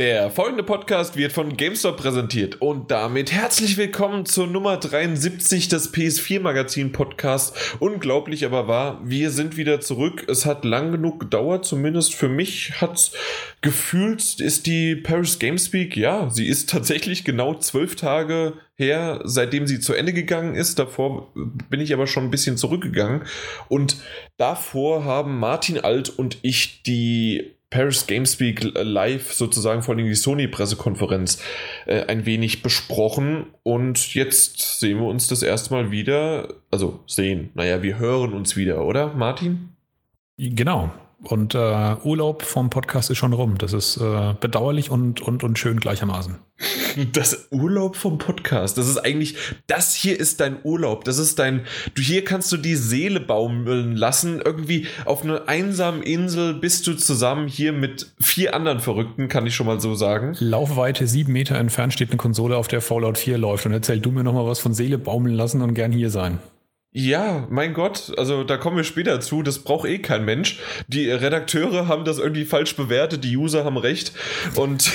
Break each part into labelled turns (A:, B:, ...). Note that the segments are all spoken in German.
A: Der folgende Podcast wird von GameStop präsentiert und damit herzlich willkommen zur Nummer 73 des PS4 Magazin Podcast. Unglaublich aber wahr, wir sind wieder zurück. Es hat lang genug gedauert, zumindest für mich hat gefühlt ist die Paris Gamespeak, ja, sie ist tatsächlich genau zwölf Tage her, seitdem sie zu Ende gegangen ist. Davor bin ich aber schon ein bisschen zurückgegangen und davor haben Martin Alt und ich die Paris Gamespeak live sozusagen vor allem die Sony-Pressekonferenz äh, ein wenig besprochen und jetzt sehen wir uns das erste Mal wieder, also sehen, naja, wir hören uns wieder, oder Martin?
B: Genau. Und äh, Urlaub vom Podcast ist schon rum. Das ist äh, bedauerlich und, und, und schön gleichermaßen.
A: Das Urlaub vom Podcast, das ist eigentlich, das hier ist dein Urlaub. Das ist dein, du hier kannst du die Seele baumeln lassen. Irgendwie auf einer einsamen Insel bist du zusammen hier mit vier anderen Verrückten, kann ich schon mal so sagen.
B: Laufweite sieben Meter entfernt steht eine Konsole, auf der Fallout 4 läuft. Und erzähl du mir nochmal was von Seele baumeln lassen und gern hier sein.
A: Ja, mein Gott, also da kommen wir später zu, das braucht eh kein Mensch. Die Redakteure haben das irgendwie falsch bewertet, die User haben recht. Und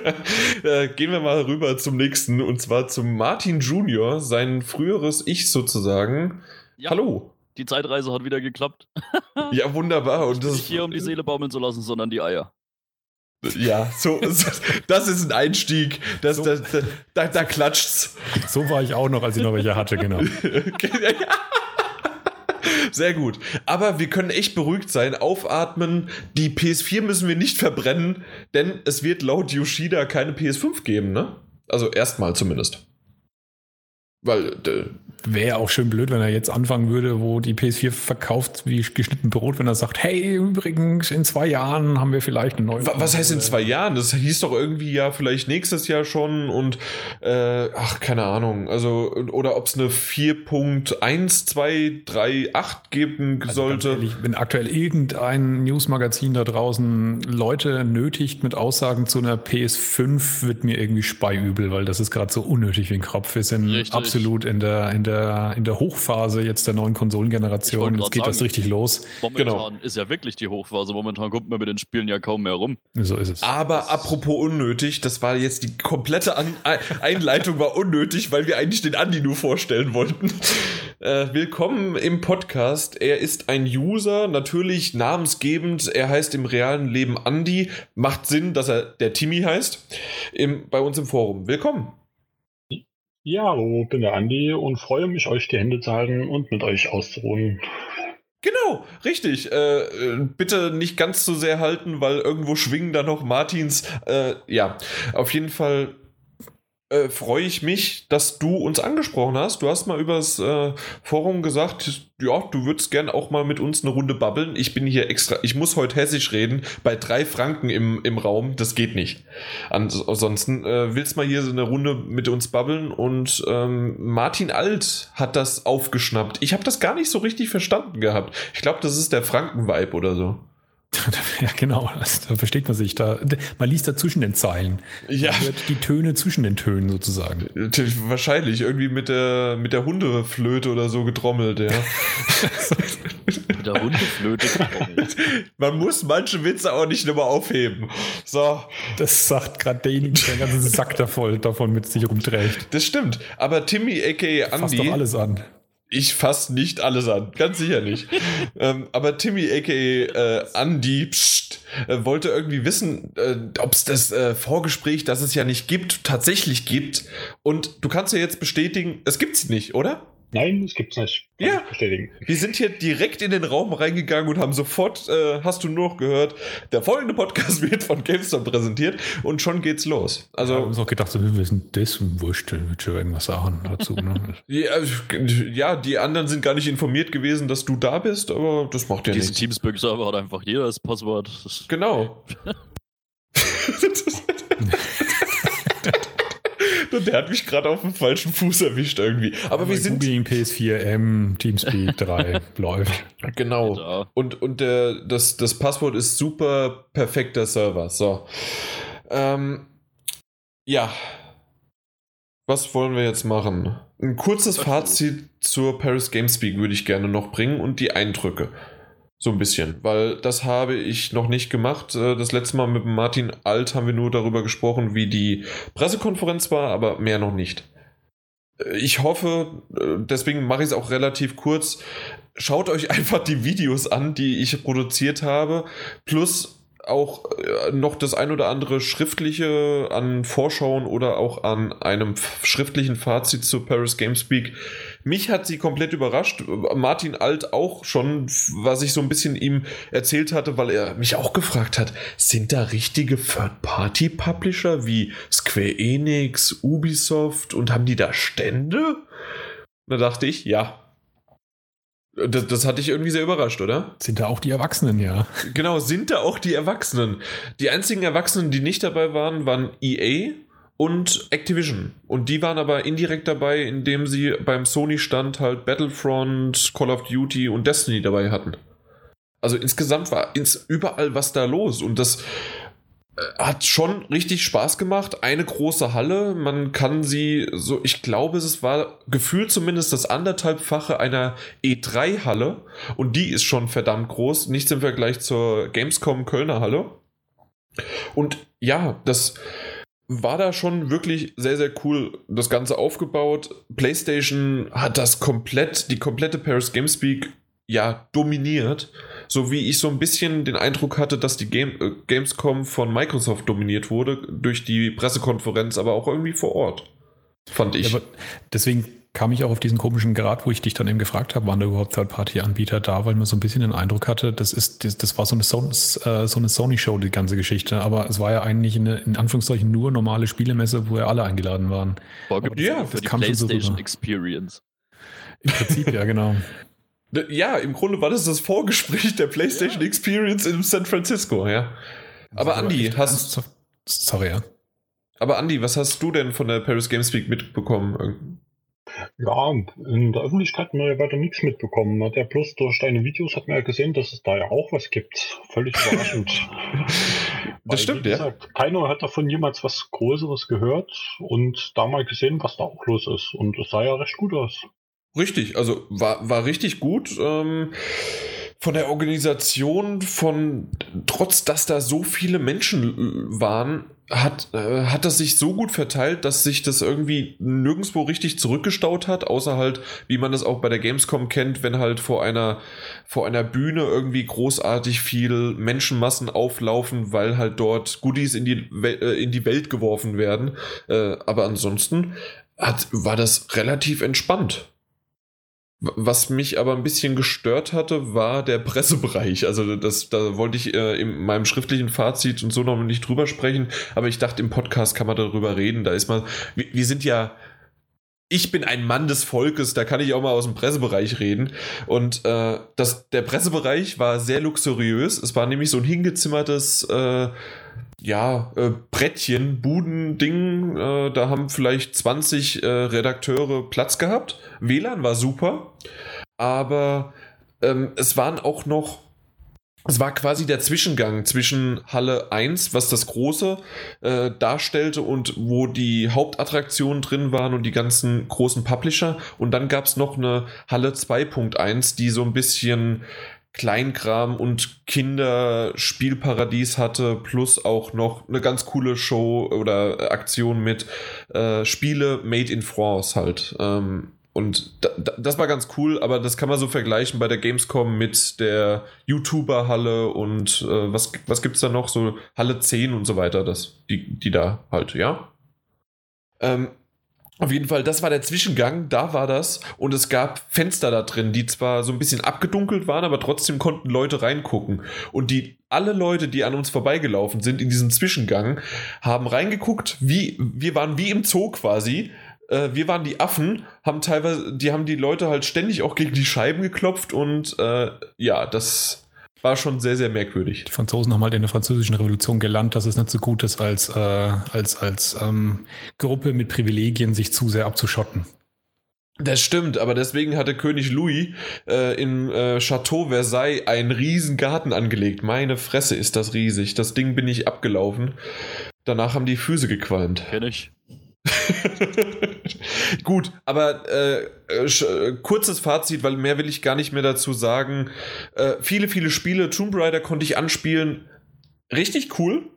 A: äh, gehen wir mal rüber zum nächsten, und zwar zum Martin Junior, sein früheres Ich sozusagen. Ja, Hallo.
C: Die Zeitreise hat wieder geklappt.
A: ja, wunderbar.
C: Und das nicht hier, um die Seele baumeln zu lassen, sondern die Eier.
A: Ja, so, das ist ein Einstieg. Das, so. das, das, da, da klatscht's.
B: So war ich auch noch, als ich noch welche hatte, genau.
A: Sehr gut. Aber wir können echt beruhigt sein, aufatmen. Die PS4 müssen wir nicht verbrennen, denn es wird laut Yoshida keine PS5 geben, ne? Also erstmal zumindest.
B: Weil wäre auch schön blöd, wenn er jetzt anfangen würde, wo die PS4 verkauft wie geschnitten Brot, wenn er sagt, hey, übrigens, in zwei Jahren haben wir vielleicht eine neue.
A: Was heißt in zwei Jahren? Das hieß doch irgendwie ja vielleicht nächstes Jahr schon und äh, ach, keine Ahnung. Also, oder ob es eine 4.1238 geben also sollte.
B: Ehrlich, wenn aktuell irgendein Newsmagazin da draußen Leute nötigt mit Aussagen zu einer PS5, wird mir irgendwie speiübel, weil das ist gerade so unnötig wie ein Kopf. Wir sind Richtig. absolut in der, in der, in der Hochphase jetzt der neuen Konsolengeneration. Jetzt geht sagen, das richtig los.
C: Momentan genau. ist ja wirklich die Hochphase. Momentan kommt man mit den Spielen ja kaum mehr rum.
A: So ist es. Aber apropos unnötig, das war jetzt die komplette An Einleitung war unnötig, weil wir eigentlich den Andi nur vorstellen wollten. Äh, willkommen im Podcast. Er ist ein User, natürlich namensgebend. Er heißt im realen Leben Andi. Macht Sinn, dass er der Timmy heißt. Im, bei uns im Forum. Willkommen.
D: Ja, hallo, bin der Andi und freue mich, euch die Hände zu halten und mit euch auszuruhen.
A: Genau, richtig. Äh, bitte nicht ganz so sehr halten, weil irgendwo schwingen da noch Martins. Äh, ja, auf jeden Fall äh, freue ich mich, dass du uns angesprochen hast. Du hast mal übers äh, Forum gesagt, ja, du würdest gern auch mal mit uns eine Runde babbeln. Ich bin hier extra, ich muss heute hessisch reden, bei drei Franken im, im Raum, das geht nicht. Ansonsten äh, willst mal hier so eine Runde mit uns babbeln und ähm, Martin Alt hat das aufgeschnappt. Ich habe das gar nicht so richtig verstanden gehabt. Ich glaube, das ist der Franken-Vibe oder so.
B: Ja, genau, da versteht man sich. Da, man liest da zwischen den Zeilen. Ja. Man hört die Töne zwischen den Tönen sozusagen.
A: Wahrscheinlich, irgendwie mit der, mit der Hundeflöte oder so getrommelt, ja.
C: mit der Hundeflöte getrommelt.
A: Man muss manche Witze auch nicht nochmal aufheben. So.
B: Das sagt gerade derjenige, der den ganzen Sack davon, davon mit sich rumträgt.
A: Das stimmt. Aber Timmy, a.k.a. Andy.
B: Fasst doch alles an.
A: Ich fasse nicht alles an, ganz sicher nicht. ähm, aber Timmy, aka äh, Andy, pst, äh, wollte irgendwie wissen, äh, ob es das äh, Vorgespräch, das es ja nicht gibt, tatsächlich gibt. Und du kannst ja jetzt bestätigen, es gibt's nicht, oder?
D: Nein, das gibt's nicht.
A: Kann ja, bestätigen. wir sind hier direkt in den Raum reingegangen und haben sofort, äh, hast du nur noch gehört, der folgende Podcast wird von GameStop präsentiert und schon geht's los. Also,
B: ja, wir haben auch gedacht, so, wir sind das wurscht, wird schon irgendwas sagen dazu. Ne?
A: ja, ja, die anderen sind gar nicht informiert gewesen, dass du da bist, aber das macht ja
C: nichts. Diese Teamspeak-Server hat einfach jeder das Passwort.
A: genau. Der hat mich gerade auf dem falschen Fuß erwischt irgendwie. Aber ja, wir sind.
B: Googling PS4M, Teamspeak 3 läuft.
A: Genau. Und, und der, das, das Passwort ist super perfekter Server. So. Ähm, ja. Was wollen wir jetzt machen? Ein kurzes Fazit zur Paris Gamespeak würde ich gerne noch bringen und die Eindrücke. So ein bisschen, weil das habe ich noch nicht gemacht. Äh, das letzte Mal mit Martin Alt haben wir nur darüber gesprochen, wie die Pressekonferenz war, aber mehr noch nicht. Äh, ich hoffe, äh, deswegen mache ich es auch relativ kurz. Schaut euch einfach die Videos an, die ich produziert habe, plus auch noch das ein oder andere schriftliche an Vorschauen oder auch an einem schriftlichen Fazit zu Paris Gamespeak mich hat sie komplett überrascht. Martin Alt auch schon, was ich so ein bisschen ihm erzählt hatte, weil er mich auch gefragt hat, sind da richtige Third-Party-Publisher wie Square Enix, Ubisoft und haben die da Stände? Da dachte ich, ja, das, das, hatte ich irgendwie sehr überrascht, oder?
B: Sind da auch die Erwachsenen, ja.
A: Genau, sind da auch die Erwachsenen. Die einzigen Erwachsenen, die nicht dabei waren, waren EA und Activision. Und die waren aber indirekt dabei, indem sie beim Sony-Stand halt Battlefront, Call of Duty und Destiny dabei hatten. Also insgesamt war ins, überall was da los und das äh, hat schon richtig Spaß gemacht. Eine große Halle, man kann sie so, ich glaube, es war gefühlt zumindest das anderthalbfache einer E3-Halle und die ist schon verdammt groß, nichts im Vergleich zur Gamescom Kölner Halle. Und ja, das war da schon wirklich sehr, sehr cool das Ganze aufgebaut. PlayStation hat das komplett, die komplette Paris Gamespeak ja dominiert. So wie ich so ein bisschen den Eindruck hatte, dass die Game, äh, Gamescom von Microsoft dominiert wurde durch die Pressekonferenz, aber auch irgendwie vor Ort. Fand ich. Ja,
B: deswegen kam ich auch auf diesen komischen Grad, wo ich dich dann eben gefragt habe, waren da überhaupt Third-Party-Anbieter da, weil man so ein bisschen den Eindruck hatte, das ist, das, das war so eine, Sony, äh, so eine Sony-Show, die ganze Geschichte. Aber es war ja eigentlich eine, in Anführungszeichen nur normale Spielemesse, wo ja alle eingeladen waren.
C: Vorgibt ja, für die PlayStation so Experience.
B: Im Prinzip, ja, genau.
A: Ja, im Grunde war das das Vorgespräch der PlayStation ja. Experience in San Francisco, ja. Aber Andy, hast.
B: Sorry, ja.
A: Aber Andy, was hast du denn von der Paris Games Week mitbekommen?
D: Ja, in der Öffentlichkeit hat man ja weiter nichts mitbekommen. Hat ja bloß durch deine Videos hat man ja gesehen, dass es da ja auch was gibt. Völlig überraschend.
A: das Weil, stimmt, gesagt,
D: ja. Keiner hat davon jemals was Größeres gehört und da mal gesehen, was da auch los ist. Und es sah ja recht gut aus.
A: Richtig, also war, war richtig gut. Ähm, von der Organisation, von trotz dass da so viele Menschen waren, hat, äh, hat das sich so gut verteilt, dass sich das irgendwie nirgendwo richtig zurückgestaut hat, außer halt, wie man das auch bei der Gamescom kennt, wenn halt vor einer, vor einer Bühne irgendwie großartig viel Menschenmassen auflaufen, weil halt dort Goodies in die, äh, in die Welt geworfen werden. Äh, aber ansonsten hat, war das relativ entspannt. Was mich aber ein bisschen gestört hatte, war der Pressebereich. Also das, da wollte ich äh, in meinem schriftlichen Fazit und so noch nicht drüber sprechen, aber ich dachte, im Podcast kann man darüber reden. Da ist man, wir, wir sind ja, ich bin ein Mann des Volkes, da kann ich auch mal aus dem Pressebereich reden. Und äh, das, der Pressebereich war sehr luxuriös. Es war nämlich so ein hingezimmertes äh, ja, äh, Brettchen, Budending, äh, da haben vielleicht 20 äh, Redakteure Platz gehabt. WLAN war super, aber ähm, es waren auch noch es war quasi der Zwischengang zwischen Halle 1, was das Große äh, darstellte und wo die Hauptattraktionen drin waren und die ganzen großen Publisher. Und dann gab es noch eine Halle 2.1, die so ein bisschen Kleinkram und Kinderspielparadies hatte, plus auch noch eine ganz coole Show oder Aktion mit äh, Spiele made in France halt. Ähm, und da, da, das war ganz cool, aber das kann man so vergleichen bei der Gamescom mit der YouTuber-Halle und äh, was, was gibt es da noch? So Halle 10 und so weiter, das, die, die da halt, ja. Ähm, auf jeden Fall, das war der Zwischengang, da war das und es gab Fenster da drin, die zwar so ein bisschen abgedunkelt waren, aber trotzdem konnten Leute reingucken. Und die alle Leute, die an uns vorbeigelaufen sind in diesem Zwischengang, haben reingeguckt, wie wir waren wie im Zoo quasi. Äh, wir waren die Affen, haben teilweise, die haben die Leute halt ständig auch gegen die Scheiben geklopft und äh, ja, das war schon sehr, sehr merkwürdig.
B: Die Franzosen haben halt in der französischen Revolution gelernt, dass es nicht so gut ist, als, äh, als, als ähm, Gruppe mit Privilegien sich zu sehr abzuschotten.
A: Das stimmt, aber deswegen hatte König Louis äh, im äh, Chateau Versailles einen riesen Garten angelegt. Meine Fresse ist das riesig. Das Ding bin ich abgelaufen. Danach haben die Füße gequalmt.
C: Kenn ich.
A: Gut, aber äh, äh, kurzes Fazit, weil mehr will ich gar nicht mehr dazu sagen. Äh, viele, viele Spiele, Tomb Raider konnte ich anspielen. Richtig cool.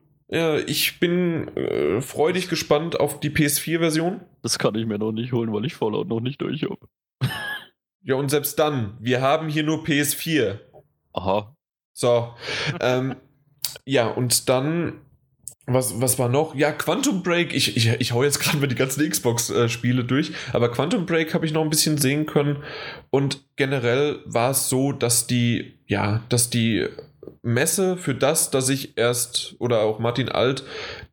A: ich bin äh, freudig gespannt auf die PS4-Version.
C: Das kann ich mir noch nicht holen, weil ich Fallout noch nicht durch habe.
A: ja, und selbst dann, wir haben hier nur PS4.
C: Aha.
A: So. ähm, ja, und dann was, was war noch? Ja, Quantum Break. Ich, ich, ich hau jetzt gerade mal die ganzen Xbox-Spiele durch, aber Quantum Break habe ich noch ein bisschen sehen können. Und generell war es so, dass die, ja, dass die Messe für das, dass ich erst oder auch Martin Alt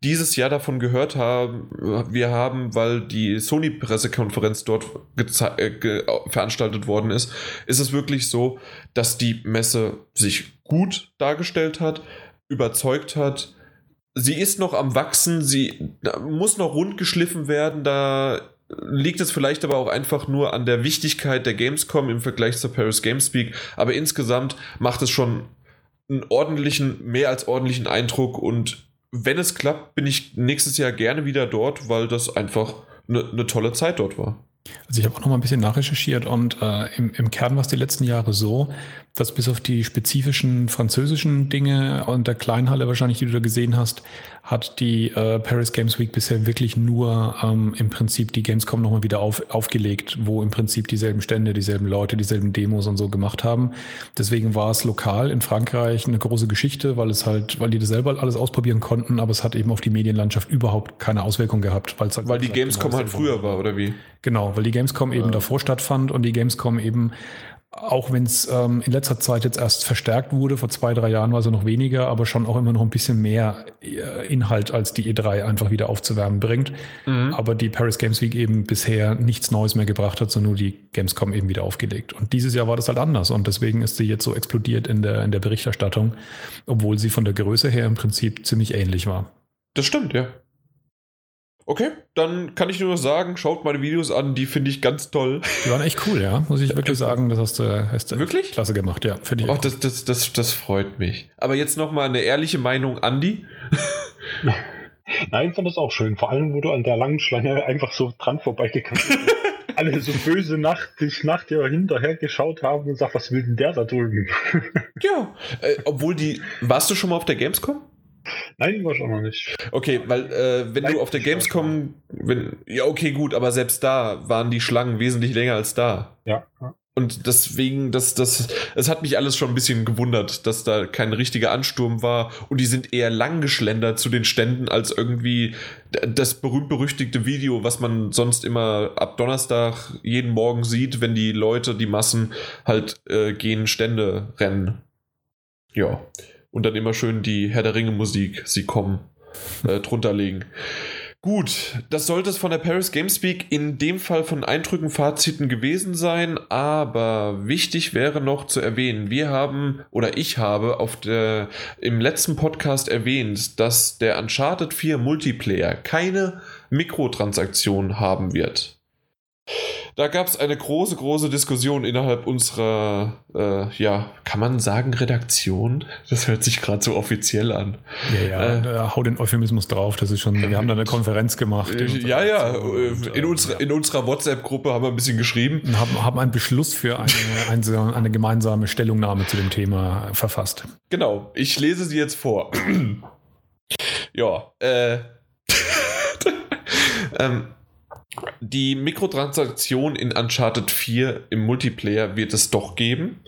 A: dieses Jahr davon gehört haben, wir haben, weil die Sony-Pressekonferenz dort äh, veranstaltet worden ist, ist es wirklich so, dass die Messe sich gut dargestellt hat, überzeugt hat, sie ist noch am Wachsen, sie muss noch rund geschliffen werden, da liegt es vielleicht aber auch einfach nur an der Wichtigkeit der Gamescom im Vergleich zur Paris Gamespeak, aber insgesamt macht es schon einen ordentlichen, mehr als ordentlichen Eindruck und wenn es klappt, bin ich nächstes Jahr gerne wieder dort, weil das einfach eine, eine tolle Zeit dort war.
B: Also ich habe auch noch mal ein bisschen nachrecherchiert und äh, im, im Kern war es die letzten Jahre so, dass bis auf die spezifischen französischen Dinge und der Kleinhalle wahrscheinlich, die du da gesehen hast, hat die äh, Paris Games Week bisher wirklich nur ähm, im Prinzip die Gamescom nochmal wieder auf, aufgelegt, wo im Prinzip dieselben Stände, dieselben Leute, dieselben Demos und so gemacht haben. Deswegen war es lokal in Frankreich eine große Geschichte, weil es halt, weil die das selber alles ausprobieren konnten, aber es hat eben auf die Medienlandschaft überhaupt keine Auswirkung gehabt.
A: Halt weil die Gamescom genau halt früher war, oder wie?
B: Genau, weil die Gamescom eben ja. davor stattfand und die Gamescom eben auch wenn es ähm, in letzter Zeit jetzt erst verstärkt wurde, vor zwei, drei Jahren war es noch weniger, aber schon auch immer noch ein bisschen mehr äh, Inhalt als die E3 einfach wieder aufzuwärmen bringt. Mhm. Aber die Paris Games Week eben bisher nichts Neues mehr gebracht hat, sondern nur die Gamescom eben wieder aufgelegt. Und dieses Jahr war das halt anders und deswegen ist sie jetzt so explodiert in der, in der Berichterstattung, obwohl sie von der Größe her im Prinzip ziemlich ähnlich war.
A: Das stimmt, ja. Okay, dann kann ich nur noch sagen, schaut meine Videos an, die finde ich ganz toll.
B: Die waren echt cool, ja, muss ich wirklich sagen. Das hast du, hast du
A: wirklich
B: klasse gemacht, ja.
A: Finde ich. Ach, das, das, das, das freut mich. Aber jetzt noch mal eine ehrliche Meinung, Andi.
D: Nein, ich fand das auch schön. Vor allem, wo du an der langen Schlange einfach so dran vorbeigekommen bist. Alle so böse Nacht, dich nach dir hinterher geschaut haben und sagt, was will denn der da drüben?
A: ja, äh, obwohl die. Warst du schon mal auf der Gamescom?
D: Nein, war schon noch nicht.
A: Okay, weil äh, wenn Nein, du auf der Gamescom, wenn, ja okay gut, aber selbst da waren die Schlangen wesentlich länger als da.
D: Ja.
A: Und deswegen, das, das, es hat mich alles schon ein bisschen gewundert, dass da kein richtiger Ansturm war und die sind eher lang geschlendert zu den Ständen als irgendwie das berühmt-berüchtigte Video, was man sonst immer ab Donnerstag jeden Morgen sieht, wenn die Leute, die Massen halt äh, gehen Stände rennen. Ja und dann immer schön die Herr der Ringe Musik, sie kommen, äh, drunter legen. Gut, das sollte es von der Paris Gamespeak in dem Fall von Eindrücken, Faziten gewesen sein, aber wichtig wäre noch zu erwähnen, wir haben oder ich habe auf der, im letzten Podcast erwähnt, dass der Uncharted 4 Multiplayer keine Mikrotransaktion haben wird. Da gab es eine große, große Diskussion innerhalb unserer, äh, ja, kann man sagen, Redaktion? Das hört sich gerade so offiziell an.
B: Ja, ja, äh, hau den Euphemismus drauf. Das ist schon, wir haben da eine Konferenz gemacht.
A: Äh, ja, ja, äh, in, unserer, in unserer WhatsApp-Gruppe haben wir ein bisschen geschrieben.
B: Und haben, haben einen Beschluss für eine, eine, eine gemeinsame Stellungnahme zu dem Thema verfasst.
A: Genau, ich lese sie jetzt vor. ja, äh. ähm, die Mikrotransaktion in Uncharted 4 im Multiplayer wird es doch geben.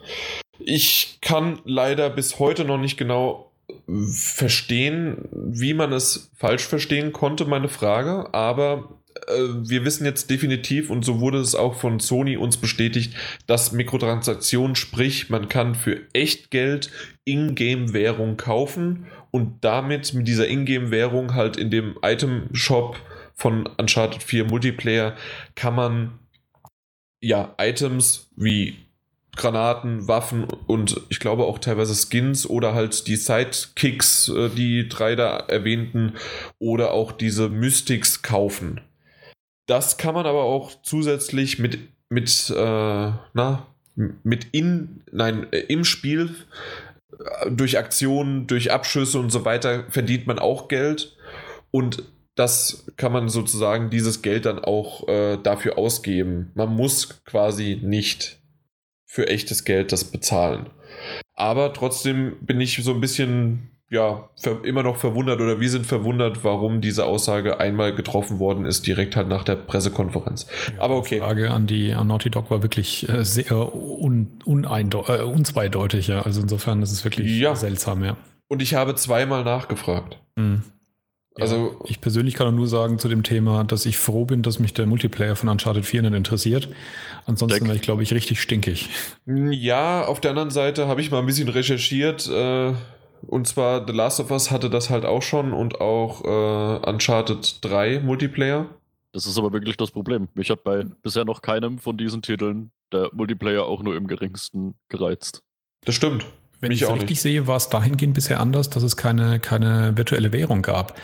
A: Ich kann leider bis heute noch nicht genau verstehen, wie man es falsch verstehen konnte, meine Frage, aber äh, wir wissen jetzt definitiv, und so wurde es auch von Sony uns bestätigt, dass Mikrotransaktionen, sprich, man kann für echt Geld Ingame-Währung kaufen und damit mit dieser Ingame-Währung halt in dem Item-Shop von Uncharted 4 Multiplayer kann man ja Items wie Granaten, Waffen und ich glaube auch teilweise Skins oder halt die Sidekicks, äh, die drei da erwähnten, oder auch diese Mystics kaufen. Das kann man aber auch zusätzlich mit, mit, äh, na, mit in, nein, äh, im Spiel äh, durch Aktionen, durch Abschüsse und so weiter verdient man auch Geld. Und das kann man sozusagen dieses Geld dann auch äh, dafür ausgeben. Man muss quasi nicht für echtes Geld das bezahlen. Aber trotzdem bin ich so ein bisschen, ja, immer noch verwundert oder wir sind verwundert, warum diese Aussage einmal getroffen worden ist, direkt halt nach der Pressekonferenz. Ja, Aber okay.
B: Die Frage an die an Naughty Dog war wirklich äh, sehr un, äh, unzweideutig, ja. Also insofern ist es wirklich ja. seltsam, ja.
A: Und ich habe zweimal nachgefragt. Mhm.
B: Also, ich persönlich kann nur sagen zu dem Thema, dass ich froh bin, dass mich der Multiplayer von Uncharted 4 nicht interessiert. Ansonsten wäre ich, glaube ich, richtig stinkig.
A: Ja, auf der anderen Seite habe ich mal ein bisschen recherchiert. Äh, und zwar The Last of Us hatte das halt auch schon und auch äh, Uncharted 3 Multiplayer.
C: Das ist aber wirklich das Problem. Mich hat bei bisher noch keinem von diesen Titeln der Multiplayer auch nur im geringsten gereizt.
A: Das stimmt.
B: Wenn ich es richtig nicht. sehe, war es dahingehend bisher anders, dass es keine, keine virtuelle Währung gab.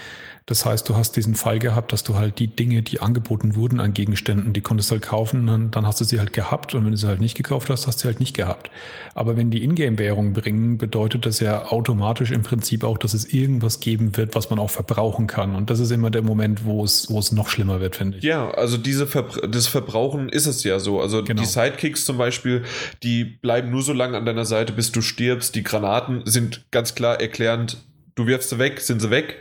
B: Das heißt, du hast diesen Fall gehabt, dass du halt die Dinge, die angeboten wurden an Gegenständen, die konntest du halt kaufen, dann, dann hast du sie halt gehabt und wenn du sie halt nicht gekauft hast, hast du sie halt nicht gehabt. Aber wenn die Ingame-Währung bringen, bedeutet das ja automatisch im Prinzip auch, dass es irgendwas geben wird, was man auch verbrauchen kann. Und das ist immer der Moment, wo es, wo es noch schlimmer wird, finde ich.
A: Ja, also diese Verbra das Verbrauchen ist es ja so. Also genau. die Sidekicks zum Beispiel, die bleiben nur so lange an deiner Seite, bis du stirbst. Die Granaten sind ganz klar erklärend du wirfst sie weg, sind sie weg.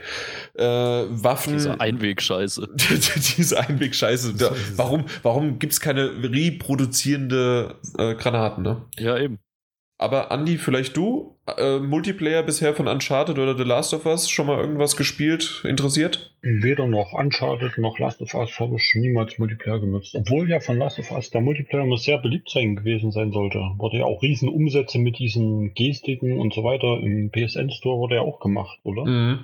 A: Äh, Waffen.
C: Diese Einwegscheiße.
A: diese Einwegscheiße. Warum warum gibt es keine reproduzierende äh, Granaten, ne?
C: Ja, eben.
A: Aber Andy, vielleicht du? Äh, Multiplayer bisher von Uncharted oder The Last of Us schon mal irgendwas gespielt, interessiert?
D: Weder noch Uncharted noch Last of Us habe ich niemals Multiplayer genutzt. Obwohl ja von Last of Us der Multiplayer muss sehr beliebt sein gewesen sein sollte. Wurde ja auch riesen Umsätze mit diesen Gestiken und so weiter. Im PSN Store wurde ja auch gemacht, oder? Mhm.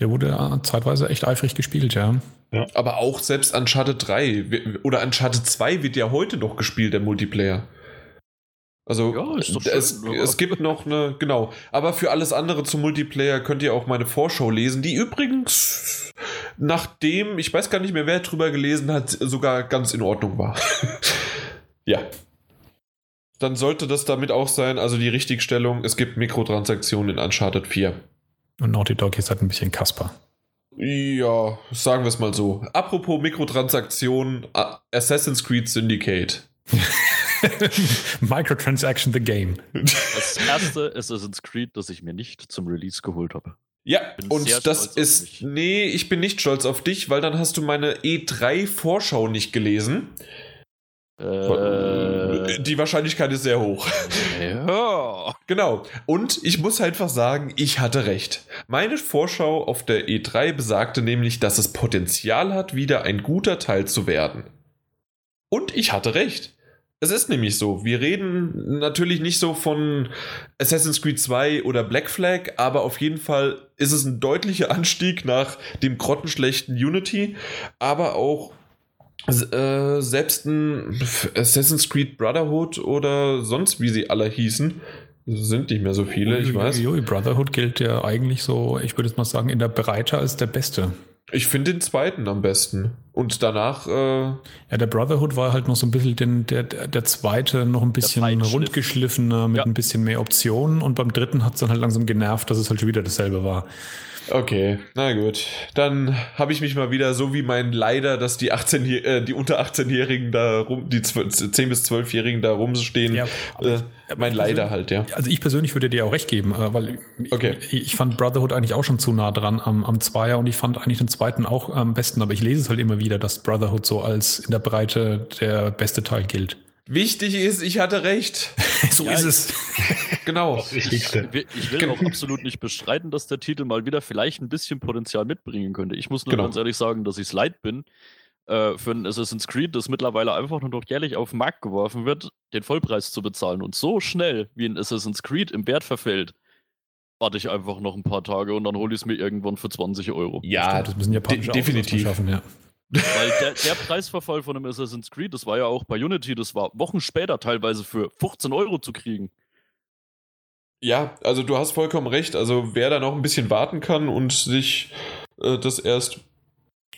B: Der wurde zeitweise echt eifrig gespielt, ja.
A: ja. Aber auch selbst Uncharted 3 oder Uncharted 2 wird ja heute noch gespielt, der Multiplayer. Also ja, es, schön, es, gibt noch eine, genau. Aber für alles andere zum Multiplayer könnt ihr auch meine Vorschau lesen, die übrigens, nachdem, ich weiß gar nicht mehr, wer drüber gelesen hat, sogar ganz in Ordnung war. ja. Dann sollte das damit auch sein, also die Richtigstellung, es gibt Mikrotransaktionen in Uncharted 4.
B: Und Naughty Dog ist halt ein bisschen Kasper.
A: Ja, sagen wir es mal so. Apropos Mikrotransaktionen, Assassin's Creed Syndicate.
B: Microtransaction the Game.
C: Das erste Assassin's Creed, das ich mir nicht zum Release geholt habe.
A: Ja, und das ist. Nee, ich bin nicht stolz auf dich, weil dann hast du meine E3-Vorschau nicht gelesen. Äh, Die Wahrscheinlichkeit ist sehr hoch. Ja. Genau. Und ich muss einfach sagen, ich hatte recht. Meine Vorschau auf der E3 besagte nämlich, dass es Potenzial hat, wieder ein guter Teil zu werden. Und ich hatte recht. Es ist nämlich so. Wir reden natürlich nicht so von Assassin's Creed 2 oder Black Flag, aber auf jeden Fall ist es ein deutlicher Anstieg nach dem grottenschlechten Unity, aber auch äh, selbst ein Assassin's Creed Brotherhood oder sonst wie sie alle hießen, sind nicht mehr so viele, ich weiß.
B: Brotherhood gilt ja eigentlich so, ich würde jetzt mal sagen, in der Breite als der Beste.
A: Ich finde den zweiten am besten. Und danach. Äh
B: ja, der Brotherhood war halt noch so ein bisschen den, der, der zweite noch ein bisschen rundgeschliffener mit ja. ein bisschen mehr Optionen. Und beim dritten hat es dann halt langsam genervt, dass es halt schon wieder dasselbe war.
A: Okay, na gut. Dann habe ich mich mal wieder so wie mein Leider, dass die 18 äh, die unter 18-Jährigen da rum, die 10 bis 12-Jährigen da rumstehen. Ja, äh, mein Leider halt, ja.
B: Also ich persönlich würde dir auch recht geben, äh, weil okay. ich, ich, fand Brotherhood eigentlich auch schon zu nah dran am, am Zweier und ich fand eigentlich den zweiten auch am besten, aber ich lese es halt immer wieder, dass Brotherhood so als in der Breite der beste Teil gilt.
A: Wichtig ist, ich hatte recht.
B: so ja, ist es.
A: genau.
C: Ich, ich will auch absolut nicht bestreiten, dass der Titel mal wieder vielleicht ein bisschen Potenzial mitbringen könnte. Ich muss nur genau. ganz ehrlich sagen, dass ich es leid bin, äh, für ein Assassin's Creed, das mittlerweile einfach nur noch jährlich auf den Markt geworfen wird, den Vollpreis zu bezahlen. Und so schnell, wie ein Assassin's Creed im Wert verfällt, warte ich einfach noch ein paar Tage und dann hole ich es mir irgendwann für 20 Euro.
A: Ja, das müssen japanische de definitiv. Schaffen, ja.
C: Weil der, der, Preisverfall von einem Assassin's Creed, das war ja auch bei Unity, das war Wochen später teilweise für 15 Euro zu kriegen.
A: Ja, also du hast vollkommen recht. Also wer da noch ein bisschen warten kann und sich äh, das erst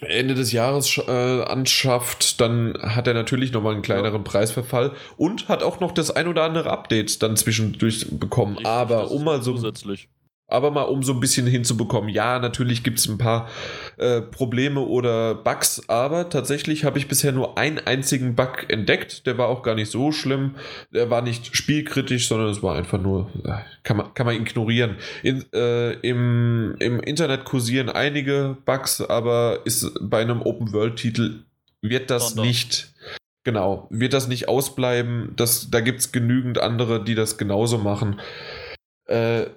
A: Ende des Jahres äh, anschafft, dann hat er natürlich nochmal einen kleineren ja. Preisverfall und hat auch noch das ein oder andere Update dann zwischendurch bekommen. Richtig, Aber um mal so.
C: Zusätzlich.
A: Aber mal um so ein bisschen hinzubekommen. Ja, natürlich gibt es ein paar äh, Probleme oder Bugs, aber tatsächlich habe ich bisher nur einen einzigen Bug entdeckt. Der war auch gar nicht so schlimm. Der war nicht spielkritisch, sondern es war einfach nur, äh, kann man, kann man ignorieren. In, äh, im, Im Internet kursieren einige Bugs, aber ist bei einem Open-World-Titel wird das Sondern. nicht. Genau, wird das nicht ausbleiben. Das, da gibt es genügend andere, die das genauso machen. Äh,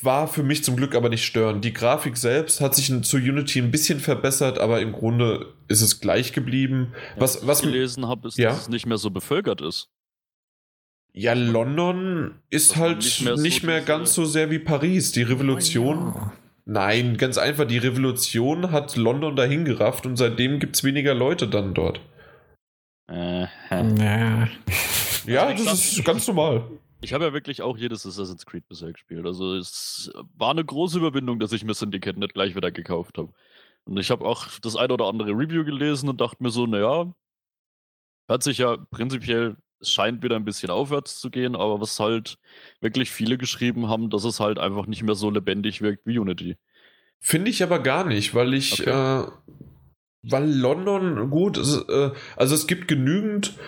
A: war für mich zum Glück aber nicht störend. Die Grafik selbst hat sich zu Unity ein bisschen verbessert, aber im Grunde ist es gleich geblieben.
C: Ja, was, was ich gelesen habe, ist, ja? dass es nicht mehr so bevölkert ist.
A: Ja, London ist halt nicht mehr, nicht so mehr ganz so sehr wie Paris. Die Revolution. Oh, ja. Nein, ganz einfach. Die Revolution hat London dahin gerafft und seitdem gibt es weniger Leute dann dort. Äh, ja, das ist ganz normal.
C: Ich habe ja wirklich auch jedes Assassin's Creed bisher gespielt. Also es war eine große Überwindung, dass ich mir Syndicate nicht gleich wieder gekauft habe. Und ich habe auch das ein oder andere Review gelesen und dachte mir so, naja, hört sich ja prinzipiell, es scheint wieder ein bisschen aufwärts zu gehen, aber was halt wirklich viele geschrieben haben, dass es halt einfach nicht mehr so lebendig wirkt wie Unity.
A: Finde ich aber gar nicht, weil ich, okay. äh, weil London, gut, es, äh, also es gibt genügend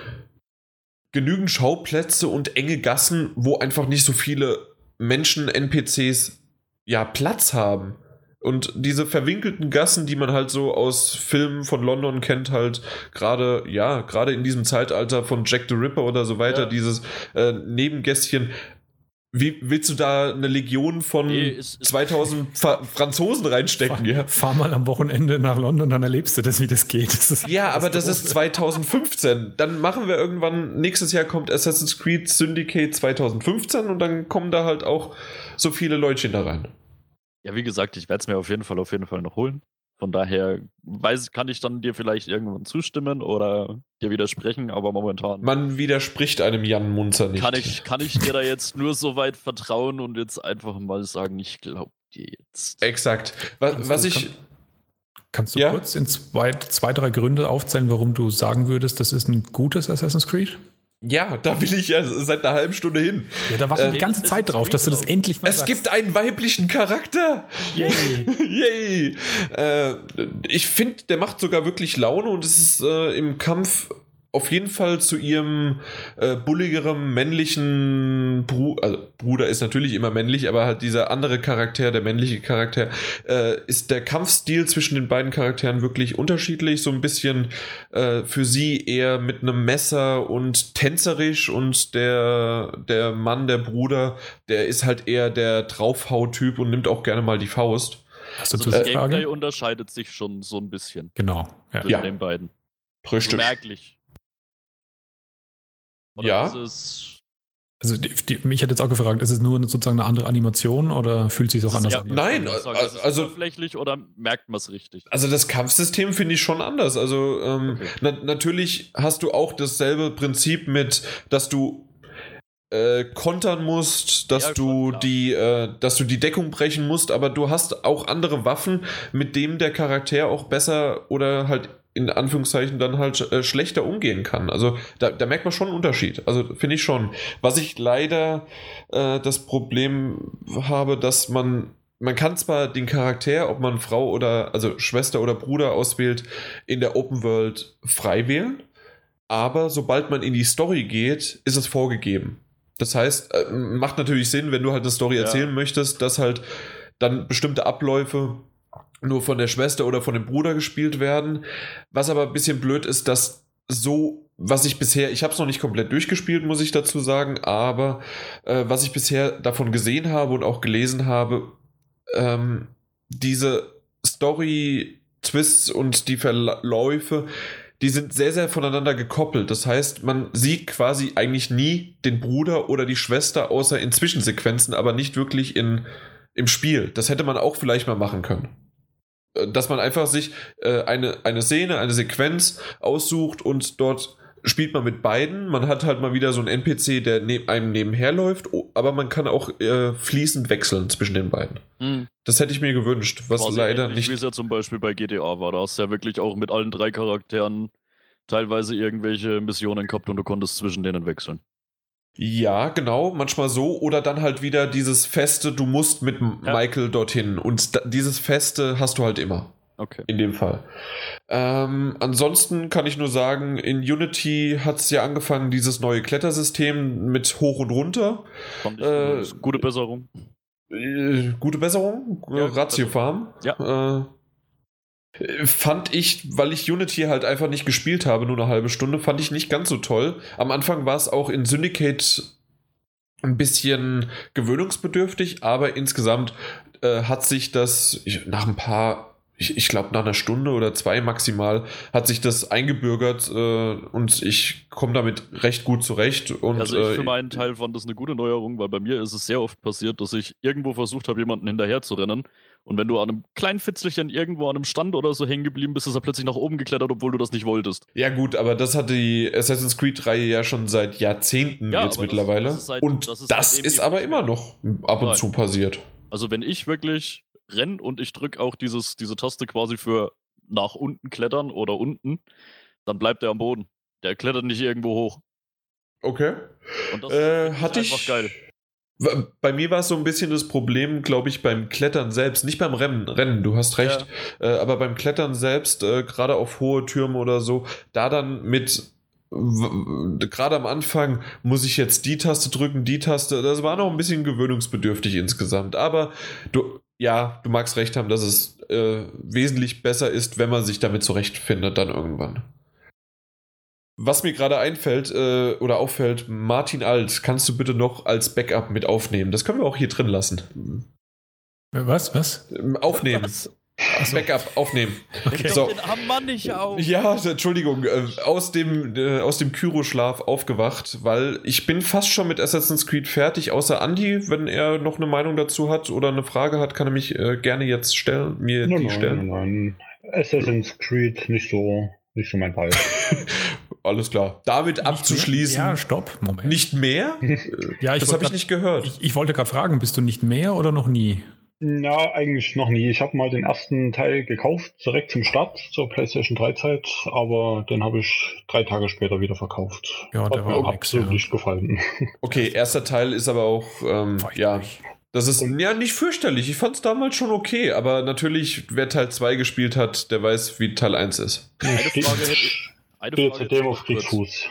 A: genügend Schauplätze und enge Gassen, wo einfach nicht so viele Menschen, NPCs, ja, Platz haben. Und diese verwinkelten Gassen, die man halt so aus Filmen von London kennt, halt gerade, ja, gerade in diesem Zeitalter von Jack the Ripper oder so weiter, ja. dieses äh, Nebengässchen, wie willst du da eine Legion von nee, es, 2000 Fra Franzosen reinstecken?
B: Fahr, ja? fahr mal am Wochenende nach London, dann erlebst du das, wie das geht. Das
A: ist, ja, aber das, das ist 2015. Dann machen wir irgendwann, nächstes Jahr kommt Assassin's Creed Syndicate 2015 und dann kommen da halt auch so viele Leutchen da rein.
C: Ja, wie gesagt, ich werde es mir auf jeden Fall, auf jeden Fall noch holen. Von daher weiß, kann ich dann dir vielleicht irgendwann zustimmen oder dir widersprechen, aber momentan.
A: Man widerspricht einem Jan Munzer nicht.
C: Kann ich, kann ich dir da jetzt nur so weit vertrauen und jetzt einfach mal sagen, ich glaube dir jetzt.
A: Exakt. Was, was ich.
B: kannst du ja? kurz in zwei, zwei, drei Gründe aufzählen, warum du sagen würdest, das ist ein gutes Assassin's Creed?
A: Ja, da will ich ja seit einer halben Stunde hin.
B: Ja, da war äh, die ganze Zeit drauf, dass du das endlich
A: mal Es sagst. gibt einen weiblichen Charakter. Yay. Yay. Äh, ich finde, der macht sogar wirklich Laune und es ist äh, im Kampf auf jeden Fall zu ihrem äh, bulligeren männlichen Bruder, also Bruder ist natürlich immer männlich, aber halt dieser andere Charakter, der männliche Charakter, äh, ist der Kampfstil zwischen den beiden Charakteren wirklich unterschiedlich. So ein bisschen äh, für sie eher mit einem Messer und tänzerisch und der, der Mann, der Bruder, der ist halt eher der Draufhau-Typ und nimmt auch gerne mal die Faust.
C: Hast du also das Gameplay unterscheidet sich schon so ein bisschen.
B: Genau.
C: Ja. Zwischen ja. den beiden.
A: Richtig.
C: Merklich.
A: Oder ja.
B: also die, die, mich hat jetzt auch gefragt, ist es nur sozusagen eine andere Animation oder fühlt sich auch anders
A: ja,
B: an?
A: Nein, also, also
C: oberflächlich oder merkt man es richtig?
A: Also das Kampfsystem finde ich schon anders. Also ähm, okay. na, natürlich hast du auch dasselbe Prinzip mit, dass du äh, kontern musst, dass ja, du klar. die, äh, dass du die Deckung brechen musst, aber du hast auch andere Waffen, mit denen der Charakter auch besser oder halt in Anführungszeichen dann halt äh, schlechter umgehen kann. Also da, da, merkt man schon einen Unterschied. Also finde ich schon. Was ich leider äh, das Problem habe, dass man man kann zwar den Charakter, ob man Frau oder also Schwester oder Bruder auswählt, in der Open World frei wählen, aber sobald man in die Story geht, ist es vorgegeben. Das heißt, äh, macht natürlich Sinn, wenn du halt eine Story ja. erzählen möchtest, dass halt dann bestimmte Abläufe nur von der Schwester oder von dem Bruder gespielt werden. Was aber ein bisschen blöd ist, dass so, was ich bisher, ich habe es noch nicht komplett durchgespielt, muss ich dazu sagen, aber äh, was ich bisher davon gesehen habe und auch gelesen habe, ähm, diese Story-Twists und die Verläufe, die sind sehr, sehr voneinander gekoppelt. Das heißt, man sieht quasi eigentlich nie den Bruder oder die Schwester, außer in Zwischensequenzen, aber nicht wirklich in, im Spiel. Das hätte man auch vielleicht mal machen können dass man einfach sich äh, eine, eine Szene, eine Sequenz aussucht und dort spielt man mit beiden. Man hat halt mal wieder so einen NPC, der neben einem nebenher läuft, aber man kann auch äh, fließend wechseln zwischen den beiden. Mhm. Das hätte ich mir gewünscht, was Quasi leider nicht.
C: Wie es ja zum Beispiel bei GTA war, da hast du ja wirklich auch mit allen drei Charakteren teilweise irgendwelche Missionen gehabt und du konntest zwischen denen wechseln.
A: Ja, genau, manchmal so. Oder dann halt wieder dieses Feste, du musst mit ja. Michael dorthin. Und dieses Feste hast du halt immer.
C: Okay.
A: In dem Fall. Ähm, ansonsten kann ich nur sagen, in Unity hat es ja angefangen, dieses neue Klettersystem mit hoch und runter.
C: Äh, gute Besserung.
A: Äh, gute Besserung? Ja, Ratio Farm.
C: Ja.
A: Äh, fand ich, weil ich Unity halt einfach nicht gespielt habe, nur eine halbe Stunde, fand ich nicht ganz so toll. Am Anfang war es auch in Syndicate ein bisschen gewöhnungsbedürftig, aber insgesamt äh, hat sich das nach ein paar ich, ich glaube, nach einer Stunde oder zwei maximal hat sich das eingebürgert äh, und ich komme damit recht gut zurecht. Und,
C: also ich äh, für meinen Teil fand das eine gute Neuerung, weil bei mir ist es sehr oft passiert, dass ich irgendwo versucht habe, jemanden hinterher zu rennen. Und wenn du an einem kleinen Fitzelchen irgendwo an einem Stand oder so hängen geblieben bist, ist er plötzlich nach oben geklettert, obwohl du das nicht wolltest.
A: Ja gut, aber das hat die Assassin's Creed-Reihe ja schon seit Jahrzehnten ja, jetzt mittlerweile. Das, das seit, und das ist, das ist aber immer noch ab und Nein. zu passiert.
C: Also wenn ich wirklich renne und ich drücke auch dieses, diese Taste quasi für nach unten klettern oder unten, dann bleibt er am Boden. Der klettert nicht irgendwo hoch.
A: Okay.
C: Und das äh, hatte einfach ich, geil.
A: Bei mir war es so ein bisschen das Problem, glaube ich, beim Klettern selbst, nicht beim Rennen, Rennen du hast recht, ja. äh, aber beim Klettern selbst, äh, gerade auf hohe Türme oder so, da dann mit gerade am Anfang muss ich jetzt die Taste drücken, die Taste. Das war noch ein bisschen gewöhnungsbedürftig insgesamt. Aber du, ja, du magst recht haben, dass es äh, wesentlich besser ist, wenn man sich damit zurechtfindet dann irgendwann. Was mir gerade einfällt äh, oder auffällt, Martin Alt, kannst du bitte noch als Backup mit aufnehmen? Das können wir auch hier drin lassen.
B: Was? Was?
A: Aufnehmen. Was? So. Backup aufnehmen.
C: Okay. So. Den Hammer nicht auf.
A: Ja, Entschuldigung, äh, aus dem, äh, aus dem Kyroschlaf aufgewacht, weil ich bin fast schon mit Assassin's Creed fertig, außer Andy, wenn er noch eine Meinung dazu hat oder eine Frage hat, kann er mich äh, gerne jetzt stellen, mir nein, die nein, stellen.
D: Nein, Assassin's Creed nicht so, nicht so mein Fall.
A: Alles klar. Damit nicht abzuschließen.
B: Mehr? Ja, stopp,
A: Moment. Nicht mehr?
B: ja, ich
A: das habe ich nicht gehört.
B: Ich, ich wollte gerade fragen, bist du nicht mehr oder noch nie?
D: Ja, eigentlich noch nie. Ich habe mal den ersten Teil gekauft, direkt zum Start, zur PlayStation 3 Zeit, aber den habe ich drei Tage später wieder verkauft.
B: Ja, der Hat war mir
D: absolut nicht gefallen.
A: Okay, erster Teil ist aber auch, ähm, ja, das ist ja nicht fürchterlich. Ich fand es damals schon okay, aber natürlich, wer Teil 2 gespielt hat, der weiß, wie Teil 1 ist.
C: Eine Frage hätte ich.
D: Eine Frage seitdem auf Kriegsfuß.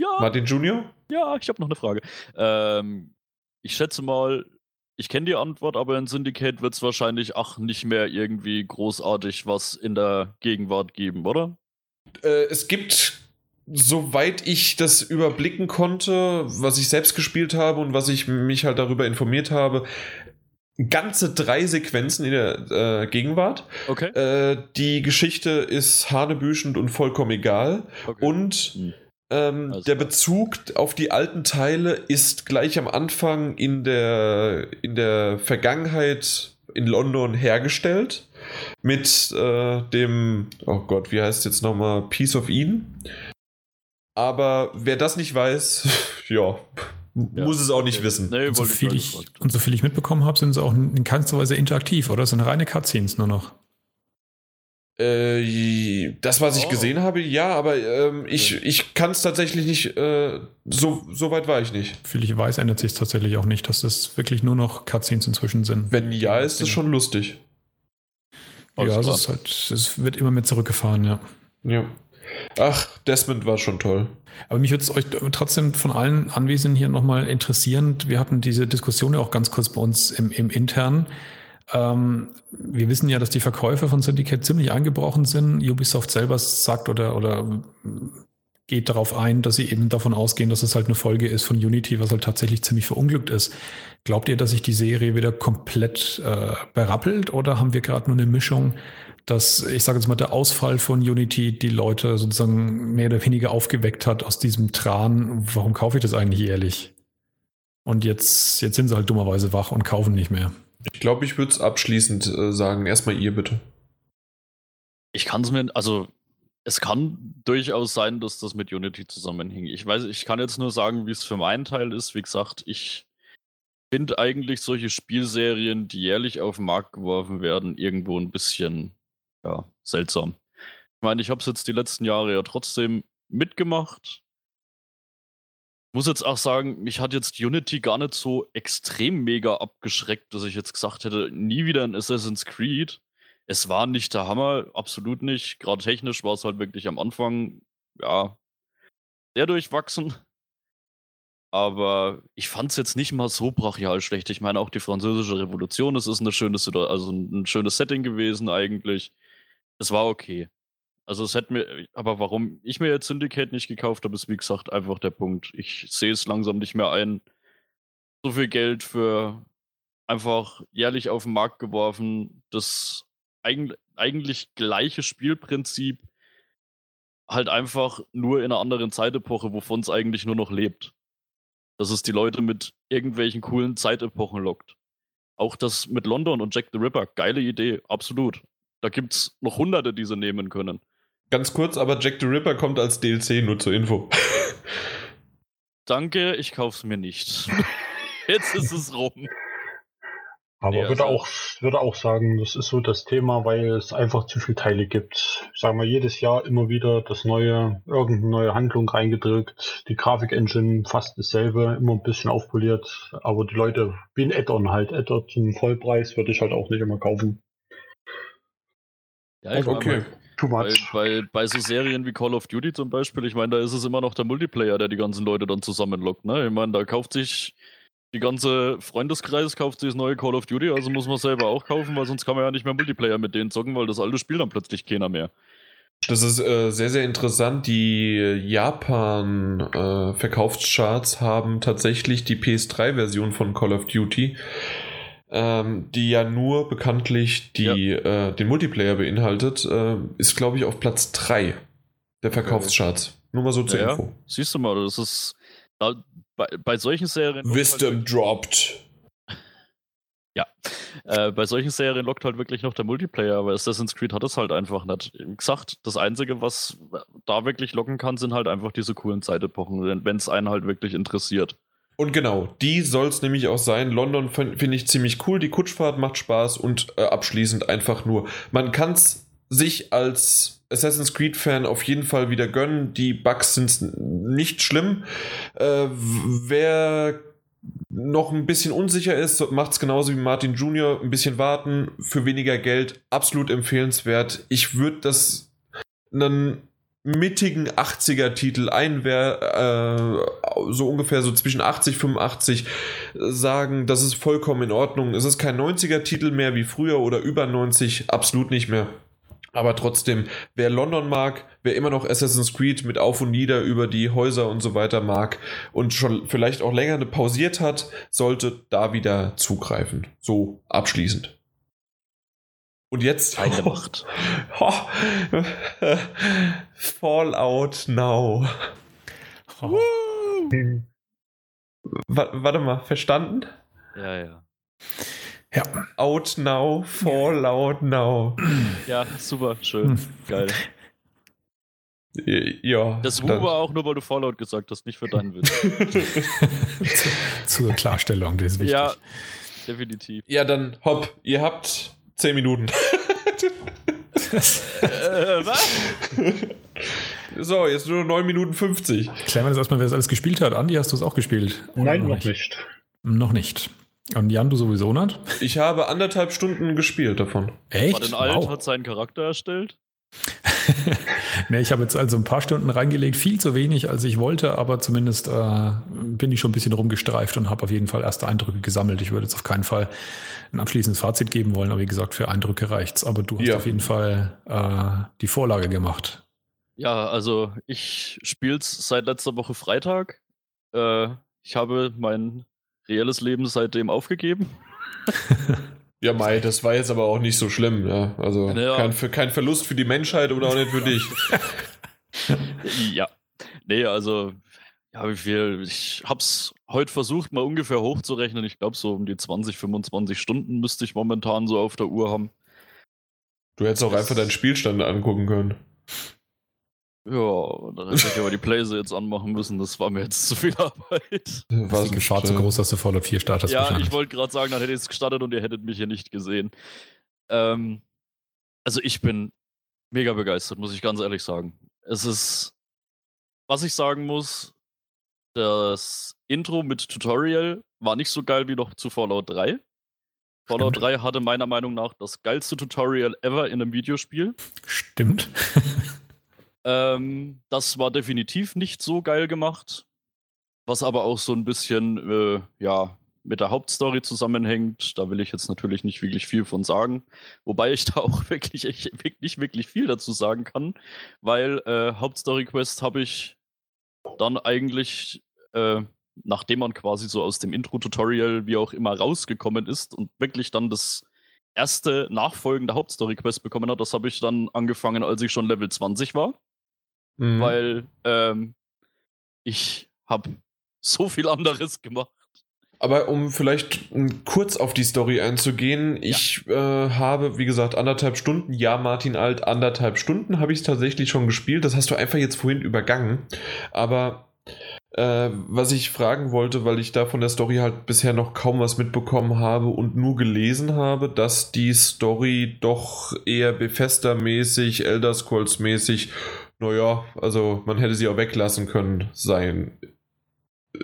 C: ja.
A: Martin Junior?
C: Ja, ich habe noch eine Frage. Ähm, ich schätze mal, ich kenne die Antwort, aber in Syndicate wird es wahrscheinlich auch nicht mehr irgendwie großartig was in der Gegenwart geben, oder?
A: Äh, es gibt, soweit ich das überblicken konnte, was ich selbst gespielt habe und was ich mich halt darüber informiert habe, ganze drei Sequenzen in der äh, Gegenwart.
C: Okay.
A: Äh, die Geschichte ist hanebüchend und vollkommen egal. Okay. Und hm ähm, also der Bezug auf die alten Teile ist gleich am Anfang in der, in der Vergangenheit in London hergestellt. Mit äh, dem, oh Gott, wie heißt es jetzt nochmal? Piece of Eden. Aber wer das nicht weiß, ja, ja, muss es auch nicht wissen.
B: Nee, und, so viel ich, und so viel ich mitbekommen habe, sind sie auch in keinster Weise interaktiv, oder? Das sind reine Cutscenes nur noch.
A: Äh, das, was ich oh. gesehen habe, ja, aber ähm, ich, ich kann es tatsächlich nicht, äh, so, so weit war ich nicht.
B: Viel ich weiß, ändert sich tatsächlich auch nicht, dass das wirklich nur noch Cutscenes inzwischen sind.
A: Wenn ja, ist das schon lustig.
B: ja, also es, halt, es wird immer mehr zurückgefahren, ja.
A: Ja. Ach, Desmond war schon toll.
B: Aber mich würde es euch trotzdem von allen Anwesenden hier nochmal interessieren. Wir hatten diese Diskussion ja auch ganz kurz bei uns im, im Internen. Ähm, wir wissen ja, dass die Verkäufe von Syndicate ziemlich eingebrochen sind. Ubisoft selber sagt oder, oder geht darauf ein, dass sie eben davon ausgehen, dass es halt eine Folge ist von Unity, was halt tatsächlich ziemlich verunglückt ist. Glaubt ihr, dass sich die Serie wieder komplett äh, berappelt oder haben wir gerade nur eine Mischung, dass, ich sage jetzt mal, der Ausfall von Unity die Leute sozusagen mehr oder weniger aufgeweckt hat aus diesem Tran, warum kaufe ich das eigentlich ehrlich? Und jetzt, jetzt sind sie halt dummerweise wach und kaufen nicht mehr.
A: Ich glaube, ich würde es abschließend äh, sagen. Erstmal ihr bitte.
C: Ich kann es mir, also es kann durchaus sein, dass das mit Unity zusammenhing. Ich weiß, ich kann jetzt nur sagen, wie es für meinen Teil ist. Wie gesagt, ich finde eigentlich solche Spielserien, die jährlich auf den Markt geworfen werden, irgendwo ein bisschen ja, seltsam. Ich meine, ich habe es jetzt die letzten Jahre ja trotzdem mitgemacht muss jetzt auch sagen, mich hat jetzt Unity gar nicht so extrem mega abgeschreckt, dass ich jetzt gesagt hätte, nie wieder ein Assassin's Creed. Es war nicht der Hammer, absolut nicht. Gerade technisch war es halt wirklich am Anfang, ja, sehr durchwachsen. Aber ich fand es jetzt nicht mal so brachial schlecht. Ich meine, auch die Französische Revolution, es ist eine schöne, also ein schönes Setting gewesen eigentlich. Es war okay. Also es hätte mir, aber warum ich mir jetzt Syndicate nicht gekauft habe, ist wie gesagt einfach der Punkt. Ich sehe es langsam nicht mehr ein. So viel Geld für einfach jährlich auf den Markt geworfen, das eigentlich gleiche Spielprinzip halt einfach nur in einer anderen Zeitepoche, wovon es eigentlich nur noch lebt. Dass es die Leute mit irgendwelchen coolen Zeitepochen lockt. Auch das mit London und Jack the Ripper, geile Idee, absolut. Da gibt es noch hunderte, die sie nehmen können.
A: Ganz kurz, aber Jack the Ripper kommt als DLC, nur zur Info.
C: Danke, ich kauf's mir nicht. Jetzt ist es rum.
D: Aber nee, würde, also auch, würde auch sagen, das ist so das Thema, weil es einfach zu viele Teile gibt. Ich sage mal, jedes Jahr immer wieder das neue, irgendeine neue Handlung reingedrückt, die Grafik-Engine fast dasselbe, immer ein bisschen aufpoliert, aber die Leute, wie ein Add-on halt, Add-on zum Vollpreis würde ich halt auch nicht immer kaufen.
C: Ja, ich okay. Too much. Bei, bei, bei, so Serien wie Call of Duty zum Beispiel, ich meine, da ist es immer noch der Multiplayer, der die ganzen Leute dann zusammenlockt. Ne? Ich meine, da kauft sich die ganze Freundeskreis kauft sich das neue Call of Duty, also muss man selber auch kaufen, weil sonst kann man ja nicht mehr Multiplayer mit denen zocken, weil das alte Spiel dann plötzlich keiner mehr.
A: Das ist äh, sehr, sehr interessant. Die Japan-Verkaufscharts äh, haben tatsächlich die PS3-Version von Call of Duty, ähm, die ja nur bekanntlich die, ja. äh, den Multiplayer beinhaltet, äh, ist, glaube ich, auf Platz 3 der Verkaufscharts. Okay. Nur mal so zur ja, Info.
C: Siehst du mal, das ist. Da, bei, bei solchen Serien.
A: Wisdom halt dropped.
C: Ja, äh, bei solchen Serien lockt halt wirklich noch der Multiplayer, aber Assassin's Creed hat es halt einfach nicht. Wie gesagt, das Einzige, was da wirklich locken kann, sind halt einfach diese coolen Zeitepochen, wenn es einen halt wirklich interessiert.
A: Und genau, die soll es nämlich auch sein. London finde ich ziemlich cool, die Kutschfahrt macht Spaß und äh, abschließend einfach nur, man kann es sich als Assassin's Creed-Fan auf jeden Fall wieder gönnen. Die Bugs sind nicht schlimm. Äh, wer noch ein bisschen unsicher ist, macht es genauso wie Martin Jr. Ein bisschen warten für weniger Geld. Absolut empfehlenswert. Ich würde das einen mittigen 80er-Titel einwer äh, so ungefähr so zwischen 80 85 sagen, das ist vollkommen in Ordnung. Es ist kein 90er-Titel mehr wie früher oder über 90, absolut nicht mehr. Aber trotzdem, wer London mag, wer immer noch Assassin's Creed mit Auf und Nieder über die Häuser und so weiter mag und schon vielleicht auch länger pausiert hat, sollte da wieder zugreifen. So abschließend. Und jetzt
C: eine Macht. Oh,
A: Fallout Now. Oh. Warte mal, verstanden?
C: Ja, ja.
A: Ja. Out now, Fallout now.
C: Ja, super, schön. Hm. Geil.
A: Ja.
C: Das war auch nur, weil du Fallout gesagt hast, nicht für deinen Witz.
B: Zur Klarstellung, das ist wichtig.
C: Ja, definitiv.
A: Ja, dann hopp, ihr habt 10 Minuten. äh, was? So, jetzt nur 9 Minuten 50.
B: Klären wir das erstmal, wer das alles gespielt hat. Andi, hast du es auch gespielt?
D: Nein, noch nicht.
B: Noch nicht. Und Jan, du sowieso nicht?
A: Ich habe anderthalb Stunden gespielt davon.
C: Echt? War denn alt, wow. hat seinen Charakter erstellt?
B: ne, ich habe jetzt also ein paar Stunden reingelegt, viel zu wenig, als ich wollte, aber zumindest äh, bin ich schon ein bisschen rumgestreift und habe auf jeden Fall erste Eindrücke gesammelt. Ich würde jetzt auf keinen Fall ein abschließendes Fazit geben wollen, aber wie gesagt, für Eindrücke reicht's. Aber du hast ja. auf jeden Fall äh, die Vorlage gemacht.
C: Ja, also ich spiele es seit letzter Woche Freitag. Äh, ich habe mein reelles Leben seitdem aufgegeben.
A: Ja, Mai, das war jetzt aber auch nicht so schlimm, ja. Also ja. Kein, kein Verlust für die Menschheit oder auch nicht für dich.
C: ja. Nee, also, ja, wie viel? Ich hab's heute versucht, mal ungefähr hochzurechnen. Ich glaube, so um die 20, 25 Stunden müsste ich momentan so auf der Uhr haben.
A: Du hättest auch das einfach deinen Spielstand angucken können.
C: Ja, dann hätte ich aber die Playse jetzt anmachen müssen. Das war mir jetzt zu viel Arbeit.
B: War die Gefahr zu groß, dass du Fallout 4 startest?
C: Ja, ich wollte gerade sagen, dann hätte ich es gestartet und ihr hättet mich hier nicht gesehen. Ähm, also ich bin mega begeistert, muss ich ganz ehrlich sagen. Es ist, was ich sagen muss, das Intro mit Tutorial war nicht so geil wie noch zu Fallout 3. Fallout Stimmt. 3 hatte meiner Meinung nach das geilste Tutorial ever in einem Videospiel.
B: Stimmt.
C: ähm, das war definitiv nicht so geil gemacht. Was aber auch so ein bisschen, äh, ja, mit der Hauptstory zusammenhängt. Da will ich jetzt natürlich nicht wirklich viel von sagen. Wobei ich da auch wirklich ich, nicht wirklich viel dazu sagen kann, weil äh, Hauptstory-Quest habe ich dann eigentlich äh, nachdem man quasi so aus dem Intro-Tutorial wie auch immer rausgekommen ist und wirklich dann das erste nachfolgende Hauptstory-Quest bekommen hat, das habe ich dann angefangen, als ich schon Level 20 war. Mhm. Weil ähm, ich habe so viel anderes gemacht.
A: Aber um vielleicht kurz auf die Story einzugehen, ja. ich äh, habe, wie gesagt, anderthalb Stunden, ja, Martin Alt, anderthalb Stunden habe ich es tatsächlich schon gespielt. Das hast du einfach jetzt vorhin übergangen. Aber äh, was ich fragen wollte, weil ich da von der Story halt bisher noch kaum was mitbekommen habe und nur gelesen habe, dass die Story doch eher Bethesda-mäßig, Elder Scrolls-mäßig, naja, also man hätte sie auch weglassen können, sein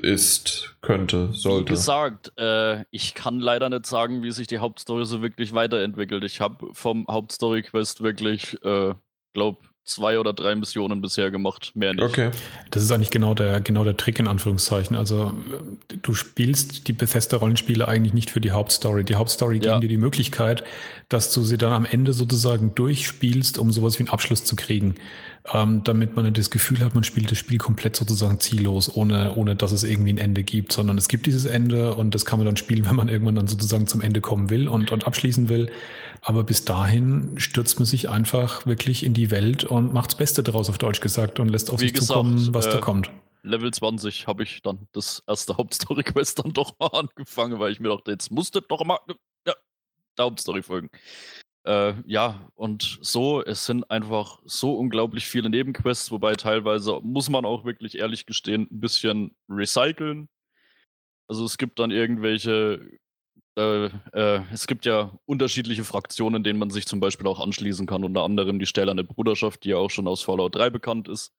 A: ist, könnte, sollte.
C: Wie gesagt, äh, ich kann leider nicht sagen, wie sich die Hauptstory so wirklich weiterentwickelt. Ich habe vom Hauptstory-Quest wirklich, äh, glaube zwei oder drei Missionen bisher gemacht, mehr nicht.
B: Okay. Das ist eigentlich genau der, genau der Trick in Anführungszeichen. Also du spielst die Bethesda-Rollenspiele eigentlich nicht für die Hauptstory. Die Hauptstory ja. gibt dir die Möglichkeit, dass du sie dann am Ende sozusagen durchspielst, um sowas wie einen Abschluss zu kriegen. Ähm, damit man das Gefühl hat, man spielt das Spiel komplett sozusagen ziellos, ohne, ohne dass es irgendwie ein Ende gibt, sondern es gibt dieses Ende und das kann man dann spielen, wenn man irgendwann dann sozusagen zum Ende kommen will und, und abschließen will. Aber bis dahin stürzt man sich einfach wirklich in die Welt und macht das Beste daraus, auf Deutsch gesagt, und lässt auf Wie sich gesagt, zukommen, was äh, da kommt.
C: Level 20 habe ich dann das erste Hauptstory-Quest dann doch mal angefangen, weil ich mir dachte, jetzt musste doch mal ja, der Hauptstory folgen. Äh, ja, und so, es sind einfach so unglaublich viele Nebenquests, wobei teilweise muss man auch wirklich ehrlich gestehen, ein bisschen recyceln. Also es gibt dann irgendwelche äh, äh, es gibt ja unterschiedliche Fraktionen, denen man sich zum Beispiel auch anschließen kann, unter anderem die Stählerne Bruderschaft, die ja auch schon aus Fallout 3 bekannt ist.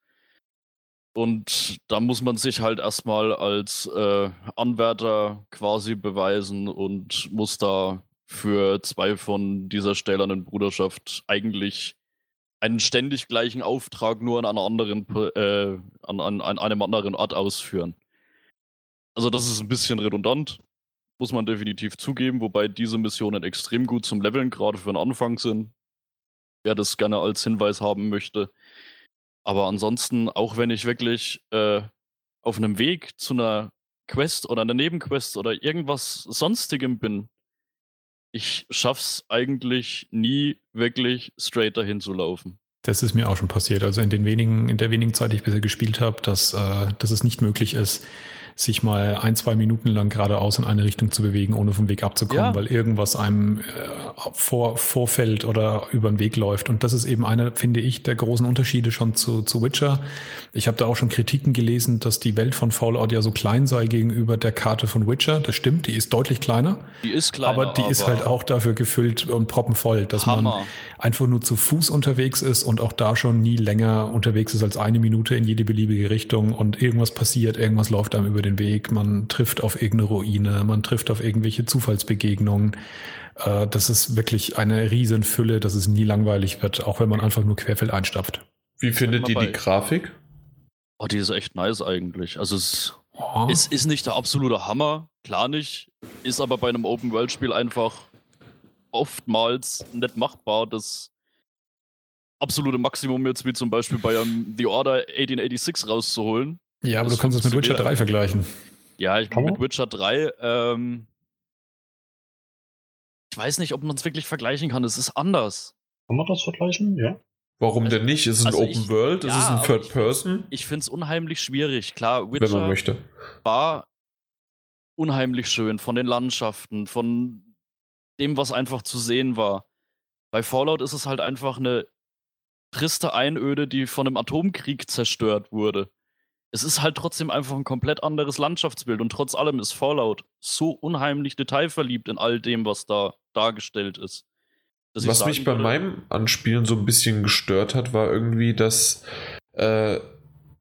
C: Und da muss man sich halt erstmal als äh, Anwärter quasi beweisen und muss da für zwei von dieser stählernen Bruderschaft eigentlich einen ständig gleichen Auftrag nur an, einer anderen, äh, an, an, an einem anderen Ort ausführen. Also das ist ein bisschen redundant, muss man definitiv zugeben, wobei diese Missionen extrem gut zum Leveln gerade für den Anfang sind. Wer das gerne als Hinweis haben möchte. Aber ansonsten, auch wenn ich wirklich äh, auf einem Weg zu einer Quest oder einer Nebenquest oder irgendwas sonstigem bin, ich schaff's eigentlich nie wirklich straight dahin zu laufen.
B: Das ist mir auch schon passiert. Also in den wenigen, in der wenigen Zeit, die ich bisher gespielt habe, dass, äh, dass es nicht möglich ist, sich mal ein, zwei Minuten lang geradeaus in eine Richtung zu bewegen, ohne vom Weg abzukommen, ja. weil irgendwas einem äh, vor, vorfällt oder über den Weg läuft. Und das ist eben einer, finde ich, der großen Unterschiede schon zu, zu Witcher. Ich habe da auch schon Kritiken gelesen, dass die Welt von Fallout ja so klein sei gegenüber der Karte von Witcher. Das stimmt, die ist deutlich kleiner.
C: Die ist kleiner.
B: Aber die aber ist halt auch dafür gefüllt und proppenvoll, dass Hammer. man einfach nur zu Fuß unterwegs ist und auch da schon nie länger unterwegs ist als eine Minute in jede beliebige Richtung und irgendwas passiert, irgendwas läuft einem über den Weg, man trifft auf irgendeine Ruine, man trifft auf irgendwelche Zufallsbegegnungen. Äh, das ist wirklich eine Riesenfülle, dass es nie langweilig wird, auch wenn man einfach nur querfeld einstapft.
A: Wie findet ihr die Grafik?
C: Oh, die ist echt nice eigentlich. Also es oh. ist, ist nicht der absolute Hammer, klar nicht, ist aber bei einem Open-World-Spiel einfach oftmals nicht machbar, das absolute Maximum jetzt wie zum Beispiel bei um, The Order 1886 rauszuholen.
B: Ja, aber das du kannst es mit Witcher 3 vergleichen.
C: Ja, ich bin mit Witcher 3. Ähm, ich weiß nicht, ob man es wirklich vergleichen kann. Es ist anders.
D: Kann man das vergleichen? Ja.
A: Warum denn nicht? Es ist also ein Open ich, World, es ja, ist ein Third Person.
C: Ich, ich finde es unheimlich schwierig. Klar,
A: Witcher Wenn man möchte.
C: war unheimlich schön von den Landschaften, von dem, was einfach zu sehen war. Bei Fallout ist es halt einfach eine triste Einöde, die von einem Atomkrieg zerstört wurde es ist halt trotzdem einfach ein komplett anderes Landschaftsbild und trotz allem ist Fallout so unheimlich detailverliebt in all dem, was da dargestellt ist.
A: Was mich bei meinem Anspielen so ein bisschen gestört hat, war irgendwie, dass äh,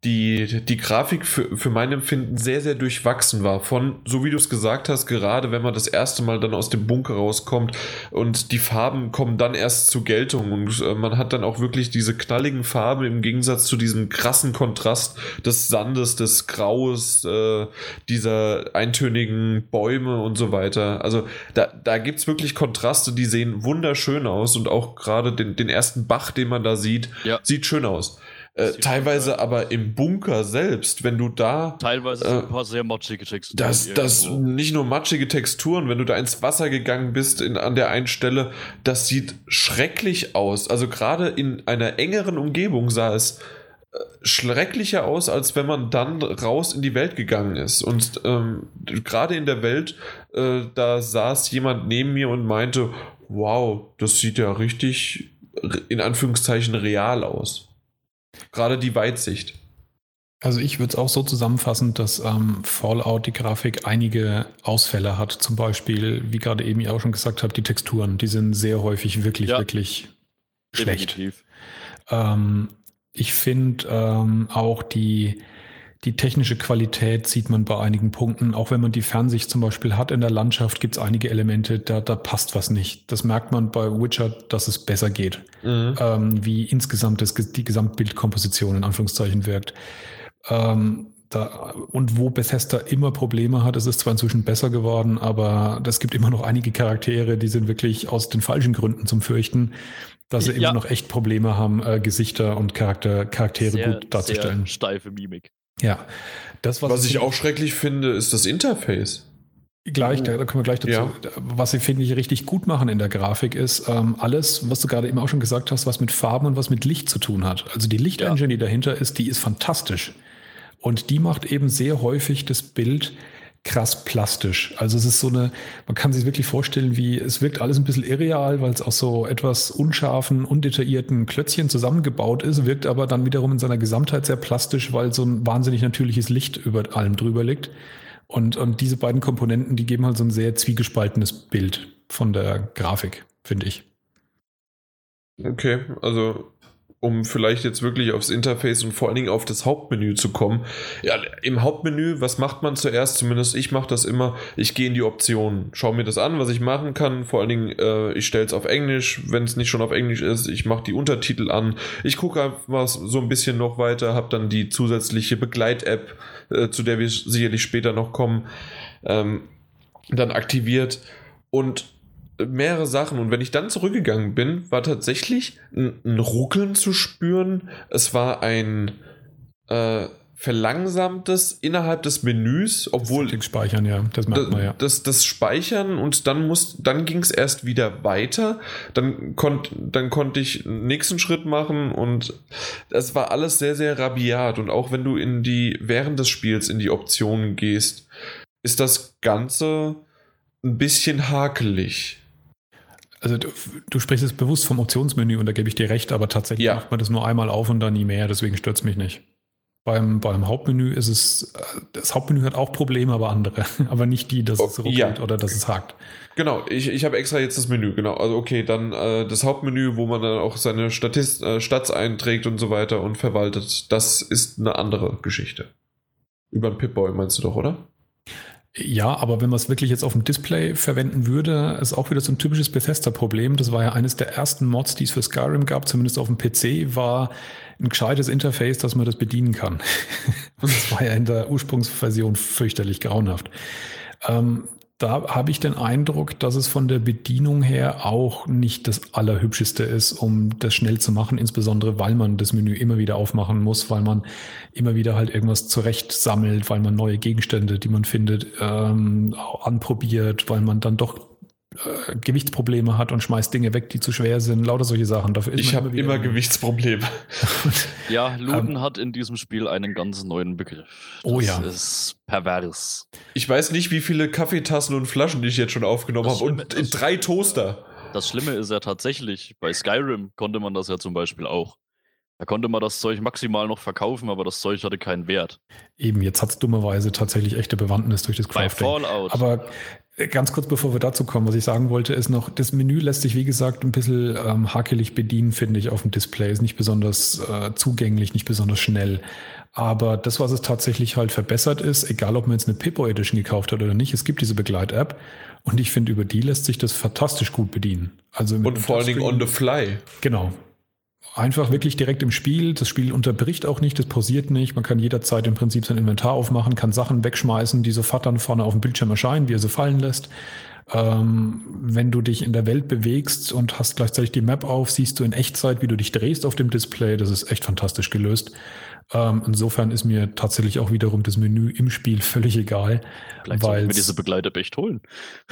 A: die, die Grafik für, für mein Empfinden sehr, sehr durchwachsen war. Von, so wie du es gesagt hast, gerade wenn man das erste Mal dann aus dem Bunker rauskommt und die Farben kommen dann erst zur Geltung und äh, man hat dann auch wirklich diese knalligen Farben im Gegensatz zu diesem krassen Kontrast des Sandes, des Graues, äh, dieser eintönigen Bäume und so weiter. Also da, da gibt es wirklich Kontraste, die sehen wunderschön aus und auch gerade den, den ersten Bach, den man da sieht, ja. sieht schön aus. Äh, teilweise aber im Bunker selbst, wenn du da.
C: Teilweise äh, ein paar sehr matschige
A: Texturen. Das, das nicht nur matschige Texturen, wenn du da ins Wasser gegangen bist in, an der einen Stelle, das sieht schrecklich aus. Also gerade in einer engeren Umgebung sah es äh, schrecklicher aus, als wenn man dann raus in die Welt gegangen ist. Und ähm, gerade in der Welt, äh, da saß jemand neben mir und meinte, wow, das sieht ja richtig in Anführungszeichen real aus. Gerade die Weitsicht.
B: Also ich würde es auch so zusammenfassen, dass ähm, Fallout die Grafik einige Ausfälle hat. Zum Beispiel, wie gerade eben ich auch schon gesagt habe, die Texturen, die sind sehr häufig wirklich, ja. wirklich schlecht. Ähm, ich finde ähm, auch die, die technische Qualität sieht man bei einigen Punkten. Auch wenn man die Fernsicht zum Beispiel hat in der Landschaft, gibt es einige Elemente, da, da passt was nicht. Das merkt man bei Witcher, dass es besser geht. Mhm. Ähm, wie insgesamt das, die Gesamtbildkomposition in Anführungszeichen wirkt. Ähm, da, und wo Bethesda immer Probleme hat, ist es zwar inzwischen besser geworden, aber es gibt immer noch einige Charaktere, die sind wirklich aus den falschen Gründen zum Fürchten, dass sie ja. immer noch echt Probleme haben, äh, Gesichter und Charakter, Charaktere sehr, gut darzustellen. Sehr
C: steife Mimik.
B: Ja.
A: Das, was, was ich auch schrecklich finde, ist das Interface.
B: Gleich, da, da kommen wir gleich dazu. Ja. Was sie, finde ich, richtig gut machen in der Grafik ist ähm, alles, was du gerade eben auch schon gesagt hast, was mit Farben und was mit Licht zu tun hat. Also die Lichtengine, ja. die dahinter ist, die ist fantastisch. Und die macht eben sehr häufig das Bild krass plastisch. Also es ist so eine, man kann sich wirklich vorstellen, wie es wirkt alles ein bisschen irreal, weil es aus so etwas unscharfen, undetaillierten Klötzchen zusammengebaut ist, wirkt aber dann wiederum in seiner Gesamtheit sehr plastisch, weil so ein wahnsinnig natürliches Licht über allem drüber liegt. Und, und diese beiden Komponenten, die geben halt so ein sehr zwiegespaltenes Bild von der Grafik, finde ich.
A: Okay, also um vielleicht jetzt wirklich aufs Interface und vor allen Dingen auf das Hauptmenü zu kommen. Ja, im Hauptmenü, was macht man zuerst? Zumindest ich mache das immer. Ich gehe in die Optionen, schaue mir das an, was ich machen kann. Vor allen Dingen, äh, ich stelle es auf Englisch, wenn es nicht schon auf Englisch ist. Ich mache die Untertitel an. Ich gucke einfach so ein bisschen noch weiter, habe dann die zusätzliche Begleit-App, äh, zu der wir sicherlich später noch kommen, ähm, dann aktiviert. Und mehrere Sachen. Und wenn ich dann zurückgegangen bin, war tatsächlich ein, ein Ruckeln zu spüren. Es war ein äh, verlangsamtes innerhalb des Menüs, obwohl.
B: Das Speichern, ja, das
A: merkt man ja. Das, das Speichern und dann muss, dann ging es erst wieder weiter. Dann, konnt, dann konnte ich einen nächsten Schritt machen und es war alles sehr, sehr rabiat. Und auch wenn du in die, während des Spiels in die Optionen gehst, ist das Ganze ein bisschen hakelig
B: also du, du, sprichst jetzt bewusst vom Optionsmenü und da gebe ich dir recht, aber tatsächlich ja. macht man das nur einmal auf und dann nie mehr, deswegen stört es mich nicht. Beim, beim Hauptmenü ist es, das Hauptmenü hat auch Probleme, aber andere. Aber nicht die, dass es ruckelt ja. oder dass es hakt.
A: Genau, ich, ich habe extra jetzt das Menü, genau. Also okay, dann äh, das Hauptmenü, wo man dann auch seine Statist, äh, Stats einträgt und so weiter und verwaltet, das ist eine andere Geschichte. Über ein Pip-Boy meinst du doch, oder?
B: Ja, aber wenn man es wirklich jetzt auf dem Display verwenden würde, ist auch wieder so ein typisches Bethesda-Problem. Das war ja eines der ersten Mods, die es für Skyrim gab, zumindest auf dem PC, war ein gescheites Interface, dass man das bedienen kann. Und das war ja in der Ursprungsversion fürchterlich grauenhaft. Ähm, da habe ich den Eindruck, dass es von der Bedienung her auch nicht das Allerhübscheste ist, um das schnell zu machen, insbesondere weil man das Menü immer wieder aufmachen muss, weil man immer wieder halt irgendwas zurecht sammelt, weil man neue Gegenstände, die man findet, ähm, anprobiert, weil man dann doch äh, Gewichtsprobleme hat und schmeißt Dinge weg, die zu schwer sind, lauter solche Sachen.
A: Dafür ist ich habe immer, immer Gewichtsprobleme.
C: ja, Looten ähm, hat in diesem Spiel einen ganz neuen Begriff.
B: Oh das oh ja.
C: Das ist pervers.
A: Ich weiß nicht, wie viele Kaffeetassen und Flaschen ich jetzt schon aufgenommen habe und das, drei Toaster.
C: Das Schlimme ist ja tatsächlich, bei Skyrim konnte man das ja zum Beispiel auch. Da konnte man das Zeug maximal noch verkaufen, aber das Zeug hatte keinen Wert.
B: Eben, jetzt hat es dummerweise tatsächlich echte Bewandtnis durch das
C: Crafting. Bei Fallout.
B: Aber ganz kurz bevor wir dazu kommen, was ich sagen wollte, ist noch, das Menü lässt sich, wie gesagt, ein bisschen ähm, hakelig bedienen, finde ich, auf dem Display. Ist nicht besonders äh, zugänglich, nicht besonders schnell. Aber das, was es tatsächlich halt verbessert ist, egal ob man jetzt eine Pippo Edition gekauft hat oder nicht, es gibt diese Begleit-App und ich finde, über die lässt sich das fantastisch gut bedienen.
A: Also und vor allen Dingen on the fly.
B: Genau. Einfach wirklich direkt im Spiel. Das Spiel unterbricht auch nicht, das pausiert nicht. Man kann jederzeit im Prinzip sein Inventar aufmachen, kann Sachen wegschmeißen, die sofort dann vorne auf dem Bildschirm erscheinen, wie er sie fallen lässt. Ähm, wenn du dich in der Welt bewegst und hast gleichzeitig die Map auf, siehst du in Echtzeit, wie du dich drehst auf dem Display. Das ist echt fantastisch gelöst. Ähm, insofern ist mir tatsächlich auch wiederum das Menü im Spiel völlig egal.
C: Vielleicht soll ich mir diese Begleiter echt holen.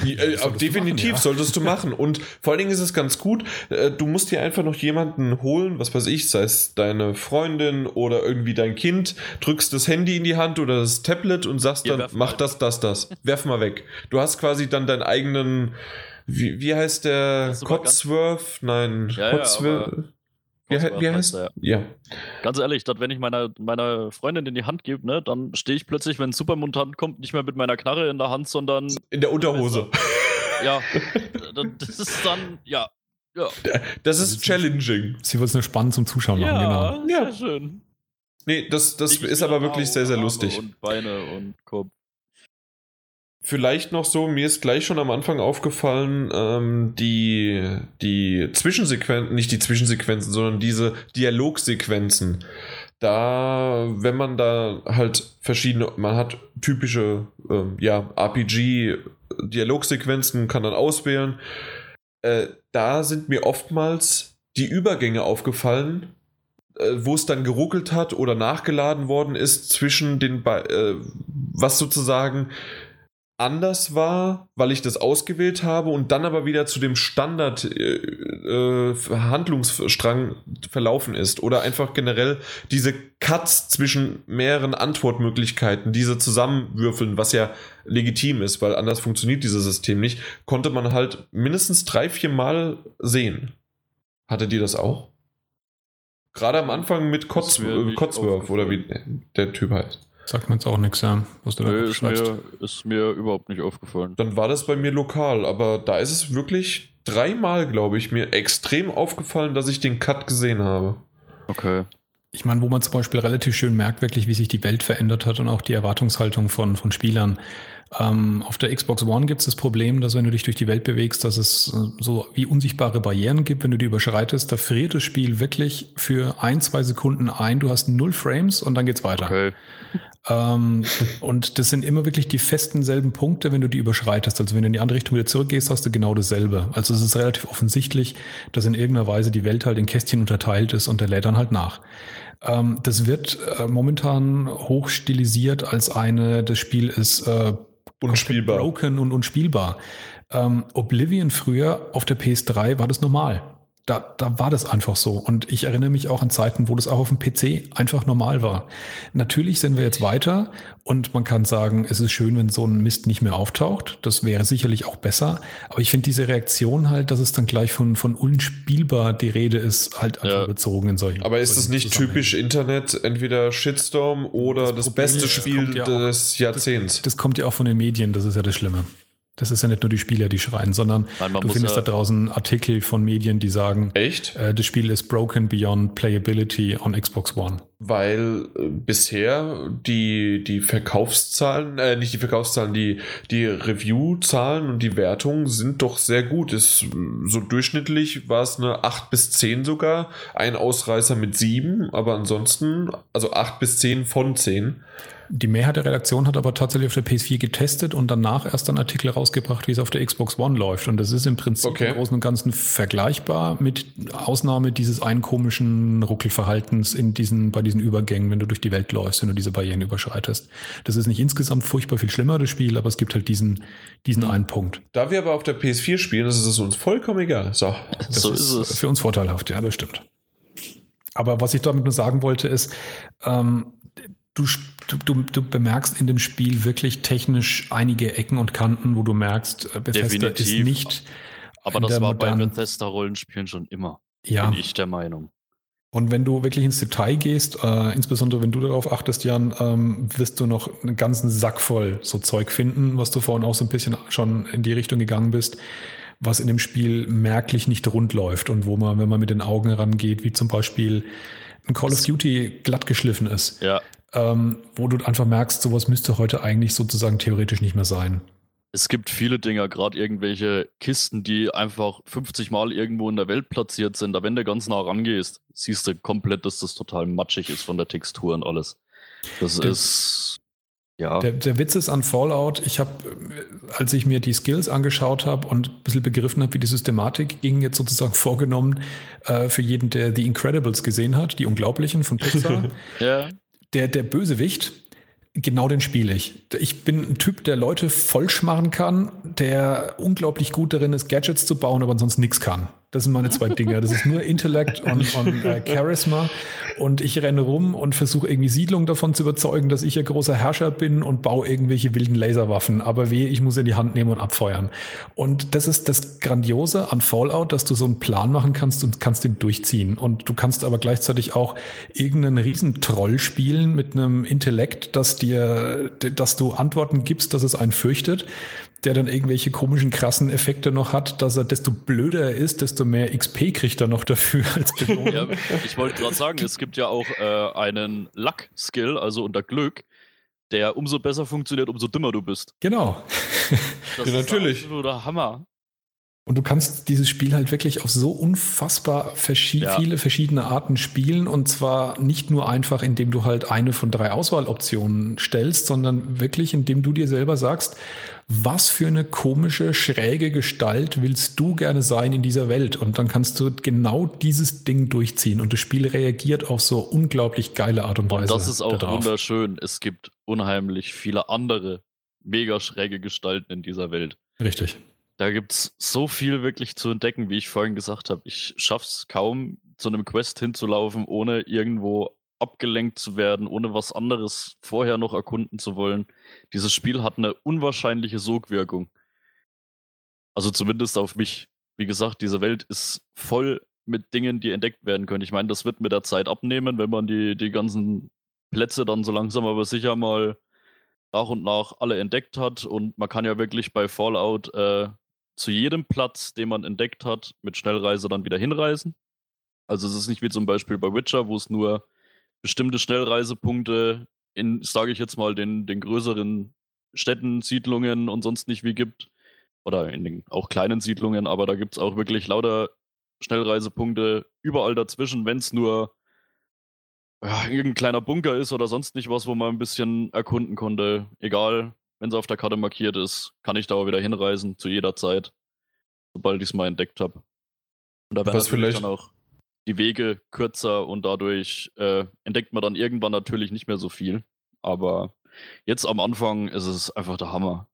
A: Äh, definitiv machen, ja. solltest du machen. Und vor allen Dingen ist es ganz gut, äh, du musst dir einfach noch jemanden holen, was weiß ich, sei es deine Freundin oder irgendwie dein Kind, drückst das Handy in die Hand oder das Tablet und sagst dann, mach das, das, das. Werf mal weg. Du hast quasi dann deinen eigenen, wie, wie heißt der? Cotsworth? Nein,
C: ja, Cotsworth. Ja,
A: wie, wie heißt? Ja. ja.
C: Ganz ehrlich, dat, wenn ich meiner, meiner Freundin in die Hand gebe, ne, dann stehe ich plötzlich, wenn ein Supermutant kommt, nicht mehr mit meiner Knarre in der Hand, sondern.
A: In der Unterhose.
C: Ja. das ist dann, ja. ja.
A: Das ist challenging.
B: Sie wird es nur spannend zum Zuschauen
C: ja,
B: machen,
C: genau. Ja, sehr schön.
A: Nee, das, das ist aber wirklich sehr, sehr lustig.
C: Und Beine und Kopf.
A: Vielleicht noch so, mir ist gleich schon am Anfang aufgefallen, ähm, die, die Zwischensequenzen, nicht die Zwischensequenzen, sondern diese Dialogsequenzen. Da, wenn man da halt verschiedene, man hat typische, ähm, ja, RPG-Dialogsequenzen, kann dann auswählen. Äh, da sind mir oftmals die Übergänge aufgefallen, äh, wo es dann geruckelt hat oder nachgeladen worden ist zwischen den, äh, was sozusagen anders war, weil ich das ausgewählt habe und dann aber wieder zu dem Standard äh, äh, Handlungsstrang verlaufen ist oder einfach generell diese Cuts zwischen mehreren Antwortmöglichkeiten, diese zusammenwürfeln, was ja legitim ist, weil anders funktioniert dieses System nicht, konnte man halt mindestens drei, vier Mal sehen. Hatte die das auch? Gerade am Anfang mit Kotz, oder wie der Typ heißt.
B: Sagt man jetzt auch nichts, ja.
C: Was du Nö, ist, mir, ist mir überhaupt nicht aufgefallen.
A: Dann war das bei mir lokal, aber da ist es wirklich dreimal, glaube ich, mir extrem aufgefallen, dass ich den Cut gesehen habe.
C: Okay.
B: Ich meine, wo man zum Beispiel relativ schön merkt, wirklich, wie sich die Welt verändert hat und auch die Erwartungshaltung von, von Spielern. Ähm, auf der Xbox One gibt es das Problem, dass wenn du dich durch die Welt bewegst, dass es äh, so wie unsichtbare Barrieren gibt, wenn du die überschreitest, da friert das Spiel wirklich für ein, zwei Sekunden ein. Du hast null Frames und dann geht's weiter. Okay. Ähm, und das sind immer wirklich die festen selben Punkte, wenn du die überschreitest. Also wenn du in die andere Richtung wieder zurückgehst, hast du genau dasselbe. Also es ist relativ offensichtlich, dass in irgendeiner Weise die Welt halt in Kästchen unterteilt ist und der lädt dann halt nach. Ähm, das wird äh, momentan hochstilisiert als eine, das Spiel ist äh,
A: unspielbar.
B: broken und unspielbar. Ähm, Oblivion früher auf der PS3 war das normal da, da war das einfach so. Und ich erinnere mich auch an Zeiten, wo das auch auf dem PC einfach normal war. Natürlich sind wir jetzt weiter und man kann sagen, es ist schön, wenn so ein Mist nicht mehr auftaucht. Das wäre sicherlich auch besser. Aber ich finde diese Reaktion halt, dass es dann gleich von, von unspielbar die Rede ist, halt einfach ja. bezogen in solchen.
A: Aber ist es nicht typisch Internet, entweder Shitstorm oder das, das beste Spiel ja des Jahrzehnts?
B: Das, das kommt ja auch von den Medien, das ist ja das Schlimme. Das ist ja nicht nur die Spieler, die schreien, sondern Nein, du findest ja da draußen Artikel von Medien, die sagen,
A: echt?
B: Äh, das Spiel ist broken beyond playability on Xbox One.
A: Weil äh, bisher die, die Verkaufszahlen, äh, nicht die Verkaufszahlen, die, die Review-Zahlen und die Wertungen sind doch sehr gut. Ist, so durchschnittlich war es eine 8 bis 10 sogar, ein Ausreißer mit 7, aber ansonsten, also 8 bis 10 von 10.
B: Die Mehrheit der Redaktion hat aber tatsächlich auf der PS4 getestet und danach erst einen Artikel rausgebracht, wie es auf der Xbox One läuft. Und das ist im Prinzip okay. im Großen und Ganzen vergleichbar mit Ausnahme dieses einen komischen Ruckelverhaltens in diesen, bei diesen Übergängen, wenn du durch die Welt läufst, wenn du diese Barrieren überschreitest. Das ist nicht insgesamt furchtbar viel schlimmer, das Spiel, aber es gibt halt diesen, diesen einen Punkt.
A: Da wir aber auf der PS4 spielen, ist es uns vollkommen egal. So,
B: das so ist, ist es. Für uns vorteilhaft, ja, das stimmt. Aber was ich damit nur sagen wollte, ist, ähm, du, du, du bemerkst in dem Spiel wirklich technisch einige Ecken und Kanten, wo du merkst,
C: äh, Bethesda Definitiv.
B: ist nicht.
C: Aber das war bei Bethesda-Rollenspielen schon immer.
B: Ja.
C: Bin ich der Meinung.
B: Und wenn du wirklich ins Detail gehst, äh, insbesondere wenn du darauf achtest, Jan, ähm, wirst du noch einen ganzen Sack voll so Zeug finden, was du vorhin auch so ein bisschen schon in die Richtung gegangen bist, was in dem Spiel merklich nicht rund läuft und wo man, wenn man mit den Augen rangeht, wie zum Beispiel ein Call of Duty glatt geschliffen ist.
C: Ja
B: ähm, wo du einfach merkst, sowas müsste heute eigentlich sozusagen theoretisch nicht mehr sein.
C: Es gibt viele Dinge, gerade irgendwelche Kisten, die einfach 50 Mal irgendwo in der Welt platziert sind. Da wenn du ganz nah rangehst, siehst du komplett, dass das total matschig ist von der Textur und alles. Das der, ist ja.
B: Der, der, Witz ist an Fallout, ich habe, als ich mir die Skills angeschaut habe und ein bisschen begriffen habe, wie die Systematik ging, jetzt sozusagen vorgenommen, äh, für jeden, der The Incredibles gesehen hat, die Unglaublichen von Pixar. ja. Der, der Bösewicht, Genau den spiele ich. Ich bin ein Typ, der Leute vollschmarren kann, der unglaublich gut darin ist, Gadgets zu bauen, aber sonst nichts kann. Das sind meine zwei Dinge. Das ist nur Intellekt und, und äh, Charisma. Und ich renne rum und versuche irgendwie Siedlungen davon zu überzeugen, dass ich ein großer Herrscher bin und baue irgendwelche wilden Laserwaffen. Aber weh, ich muss in die Hand nehmen und abfeuern. Und das ist das Grandiose an Fallout, dass du so einen Plan machen kannst und kannst den durchziehen. Und du kannst aber gleichzeitig auch irgendeinen Riesentroll spielen mit einem Intellekt, dass dir, dass du Antworten gibst, dass es einen fürchtet der dann irgendwelche komischen, krassen Effekte noch hat, dass er, desto blöder er ist, desto mehr XP kriegt er noch dafür als
C: Belohnung. Ja, ich wollte gerade sagen, es gibt ja auch äh, einen Luck-Skill, also unter Glück, der umso besser funktioniert, umso dümmer du bist.
B: Genau.
C: Das ja, natürlich. Oder Hammer.
B: Und du kannst dieses Spiel halt wirklich auf so unfassbar verschi ja. viele verschiedene Arten spielen. Und zwar nicht nur einfach, indem du halt eine von drei Auswahloptionen stellst, sondern wirklich, indem du dir selber sagst, was für eine komische, schräge Gestalt willst du gerne sein in dieser Welt? Und dann kannst du genau dieses Ding durchziehen. Und das Spiel reagiert auf so unglaublich geile Art und Weise.
C: Und das ist auch darauf. wunderschön. Es gibt unheimlich viele andere mega schräge Gestalten in dieser Welt.
B: Richtig.
C: Da gibt es so viel wirklich zu entdecken, wie ich vorhin gesagt habe. Ich schaffe es kaum, zu einem Quest hinzulaufen, ohne irgendwo abgelenkt zu werden, ohne was anderes vorher noch erkunden zu wollen. Dieses Spiel hat eine unwahrscheinliche Sogwirkung. Also zumindest auf mich. Wie gesagt, diese Welt ist voll mit Dingen, die entdeckt werden können. Ich meine, das wird mit der Zeit abnehmen, wenn man die, die ganzen Plätze dann so langsam aber sicher mal nach und nach alle entdeckt hat. Und man kann ja wirklich bei Fallout äh, zu jedem Platz, den man entdeckt hat, mit Schnellreise dann wieder hinreisen. Also es ist nicht wie zum Beispiel bei Witcher, wo es nur bestimmte Schnellreisepunkte in, sage ich jetzt mal, den, den größeren Städten, Siedlungen und sonst nicht wie gibt. Oder in den auch kleinen Siedlungen, aber da gibt es auch wirklich lauter Schnellreisepunkte überall dazwischen, wenn es nur ja, irgendein kleiner Bunker ist oder sonst nicht was, wo man ein bisschen erkunden konnte. Egal, wenn es auf der Karte markiert ist, kann ich da auch wieder hinreisen, zu jeder Zeit, sobald ich es mal entdeckt habe. Und da wäre vielleicht dann auch die Wege kürzer und dadurch äh, entdeckt man dann irgendwann natürlich nicht mehr so viel. Aber jetzt am Anfang ist es einfach der Hammer.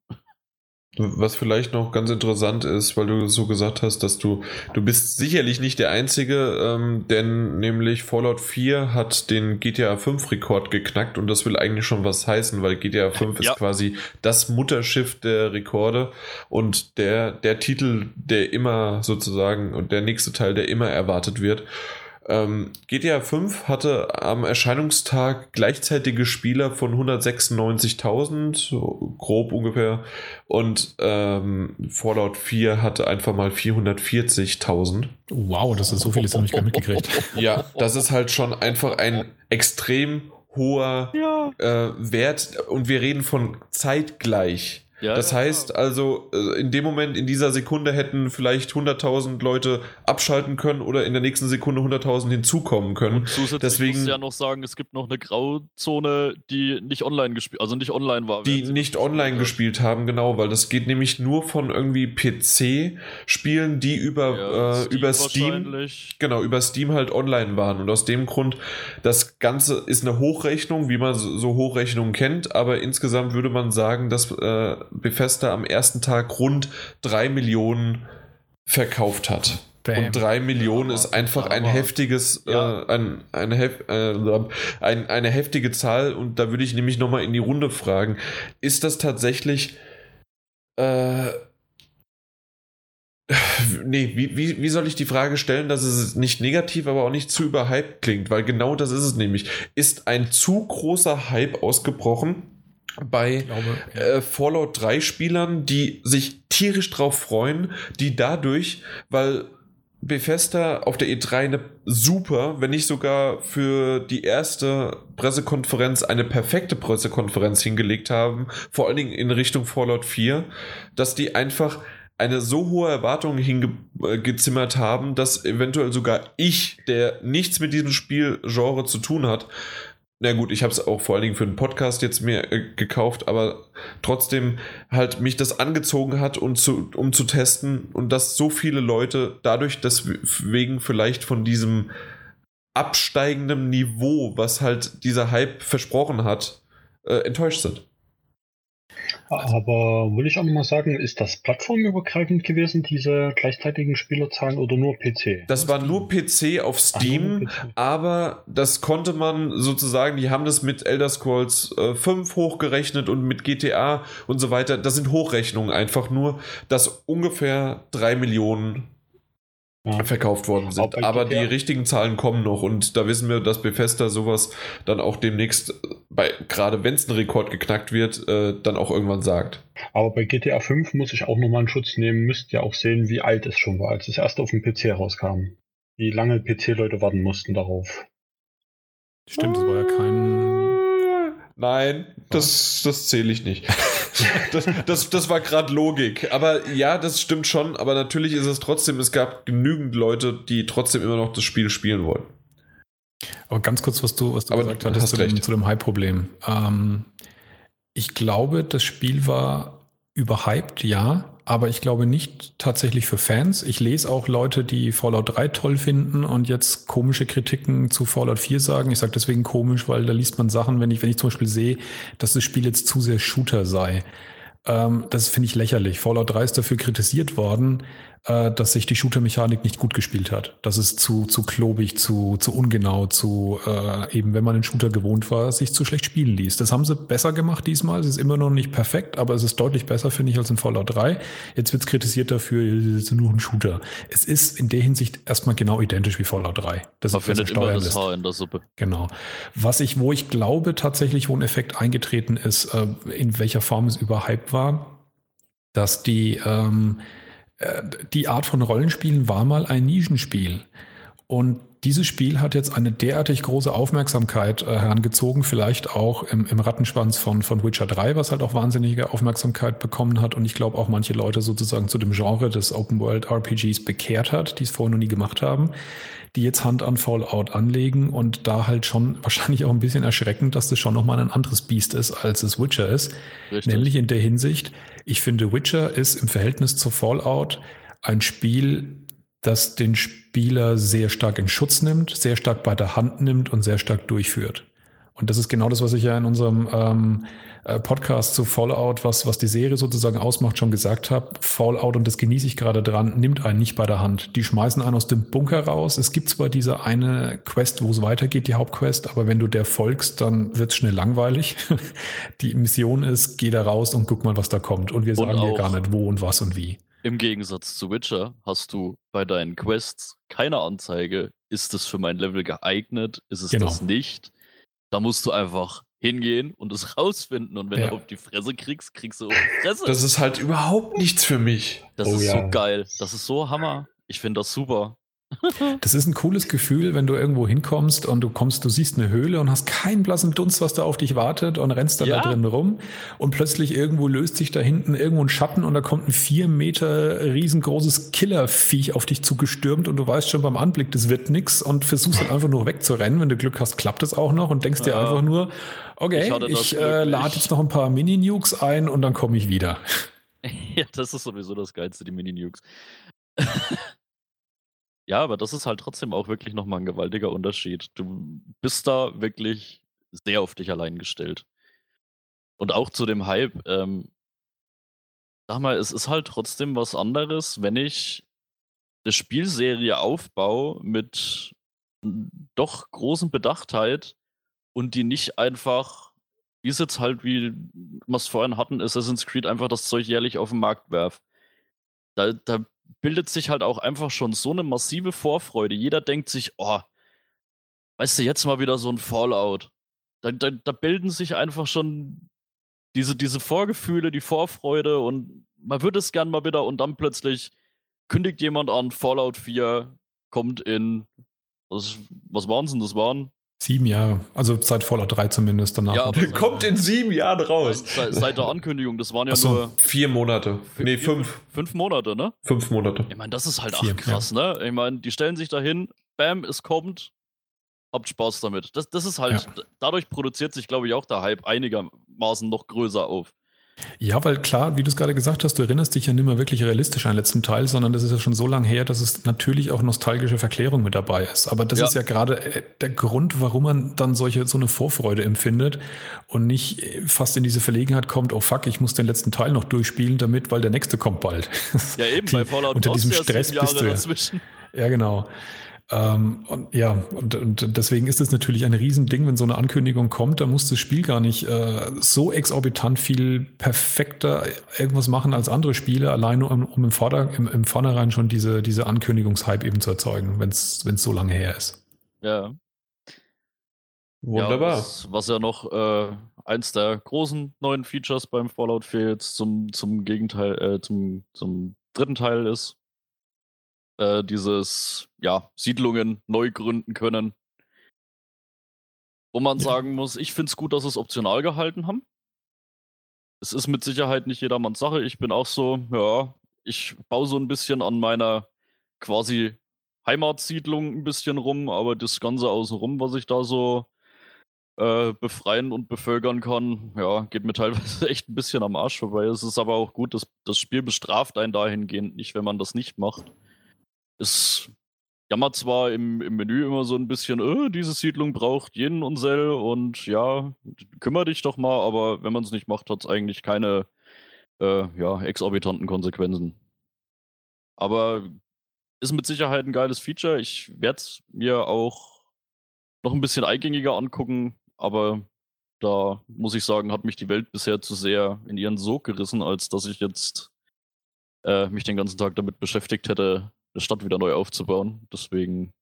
A: Was vielleicht noch ganz interessant ist, weil du so gesagt hast, dass du, du bist sicherlich nicht der Einzige, ähm, denn nämlich Fallout 4 hat den GTA 5 Rekord geknackt und das will eigentlich schon was heißen, weil GTA 5 ja. ist quasi das Mutterschiff der Rekorde und der, der Titel, der immer sozusagen und der nächste Teil, der immer erwartet wird. Ähm, GTA 5 hatte am Erscheinungstag gleichzeitige Spieler von 196.000, so grob ungefähr, und ähm, Fallout 4 hatte einfach mal 440.000.
B: Wow, das ist so viel, das habe ich gar nicht mitgekriegt.
A: Ja, das ist halt schon einfach ein extrem hoher ja. äh, Wert und wir reden von zeitgleich. Ja, das heißt also, äh, in dem Moment, in dieser Sekunde hätten vielleicht 100.000 Leute abschalten können oder in der nächsten Sekunde 100.000 hinzukommen können. Und
C: zusätzlich Deswegen, muss ja noch sagen, es gibt noch eine Grauzone, die nicht online gespielt, also nicht online war.
A: Die nicht online hat. gespielt haben, genau, weil das geht nämlich nur von irgendwie PC-Spielen, die über, ja, äh, Steam über Steam, genau, über Steam halt online waren. Und aus dem Grund, das Ganze ist eine Hochrechnung, wie man so Hochrechnungen kennt, aber insgesamt würde man sagen, dass äh, Bethesda am ersten Tag rund 3 Millionen verkauft hat. Bam. Und 3 Millionen ist einfach ein heftiges, ja. äh, ein, eine, hef äh, ein, eine heftige Zahl. Und da würde ich nämlich nochmal in die Runde fragen: Ist das tatsächlich. Äh, nee, wie, wie, wie soll ich die Frage stellen, dass es nicht negativ, aber auch nicht zu überhyped klingt? Weil genau das ist es nämlich. Ist ein zu großer Hype ausgebrochen? Bei glaube, äh, Fallout 3 Spielern, die sich tierisch drauf freuen, die dadurch, weil Bethesda auf der E3 eine super, wenn nicht sogar für die erste Pressekonferenz eine perfekte Pressekonferenz hingelegt haben, vor allen Dingen in Richtung Fallout 4, dass die einfach eine so hohe Erwartung hingezimmert haben, dass eventuell sogar ich, der nichts mit diesem Spielgenre zu tun hat, na gut, ich habe es auch vor allen Dingen für einen Podcast jetzt mir äh, gekauft, aber trotzdem halt mich das angezogen hat, um zu, um zu testen und dass so viele Leute dadurch deswegen vielleicht von diesem absteigenden Niveau, was halt dieser Hype versprochen hat, äh, enttäuscht sind.
D: Aber will ich auch nochmal sagen, ist das plattformübergreifend gewesen, diese gleichzeitigen Spielerzahlen oder nur PC?
A: Das war nur PC auf Steam, Ach, PC. aber das konnte man sozusagen, die haben das mit Elder Scrolls äh, 5 hochgerechnet und mit GTA und so weiter. Das sind Hochrechnungen einfach nur, dass ungefähr 3 Millionen ja. verkauft worden sind. Aber die richtigen Zahlen kommen noch und da wissen wir, dass Bethesda sowas dann auch demnächst, bei, gerade wenn es ein Rekord geknackt wird, äh, dann auch irgendwann sagt.
D: Aber bei GTA 5 muss ich auch nochmal einen Schutz nehmen, müsst ihr auch sehen, wie alt es schon war, als es erst auf dem PC rauskam. Wie lange PC-Leute warten mussten darauf.
B: Stimmt, das war ja kein.
A: Nein, das, das zähle ich nicht. das, das, das war gerade Logik. Aber ja, das stimmt schon. Aber natürlich ist es trotzdem, es gab genügend Leute, die trotzdem immer noch das Spiel spielen wollen.
B: Aber ganz kurz, was du, was du gesagt hattest zu dem, zu dem Hype-Problem. Ähm, ich glaube, das Spiel war überhyped, ja, aber ich glaube nicht tatsächlich für Fans. Ich lese auch Leute, die Fallout 3 toll finden und jetzt komische Kritiken zu Fallout 4 sagen. Ich sage deswegen komisch, weil da liest man Sachen, wenn ich, wenn ich zum Beispiel sehe, dass das Spiel jetzt zu sehr Shooter sei. Ähm, das finde ich lächerlich. Fallout 3 ist dafür kritisiert worden, äh, dass sich die Shooter-Mechanik nicht gut gespielt hat. Das ist zu, zu klobig, zu, zu ungenau, zu äh, eben, wenn man den Shooter gewohnt war, sich zu schlecht spielen ließ. Das haben sie besser gemacht diesmal. Es ist immer noch nicht perfekt, aber es ist deutlich besser, finde ich, als in Fallout 3. Jetzt wird es kritisiert dafür, es ist nur ein Shooter. Es ist in der Hinsicht erstmal genau identisch wie Fallout 3.
C: Das man findet immer das Haar in der Suppe.
B: Genau. Was ich, wo ich glaube tatsächlich, wo ein Effekt eingetreten ist, äh, in welcher Form es überhyped war, dass die ähm, äh, die Art von Rollenspielen war mal ein Nischenspiel. Und dieses Spiel hat jetzt eine derartig große Aufmerksamkeit äh, herangezogen, vielleicht auch im, im Rattenschwanz von, von Witcher 3, was halt auch wahnsinnige Aufmerksamkeit bekommen hat und ich glaube auch manche Leute sozusagen zu dem Genre des Open World RPGs bekehrt hat, die es vorher noch nie gemacht haben, die jetzt Hand an Fallout anlegen und da halt schon wahrscheinlich auch ein bisschen erschreckend, dass das schon nochmal ein anderes Biest ist, als es Witcher ist. Richtig. Nämlich in der Hinsicht, ich finde, Witcher ist im Verhältnis zu Fallout ein Spiel, das den Spieler sehr stark in Schutz nimmt, sehr stark bei der Hand nimmt und sehr stark durchführt. Und das ist genau das, was ich ja in unserem ähm, äh, Podcast zu Fallout, was, was die Serie sozusagen ausmacht, schon gesagt habe. Fallout, und das genieße ich gerade dran, nimmt einen nicht bei der Hand. Die schmeißen einen aus dem Bunker raus. Es gibt zwar diese eine Quest, wo es weitergeht, die Hauptquest, aber wenn du der folgst, dann wird es schnell langweilig. die Mission ist, geh da raus und guck mal, was da kommt. Und wir sagen dir gar nicht, wo und was und wie.
C: Im Gegensatz zu Witcher hast du bei deinen Quests keine Anzeige. Ist es für mein Level geeignet? Ist es genau. das nicht? Da musst du einfach hingehen und es rausfinden. Und wenn ja. du auf die Fresse kriegst, kriegst du auf die Fresse.
A: Das ist halt überhaupt nichts für mich.
C: Das oh, ist ja. so geil. Das ist so Hammer. Ich finde das super.
B: Das ist ein cooles Gefühl, wenn du irgendwo hinkommst und du kommst, du siehst eine Höhle und hast keinen blassen Dunst, was da auf dich wartet und rennst dann ja. da drin rum und plötzlich irgendwo löst sich da hinten irgendwo ein Schatten und da kommt ein vier Meter riesengroßes Killerviech auf dich zugestürmt und du weißt schon beim Anblick, das wird nix und versuchst dann einfach nur wegzurennen. Wenn du Glück hast, klappt es auch noch und denkst dir einfach nur, okay, ich, ich äh, lade jetzt noch ein paar Mini-Nukes ein und dann komme ich wieder.
C: Ja, das ist sowieso das Geilste, die Mini-Nukes. Ja, aber das ist halt trotzdem auch wirklich nochmal ein gewaltiger Unterschied. Du bist da wirklich sehr auf dich allein gestellt. Und auch zu dem Hype, ähm, sag mal, es ist halt trotzdem was anderes, wenn ich eine Spielserie aufbaue mit doch großen Bedachtheit und die nicht einfach, wie es jetzt halt, wie wir es vorhin hatten, Assassin's Creed einfach das Zeug jährlich auf den Markt werf. Da, da bildet sich halt auch einfach schon so eine massive Vorfreude. Jeder denkt sich, oh, weißt du, jetzt mal wieder so ein Fallout. Da, da, da bilden sich einfach schon diese, diese Vorgefühle, die Vorfreude und man würde es gern mal wieder und dann plötzlich kündigt jemand an, Fallout 4 kommt in, was, was waren denn? Das waren
B: Sieben Jahre, also seit Fallout 3 zumindest danach. Ja,
A: aber kommt in sieben Jahren raus.
C: Seit, seit der Ankündigung, das waren ja so, nur
A: vier Monate. Nee, fünf.
C: Fünf Monate, ne?
A: Fünf Monate.
C: Ich meine, das ist halt vier, auch krass, ja. ne? Ich meine, die stellen sich dahin, bam, es kommt, habt Spaß damit. Das, das ist halt, ja. dadurch produziert sich, glaube ich, auch der Hype einigermaßen noch größer auf.
B: Ja, weil klar, wie du es gerade gesagt hast, du erinnerst dich ja nicht mehr wirklich realistisch an den letzten Teil, sondern das ist ja schon so lange her, dass es natürlich auch nostalgische Verklärung mit dabei ist. Aber das ja. ist ja gerade äh, der Grund, warum man dann solche, so eine Vorfreude empfindet und nicht äh, fast in diese Verlegenheit kommt, oh fuck, ich muss den letzten Teil noch durchspielen, damit, weil der nächste kommt bald.
C: Ja, eben, bei Fallout
B: unter diesem Stress bist du ja. Dazwischen. Ja, genau. Ähm, und ja, und, und deswegen ist es natürlich ein Riesending, wenn so eine Ankündigung kommt, da muss das Spiel gar nicht äh, so exorbitant viel perfekter irgendwas machen als andere Spiele, alleine um, um im, Vorder-, im, im Vornherein schon diese, diese Ankündigungshype eben zu erzeugen, wenn es so lange her ist.
C: Ja.
A: Wunderbar.
C: Ja, was, was, ja noch äh, eins der großen neuen Features beim Fallout 4 jetzt zum, zum Gegenteil, äh, zum, zum dritten Teil ist, äh, dieses, ja, Siedlungen neu gründen können. Wo man ja. sagen muss, ich finde es gut, dass sie es optional gehalten haben. Es ist mit Sicherheit nicht jedermanns Sache. Ich bin auch so, ja, ich baue so ein bisschen an meiner quasi Heimatsiedlung ein bisschen rum, aber das Ganze außenrum, was ich da so äh, befreien und bevölkern kann, ja, geht mir teilweise echt ein bisschen am Arsch vorbei. Es ist aber auch gut, dass das Spiel bestraft einen dahingehend nicht, wenn man das nicht macht. Es jammert zwar im, im Menü immer so ein bisschen, äh, diese Siedlung braucht jeden Unsell und ja, kümmere dich doch mal, aber wenn man es nicht macht, hat es eigentlich keine äh, ja, exorbitanten Konsequenzen. Aber ist mit Sicherheit ein geiles Feature. Ich werde es mir auch noch ein bisschen eingängiger angucken, aber da muss ich sagen, hat mich die Welt bisher zu sehr in ihren Sog gerissen, als dass ich jetzt äh, mich den ganzen Tag damit beschäftigt hätte, eine Stadt wieder neu aufzubauen. Deswegen,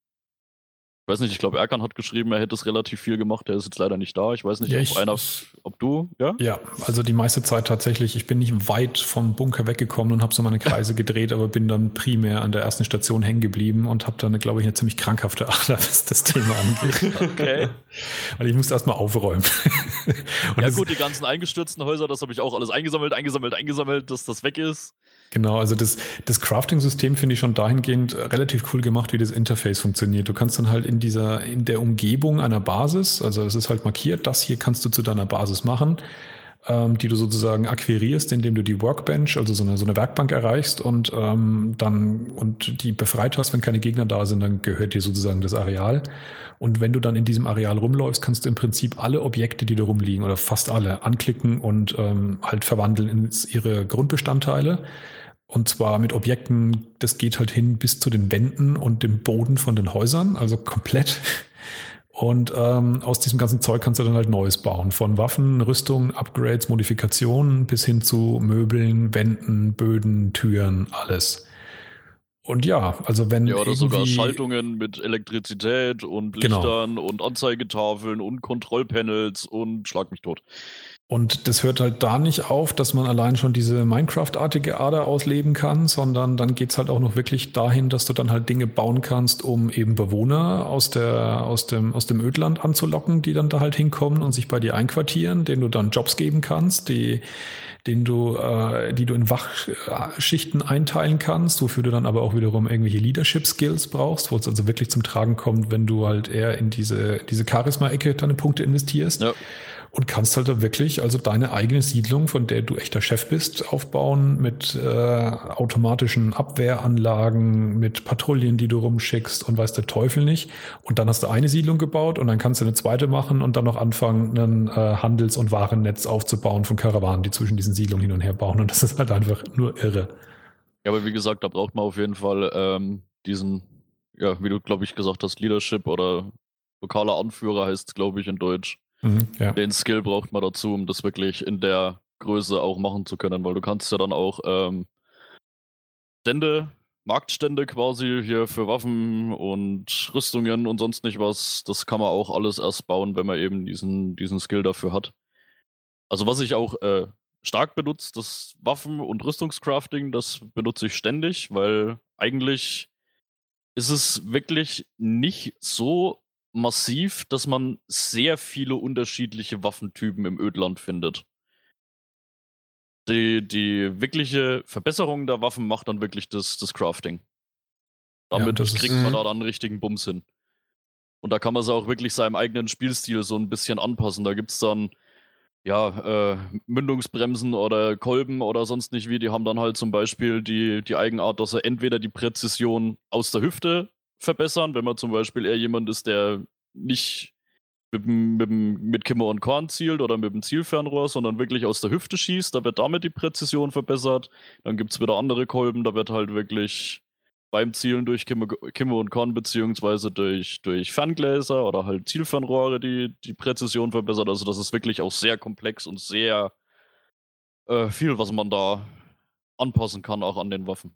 C: ich weiß nicht, ich glaube, Erkan hat geschrieben, er hätte es relativ viel gemacht. Er ist jetzt leider nicht da. Ich weiß nicht,
B: ja,
C: ob
B: ich,
C: einer, ob du, ja?
B: Ja, also die meiste Zeit tatsächlich. Ich bin nicht weit vom Bunker weggekommen und habe so meine Kreise gedreht, aber bin dann primär an der ersten Station hängen geblieben und habe dann, glaube ich, eine ziemlich krankhafte Ader, was das Thema angeht.
C: Okay.
B: Weil ich musste erstmal aufräumen.
C: ja gut, die ganzen eingestürzten Häuser, das habe ich auch alles eingesammelt, eingesammelt, eingesammelt, dass das weg ist.
B: Genau, also das, das Crafting-System finde ich schon dahingehend relativ cool gemacht, wie das Interface funktioniert. Du kannst dann halt in dieser, in der Umgebung einer Basis, also es ist halt markiert, das hier kannst du zu deiner Basis machen, ähm, die du sozusagen akquirierst, indem du die Workbench, also so eine, so eine Werkbank erreichst und ähm, dann und die befreit hast, wenn keine Gegner da sind, dann gehört dir sozusagen das Areal. Und wenn du dann in diesem Areal rumläufst, kannst du im Prinzip alle Objekte, die da rumliegen, oder fast alle, anklicken und ähm, halt verwandeln in ihre Grundbestandteile. Und zwar mit Objekten, das geht halt hin bis zu den Wänden und dem Boden von den Häusern, also komplett. Und ähm, aus diesem ganzen Zeug kannst du dann halt Neues bauen. Von Waffen, Rüstungen, Upgrades, Modifikationen bis hin zu Möbeln, Wänden, Böden, Türen, alles. Und ja, also wenn.
C: Ja, oder sogar Schaltungen mit Elektrizität und genau. Lichtern genau. und Anzeigetafeln und Kontrollpanels und schlag mich tot.
B: Und das hört halt da nicht auf, dass man allein schon diese Minecraft-artige Ader ausleben kann, sondern dann geht's halt auch noch wirklich dahin, dass du dann halt Dinge bauen kannst, um eben Bewohner aus, der, aus, dem, aus dem Ödland anzulocken, die dann da halt hinkommen und sich bei dir einquartieren, denen du dann Jobs geben kannst, die, den du, äh, die du in Wachschichten einteilen kannst, wofür du dann aber auch wiederum irgendwelche Leadership-Skills brauchst, wo es also wirklich zum Tragen kommt, wenn du halt eher in diese, diese Charisma-Ecke deine Punkte investierst. Ja und kannst halt da wirklich also deine eigene Siedlung, von der du echter Chef bist, aufbauen mit äh, automatischen Abwehranlagen, mit Patrouillen, die du rumschickst und weiß der Teufel nicht. Und dann hast du eine Siedlung gebaut und dann kannst du eine zweite machen und dann noch anfangen, ein äh, Handels- und Warennetz aufzubauen von Karawanen, die zwischen diesen Siedlungen hin und her bauen. Und das ist halt einfach nur irre.
C: Ja, aber wie gesagt, da braucht man auf jeden Fall ähm, diesen, ja, wie du, glaube ich, gesagt hast, Leadership oder lokaler Anführer heißt es, glaube ich, in Deutsch. Mhm, ja. Den Skill braucht man dazu, um das wirklich in der Größe auch machen zu können, weil du kannst ja dann auch ähm, Stände, Marktstände quasi hier für Waffen und Rüstungen und sonst nicht was, das kann man auch alles erst bauen, wenn man eben diesen, diesen Skill dafür hat. Also was ich auch äh, stark benutzt, das Waffen- und Rüstungscrafting, das benutze ich ständig, weil eigentlich ist es wirklich nicht so massiv, dass man sehr viele unterschiedliche Waffentypen im Ödland findet. Die, die wirkliche Verbesserung der Waffen macht dann wirklich das, das Crafting. Damit ja, kriegt man da dann einen richtigen Bums hin. Und da kann man es auch wirklich seinem eigenen Spielstil so ein bisschen anpassen. Da gibt es dann ja, äh, Mündungsbremsen oder Kolben oder sonst nicht wie, die haben dann halt zum Beispiel die, die Eigenart, dass sie entweder die Präzision aus der Hüfte verbessern, wenn man zum Beispiel eher jemand ist, der nicht mit, mit, mit Kimmer und Korn zielt oder mit dem Zielfernrohr, sondern wirklich aus der Hüfte schießt, da wird damit die Präzision verbessert. Dann gibt es wieder andere Kolben, da wird halt wirklich beim Zielen durch Kimme, und Korn beziehungsweise durch, durch Ferngläser oder halt Zielfernrohre die, die Präzision verbessert. Also das ist wirklich auch sehr komplex und sehr äh, viel, was man da anpassen kann, auch an den Waffen.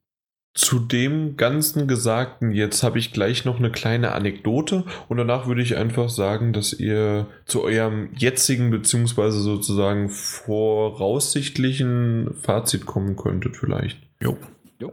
A: Zu dem ganzen Gesagten jetzt habe ich gleich noch eine kleine Anekdote und danach würde ich einfach sagen, dass ihr zu eurem jetzigen beziehungsweise sozusagen voraussichtlichen Fazit kommen könntet vielleicht.
B: Jo.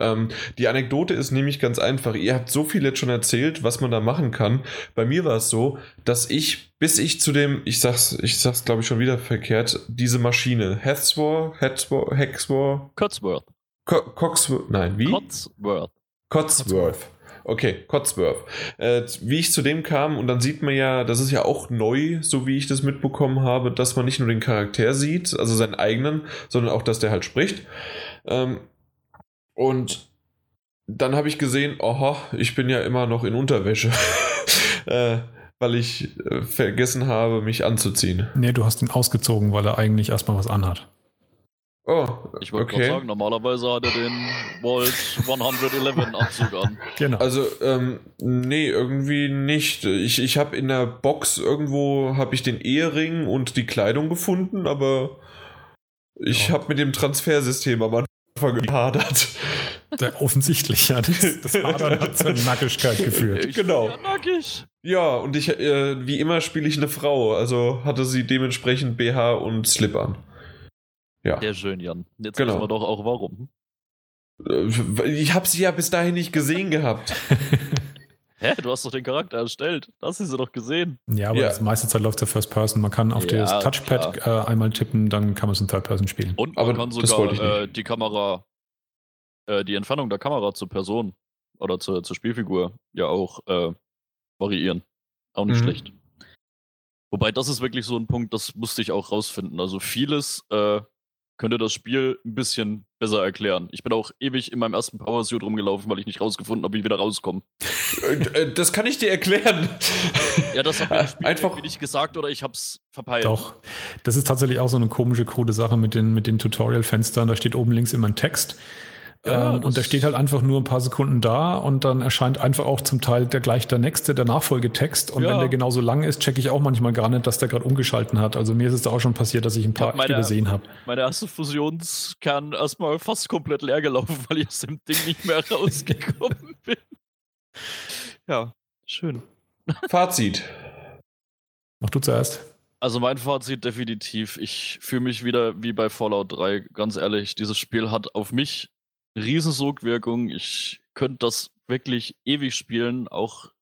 A: Ähm, die Anekdote ist nämlich ganz einfach. Ihr habt so viel jetzt schon erzählt, was man da machen kann. Bei mir war es so, dass ich, bis ich zu dem, ich sag's, ich sag's glaube ich schon wieder verkehrt, diese Maschine, Hexwar, Hexwar, Hexwar,
C: Cotsworth.
A: Co Coxworth, nein, wie?
C: Cotsworth.
A: Cotsworth. Okay, Cotsworth. Äh, wie ich zu dem kam, und dann sieht man ja, das ist ja auch neu, so wie ich das mitbekommen habe, dass man nicht nur den Charakter sieht, also seinen eigenen, sondern auch, dass der halt spricht. Ähm, und dann habe ich gesehen, aha, ich bin ja immer noch in Unterwäsche. äh, weil ich äh, vergessen habe, mich anzuziehen.
B: Nee, du hast ihn ausgezogen, weil er eigentlich erstmal was anhat.
A: Oh,
C: ich wollte okay. sagen, normalerweise hat er den Volt 111 Anzug an.
A: Genau. Also, ähm, nee, irgendwie nicht. Ich, ich habe in der Box irgendwo habe ich den Ehering und die Kleidung gefunden, aber ich oh. habe mit dem Transfersystem am Anfang gehadert.
B: Offensichtlich, ja. Das, das Hadern hat zur Nackigkeit geführt.
A: Ich genau. Ja, nackig. Ja, und ich, äh, wie immer spiele ich eine Frau, also hatte sie dementsprechend BH und Slip an.
C: Ja. Sehr schön, Jan. Jetzt genau. wissen wir doch auch warum.
A: Äh, ich habe sie ja bis dahin nicht gesehen gehabt.
C: Hä? Du hast doch den Charakter erstellt. Das hast du doch gesehen.
B: Ja, aber ja. das meiste Zeit läuft der First Person. Man kann auf ja, das Touchpad äh, einmal tippen, dann kann man es in Third Person spielen.
C: Und man aber kann sogar äh, die Kamera äh, die Entfernung der Kamera zur Person oder zur, zur Spielfigur ja auch äh, variieren. Auch nicht mhm. schlecht. Wobei das ist wirklich so ein Punkt, das musste ich auch rausfinden. Also vieles äh, könnte das Spiel ein bisschen besser erklären. Ich bin auch ewig in meinem ersten Power Suit rumgelaufen, weil ich nicht rausgefunden habe, wie ich wieder rauskomme.
A: Äh, äh, das kann ich dir erklären.
C: Ja, das hat mir das Spiel einfach nicht gesagt oder ich hab's verpeilt.
B: Doch. Das ist tatsächlich auch so eine komische, krude Sache mit den, mit den Tutorial-Fenstern. Da steht oben links immer ein Text. Ja, ähm, und der steht halt einfach nur ein paar Sekunden da und dann erscheint einfach auch zum Teil der gleich der nächste, der Nachfolgetext. Und ja. wenn der genauso lang ist, checke ich auch manchmal gar nicht, dass der gerade umgeschalten hat. Also mir ist es da auch schon passiert, dass ich ein paar
C: ich
B: übersehen habe.
C: Meine erste Fusionskern erstmal fast komplett leer gelaufen, weil ich aus dem Ding nicht mehr rausgekommen bin. Ja, schön.
A: Fazit.
B: Mach du zuerst.
C: Also mein Fazit definitiv. Ich fühle mich wieder wie bei Fallout 3. Ganz ehrlich, dieses Spiel hat auf mich Riesensogwirkung. Ich könnte das wirklich ewig spielen, auch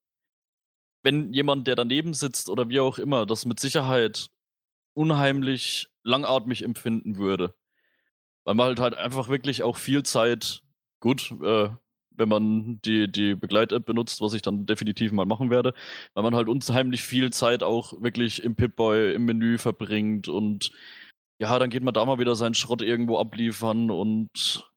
C: wenn jemand, der daneben sitzt oder wie auch immer, das mit Sicherheit unheimlich langatmig empfinden würde. Weil man halt, halt einfach wirklich auch viel Zeit, gut, äh, wenn man die, die Begleit-App benutzt, was ich dann definitiv mal machen werde, weil man halt unheimlich viel Zeit auch wirklich im Pip-Boy, im Menü verbringt und ja, dann geht man da mal wieder seinen Schrott irgendwo abliefern und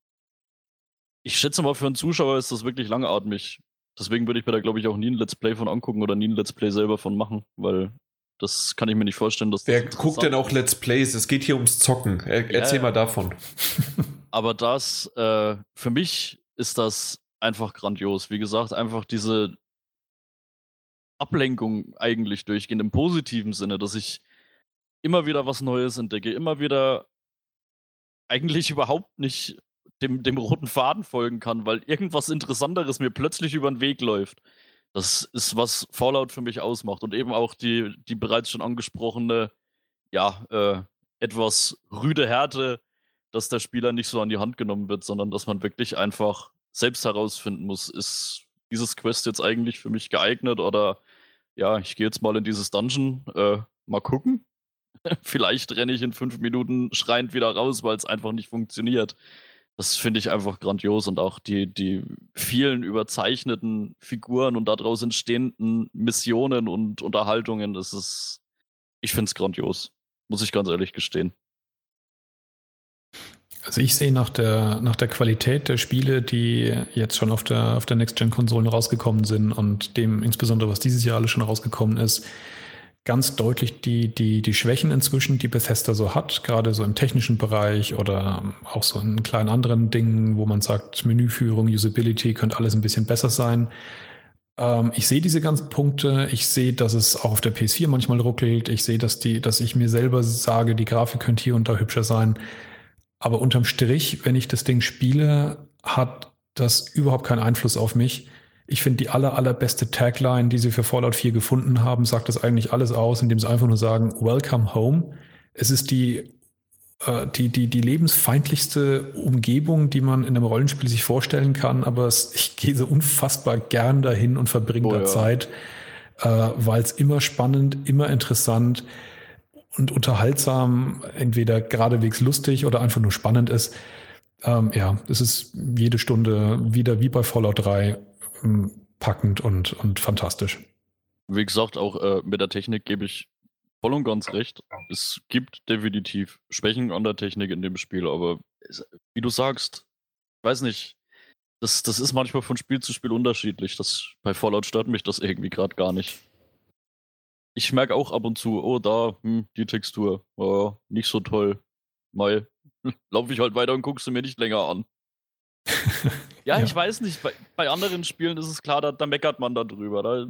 C: ich schätze mal, für einen Zuschauer ist das wirklich langatmig. Deswegen würde ich mir da, glaube ich, auch nie ein Let's Play von angucken oder nie ein Let's Play selber von machen, weil das kann ich mir nicht vorstellen. Dass
A: Wer guckt denn auch Let's Plays? Es geht hier ums Zocken. Er, ja, erzähl mal davon.
C: Aber das, äh, für mich ist das einfach grandios. Wie gesagt, einfach diese Ablenkung eigentlich durchgehend im positiven Sinne, dass ich immer wieder was Neues entdecke, immer wieder eigentlich überhaupt nicht dem, dem roten Faden folgen kann, weil irgendwas Interessanteres mir plötzlich über den Weg läuft. Das ist, was Fallout für mich ausmacht. Und eben auch die, die bereits schon angesprochene, ja, äh, etwas rüde Härte dass der Spieler nicht so an die Hand genommen wird, sondern dass man wirklich einfach selbst herausfinden muss, ist dieses Quest jetzt eigentlich für mich geeignet oder ja, ich gehe jetzt mal in dieses Dungeon, äh, mal gucken. Vielleicht renne ich in fünf Minuten schreiend wieder raus, weil es einfach nicht funktioniert. Das finde ich einfach grandios und auch die, die vielen überzeichneten Figuren und daraus entstehenden Missionen und Unterhaltungen, das ist, ich finde es grandios. Muss ich ganz ehrlich gestehen.
B: Also ich sehe nach der, nach der Qualität der Spiele, die jetzt schon auf der, auf der Next-Gen-Konsolen rausgekommen sind und dem insbesondere, was dieses Jahr alles schon rausgekommen ist, ganz deutlich die, die, die Schwächen inzwischen, die Bethesda so hat, gerade so im technischen Bereich oder auch so in kleinen anderen Dingen, wo man sagt, Menüführung, Usability könnte alles ein bisschen besser sein. Ähm, ich sehe diese ganzen Punkte. Ich sehe, dass es auch auf der PS4 manchmal ruckelt. Ich sehe, dass die, dass ich mir selber sage, die Grafik könnte hier und da hübscher sein. Aber unterm Strich, wenn ich das Ding spiele, hat das überhaupt keinen Einfluss auf mich. Ich finde, die aller, allerbeste Tagline, die sie für Fallout 4 gefunden haben, sagt das eigentlich alles aus, indem sie einfach nur sagen, Welcome home. Es ist die, äh, die, die, die lebensfeindlichste Umgebung, die man in einem Rollenspiel sich vorstellen kann, aber es, ich gehe so unfassbar gern dahin und verbringe oh, da ja. Zeit, äh, weil es immer spannend, immer interessant und unterhaltsam, entweder geradewegs lustig oder einfach nur spannend ist. Ähm, ja, es ist jede Stunde wieder wie bei Fallout 3 ähm, packend und, und fantastisch.
C: Wie gesagt, auch äh, mit der Technik gebe ich voll und ganz recht. Es gibt definitiv Schwächen an der Technik in dem Spiel, aber wie du sagst, weiß nicht, das, das ist manchmal von Spiel zu Spiel unterschiedlich. Das, bei Fallout stört mich das irgendwie gerade gar nicht ich merke auch ab und zu, oh, da, hm, die Textur, oh, nicht so toll. Mal laufe ich halt weiter und guckst du mir nicht länger an. Ja, ja, ich weiß nicht, bei, bei, anderen Spielen ist es klar, da, da meckert man darüber. Da,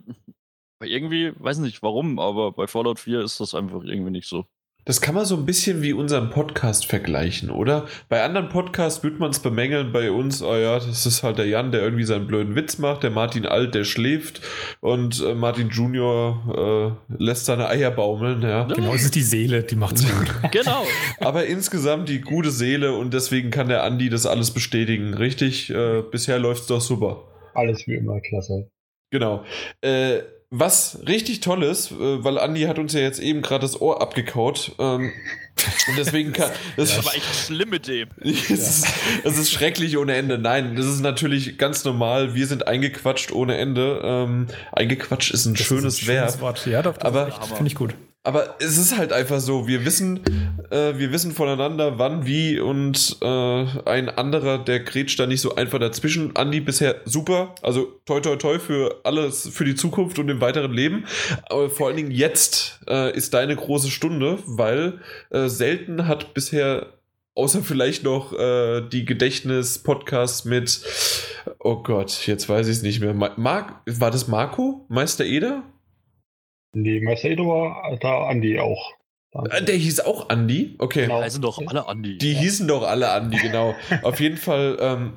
C: irgendwie, weiß nicht warum, aber bei Fallout 4 ist das einfach irgendwie nicht so.
A: Das kann man so ein bisschen wie unseren Podcast vergleichen, oder? Bei anderen Podcasts würde man es bemängeln, bei uns, oh ja, das ist halt der Jan, der irgendwie seinen blöden Witz macht, der Martin Alt, der schläft und äh, Martin Junior äh, lässt seine Eier baumeln, ja.
B: Genau, es ist die Seele, die macht's gut.
C: genau.
A: Aber insgesamt die gute Seele und deswegen kann der Andi das alles bestätigen, richtig? Äh, bisher läuft's doch super.
D: Alles wie immer, klasse.
A: Genau. Äh, was richtig toll ist, äh, weil Andi hat uns ja jetzt eben gerade das Ohr abgekaut. Ähm, und deswegen kann.
C: Das, ist aber echt schlimm mit dem.
A: es, ist, es ist schrecklich ohne Ende. Nein, das ist natürlich ganz normal. Wir sind eingequatscht ohne Ende. Ähm, eingequatscht ist ein das schönes, ist ein schönes Verb.
B: Wort. Ja, doch, aber finde ich gut
A: aber es ist halt einfach so, wir wissen, äh, wir wissen voneinander, wann, wie und äh, ein anderer, der grätscht da nicht so einfach dazwischen. Andi bisher super, also toi toi toi für alles, für die Zukunft und im weiteren Leben. Aber vor allen Dingen jetzt äh, ist deine große Stunde, weil äh, selten hat bisher außer vielleicht noch äh, die Gedächtnis-Podcasts mit, oh Gott, jetzt weiß ich es nicht mehr. Mark, war das Marco? Meister Eder?
D: Nee, Mercedes war da Andi auch.
A: Äh, der hieß auch Andi? Okay.
C: Genau. Die doch alle Andi.
A: Die ja. hießen doch alle Andi, genau. Auf jeden Fall, ähm,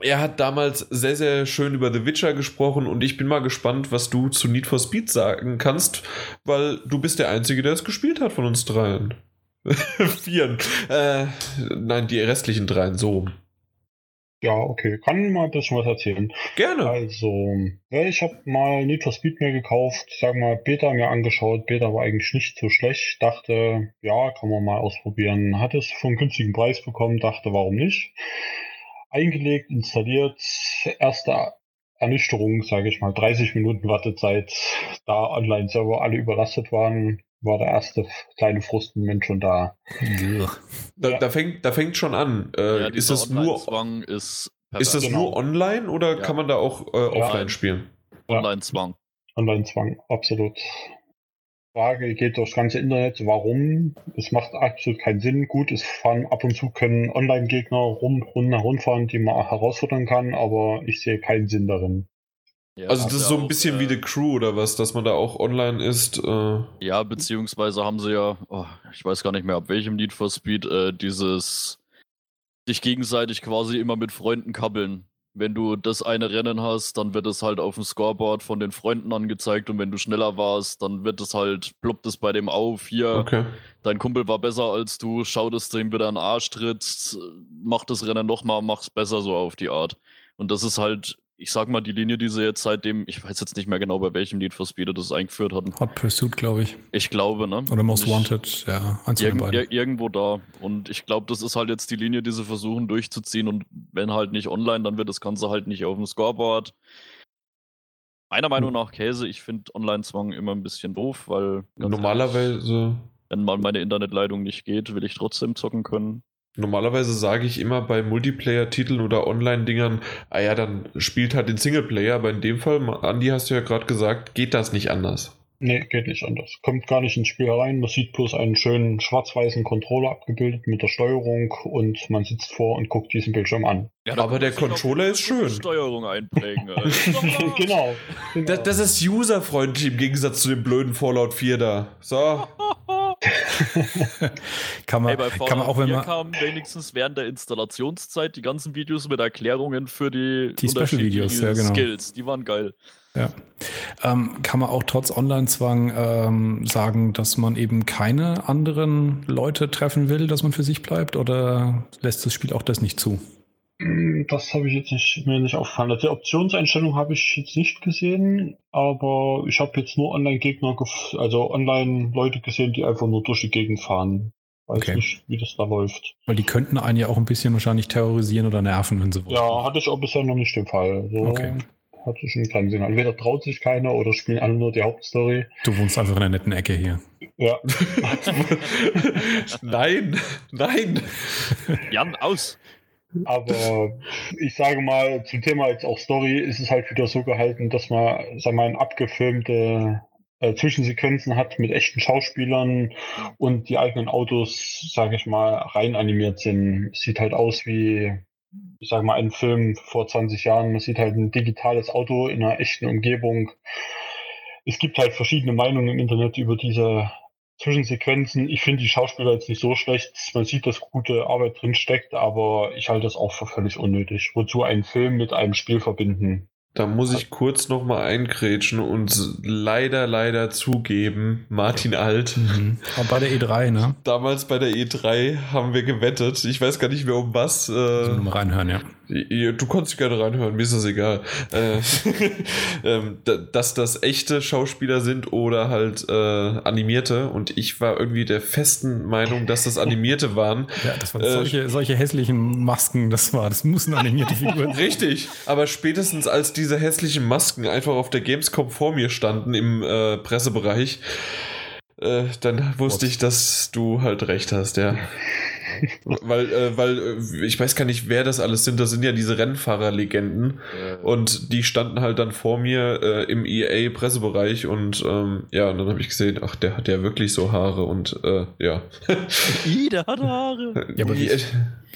A: er hat damals sehr, sehr schön über The Witcher gesprochen und ich bin mal gespannt, was du zu Need for Speed sagen kannst, weil du bist der Einzige, der es gespielt hat von uns dreien. Vieren. Äh, nein, die restlichen dreien, so.
D: Ja, okay, kann mal ein bisschen was erzählen.
A: Gerne.
D: Also, ich habe mal Need for Speed mir gekauft, sag mal, Beta mir angeschaut. Beta war eigentlich nicht so schlecht. Dachte, ja, kann man mal ausprobieren. Hat es für einen günstigen Preis bekommen, dachte, warum nicht. Eingelegt, installiert, erste Ernüchterung, sage ich mal, 30 Minuten Wartezeit, da Online-Server alle überlastet waren, war der erste kleine Frustmoment schon da.
A: Da, ja. da, fängt, da fängt schon an. Äh, ja, ist das nur
C: ist,
A: ist das genau. nur online oder ja. kann man da auch äh, offline spielen?
C: Online-Zwang.
D: Online-Zwang, absolut. Frage geht durchs ganze Internet, warum? Es macht absolut keinen Sinn. Gut, es fahren ab und zu können Online-Gegner rum, rund rumfahren, die man herausfordern kann, aber ich sehe keinen Sinn darin.
A: Ja, also das ist so ein bisschen äh, wie The Crew oder was, dass man da auch online ist. Äh.
C: Ja, beziehungsweise haben sie ja, oh, ich weiß gar nicht mehr, ab welchem Need for Speed, äh, dieses sich gegenseitig quasi immer mit Freunden kabbeln. wenn du das eine Rennen hast, dann wird es halt auf dem Scoreboard von den Freunden angezeigt und wenn du schneller warst, dann wird es halt, ploppt es bei dem auf, hier, okay. dein Kumpel war besser als du, schau, dass du ihm wieder einen Arsch trittst, mach das Rennen nochmal, mach's besser so auf die Art. Und das ist halt ich sag mal, die Linie, die sie jetzt seitdem, ich weiß jetzt nicht mehr genau, bei welchem Need for Speed das eingeführt hatten.
B: Hot Pursuit, glaube ich.
C: Ich glaube, ne?
B: Oder Most ich, Wanted, ja,
C: eins irg ir Irgendwo da. Und ich glaube, das ist halt jetzt die Linie, die sie versuchen durchzuziehen. Und wenn halt nicht online, dann wird das Ganze halt nicht auf dem Scoreboard. Meiner Meinung hm. nach Käse, ich finde Online-Zwang immer ein bisschen doof, weil.
A: Normalerweise. Ehrlich,
C: wenn mal meine Internetleitung nicht geht, will ich trotzdem zocken können.
A: Normalerweise sage ich immer bei Multiplayer-Titeln oder Online-Dingern, ah ja, dann spielt halt den Singleplayer, aber in dem Fall, Andi, hast du ja gerade gesagt, geht das nicht anders.
D: Nee, geht nicht anders. Kommt gar nicht ins Spiel herein. Man sieht bloß einen schönen schwarz-weißen Controller abgebildet mit der Steuerung und man sitzt vor und guckt diesen Bildschirm an.
A: Ja, aber der Controller ist schön.
C: Steuerung einprägen.
D: genau.
A: genau. Das, das ist userfreundlich im Gegensatz zu dem blöden Fallout 4 da. So.
B: kann, man, hey, kann man auch, wenn man.
C: kamen wenigstens während der Installationszeit die ganzen Videos mit Erklärungen für die,
B: die Special-Videos, ja, genau.
C: Skills. Die waren geil.
B: Ja. Ähm, kann man auch trotz Online-Zwang ähm, sagen, dass man eben keine anderen Leute treffen will, dass man für sich bleibt? Oder lässt das Spiel auch das nicht zu?
D: Hm, das habe ich jetzt nicht, mir nicht aufgefallen. Also die Optionseinstellung habe ich jetzt nicht gesehen, aber ich habe jetzt nur Online-Gegner, also Online-Leute gesehen, die einfach nur durch die Gegend fahren. Weiß okay. nicht, wie das da läuft.
B: Weil die könnten einen ja auch ein bisschen wahrscheinlich terrorisieren oder nerven, wenn sie
D: wollen. Ja, hatte ich auch bisher noch nicht den Fall. So okay. Hatte ich einen kleinen Sinn. Entweder traut sich keiner oder spielen alle nur die Hauptstory.
B: Du wohnst einfach in einer netten Ecke hier.
D: Ja.
A: nein, nein.
C: Jan, aus.
D: Aber ich sage mal, zum Thema jetzt auch Story ist es halt wieder so gehalten, dass man, sagen wir mal, abgefilmte äh, Zwischensequenzen hat mit echten Schauspielern und die eigenen Autos, sage ich mal, rein animiert sind. Sieht halt aus wie, ich sage mal, ein Film vor 20 Jahren. Man sieht halt ein digitales Auto in einer echten Umgebung. Es gibt halt verschiedene Meinungen im Internet über diese Zwischensequenzen. Ich finde die Schauspieler jetzt nicht so schlecht. Man sieht, dass gute Arbeit drin steckt, aber ich halte das auch für völlig unnötig. Wozu einen Film mit einem Spiel verbinden?
A: Da muss ich kurz nochmal eingrätschen und leider, leider zugeben, Martin Alt.
B: Mhm. bei der E3, ne?
A: Damals bei der E3 haben wir gewettet. Ich weiß gar nicht mehr um was. Äh,
B: also mal reinhören, ja.
A: Du kannst gerne reinhören, mir ist das egal. äh, ähm, dass das echte Schauspieler sind oder halt äh, animierte. Und ich war irgendwie der festen Meinung, dass das animierte waren.
B: Ja, das waren solche, solche hässlichen Masken, das war, das müssen animierte Figuren
A: sein. Richtig, aber spätestens als diese hässlichen Masken einfach auf der Gamescom vor mir standen im äh, Pressebereich, äh, dann wusste ich, dass du halt recht hast, ja weil, äh, weil äh, ich weiß gar nicht, wer das alles sind. Das sind ja diese Rennfahrerlegenden. Ja. Und die standen halt dann vor mir äh, im EA-Pressebereich und ähm, ja, und dann habe ich gesehen, ach, der hat ja wirklich so Haare und äh, ja.
C: I, der hat Haare.
B: Ja, aber wie,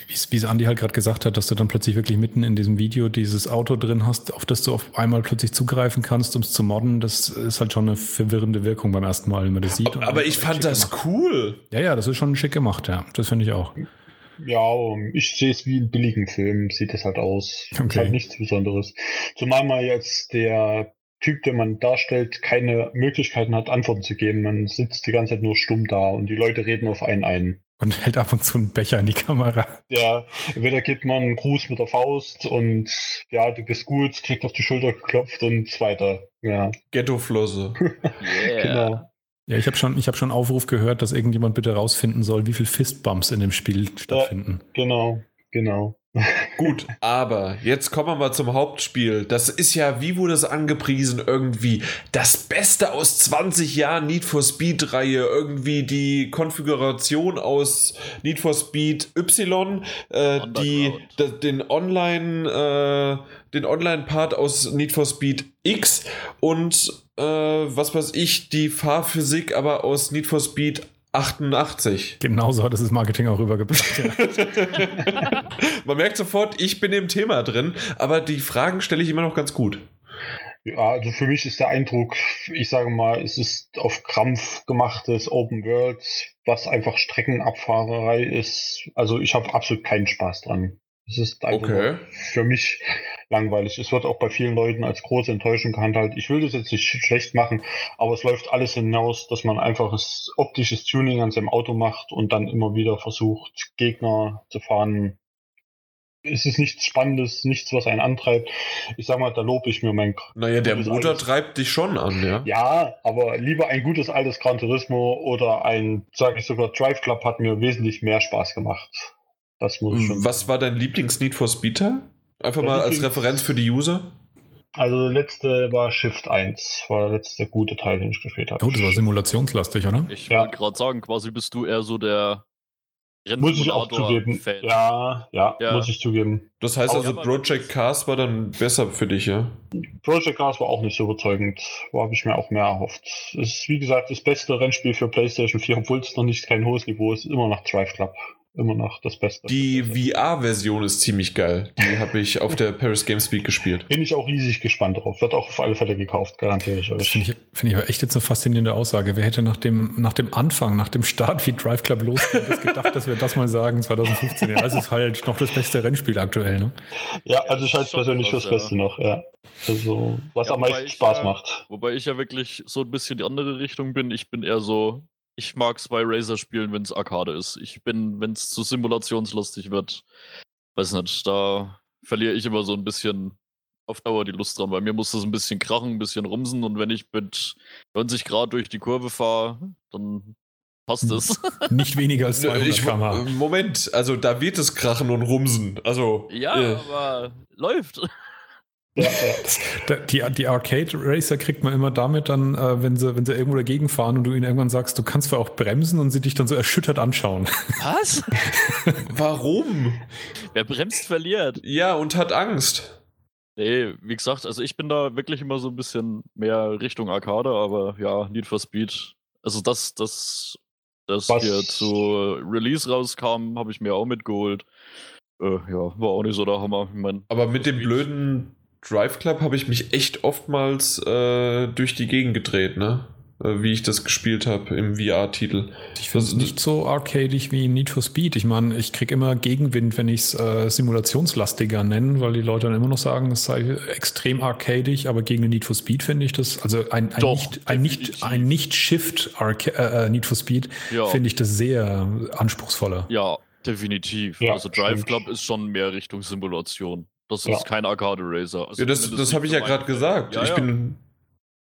B: wie es Andi halt gerade gesagt hat, dass du dann plötzlich wirklich mitten in diesem Video dieses Auto drin hast, auf das du auf einmal plötzlich zugreifen kannst, um es zu modden, das ist halt schon eine verwirrende Wirkung beim ersten Mal, wenn man das sieht.
A: Aber ich fand das
B: gemacht.
A: cool.
B: Ja, ja, das ist schon schick gemacht, ja. Das finde ich auch.
D: Ja, ich sehe es wie einen billigen Film, sieht es halt aus. Okay. Ist halt nichts Besonderes. Zumal man jetzt der Typ, den man darstellt, keine Möglichkeiten hat, Antworten zu geben. Man sitzt die ganze Zeit nur stumm da und die Leute reden auf einen ein.
B: Und hält ab und zu einen Becher in die Kamera.
D: Ja, entweder gibt man einen Gruß mit der Faust und ja, du bist gut, kriegt auf die Schulter geklopft und weiter. Ja.
A: Ghettoflosse.
C: yeah. Genau.
B: Ja, ich habe schon, hab schon Aufruf gehört, dass irgendjemand bitte rausfinden soll, wie viel Fistbumps in dem Spiel stattfinden.
D: Ja, genau, genau.
A: Gut, aber jetzt kommen wir mal zum Hauptspiel. Das ist ja, wie wurde es angepriesen, irgendwie das Beste aus 20 Jahren Need for Speed Reihe. Irgendwie die Konfiguration aus Need for Speed Y, äh, die, den Online, äh, den Online-Part aus Need for Speed X und äh, was weiß ich, die Fahrphysik aber aus Need for Speed 88.
B: Genauso hat es das Marketing auch rübergebracht.
A: Ja. Man merkt sofort, ich bin im Thema drin, aber die Fragen stelle ich immer noch ganz gut.
D: Ja, also für mich ist der Eindruck, ich sage mal, es ist auf Krampf gemachtes Open World, was einfach Streckenabfahrerei ist. Also ich habe absolut keinen Spaß dran. Es ist einfach okay. für mich langweilig. Es wird auch bei vielen Leuten als große Enttäuschung gehandelt. Ich will das jetzt nicht schlecht machen, aber es läuft alles hinaus, dass man einfach das optisches Tuning an seinem Auto macht und dann immer wieder versucht, Gegner zu fahren. Es ist nichts Spannendes, nichts, was einen antreibt. Ich sag mal, da lobe ich mir mein.
A: Naja, der Motor altes. treibt dich schon an, ja.
D: Ja, aber lieber ein gutes altes Gran Turismo oder ein, sage ich sogar, Drive Club hat mir wesentlich mehr Spaß gemacht.
A: Das muss ich schon Was war dein Lieblings-Need for Speed Einfach mal als Referenz für die User.
D: Also der letzte war Shift 1, war der letzte gute Teil, den ich gespielt habe.
B: Oh, das war simulationslastig, oder?
C: Ich ja. wollte gerade sagen, quasi bist du eher so der
D: muss ich auch zugeben. Ja, ja, ja, muss ich zugeben.
A: Das heißt also, Project Cars war dann besser für dich, ja?
D: Project Cars war auch nicht so überzeugend. Wo habe ich mir auch mehr erhofft. Es ist, wie gesagt, das beste Rennspiel für PlayStation 4, obwohl es noch nicht kein hohes Niveau ist, immer noch Drive Club immer noch das Beste.
A: Die VR-Version ist ziemlich geil. Die habe ich auf der Paris Games Week gespielt.
D: Bin ich auch riesig gespannt drauf. Wird auch auf alle Fälle gekauft, garantiere ich
B: euch. Das finde ich, find ich aber echt jetzt eine faszinierende Aussage. Wer hätte nach dem, nach dem Anfang, nach dem Start, wie Drive Club losgeht, gedacht, dass wir das mal sagen 2015. Ja, das ist halt noch das beste Rennspiel aktuell, ne?
D: Ja, also ich halte es persönlich fürs Beste noch, ja. Also, was ja, am meisten Spaß
C: ja,
D: macht.
C: Wobei ich ja wirklich so ein bisschen die andere Richtung bin. Ich bin eher so ich mag es bei Razer spielen, wenn es Arcade ist. Ich bin, wenn es zu simulationslustig wird, weiß nicht, da verliere ich immer so ein bisschen auf Dauer die Lust dran. Bei mir muss das ein bisschen krachen, ein bisschen rumsen und wenn ich mit 90 Grad durch die Kurve fahre, dann passt es.
B: Nicht weniger als 200 km/h.
A: Moment, also da wird es krachen und rumsen. Also
C: ja, äh. aber läuft.
B: Die, die Arcade Racer kriegt man immer damit dann, äh, wenn sie, wenn sie irgendwo dagegen fahren und du ihnen irgendwann sagst, du kannst zwar auch bremsen und sie dich dann so erschüttert anschauen.
C: Was?
A: Warum?
C: Wer bremst, verliert.
A: Ja, und hat Angst.
C: Nee, wie gesagt, also ich bin da wirklich immer so ein bisschen mehr Richtung Arcade, aber ja, Need for Speed. Also das, das, das Was? hier zu Release rauskam, habe ich mir auch mitgeholt. Äh, ja, war auch nicht so der Hammer. Ich
A: mein, aber mit dem blöden Drive Club habe ich mich echt oftmals äh, durch die Gegend gedreht, ne? Äh, wie ich das gespielt habe im VR-Titel.
B: Ich finde es nicht so arcadig wie Need for Speed. Ich meine, ich kriege immer Gegenwind, wenn ich es äh, simulationslastiger nenne, weil die Leute dann immer noch sagen, es sei extrem arcadig, aber gegen Need for Speed finde ich das, also ein, ein Doch, nicht, ein nicht, ein nicht Shift äh, Need for Speed ja. finde ich das sehr anspruchsvoller.
C: Ja, definitiv. Ja, also Drive Club ist schon mehr Richtung Simulation. Das ist ja. kein Arcade Racer.
A: Also ja, das, das habe ich ja gerade gesagt. Ja, ich bin.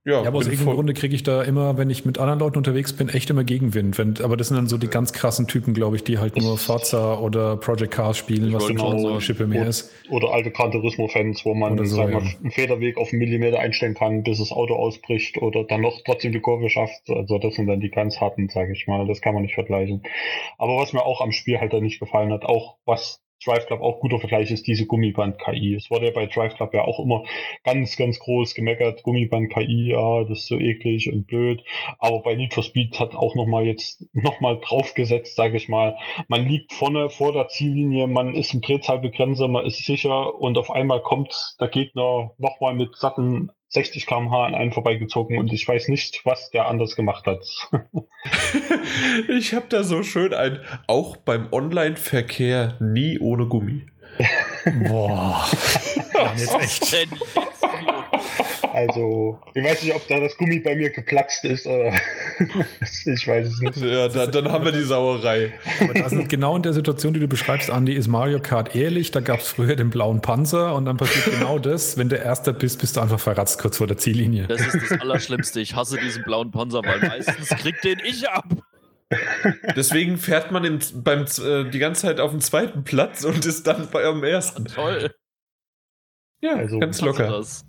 B: Ja, ja aber aus irgendeinem Grunde kriege ich da immer, wenn ich mit anderen Leuten unterwegs bin, echt immer Gegenwind. Wenn, aber das sind dann so die ganz krassen Typen, glaube ich, die halt nur Forza oder Project Cars spielen, was dann schon so eine Schippe mehr ist.
D: Oder alte Gran Turismo-Fans, wo man so, ja. einen Federweg auf einen Millimeter einstellen kann, bis das Auto ausbricht oder dann noch trotzdem die Kurve schafft. Also das sind dann die ganz harten, sage ich mal. Das kann man nicht vergleichen. Aber was mir auch am Spiel halt dann nicht gefallen hat, auch was Drive Club auch guter Vergleich ist diese Gummiband-KI. Es wurde ja bei Drive Club ja auch immer ganz, ganz groß gemeckert, Gummiband-KI, ja, das ist so eklig und blöd. Aber bei Need for Speed hat auch nochmal jetzt nochmal draufgesetzt, sage ich mal. Man liegt vorne vor der Ziellinie, man ist im Drehzahlbegrenzer, man ist sicher und auf einmal kommt der Gegner nochmal mit satten 60 km/h an einen vorbeigezogen und ich weiß nicht, was der anders gemacht hat.
A: ich habe da so schön ein, auch beim Online-Verkehr nie ohne Gummi.
B: Boah.
D: jetzt echt. Also, ich weiß nicht, ob da das Gummi bei mir geplatzt ist oder ich weiß es nicht.
A: Ja, da, dann haben wir die Sauerei.
B: Also genau in der Situation, die du beschreibst, Andi, ist Mario Kart ehrlich. Da gab es früher den blauen Panzer und dann passiert genau das. Wenn du Erster bist, bist du einfach verratzt kurz vor der Ziellinie.
C: Das ist das Allerschlimmste. Ich hasse diesen blauen Panzer, weil meistens kriegt den ich ab.
A: Deswegen fährt man in, beim, äh, die ganze Zeit auf dem zweiten Platz und ist dann bei eurem ersten.
C: Toll.
A: Ja, also, ganz locker.
D: Das.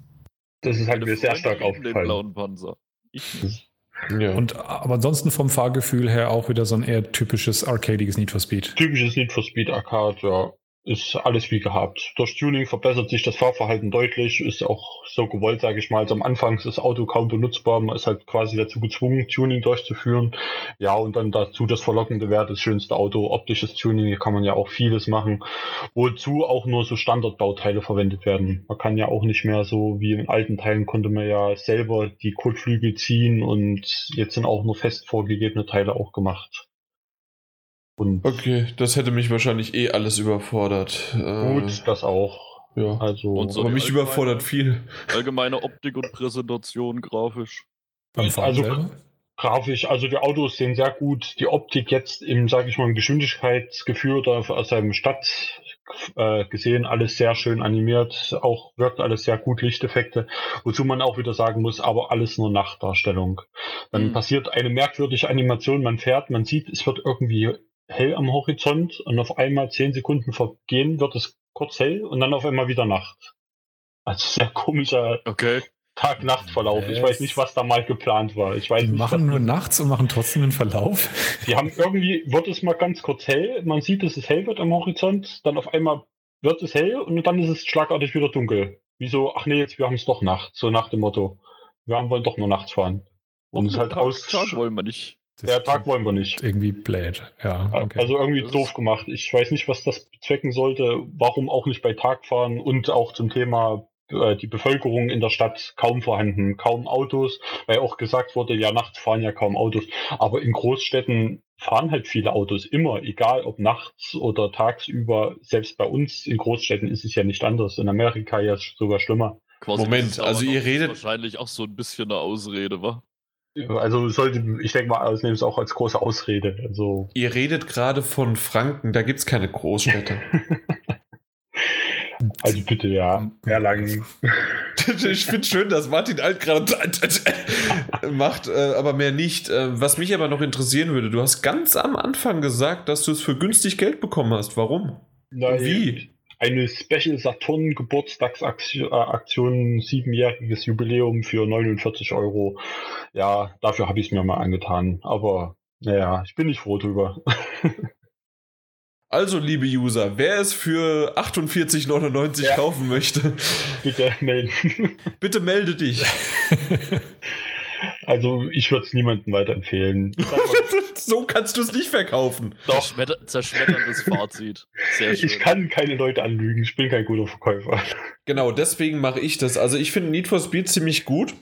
D: Das ist halt mir sehr stark aufgefallen. Den blauen
C: Panzer.
B: Ich Ja. Und, aber ansonsten vom Fahrgefühl her auch wieder so ein eher typisches arcadiges Need for Speed.
D: Typisches Need for Speed Arcade, ja ist alles wie gehabt. Durch Tuning verbessert sich das Fahrverhalten deutlich, ist auch so gewollt, sage ich mal. Also am Anfang ist das Auto kaum benutzbar, man ist halt quasi dazu gezwungen, Tuning durchzuführen. Ja, und dann dazu das verlockende wäre das schönste Auto, optisches Tuning, hier kann man ja auch vieles machen, wozu auch nur so Standardbauteile verwendet werden. Man kann ja auch nicht mehr so wie in alten Teilen konnte man ja selber die Kotflügel ziehen und jetzt sind auch nur fest vorgegebene Teile auch gemacht.
A: Und okay, das hätte mich wahrscheinlich eh alles überfordert.
D: Gut, äh, das auch.
A: Ja. Also, und so aber mich überfordert viel.
C: Allgemeine Optik und Präsentation grafisch.
D: Also, grafisch, also die Autos sehen sehr gut. Die Optik jetzt im, sage ich mal, im Geschwindigkeitsgefühl oder aus einem Stadt äh, gesehen, alles sehr schön animiert, auch wirkt alles sehr gut, Lichteffekte, wozu man auch wieder sagen muss, aber alles nur Nachtdarstellung. Dann mhm. passiert eine merkwürdige Animation, man fährt, man sieht, es wird irgendwie hell am Horizont und auf einmal zehn Sekunden vergehen, wird es kurz hell und dann auf einmal wieder Nacht. Also sehr komischer
C: okay.
D: Tag-Nacht-Verlauf. Ich weiß nicht, was da mal geplant war. Ich weiß
B: die
D: nicht,
B: machen nur nachts und machen trotzdem einen Verlauf.
D: Die haben irgendwie, wird es mal ganz kurz hell, man sieht, dass es hell wird am Horizont, dann auf einmal wird es hell und dann ist es schlagartig wieder dunkel. Wieso, ach nee, jetzt wir haben es doch Nacht, so nach dem Motto. Wir wollen doch nur nachts fahren.
C: Und es halt aus. Wollen wir nicht.
D: Der Tag wollen wir nicht.
B: Irgendwie blöd, ja.
D: Okay. Also irgendwie doof gemacht. Ich weiß nicht, was das bezwecken sollte. Warum auch nicht bei Tag fahren und auch zum Thema äh, die Bevölkerung in der Stadt kaum vorhanden, kaum Autos, weil auch gesagt wurde, ja, nachts fahren ja kaum Autos. Aber in Großstädten fahren halt viele Autos immer, egal ob nachts oder tagsüber. Selbst bei uns in Großstädten ist es ja nicht anders. In Amerika ja sogar schlimmer.
C: Quasi Moment, also ihr redet wahrscheinlich auch so ein bisschen eine Ausrede, wa?
D: Also sollte, ich denke mal, ausnehmen es auch als große Ausrede. Also
A: ihr redet gerade von Franken, da gibt es keine Großstädte.
D: Also bitte, ja. Erlangen.
A: ich finde schön, dass Martin Alt gerade macht, äh, aber mehr nicht. Äh, was mich aber noch interessieren würde, du hast ganz am Anfang gesagt, dass du es für günstig Geld bekommen hast. Warum?
D: Nein, Wie? Eine Special Saturn Geburtstagsaktion, siebenjähriges Jubiläum für 49 Euro. Ja, dafür habe ich es mir mal angetan. Aber naja, ich bin nicht froh drüber.
A: Also, liebe User, wer es für 48,99 ja. kaufen möchte,
D: bitte melden.
A: bitte melde dich.
D: Also, ich würde es niemandem weiterempfehlen.
A: so kannst du es nicht verkaufen.
C: Doch. Zerschmetterndes Fazit.
D: Sehr schön. Ich kann keine Leute anlügen. Ich bin kein guter Verkäufer.
A: Genau, deswegen mache ich das. Also, ich finde Need for Speed ziemlich gut.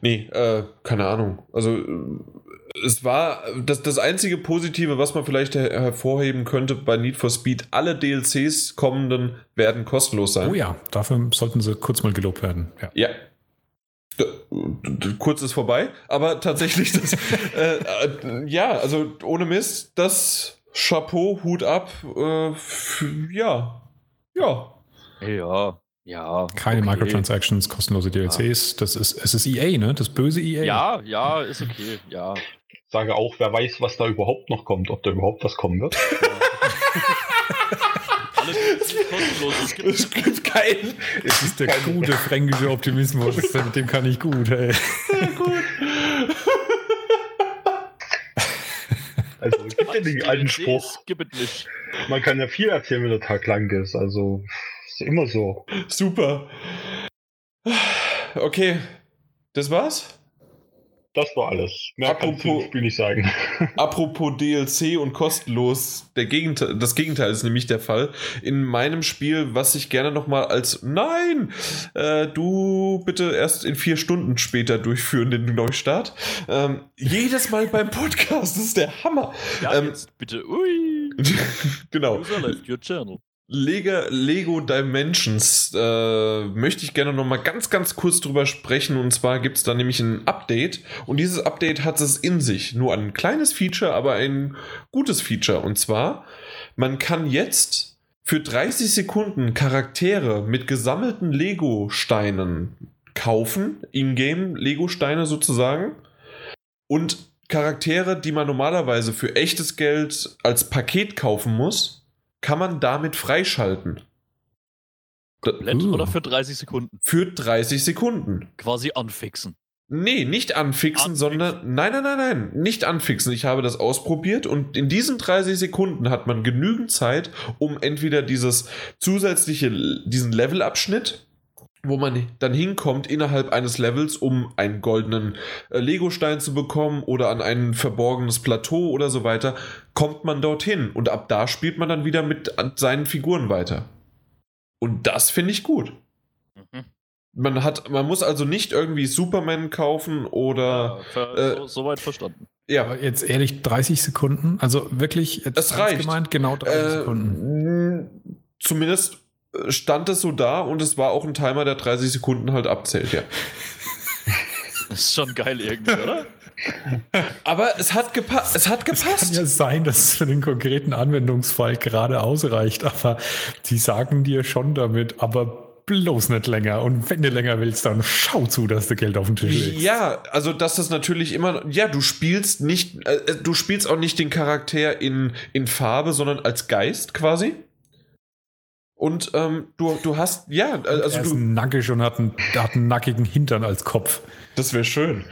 A: Nee, äh, keine Ahnung. Also, es war das, das einzige Positive, was man vielleicht her hervorheben könnte bei Need for Speed. Alle DLCs kommenden werden kostenlos sein.
B: Oh ja, dafür sollten sie kurz mal gelobt werden.
A: Ja. ja. Kurz ist vorbei, aber tatsächlich das, äh, äh, ja, also ohne Mist, das Chapeau, Hut ab, äh, ja, ja.
C: Ja, ja.
B: Keine okay. Microtransactions, kostenlose DLCs. Ja. Das ist, es ist EA, ne? Das böse EA.
C: Ja, ja, ist okay, ja
D: sage auch, wer weiß, was da überhaupt noch kommt, ob da überhaupt was kommen wird.
C: Alles kostenlos. Es gibt, es gibt
B: keinen. Es ist der gute fränkische Optimismus. Mit dem kann ich gut, ey. Sehr gut.
D: Also, es gibt ja den alten Spruch. Gibt es nicht. Man kann ja viel erzählen, wenn der Tag lang ist. Also, ist immer so.
A: Super. Okay. Das war's?
D: Das war alles. Mehr apropos, kann ich Spiel nicht sagen.
A: apropos DLC und kostenlos, der Gegenteil, das Gegenteil ist nämlich der Fall. In meinem Spiel, was ich gerne nochmal als Nein, äh, du bitte erst in vier Stunden später durchführen, den Neustart. Ähm, jedes Mal beim Podcast, das ist der Hammer.
C: Ja, ähm, jetzt bitte, ui.
A: genau. User left your channel. Lego, Lego Dimensions äh, möchte ich gerne noch mal ganz, ganz kurz drüber sprechen. Und zwar gibt es da nämlich ein Update. Und dieses Update hat es in sich. Nur ein kleines Feature, aber ein gutes Feature. Und zwar, man kann jetzt für 30 Sekunden Charaktere mit gesammelten Lego-Steinen kaufen. In-game Lego-Steine sozusagen. Und Charaktere, die man normalerweise für echtes Geld als Paket kaufen muss kann man damit freischalten.
C: Komplett uh. oder für 30 Sekunden?
A: Für 30 Sekunden.
C: Quasi anfixen.
A: Nee, nicht anfixen, anfixen, sondern nein, nein, nein, nein, nicht anfixen. Ich habe das ausprobiert und in diesen 30 Sekunden hat man genügend Zeit, um entweder dieses zusätzliche, diesen Levelabschnitt wo man dann hinkommt innerhalb eines Levels, um einen goldenen äh, Lego-Stein zu bekommen oder an ein verborgenes Plateau oder so weiter, kommt man dorthin und ab da spielt man dann wieder mit seinen Figuren weiter. Und das finde ich gut. Mhm. Man hat, man muss also nicht irgendwie Superman kaufen oder.
C: Ja, äh, so, soweit verstanden.
B: Ja. Aber jetzt ehrlich, 30 Sekunden? Also wirklich,
A: jetzt es reicht.
B: gemeint, genau 30 äh, Sekunden.
A: Zumindest stand es so da und es war auch ein Timer, der 30 Sekunden halt abzählt, ja.
C: Das ist schon geil irgendwie, oder?
A: Aber es hat, gepa es hat gepasst. Es
B: kann ja sein, dass es für den konkreten Anwendungsfall gerade ausreicht, aber die sagen dir schon damit, aber bloß nicht länger. Und wenn du länger willst, dann schau zu, dass du Geld auf den Tisch legst.
A: Ja, also dass das natürlich immer, ja, du spielst nicht, äh, du spielst auch nicht den Charakter in, in Farbe, sondern als Geist quasi. Und ähm, du, du hast, ja, also
B: er ist
A: du.
B: nackig und hat einen, hat einen nackigen Hintern als Kopf.
A: Das wäre schön.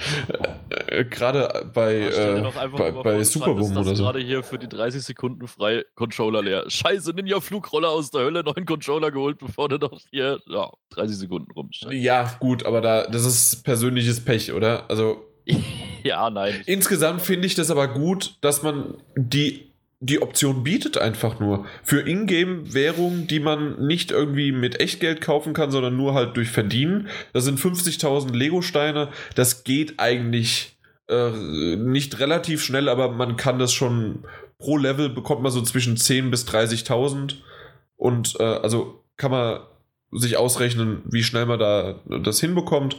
A: Äh, gerade bei, äh, bei, bei Superboom oder so.
C: gerade hier für die 30 Sekunden frei Controller leer. Scheiße, nimm ja Flugroller aus der Hölle, neuen Controller geholt, bevor du noch hier ja, 30 Sekunden rum.
A: Ja, gut, aber da, das ist persönliches Pech, oder? Also.
C: ja, nein.
A: Insgesamt finde ich das aber gut, dass man die die Option bietet einfach nur. Für Ingame-Währungen, die man nicht irgendwie mit Echtgeld kaufen kann, sondern nur halt durch Verdienen. Das sind 50.000 Lego-Steine. Das geht eigentlich äh, nicht relativ schnell, aber man kann das schon pro Level bekommt man so zwischen 10 bis 30.000. Und äh, also kann man sich ausrechnen, wie schnell man da das hinbekommt.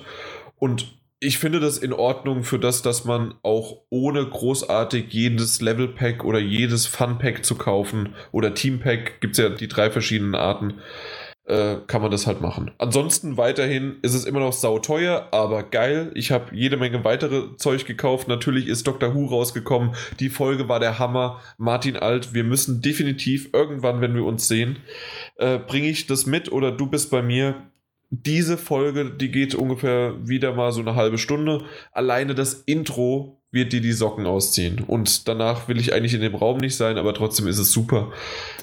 A: Und ich finde das in Ordnung für das, dass man auch ohne großartig jedes Level Pack oder jedes Fun Pack zu kaufen oder Team Pack, gibt es ja die drei verschiedenen Arten, äh, kann man das halt machen. Ansonsten weiterhin ist es immer noch sauteuer, aber geil. Ich habe jede Menge weitere Zeug gekauft. Natürlich ist Dr. Who rausgekommen. Die Folge war der Hammer. Martin Alt, wir müssen definitiv irgendwann, wenn wir uns sehen, äh, bringe ich das mit oder du bist bei mir diese Folge, die geht ungefähr wieder mal so eine halbe Stunde. Alleine das Intro wird dir die Socken ausziehen. Und danach will ich eigentlich in dem Raum nicht sein, aber trotzdem ist es super.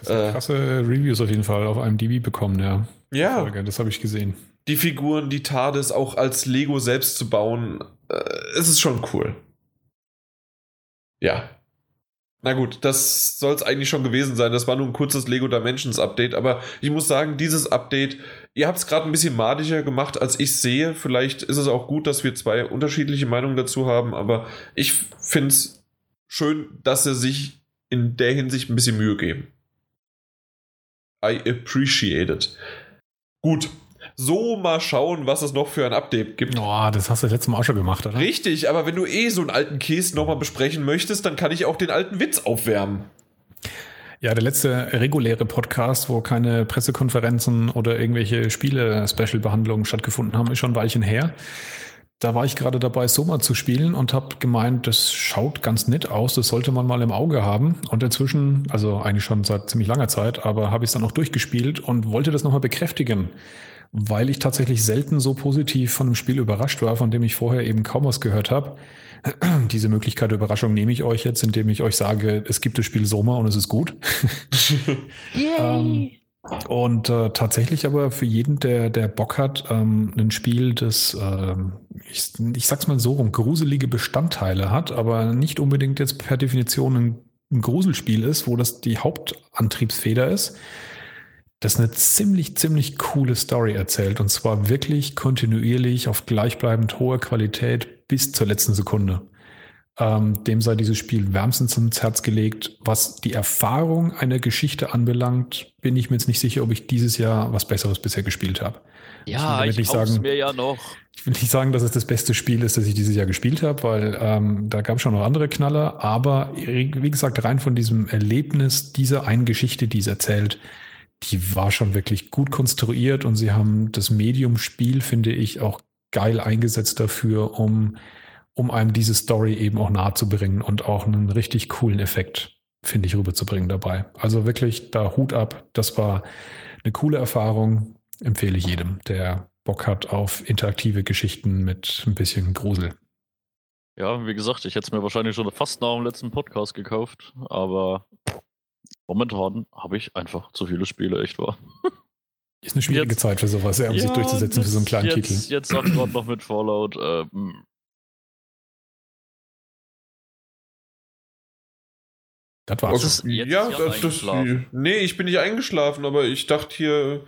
B: Das äh, krasse Reviews auf jeden Fall auf einem DB bekommen, ja.
A: Ja. Folge,
B: das habe ich gesehen.
A: Die Figuren, die TARDIS auch als Lego selbst zu bauen, äh, es ist schon cool. Ja, na gut, das soll es eigentlich schon gewesen sein. Das war nur ein kurzes Lego Dimensions Update, aber ich muss sagen, dieses Update, ihr habt es gerade ein bisschen madischer gemacht, als ich sehe. Vielleicht ist es auch gut, dass wir zwei unterschiedliche Meinungen dazu haben, aber ich finde es schön, dass sie sich in der Hinsicht ein bisschen Mühe geben. I appreciate it. Gut, so mal schauen, was es noch für ein Update gibt.
B: Oh, das hast du letztes Mal auch schon gemacht, oder?
A: Richtig, aber wenn du eh so einen alten Käse nochmal besprechen möchtest, dann kann ich auch den alten Witz aufwärmen.
B: Ja, der letzte reguläre Podcast, wo keine Pressekonferenzen oder irgendwelche Spiele-Special-Behandlungen stattgefunden haben, ist schon ein Weilchen her. Da war ich gerade dabei, Soma zu spielen und habe gemeint, das schaut ganz nett aus, das sollte man mal im Auge haben. Und inzwischen, also eigentlich schon seit ziemlich langer Zeit, aber habe ich es dann auch durchgespielt und wollte das nochmal bekräftigen weil ich tatsächlich selten so positiv von einem Spiel überrascht war, von dem ich vorher eben kaum was gehört habe. Diese Möglichkeit der Überraschung nehme ich euch jetzt, indem ich euch sage, es gibt das Spiel Soma und es ist gut. ähm, und äh, tatsächlich aber für jeden, der, der Bock hat, ähm, ein Spiel, das, äh, ich, ich sag's mal so rum, gruselige Bestandteile hat, aber nicht unbedingt jetzt per Definition ein, ein Gruselspiel ist, wo das die Hauptantriebsfeder ist, das eine ziemlich, ziemlich coole Story erzählt. Und zwar wirklich kontinuierlich auf gleichbleibend hoher Qualität bis zur letzten Sekunde. Ähm, dem sei dieses Spiel wärmstens ins Herz gelegt. Was die Erfahrung einer Geschichte anbelangt, bin ich mir jetzt nicht sicher, ob ich dieses Jahr was Besseres bisher gespielt habe.
C: Ja, ich, ich sagen, mir ja noch.
B: Ich will nicht sagen, dass es das beste Spiel ist, das ich dieses Jahr gespielt habe, weil ähm, da gab es schon noch andere Knaller. Aber wie gesagt, rein von diesem Erlebnis dieser einen Geschichte, die es erzählt, die war schon wirklich gut konstruiert und sie haben das Medium-Spiel, finde ich, auch geil eingesetzt dafür, um, um einem diese Story eben auch nahe zu bringen und auch einen richtig coolen Effekt, finde ich, rüberzubringen dabei. Also wirklich da Hut ab. Das war eine coole Erfahrung. Empfehle ich jedem, der Bock hat auf interaktive Geschichten mit ein bisschen Grusel.
C: Ja, wie gesagt, ich hätte es mir wahrscheinlich schon fast nach dem letzten Podcast gekauft, aber momentan habe ich einfach zu viele Spiele, echt wahr.
B: Ist eine schwierige jetzt, Zeit für sowas, ja, um ja, sich durchzusetzen für so einen kleinen
C: jetzt,
B: Titel.
C: Jetzt auch gerade noch mit Fallout. Ähm,
A: das war's. Das, ja, das, das, nee, ich bin nicht eingeschlafen, aber ich dachte hier,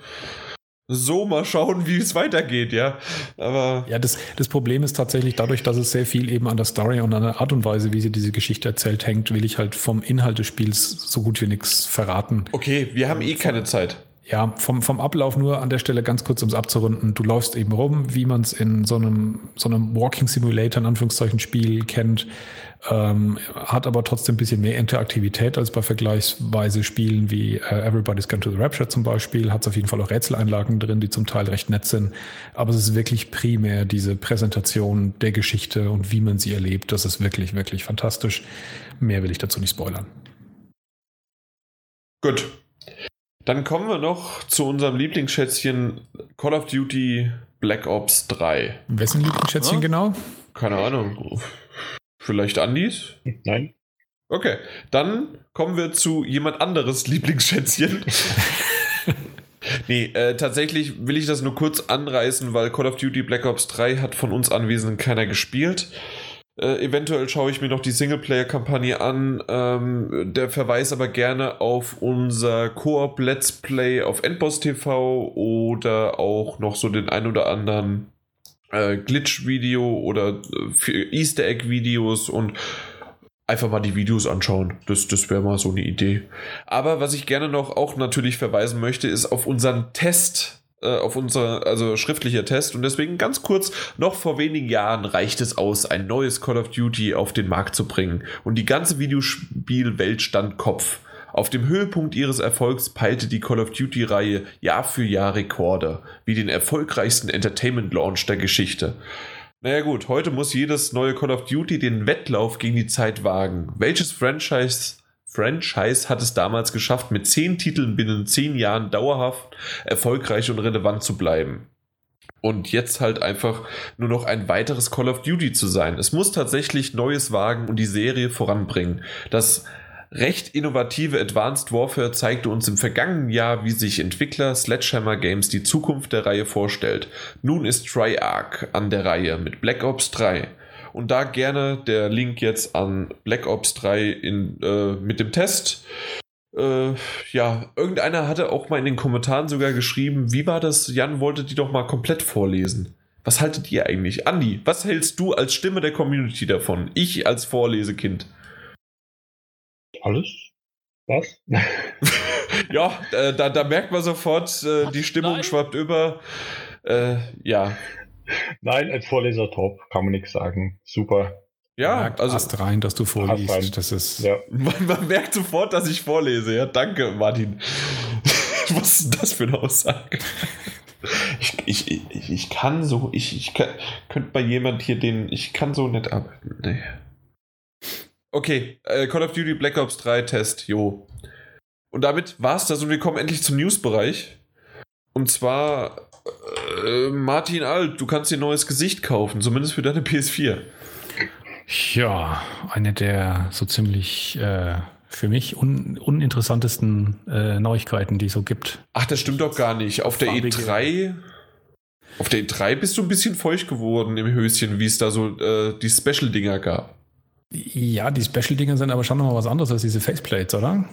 A: so mal schauen, wie es weitergeht, ja. Aber
B: ja, das, das Problem ist tatsächlich dadurch, dass es sehr viel eben an der Story und an der Art und Weise, wie sie diese Geschichte erzählt, hängt, will ich halt vom Inhalt des Spiels so gut wie nichts verraten.
A: Okay, wir haben eh keine Zeit.
B: Ja, vom, vom Ablauf nur an der Stelle ganz kurz, um es abzurunden. Du läufst eben rum, wie man es in so einem, so einem Walking Simulator, in Anführungszeichen, Spiel kennt, ähm, hat aber trotzdem ein bisschen mehr Interaktivität als bei vergleichsweise Spielen wie äh, Everybody's Gone to the Rapture zum Beispiel. Hat es auf jeden Fall auch Rätseleinlagen drin, die zum Teil recht nett sind. Aber es ist wirklich primär diese Präsentation der Geschichte und wie man sie erlebt. Das ist wirklich, wirklich fantastisch. Mehr will ich dazu nicht spoilern.
A: Gut, dann kommen wir noch zu unserem Lieblingsschätzchen Call of Duty Black Ops 3.
B: Wessen Lieblingsschätzchen ja? genau?
A: Keine Ahnung. Vielleicht Andis?
D: Nein.
A: Okay, dann kommen wir zu jemand anderes Lieblingsschätzchen. nee, äh, tatsächlich will ich das nur kurz anreißen, weil Call of Duty Black Ops 3 hat von uns Anwesenden keiner gespielt. Äh, eventuell schaue ich mir noch die Singleplayer-Kampagne an. Ähm, der Verweis aber gerne auf unser Koop Let's Play auf Endboss TV oder auch noch so den ein oder anderen äh, Glitch-Video oder äh, Easter Egg-Videos und einfach mal die Videos anschauen. Das, das wäre mal so eine Idee. Aber was ich gerne noch auch natürlich verweisen möchte, ist auf unseren Test auf unser, also schriftlicher Test und deswegen ganz kurz, noch vor wenigen Jahren reicht es aus, ein neues Call of Duty auf den Markt zu bringen und die ganze Videospielwelt stand Kopf. Auf dem Höhepunkt ihres Erfolgs peilte die Call of Duty-Reihe Jahr für Jahr Rekorde, wie den erfolgreichsten Entertainment-Launch der Geschichte. Naja gut, heute muss jedes neue Call of Duty den Wettlauf gegen die Zeit wagen. Welches Franchise Franchise hat es damals geschafft, mit zehn Titeln binnen zehn Jahren dauerhaft erfolgreich und relevant zu bleiben. Und jetzt halt einfach nur noch ein weiteres Call of Duty zu sein. Es muss tatsächlich Neues wagen und die Serie voranbringen. Das recht innovative Advanced Warfare zeigte uns im vergangenen Jahr, wie sich Entwickler Sledgehammer Games die Zukunft der Reihe vorstellt. Nun ist Triarch an der Reihe mit Black Ops 3. Und da gerne der Link jetzt an Black Ops 3 in, äh, mit dem Test. Äh, ja, irgendeiner hatte auch mal in den Kommentaren sogar geschrieben, wie war das? Jan wollte die doch mal komplett vorlesen. Was haltet ihr eigentlich? Andi, was hältst du als Stimme der Community davon? Ich als Vorlesekind.
D: Alles? Was?
A: ja, äh, da, da merkt man sofort, äh, die Stimmung Nein. schwappt über. Äh, ja,
D: Nein, als Vorleser top, kann man nichts sagen. Super.
B: Ja, merkt also passt rein, dass du vorliest. Das ist
A: ja. man, man, merkt sofort, dass ich vorlese. Ja, danke, Martin. Was ist das für eine Aussage? Ich, ich, ich, ich kann so, ich, ich kann, könnte mal jemand hier den, ich kann so nicht arbeiten. Nee. Okay, äh, Call of Duty Black Ops 3 Test, jo. Und damit war's das und wir kommen endlich zum News-Bereich. Und zwar äh, Martin Alt, du kannst dir ein neues Gesicht kaufen, zumindest für deine PS4.
B: Ja, eine der so ziemlich äh, für mich un uninteressantesten äh, Neuigkeiten, die es so gibt.
A: Ach, das stimmt doch gar nicht. Auf der E3. Auf der E3 bist du ein bisschen feucht geworden im Höschen, wie es da so äh, die Special-Dinger gab.
B: Ja, die Special-Dinger sind aber schon nochmal was anderes als diese Faceplates, oder?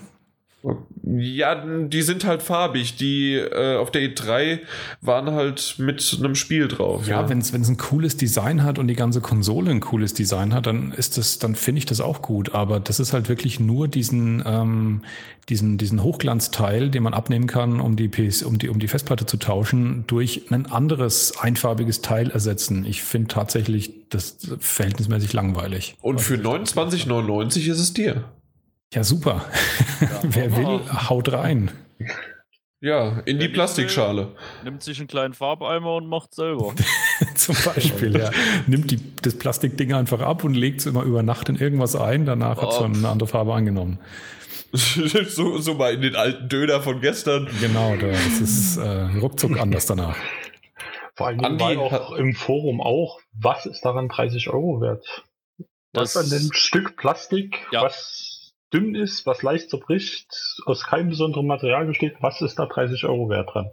A: Ja, die sind halt farbig. Die äh, auf der E3 waren halt mit einem Spiel drauf.
B: Ja, ja. wenn es ein cooles Design hat und die ganze Konsole ein cooles Design hat, dann ist das, dann finde ich das auch gut. Aber das ist halt wirklich nur diesen, ähm, diesen, diesen Hochglanzteil, den man abnehmen kann, um die, PS, um die, um die Festplatte zu tauschen, durch ein anderes einfarbiges Teil ersetzen. Ich finde tatsächlich das verhältnismäßig langweilig.
A: Und für 29,99 ist es dir.
B: Ja, super. Ja, Wer will, haut rein.
A: Ja, in die Plastikschale.
C: Nimmt sich einen kleinen Farbeimer und macht selber.
B: Zum Beispiel, ja. Nimmt die, das Plastikding einfach ab und legt es immer über Nacht in irgendwas ein. Danach hat es dann eine andere Farbe angenommen.
A: so, so mal in den alten Döner von gestern.
B: Genau, das ist äh, ruckzuck anders danach.
D: Vor allem Andi war auch im Forum auch, was ist daran 30 Euro wert? Das was an dem Stück Plastik, ja. was dünn ist, was leicht zerbricht, aus keinem besonderen Material besteht, was ist da 30 Euro wert dran?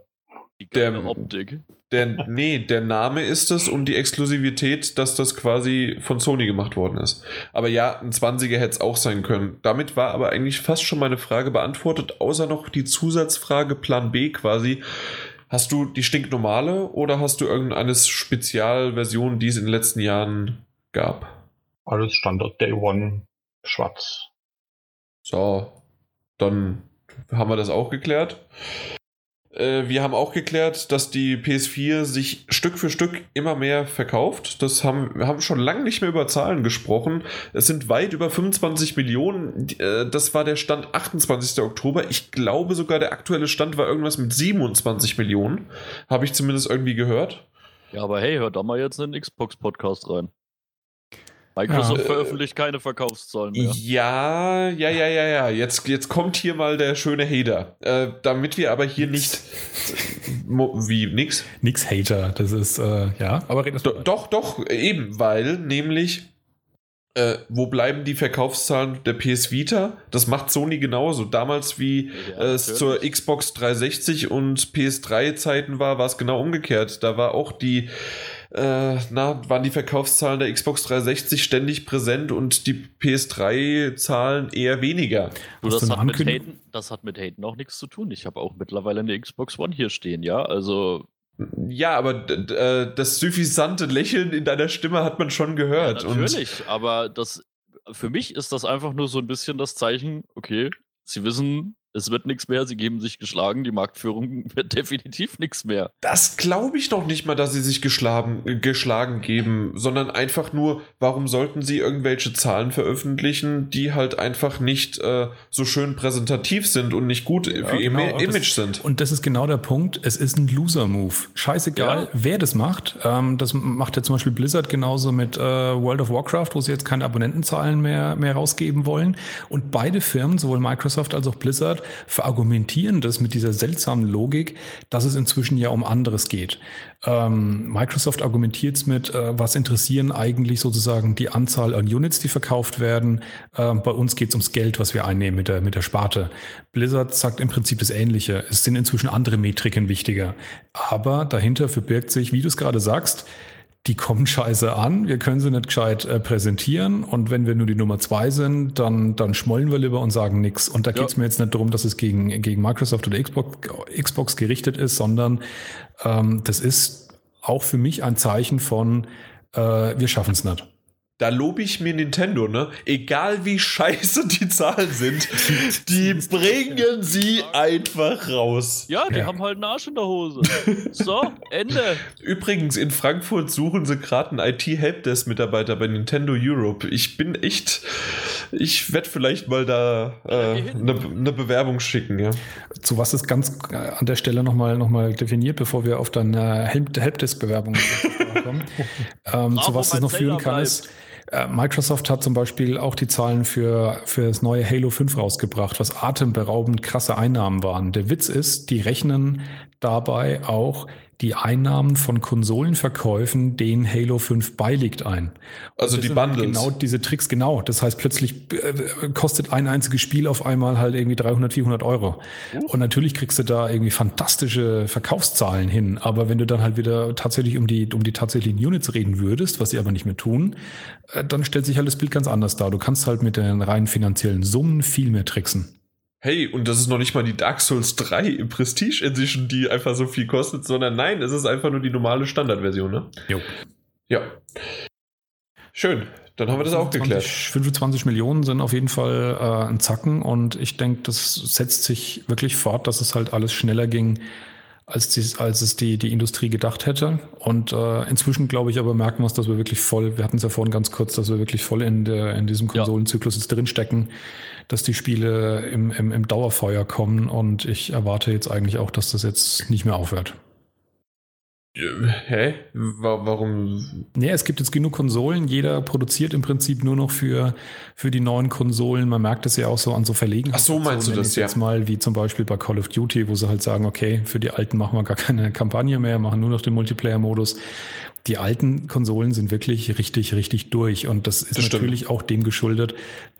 A: Der Optik. Der, nee, der Name ist es und die Exklusivität, dass das quasi von Sony gemacht worden ist. Aber ja, ein 20er hätte es auch sein können. Damit war aber eigentlich fast schon meine Frage beantwortet, außer noch die Zusatzfrage Plan B quasi. Hast du die stinknormale oder hast du irgendeine Spezialversion, die es in den letzten Jahren gab?
D: Alles Standard Day One schwarz.
A: So, dann haben wir das auch geklärt. Äh, wir haben auch geklärt, dass die PS4 sich Stück für Stück immer mehr verkauft. Das haben wir haben schon lange nicht mehr über Zahlen gesprochen. Es sind weit über 25 Millionen. Äh, das war der Stand 28. Oktober. Ich glaube sogar der aktuelle Stand war irgendwas mit 27 Millionen. Habe ich zumindest irgendwie gehört.
C: Ja, aber hey, hört da mal jetzt einen Xbox-Podcast rein. Microsoft ja. veröffentlicht keine Verkaufszahlen mehr.
A: Ja, ja, ja, ja, ja. Jetzt, jetzt kommt hier mal der schöne Hater. Äh, damit wir aber hier nicht. wie, nix?
B: Nix Hater. Das ist, äh, ja, aber
A: red das Do, Doch, doch, eben, weil nämlich. Äh, wo bleiben die Verkaufszahlen der PS Vita? Das macht Sony genauso. Damals wie ja, es zur Xbox 360 und PS3 Zeiten war, war es genau umgekehrt. Da war auch die äh, na, waren die Verkaufszahlen der Xbox 360 ständig präsent und die PS3-Zahlen eher weniger.
C: Du, das, hat mit Hayden, das hat mit Hayden auch nichts zu tun. Ich habe auch mittlerweile eine Xbox One hier stehen, ja. Also
A: ja, aber äh, das suffisante Lächeln in deiner Stimme hat man schon gehört.
C: Ja, natürlich, aber das für mich ist das einfach nur so ein bisschen das Zeichen, okay, sie wissen, es wird nichts mehr, sie geben sich geschlagen, die Marktführung wird definitiv nichts mehr.
A: Das glaube ich doch nicht mal, dass sie sich geschlagen, geschlagen geben, sondern einfach nur, warum sollten sie irgendwelche Zahlen veröffentlichen, die halt einfach nicht äh, so schön präsentativ sind und nicht gut ja, für genau, ihr Image
B: das,
A: sind.
B: Und das ist genau der Punkt, es ist ein Loser-Move. Scheißegal, ja. wer das macht. Ähm, das macht ja zum Beispiel Blizzard genauso mit äh, World of Warcraft, wo sie jetzt keine Abonnentenzahlen mehr, mehr rausgeben wollen. Und beide Firmen, sowohl Microsoft als auch Blizzard, verargumentieren das mit dieser seltsamen Logik, dass es inzwischen ja um anderes geht. Ähm, Microsoft argumentiert es mit, äh, was interessieren eigentlich sozusagen die Anzahl an Units, die verkauft werden. Äh, bei uns geht es ums Geld, was wir einnehmen mit der, mit der Sparte. Blizzard sagt im Prinzip das Ähnliche. Es sind inzwischen andere Metriken wichtiger. Aber dahinter verbirgt sich, wie du es gerade sagst, die kommen scheiße an, wir können sie nicht gescheit äh, präsentieren und wenn wir nur die Nummer zwei sind, dann, dann schmollen wir lieber und sagen nichts. Und da ja. geht es mir jetzt nicht darum, dass es gegen, gegen Microsoft oder Xbox, Xbox gerichtet ist, sondern ähm, das ist auch für mich ein Zeichen von, äh, wir schaffen es nicht
A: da lobe ich mir Nintendo, ne? Egal wie scheiße die Zahlen sind, die bringen sie einfach raus.
C: Ja, die ja. haben halt einen Arsch in der Hose. So, Ende.
A: Übrigens, in Frankfurt suchen sie gerade einen IT-Helpdesk-Mitarbeiter bei Nintendo Europe. Ich bin echt. Ich werde vielleicht mal da eine äh, ne, ne Bewerbung schicken, ja.
B: Zu was ist ganz äh, an der Stelle nochmal noch mal definiert, bevor wir auf deine Helpdesk-Bewerbung kommen. ähm, zu was das noch führen kann, ist. Äh, Microsoft hat zum Beispiel auch die Zahlen für, für das neue Halo 5 rausgebracht, was atemberaubend krasse Einnahmen waren. Der Witz ist, die rechnen dabei auch die Einnahmen von Konsolenverkäufen, denen Halo 5 beiliegt, ein.
A: Also die Bundles.
B: Genau diese Tricks, genau. Das heißt, plötzlich äh, kostet ein einziges Spiel auf einmal halt irgendwie 300, 400 Euro. Und natürlich kriegst du da irgendwie fantastische Verkaufszahlen hin. Aber wenn du dann halt wieder tatsächlich um die, um die tatsächlichen Units reden würdest, was sie aber nicht mehr tun, äh, dann stellt sich halt das Bild ganz anders dar. Du kannst halt mit den rein finanziellen Summen viel mehr tricksen.
A: Hey, und das ist noch nicht mal die Dark Souls 3 Prestige Edition, die einfach so viel kostet, sondern nein, es ist einfach nur die normale Standardversion, ne?
B: Jo.
A: Ja. Schön. Dann haben wir das 25, auch geklärt.
B: 25 Millionen sind auf jeden Fall äh, ein Zacken und ich denke, das setzt sich wirklich fort, dass es halt alles schneller ging, als, die, als es die, die Industrie gedacht hätte. Und äh, inzwischen, glaube ich, aber merken wir es, dass wir wirklich voll, wir hatten es ja vorhin ganz kurz, dass wir wirklich voll in, der, in diesem Konsolenzyklus jetzt drinstecken dass die Spiele im, im, im Dauerfeuer kommen und ich erwarte jetzt eigentlich auch, dass das jetzt nicht mehr aufhört.
A: Hä? Warum?
B: Nee, es gibt jetzt genug Konsolen. Jeder produziert im Prinzip nur noch für, für die neuen Konsolen. Man merkt es ja auch so an so Verlegenheiten.
A: Ach so, meinst
B: so,
A: du das
B: ja? jetzt mal, wie zum Beispiel bei Call of Duty, wo sie halt sagen, okay, für die Alten machen wir gar keine Kampagne mehr, machen nur noch den Multiplayer-Modus die alten Konsolen sind wirklich richtig, richtig durch. Und das ist das natürlich stimmt. auch dem geschuldet,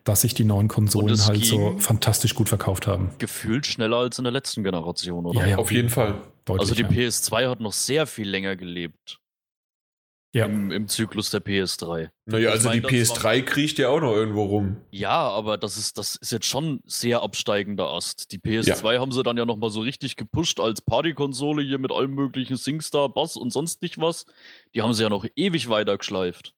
B: dass sich die neuen Konsolen halt so fantastisch gut verkauft haben.
C: Gefühlt schneller als in der letzten Generation, oder?
A: Ja, ja auf jeden Fall.
C: Deutlich, also die ja. PS2 hat noch sehr viel länger gelebt. Ja. Im, Im, Zyklus der PS3.
A: Naja, also meine, die PS3 kriecht ja auch noch irgendwo rum.
C: Ja, aber das ist, das ist jetzt schon sehr absteigender Ast. Die PS2 ja. haben sie dann ja nochmal so richtig gepusht als Partykonsole hier mit allem möglichen SingStar, Bass und sonst nicht was. Die haben sie ja noch ewig weiter geschleift.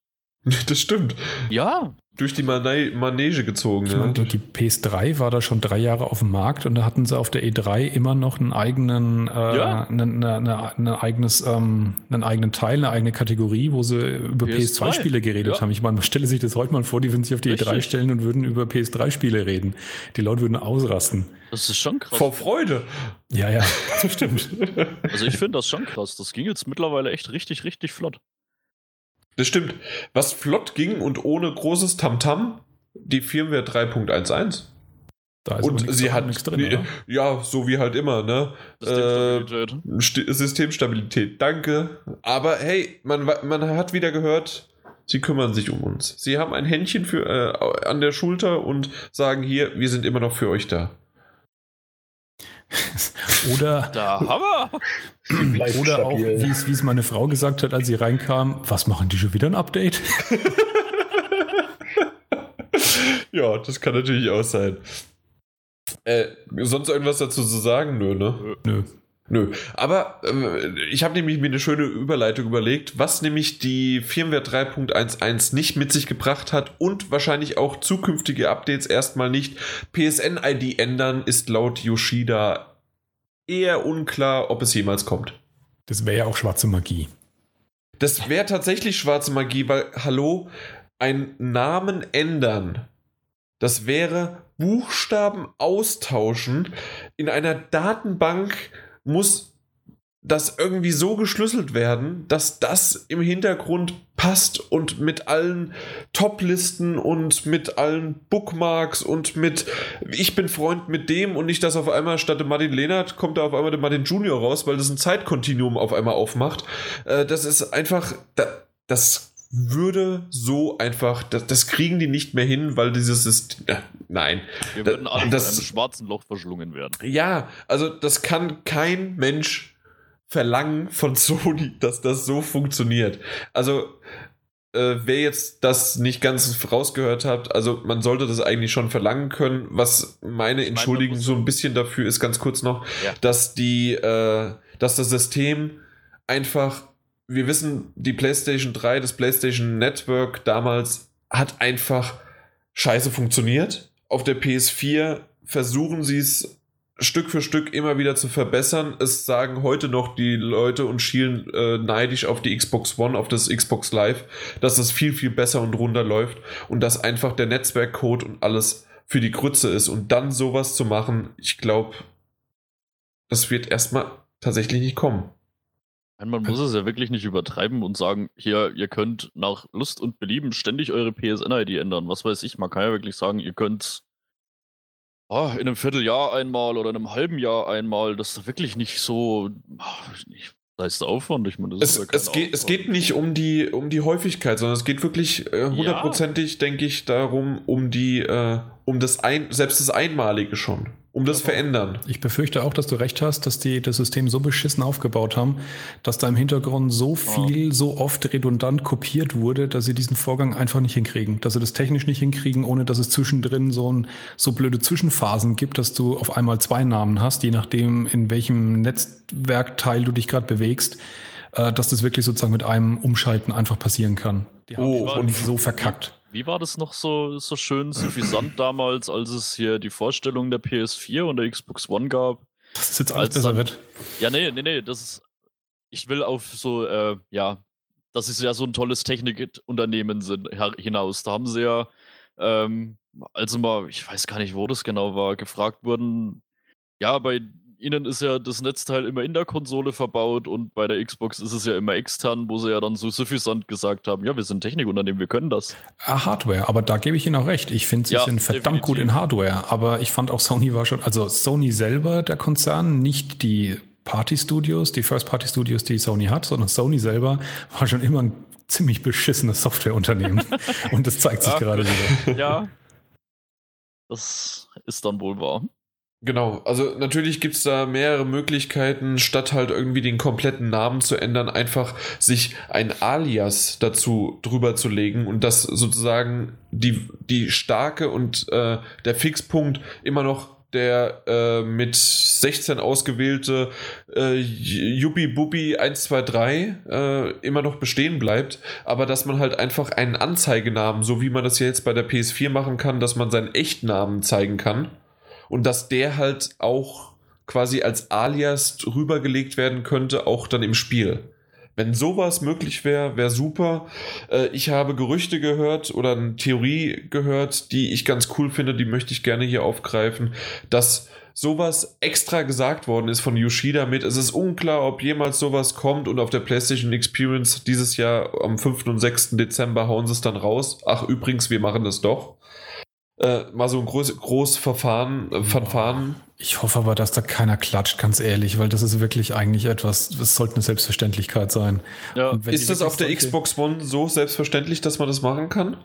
A: Das stimmt.
C: Ja,
A: durch die Manege gezogen.
B: Ich meine, die PS3 war da schon drei Jahre auf dem Markt und da hatten sie auf der E3 immer noch einen eigenen, äh, ja. eine, eine, eine, eigenes, ähm, einen eigenen Teil, eine eigene Kategorie, wo sie über PS2-Spiele geredet ja. haben. Ich meine, man stelle sich das heute mal vor, die würden sich auf die Richtig. E3 stellen und würden über PS3-Spiele reden. Die Leute würden ausrasten.
C: Das ist schon krass.
A: Vor Freude.
B: Ja, ja, das stimmt.
C: Also ich finde das schon krass. Das ging jetzt mittlerweile echt richtig, richtig flott.
A: Das stimmt. Was flott ging und ohne großes Tamtam, die Firmware 3.11. Da ist und sie hat nichts drin, oder? ja, so wie halt immer, ne? Systemstabilität. Äh, Systemstabilität, danke. Aber hey, man, man hat wieder gehört, sie kümmern sich um uns. Sie haben ein Händchen für, äh, an der Schulter und sagen hier, wir sind immer noch für euch da.
B: Oder,
C: da haben
B: wir. oder auch, wie es meine Frau gesagt hat, als sie reinkam, was machen die schon wieder ein Update?
A: ja, das kann natürlich auch sein. Äh, sonst irgendwas dazu zu sagen? Nö, ne? Nö. Nö. Aber äh, ich habe nämlich mir eine schöne Überleitung überlegt, was nämlich die Firmware 3.11 nicht mit sich gebracht hat und wahrscheinlich auch zukünftige Updates erstmal nicht. PSN-ID ändern ist laut Yoshida eher unklar, ob es jemals kommt.
B: Das wäre ja auch schwarze Magie.
A: Das wäre tatsächlich schwarze Magie, weil, hallo, ein Namen ändern. Das wäre Buchstaben austauschen. In einer Datenbank muss das irgendwie so geschlüsselt werden, dass das im Hintergrund passt und mit allen Top-Listen und mit allen Bookmarks und mit ich bin Freund mit dem und nicht, dass auf einmal statt dem Martin Lehnert kommt da auf einmal der Martin Junior raus, weil das ein Zeitkontinuum auf einmal aufmacht. Äh, das ist einfach, das würde so einfach, das, das kriegen die nicht mehr hin, weil dieses ist, äh, nein.
C: Wir würden alle das, von einem schwarzen Loch verschlungen werden.
A: Ja, also das kann kein Mensch verlangen von Sony, dass das so funktioniert. Also, äh, wer jetzt das nicht ganz rausgehört hat, also man sollte das eigentlich schon verlangen können. Was meine Entschuldigung so ein bisschen dafür ist, ganz kurz noch, ja. dass die, äh, dass das System einfach, wir wissen, die PlayStation 3, das PlayStation Network damals hat einfach scheiße funktioniert. Auf der PS4 versuchen sie es Stück für Stück immer wieder zu verbessern. Es sagen heute noch die Leute und schielen äh, neidisch auf die Xbox One, auf das Xbox Live, dass es viel, viel besser und runter läuft und dass einfach der Netzwerkcode und alles für die Grütze ist. Und dann sowas zu machen, ich glaube, das wird erstmal tatsächlich nicht kommen.
C: Man muss es ja wirklich nicht übertreiben und sagen, hier, ihr könnt nach Lust und Belieben ständig eure PSN-ID ändern. Was weiß ich, man kann ja wirklich sagen, ihr könnt oh, in einem Vierteljahr einmal oder in einem halben Jahr einmal, das ist wirklich nicht so. Ich, da ist der Aufwand, ich meine,
A: das es, ist ja es, geht, es geht nicht um die, um die Häufigkeit, sondern es geht wirklich äh, hundertprozentig, ja. denke ich, darum, um die, äh, um das ein, selbst das Einmalige schon um das verändern.
B: Ich befürchte auch, dass du recht hast, dass die das System so beschissen aufgebaut haben, dass da im Hintergrund so viel, oh. so oft redundant kopiert wurde, dass sie diesen Vorgang einfach nicht hinkriegen. Dass sie das technisch nicht hinkriegen, ohne dass es zwischendrin so, ein, so blöde Zwischenphasen gibt, dass du auf einmal zwei Namen hast, je nachdem, in welchem Netzwerkteil du dich gerade bewegst, äh, dass das wirklich sozusagen mit einem Umschalten einfach passieren kann.
C: Die oh, und so verkackt. Wie war das noch so, so schön suffisant damals, als es hier die Vorstellung der PS4 und der Xbox One gab?
B: Das ist jetzt alles besser wird.
C: Ja, nee, nee, nee, das ist. Ich will auf so, äh, ja, das ist ja so ein tolles Technikunternehmen sind, hinaus. Da haben sie ja, ähm, also mal, ich weiß gar nicht, wo das genau war, gefragt wurden, ja, bei ihnen ist ja das Netzteil immer in der Konsole verbaut und bei der Xbox ist es ja immer extern, wo sie ja dann so suffisant gesagt haben, ja, wir sind Technikunternehmen, wir können das.
B: Ah, Hardware, aber da gebe ich Ihnen auch recht. Ich finde, sie ja, sind verdammt definitiv. gut in Hardware, aber ich fand auch Sony war schon, also Sony selber, der Konzern, nicht die Party-Studios, die First-Party-Studios, die Sony hat, sondern Sony selber war schon immer ein ziemlich beschissenes Softwareunternehmen. und das zeigt sich ja, gerade wieder.
C: Ja, das ist dann wohl wahr.
A: Genau, also natürlich gibt es da mehrere Möglichkeiten, statt halt irgendwie den kompletten Namen zu ändern, einfach sich ein Alias dazu drüber zu legen und das sozusagen die, die starke und äh, der Fixpunkt immer noch der äh, mit 16 ausgewählte äh, Yubi Bubi 123 äh, immer noch bestehen bleibt, aber dass man halt einfach einen Anzeigenamen, so wie man das jetzt bei der PS4 machen kann, dass man seinen Echtnamen zeigen kann und dass der halt auch quasi als Alias rübergelegt werden könnte, auch dann im Spiel. Wenn sowas möglich wäre, wäre super. Äh, ich habe Gerüchte gehört oder eine Theorie gehört, die ich ganz cool finde, die möchte ich gerne hier aufgreifen, dass sowas extra gesagt worden ist von Yoshida mit. Es ist unklar, ob jemals sowas kommt und auf der PlayStation Experience dieses Jahr am 5. und 6. Dezember hauen sie es dann raus. Ach, übrigens, wir machen das doch äh, mal so ein groß, groß Verfahren, äh, Verfahren.
B: Ich hoffe aber, dass da keiner klatscht, ganz ehrlich, weil das ist wirklich eigentlich etwas, das sollte eine Selbstverständlichkeit sein.
A: Ja. Ist das auf der Xbox One so selbstverständlich, dass man das machen kann?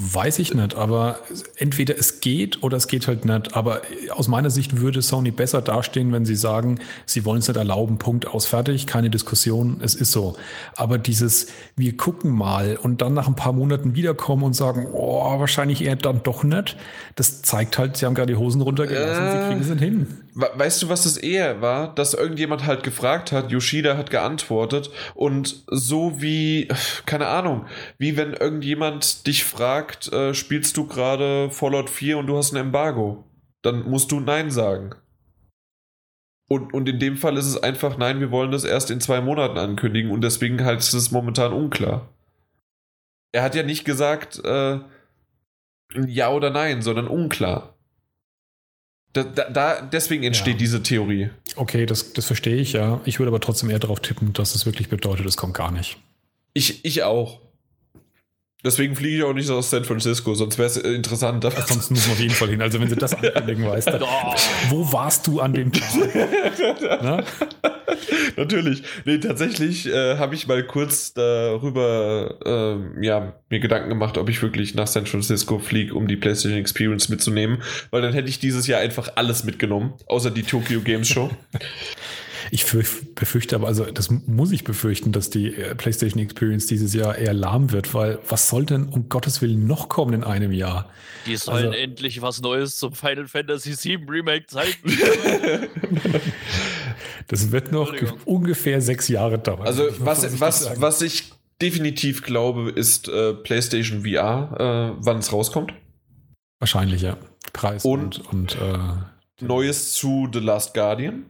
B: Weiß ich nicht, aber entweder es geht oder es geht halt nicht. Aber aus meiner Sicht würde Sony besser dastehen, wenn sie sagen, sie wollen es nicht erlauben, Punkt aus, fertig, keine Diskussion, es ist so. Aber dieses, wir gucken mal und dann nach ein paar Monaten wiederkommen und sagen, oh, wahrscheinlich eher dann doch nicht, das zeigt halt, sie haben gerade die Hosen runtergelassen, äh, sie kriegen es hin.
A: Weißt du, was das eher war? Dass irgendjemand halt gefragt hat, Yoshida hat geantwortet und so wie, keine Ahnung, wie wenn irgendjemand dich fragt, äh, spielst du gerade Fallout 4 und du hast ein Embargo? Dann musst du Nein sagen. Und, und in dem Fall ist es einfach, nein, wir wollen das erst in zwei Monaten ankündigen und deswegen halt ist es momentan unklar. Er hat ja nicht gesagt, äh, ja oder nein, sondern unklar. Da, da, deswegen entsteht ja. diese Theorie.
B: Okay, das, das verstehe ich, ja. Ich würde aber trotzdem eher darauf tippen, dass es wirklich bedeutet, es kommt gar nicht.
A: Ich, ich auch. Deswegen fliege ich auch nicht aus San Francisco, sonst wäre es interessant.
B: Ansonsten muss man auf jeden Fall hin. Also wenn sie das ankündigen, weißt du, wo warst du an dem Tag?
A: Natürlich. Nee, tatsächlich äh, habe ich mal kurz darüber äh, ja, mir Gedanken gemacht, ob ich wirklich nach San Francisco fliege, um die PlayStation Experience mitzunehmen, weil dann hätte ich dieses Jahr einfach alles mitgenommen, außer die Tokyo Games Show.
B: Ich befürchte aber, also das muss ich befürchten, dass die äh, PlayStation Experience dieses Jahr eher lahm wird, weil was soll denn um Gottes Willen noch kommen in einem Jahr?
C: Die sollen also, endlich was Neues zum Final Fantasy VII Remake zeigen.
B: das wird noch ungefähr sechs Jahre dauern.
A: Also was, was, was ich definitiv glaube, ist äh, PlayStation VR, äh, wann es rauskommt.
B: Wahrscheinlich, ja. Preis
A: und, und, und äh, Neues zu The Last Guardian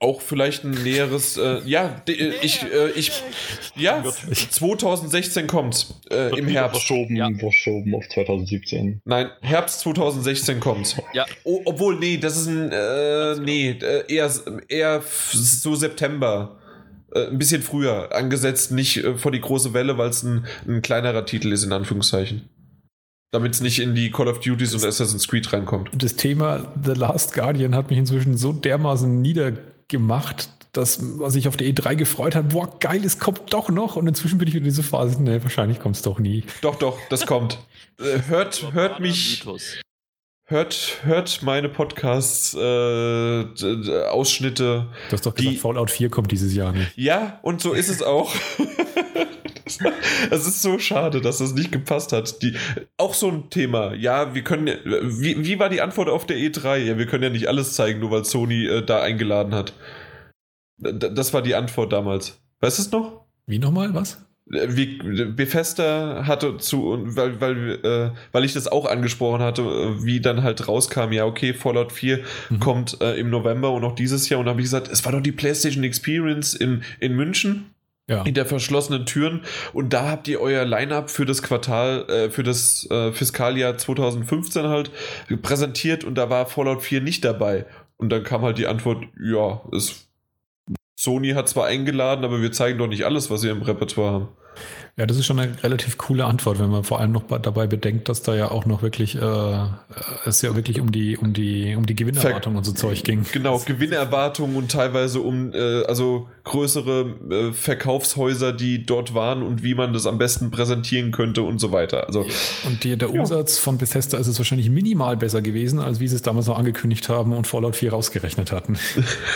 A: auch vielleicht ein näheres, äh, ja, äh, ich, äh, ich, ja, 2016 kommt äh, im Herbst.
D: Verschoben, ja. verschoben auf 2017.
A: Nein, Herbst 2016 kommt.
C: Ja.
A: O, obwohl, nee, das ist ein, äh, nee, äh, eher, eher so September. Äh, ein bisschen früher angesetzt, nicht vor die große Welle, weil es ein, ein kleinerer Titel ist, in Anführungszeichen. Damit es nicht in die Call of Duties und Assassin's Creed reinkommt.
B: Das Thema The Last Guardian hat mich inzwischen so dermaßen nieder gemacht, dass was ich auf der E3 gefreut hat, boah, geil, es kommt doch noch. Und inzwischen bin ich in dieser Phase, ne, wahrscheinlich kommt es doch nie.
A: Doch, doch, das kommt. Äh, hört, hört mich. Hört, hört meine Podcasts, äh, Ausschnitte.
B: Du hast doch gesagt, die, Fallout 4 kommt dieses Jahr nicht.
A: Ja, und so ist es auch. Es ist so schade, dass das nicht gepasst hat. Die, auch so ein Thema. Ja, wir können. Wie, wie war die Antwort auf der E3? Ja, wir können ja nicht alles zeigen, nur weil Sony äh, da eingeladen hat. D das war die Antwort damals. Weißt du es noch?
B: Wie nochmal? Was?
A: Äh, wie Bethesda hatte zu, weil, weil, äh, weil ich das auch angesprochen hatte, äh, wie dann halt rauskam, ja, okay, Fallout 4 mhm. kommt äh, im November und auch dieses Jahr. Und dann habe ich gesagt, es war doch die PlayStation Experience in, in München ja. hinter verschlossenen Türen. Und da habt ihr euer Line-up für das Quartal, äh, für das äh, Fiskaljahr 2015 halt präsentiert und da war Fallout 4 nicht dabei. Und dann kam halt die Antwort, ja, es, Sony hat zwar eingeladen, aber wir zeigen doch nicht alles, was sie im Repertoire haben.
B: Ja, das ist schon eine relativ coole Antwort, wenn man vor allem noch dabei bedenkt, dass da ja auch noch wirklich äh, es ja wirklich um die um die um die Gewinnerwartung Ver und so Zeug ging.
A: Genau, Gewinnerwartung und teilweise um äh, also größere äh, Verkaufshäuser, die dort waren und wie man das am besten präsentieren könnte und so weiter. Also
B: und die, der Umsatz ja. von Bethesda ist es wahrscheinlich minimal besser gewesen, als wie sie es damals noch angekündigt haben und Fallout 4 rausgerechnet hatten.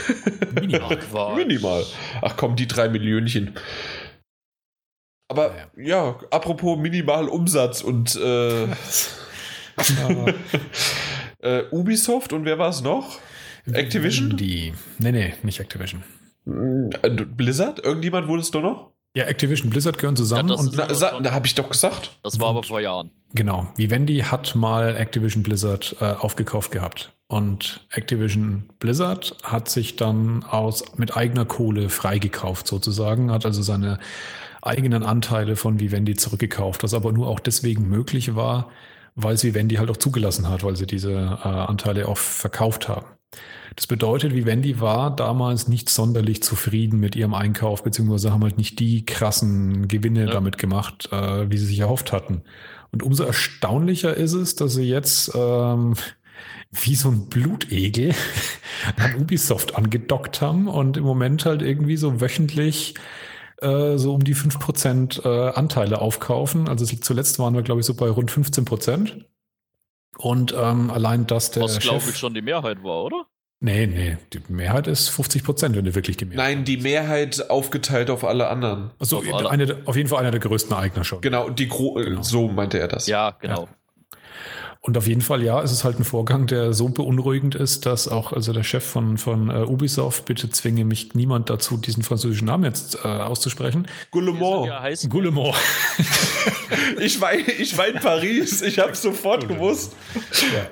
A: minimal. minimal. Ach komm, die drei Millionchen. Aber ja, ja apropos minimal Umsatz und äh, äh, Ubisoft und wer war es noch? Activision?
B: Die. Nee, nee, nicht Activision.
A: Äh, Blizzard? Irgendjemand wurde es doch noch?
B: Ja, Activision Blizzard gehören zusammen. Ja,
A: und na, da habe ich doch gesagt.
C: Das war aber vor Jahren.
B: Genau. Vivendi hat mal Activision Blizzard äh, aufgekauft gehabt. Und Activision Blizzard hat sich dann aus, mit eigener Kohle freigekauft sozusagen, hat also seine eigenen Anteile von Vivendi zurückgekauft, was aber nur auch deswegen möglich war, weil es Vivendi halt auch zugelassen hat, weil sie diese äh, Anteile auch verkauft haben. Das bedeutet, Vivendi war damals nicht sonderlich zufrieden mit ihrem Einkauf, beziehungsweise haben halt nicht die krassen Gewinne ja. damit gemacht, äh, wie sie sich erhofft hatten. Und umso erstaunlicher ist es, dass sie jetzt ähm, wie so ein Blutegel an Ubisoft angedockt haben und im Moment halt irgendwie so wöchentlich äh, so um die 5% äh, Anteile aufkaufen. Also zuletzt waren wir, glaube ich, so bei rund 15%. Und ähm, allein das der.
C: Was, glaube ich, schon die Mehrheit war, oder?
B: Nee, nee, die Mehrheit ist 50 Prozent, wenn du wirklich die
A: Mehrheit Nein, die Mehrheit aufgeteilt auf alle anderen.
B: Also auf, eine, auf jeden Fall einer der größten Eigner schon.
A: Genau, die Gro genau. so meinte er das.
C: Ja, genau. Ja.
B: Und auf jeden Fall, ja, es ist halt ein Vorgang, der so beunruhigend ist, dass auch also der Chef von, von uh, Ubisoft, bitte zwinge mich niemand dazu, diesen französischen Namen jetzt uh, auszusprechen.
A: Goulemont.
B: Goulemont.
A: ich, war, ich war in Paris, ich habe sofort gewusst. Ja.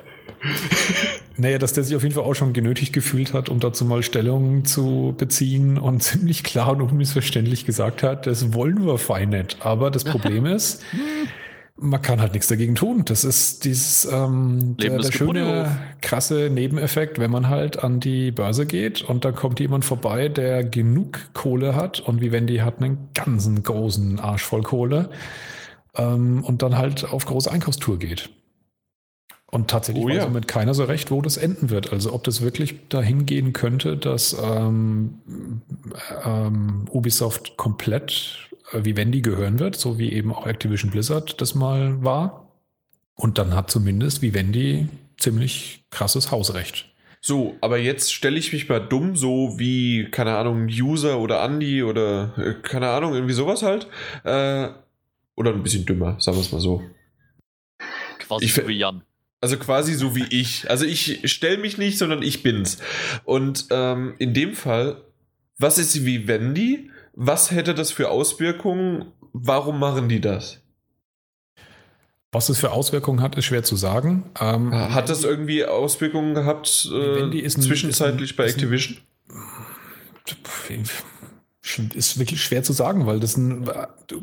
B: Naja, dass der sich auf jeden Fall auch schon genötigt gefühlt hat, um dazu mal Stellung zu beziehen und ziemlich klar und unmissverständlich gesagt hat, das wollen wir fein nicht. Aber das Problem ist, man kann halt nichts dagegen tun. Das ist dieses ähm, der, der schöne, krasse Nebeneffekt, wenn man halt an die Börse geht und dann kommt jemand vorbei, der genug Kohle hat und wie wenn die hat einen ganzen großen Arsch voll Kohle ähm, und dann halt auf große Einkaufstour geht. Und tatsächlich oh, weiß ja. mit keiner so recht, wo das enden wird. Also ob das wirklich dahin gehen könnte, dass ähm, ähm, Ubisoft komplett Vivendi gehören wird, so wie eben auch Activision Blizzard das mal war. Und dann hat zumindest Vivendi ziemlich krasses Hausrecht.
A: So, aber jetzt stelle ich mich mal dumm, so wie, keine Ahnung, User oder Andy oder äh, keine Ahnung, irgendwie sowas halt. Äh, oder ein bisschen dümmer, sagen wir es mal so.
C: Quasi ich, wie Jan.
A: Also quasi so wie ich. Also ich stelle mich nicht, sondern ich bin's. Und ähm, in dem Fall, was ist Vivendi? Was hätte das für Auswirkungen? Warum machen die das?
B: Was es für Auswirkungen hat, ist schwer zu sagen.
A: Ähm, hat das irgendwie Auswirkungen gehabt äh, zwischenzeitlich ein, bei Activision?
B: Ein, ist wirklich schwer zu sagen, weil das ein,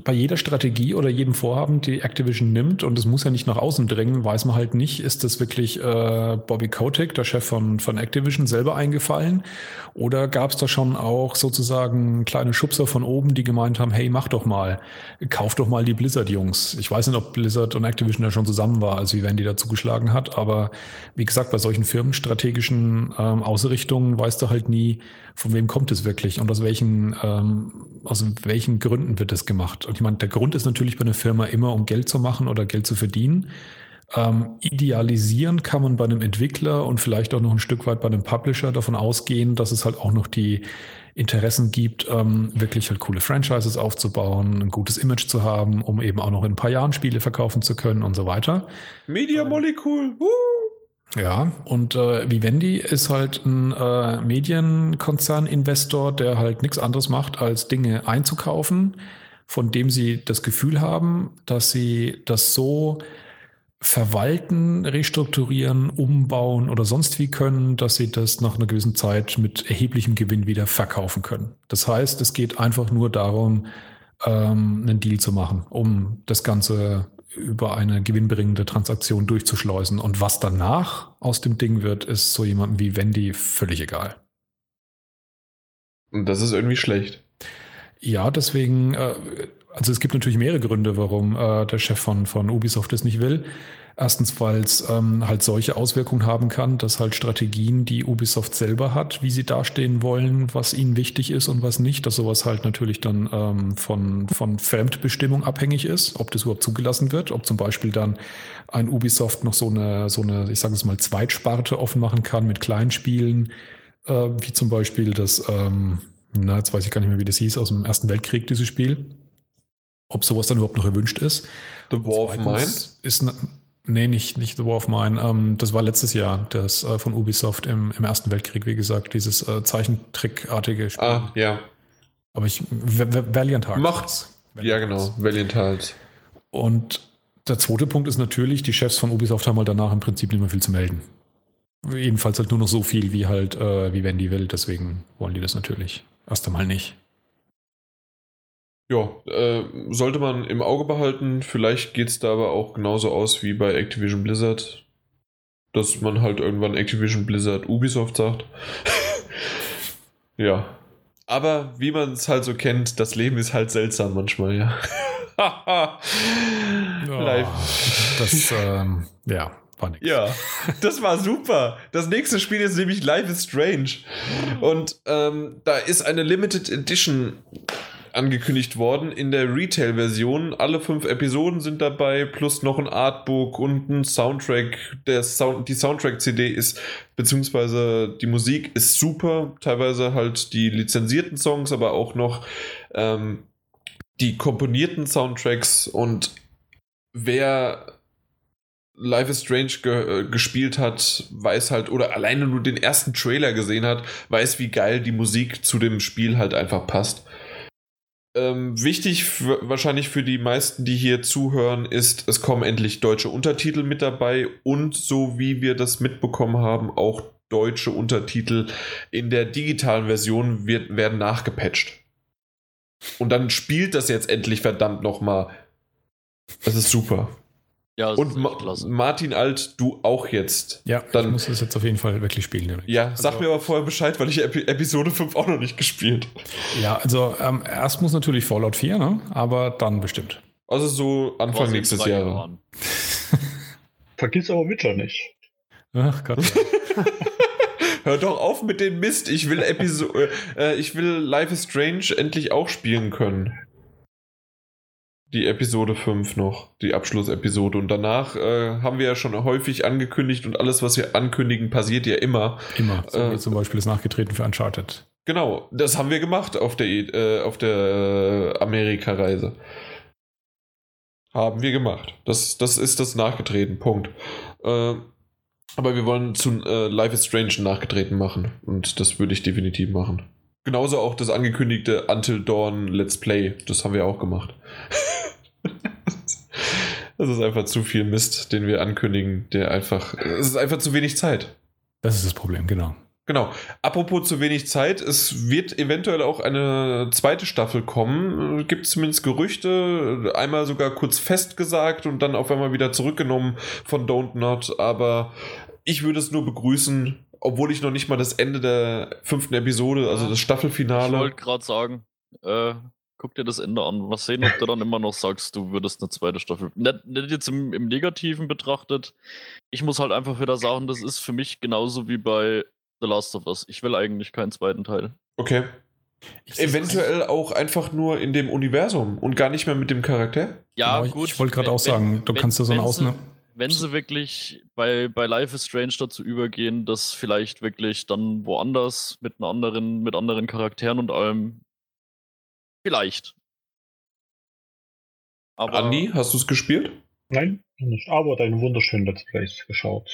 B: bei jeder Strategie oder jedem Vorhaben, die Activision nimmt, und das muss ja nicht nach außen drängen, weiß man halt nicht, ist das wirklich äh, Bobby Kotick, der Chef von, von Activision, selber eingefallen? Oder gab es da schon auch sozusagen kleine Schubser von oben, die gemeint haben, hey, mach doch mal, kauf doch mal die Blizzard-Jungs. Ich weiß nicht, ob Blizzard und Activision ja schon zusammen war, als Vivendi dazu geschlagen hat, aber wie gesagt, bei solchen firmenstrategischen ähm, Ausrichtungen weißt du halt nie, von wem kommt es wirklich und aus welchen, ähm, aus welchen Gründen wird es gemacht. Und ich meine, der Grund ist natürlich bei einer Firma immer, um Geld zu machen oder Geld zu verdienen. Ähm, idealisieren kann man bei einem Entwickler und vielleicht auch noch ein Stück weit bei einem Publisher davon ausgehen, dass es halt auch noch die Interessen gibt, ähm, wirklich halt coole Franchises aufzubauen, ein gutes Image zu haben, um eben auch noch in ein paar Jahren Spiele verkaufen zu können und so weiter.
A: Media Molecule. Uh.
B: Ja, und äh, Vivendi ist halt ein äh, Medienkonzerninvestor, der halt nichts anderes macht, als Dinge einzukaufen, von dem sie das Gefühl haben, dass sie das so verwalten, restrukturieren, umbauen oder sonst wie können, dass sie das nach einer gewissen Zeit mit erheblichem Gewinn wieder verkaufen können. Das heißt, es geht einfach nur darum, ähm, einen Deal zu machen, um das Ganze über eine gewinnbringende Transaktion durchzuschleusen. Und was danach aus dem Ding wird, ist so jemandem wie Wendy völlig egal.
A: Und das ist irgendwie schlecht.
B: Ja, deswegen, äh, also es gibt natürlich mehrere Gründe, warum äh, der Chef von, von Ubisoft es nicht will. Erstens, weil es ähm, halt solche Auswirkungen haben kann, dass halt Strategien, die Ubisoft selber hat, wie sie dastehen wollen, was ihnen wichtig ist und was nicht, dass sowas halt natürlich dann ähm, von, von Fremdbestimmung abhängig ist, ob das überhaupt zugelassen wird, ob zum Beispiel dann ein Ubisoft noch so eine, so eine, ich sage es mal, Zweitsparte offen machen kann mit kleinen Spielen, äh, wie zum Beispiel das, ähm, na, jetzt weiß ich gar nicht mehr, wie das hieß, aus dem Ersten Weltkrieg, dieses Spiel. Ob sowas dann überhaupt noch erwünscht ist.
A: The War of Mine?
B: Ist, Nee, nicht, nicht The War of Mine. Ähm, das war letztes Jahr, das äh, von Ubisoft im, im Ersten Weltkrieg, wie gesagt, dieses äh, Zeichentrickartige
A: Spiel. Ah, ja.
B: Aber ich, Valiant Hearts.
A: Macht's. Ja, genau, Valiant Hearts.
B: Und der zweite Punkt ist natürlich, die Chefs von Ubisoft haben halt danach im Prinzip nicht mehr viel zu melden. Jedenfalls halt nur noch so viel, wie halt, äh, wie Wendy will, deswegen wollen die das natürlich erst einmal nicht.
A: Ja, äh, sollte man im Auge behalten. Vielleicht geht es da aber auch genauso aus wie bei Activision Blizzard. Dass man halt irgendwann Activision Blizzard Ubisoft sagt. ja. Aber wie man es halt so kennt, das Leben ist halt seltsam manchmal, ja.
B: Live. Das, ähm, ja, war nix.
A: Ja, das war super. Das nächste Spiel ist nämlich Life is Strange. Und ähm, da ist eine Limited Edition angekündigt worden in der Retail-Version. Alle fünf Episoden sind dabei, plus noch ein Artbook und ein Soundtrack. Der Sound, die Soundtrack-CD ist, beziehungsweise die Musik ist super. Teilweise halt die lizenzierten Songs, aber auch noch ähm, die komponierten Soundtracks. Und wer Life is Strange ge äh, gespielt hat, weiß halt, oder alleine nur den ersten Trailer gesehen hat, weiß, wie geil die Musik zu dem Spiel halt einfach passt. Ähm, wichtig wahrscheinlich für die meisten, die hier zuhören, ist, es kommen endlich deutsche Untertitel mit dabei und so wie wir das mitbekommen haben, auch deutsche Untertitel in der digitalen Version wird, werden nachgepatcht. Und dann spielt das jetzt endlich verdammt nochmal. Das ist super. Ja, und Ma Martin Alt, du auch jetzt.
B: Ja, dann ich muss es jetzt auf jeden Fall wirklich spielen.
A: Ja, sag also, mir aber vorher Bescheid, weil ich Epi Episode 5 auch noch nicht gespielt.
B: Ja, also ähm, erst muss natürlich Fallout 4, ne? aber dann bestimmt.
A: Also so Anfang nächstes Jahr.
D: Vergiss aber Witcher nicht.
B: Ach Gott.
A: Hör doch auf mit dem Mist. Ich will Episode, äh, ich will Life is Strange endlich auch spielen können die Episode 5 noch, die Abschlussepisode. Und danach äh, haben wir ja schon häufig angekündigt und alles, was wir ankündigen, passiert ja immer.
B: Immer. So äh, zum Beispiel ist nachgetreten für Uncharted.
A: Genau, das haben wir gemacht auf der, äh, auf der äh, Amerika-Reise. Haben wir gemacht. Das, das ist das nachgetreten, Punkt. Äh, aber wir wollen zu äh, Life is Strange nachgetreten machen. Und das würde ich definitiv machen. Genauso auch das angekündigte Until Dawn Let's Play. Das haben wir auch gemacht. Das ist einfach zu viel Mist, den wir ankündigen, der einfach. Es ist einfach zu wenig Zeit.
B: Das ist das Problem, genau.
A: Genau. Apropos zu wenig Zeit, es wird eventuell auch eine zweite Staffel kommen. Gibt zumindest Gerüchte, einmal sogar kurz festgesagt und dann auf einmal wieder zurückgenommen von Don't Not. Aber ich würde es nur begrüßen, obwohl ich noch nicht mal das Ende der fünften Episode, also das Staffelfinale. Ich
C: wollte gerade sagen, äh, guck dir das Ende an. Was sehen, ob du dann immer noch sagst, du würdest eine zweite Staffel. Nicht, nicht jetzt im, im, Negativen betrachtet. Ich muss halt einfach wieder sagen, das ist für mich genauso wie bei The Last of Us. Ich will eigentlich keinen zweiten Teil.
A: Okay. Ich Eventuell auch einfach nur in dem Universum und gar nicht mehr mit dem Charakter.
B: Ja, genau, gut. Ich wollte gerade auch sagen, du wenn, kannst ja so eine Ausnahme.
C: Wenn sie wirklich bei, bei Life is Strange dazu übergehen, dass vielleicht wirklich dann woanders mit anderen, mit anderen Charakteren und allem Vielleicht.
A: Aber Andi, hast du es gespielt?
D: Nein, nicht. Aber deine wunderschönen Let's Plays geschaut.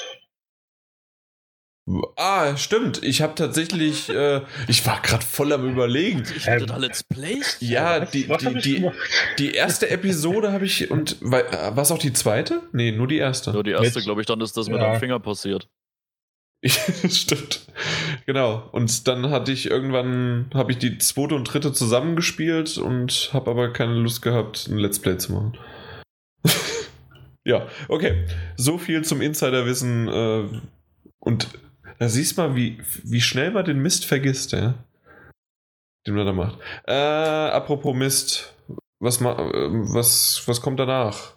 A: Ah, stimmt. Ich habe tatsächlich, äh, ich war gerade voll am überlegen.
C: Ich hatte da Let's Plays?
A: Ja, was, die, was die, die, die, erste Episode habe ich und war es auch die zweite? Nee, nur die erste.
C: Nur die erste, glaube ich, dann ist das ja. mit deinem Finger passiert.
A: Stimmt. Genau. Und dann hatte ich irgendwann, habe ich die zweite und dritte zusammengespielt und habe aber keine Lust gehabt, ein Let's Play zu machen. ja, okay. So viel zum Insiderwissen. Äh, und da siehst du mal, wie, wie schnell man den Mist vergisst, ja? Den man da macht. Äh, apropos Mist. Was, äh, was, was kommt danach?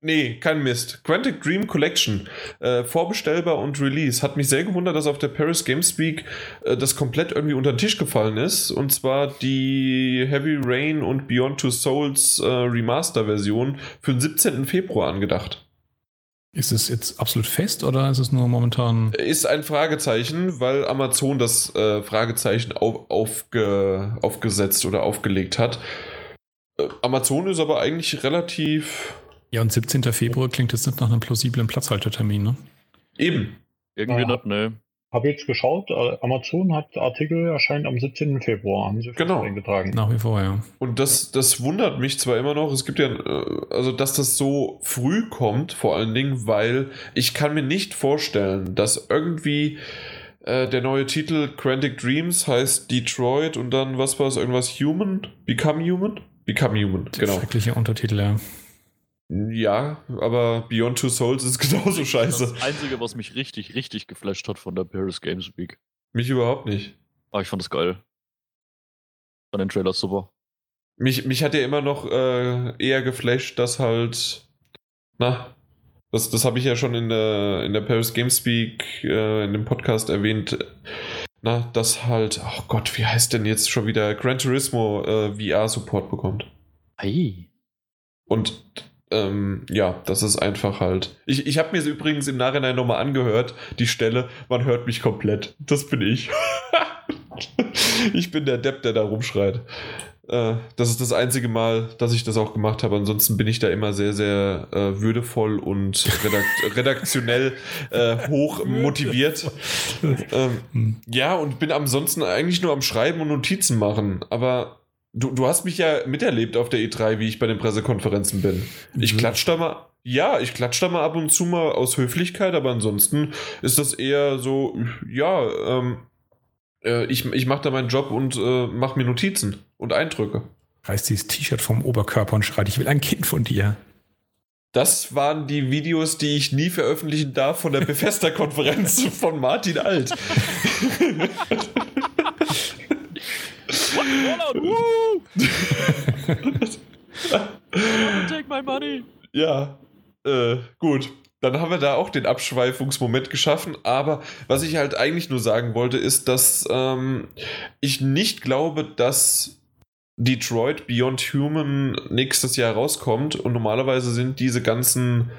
A: Nee, kein Mist. Quantic Dream Collection. Äh, vorbestellbar und Release. Hat mich sehr gewundert, dass auf der Paris Games Week äh, das komplett irgendwie unter den Tisch gefallen ist. Und zwar die Heavy Rain und Beyond Two Souls äh, Remaster-Version für den 17. Februar angedacht.
B: Ist es jetzt absolut fest oder ist es nur momentan?
A: Ist ein Fragezeichen, weil Amazon das äh, Fragezeichen auf, aufge, aufgesetzt oder aufgelegt hat. Äh, Amazon ist aber eigentlich relativ
B: Ja, und 17. Februar klingt jetzt nicht nach einem plausiblen Platzhaltertermin, ne?
A: Eben.
C: Irgendwie ja. nicht, ne.
D: Habe jetzt geschaut, äh, Amazon hat Artikel erscheint am 17. Februar, haben sie
A: genau.
B: eingetragen. Nach wie vor, ja.
A: Und das, das wundert mich zwar immer noch, es gibt ja, äh, also dass das so früh kommt, vor allen Dingen, weil ich kann mir nicht vorstellen, dass irgendwie äh, der neue Titel Quantic Dreams heißt Detroit und dann, was war es, irgendwas Human? Become Human? Become Human, genau.
B: Schreckliche Untertitel, ja.
A: Ja, aber Beyond Two Souls ist genauso scheiße.
C: Das Einzige, was mich richtig, richtig geflasht hat von der Paris Games Week.
A: Mich überhaupt nicht.
C: Aber ah, ich fand es geil. Fand den Trailer super.
A: Mich, mich hat ja immer noch äh, eher geflasht, dass halt. Na, das, das habe ich ja schon in der, in der Paris Games Week äh, in dem Podcast erwähnt. Na, dass halt, oh Gott, wie heißt denn jetzt schon wieder Gran Turismo äh, VR-Support bekommt.
C: Ei.
A: Und ähm, ja, das ist einfach halt. Ich, ich habe mir es übrigens im Nachhinein nochmal angehört, die Stelle, man hört mich komplett. Das bin ich. ich bin der Depp, der da rumschreit. Äh, das ist das einzige Mal, dass ich das auch gemacht habe. Ansonsten bin ich da immer sehr, sehr äh, würdevoll und redakt redaktionell äh, hoch motiviert. Ähm, ja, und bin ansonsten eigentlich nur am Schreiben und Notizen machen. Aber Du, du hast mich ja miterlebt auf der E3, wie ich bei den Pressekonferenzen bin. Ich mhm. klatsch da mal. Ja, ich klatsch da mal ab und zu mal aus Höflichkeit, aber ansonsten ist das eher so, ja, ähm, äh, ich, ich mache da meinen Job und äh, mache mir Notizen und Eindrücke.
B: Reißt dieses T-Shirt vom Oberkörper und schreit, ich will ein Kind von dir.
A: Das waren die Videos, die ich nie veröffentlichen darf von der Bethesda-Konferenz von Martin Alt. Woo! Take my money. Ja, äh, gut. Dann haben wir da auch den Abschweifungsmoment geschaffen. Aber was ich halt eigentlich nur sagen wollte, ist, dass ähm, ich nicht glaube, dass Detroit Beyond Human nächstes Jahr rauskommt. Und normalerweise sind diese ganzen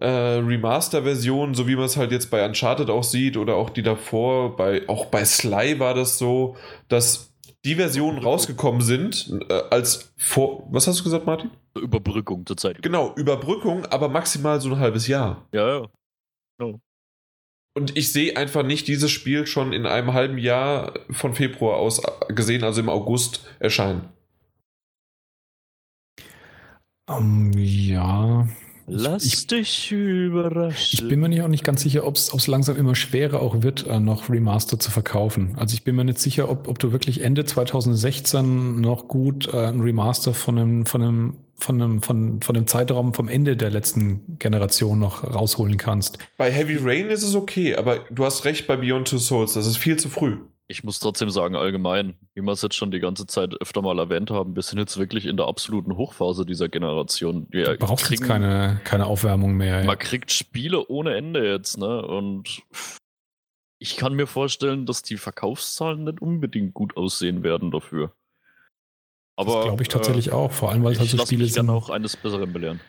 A: äh, Remaster-Versionen, so wie man es halt jetzt bei Uncharted auch sieht oder auch die davor, bei, auch bei Sly war das so, dass die Versionen rausgekommen sind, äh, als vor. Was hast du gesagt, Martin?
C: Überbrückung zur Zeit.
A: Genau, Überbrückung, aber maximal so ein halbes Jahr.
C: Ja, ja. Oh.
A: Und ich sehe einfach nicht dieses Spiel schon in einem halben Jahr von Februar aus gesehen, also im August erscheinen.
B: Um, ja,
C: Lass ich, dich überraschen.
B: Ich bin mir nicht auch nicht ganz sicher, ob es langsam immer schwerer auch wird, äh, noch Remaster zu verkaufen. Also ich bin mir nicht sicher, ob, ob du wirklich Ende 2016 noch gut äh, ein Remaster von einem, von einem, von einem, von, von dem Zeitraum vom Ende der letzten Generation noch rausholen kannst.
A: Bei Heavy Rain ist es okay, aber du hast recht bei Beyond Two Souls, das ist viel zu früh
C: ich muss trotzdem sagen, allgemein, wie wir es jetzt schon die ganze Zeit öfter mal erwähnt haben, wir sind jetzt wirklich in der absoluten Hochphase dieser Generation.
B: Wir du brauchst kriegen, jetzt keine, keine Aufwärmung mehr.
C: Man ja. kriegt Spiele ohne Ende jetzt, ne? Und ich kann mir vorstellen, dass die Verkaufszahlen nicht unbedingt gut aussehen werden dafür.
B: Aber, das glaube ich tatsächlich äh, auch, vor allem weil es halt so Spiele
C: sind. Ich kann auch eines Besseren belehren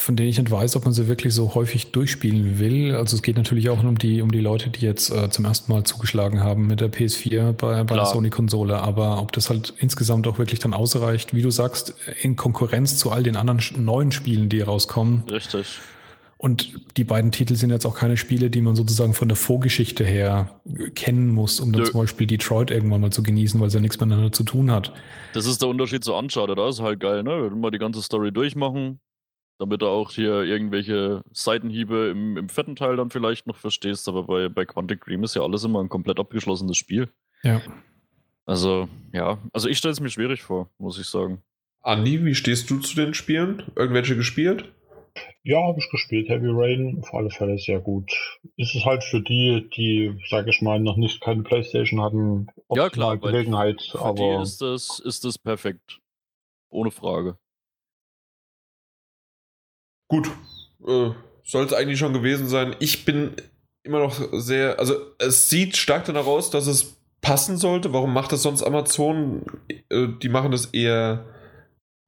B: von denen ich nicht weiß, ob man sie wirklich so häufig durchspielen will. Also es geht natürlich auch um die, um die Leute, die jetzt äh, zum ersten Mal zugeschlagen haben mit der PS4 bei, bei der Sony-Konsole. Aber ob das halt insgesamt auch wirklich dann ausreicht, wie du sagst, in Konkurrenz zu all den anderen neuen Spielen, die rauskommen.
C: Richtig.
B: Und die beiden Titel sind jetzt auch keine Spiele, die man sozusagen von der Vorgeschichte her kennen muss, um dann Nö. zum Beispiel Detroit irgendwann mal zu genießen, weil es ja nichts miteinander zu tun hat.
C: Das ist der Unterschied zu Uncharted, da ist halt geil, ne? Wenn wir die ganze Story durchmachen, damit du auch hier irgendwelche Seitenhiebe im, im vierten Teil dann vielleicht noch verstehst, aber bei, bei Quantic Dream ist ja alles immer ein komplett abgeschlossenes Spiel.
B: Ja.
C: Also, ja, also ich stelle es mir schwierig vor, muss ich sagen.
A: Andi, wie stehst du zu den Spielen? Irgendwelche gespielt?
D: Ja, habe ich gespielt. Heavy Rain, auf alle Fälle sehr gut. Ist es halt für die, die, sage ich mal, noch nicht keine Playstation hatten,
C: ja, klar,
D: Gelegenheit.
C: Für
D: aber
C: die ist das, ist das perfekt. Ohne Frage.
A: Gut, äh, soll es eigentlich schon gewesen sein. Ich bin immer noch sehr, also es sieht stark danach aus, dass es passen sollte. Warum macht das sonst Amazon? Äh, die machen das eher,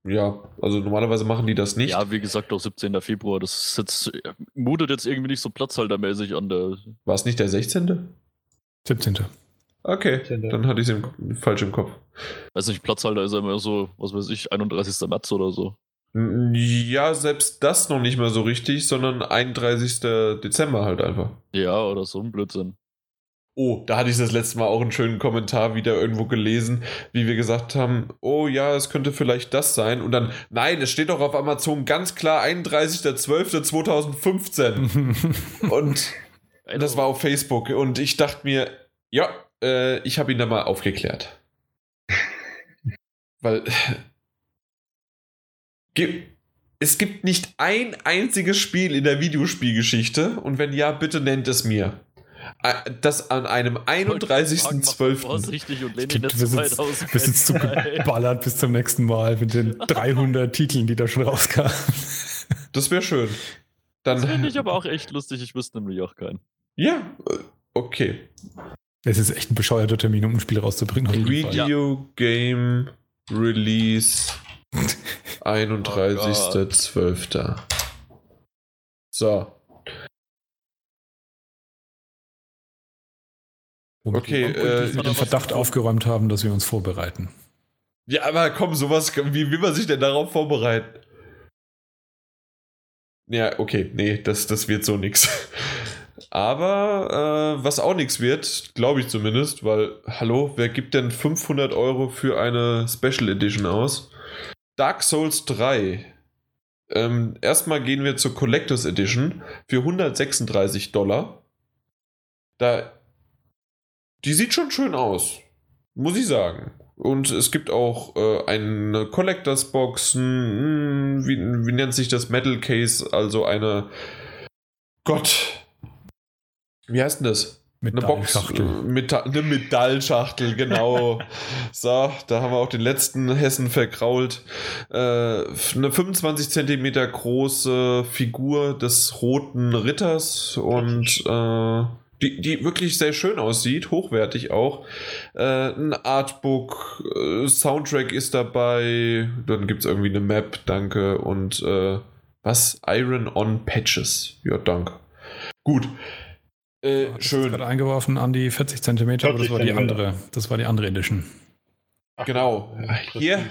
A: ja, also normalerweise machen die das nicht.
C: Ja, wie gesagt, auch 17. Februar. Das jetzt, mutet jetzt irgendwie nicht so platzhaltermäßig an. Der
A: War es nicht der 16.?
B: 17.
A: Okay, 17. dann hatte ich es falsch im Kopf.
C: Weiß nicht, Platzhalter ist ja immer so, was weiß ich, 31. März oder so.
A: Ja, selbst das noch nicht mal so richtig, sondern 31. Dezember halt einfach.
C: Ja, oder so ein Blödsinn.
A: Oh, da hatte ich das letzte Mal auch einen schönen Kommentar wieder irgendwo gelesen, wie wir gesagt haben, oh ja, es könnte vielleicht das sein. Und dann, nein, es steht doch auf Amazon ganz klar 31.12.2015. und das war auf Facebook. Und ich dachte mir, ja, äh, ich habe ihn da mal aufgeklärt. Weil es gibt nicht ein einziges Spiel in der Videospielgeschichte und wenn ja, bitte nennt es mir. Äh, das an einem 31.12.
B: richtig und lehnen das Wir sind zu geballert bis zum nächsten Mal mit den 300 Titeln, die da schon rauskamen.
A: Das wäre schön.
C: Dann, das finde ich aber auch echt lustig. Ich wüsste nämlich auch keinen.
A: Ja, äh, okay.
B: Es ist echt ein bescheuerter Termin, um ein Spiel rauszubringen.
A: Video Game Release 31.12. so.
B: Und okay, äh, mit dem Verdacht aufgeräumt haben, dass wir uns vorbereiten.
A: Ja, aber komm, sowas, wie will man sich denn darauf vorbereiten? Ja, okay, nee, das, das wird so nix. Aber äh, was auch nichts wird, glaube ich zumindest, weil, hallo, wer gibt denn 500 Euro für eine Special Edition aus? Dark Souls 3. Ähm, erstmal gehen wir zur Collectors Edition für 136 Dollar. Da die sieht schon schön aus, muss ich sagen. Und es gibt auch äh, eine Collectors Box, hm, wie, wie nennt sich das Metal Case, also eine Gott. Wie heißt denn das?
B: Eine Box, äh,
A: Metall, eine Metallschachtel, genau. so, da haben wir auch den letzten Hessen verkrault. Äh, eine 25 cm große Figur des roten Ritters und äh, die, die wirklich sehr schön aussieht, hochwertig auch. Äh, ein Artbook, äh, Soundtrack ist dabei, dann gibt es irgendwie eine Map, danke. Und äh, was? Iron on Patches. Ja, danke. Gut.
B: Äh, ja, schön. gerade eingeworfen an die 40 cm, aber das war die andere. Das war die andere Edition.
A: Ach, genau. Hier.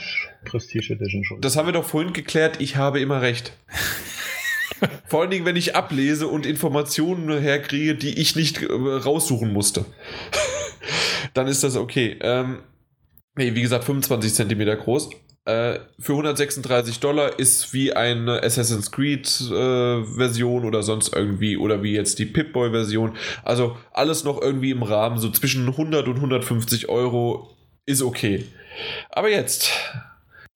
D: Prestige Edition schon.
A: Das haben wir doch vorhin geklärt. Ich habe immer recht. Vor allen Dingen, wenn ich ablese und Informationen herkriege, die ich nicht äh, raussuchen musste. Dann ist das okay. Ähm, wie gesagt, 25 cm groß. Äh, für 136 Dollar ist wie eine Assassin's Creed äh, Version oder sonst irgendwie oder wie jetzt die Pip-Boy Version. Also alles noch irgendwie im Rahmen, so zwischen 100 und 150 Euro ist okay. Aber jetzt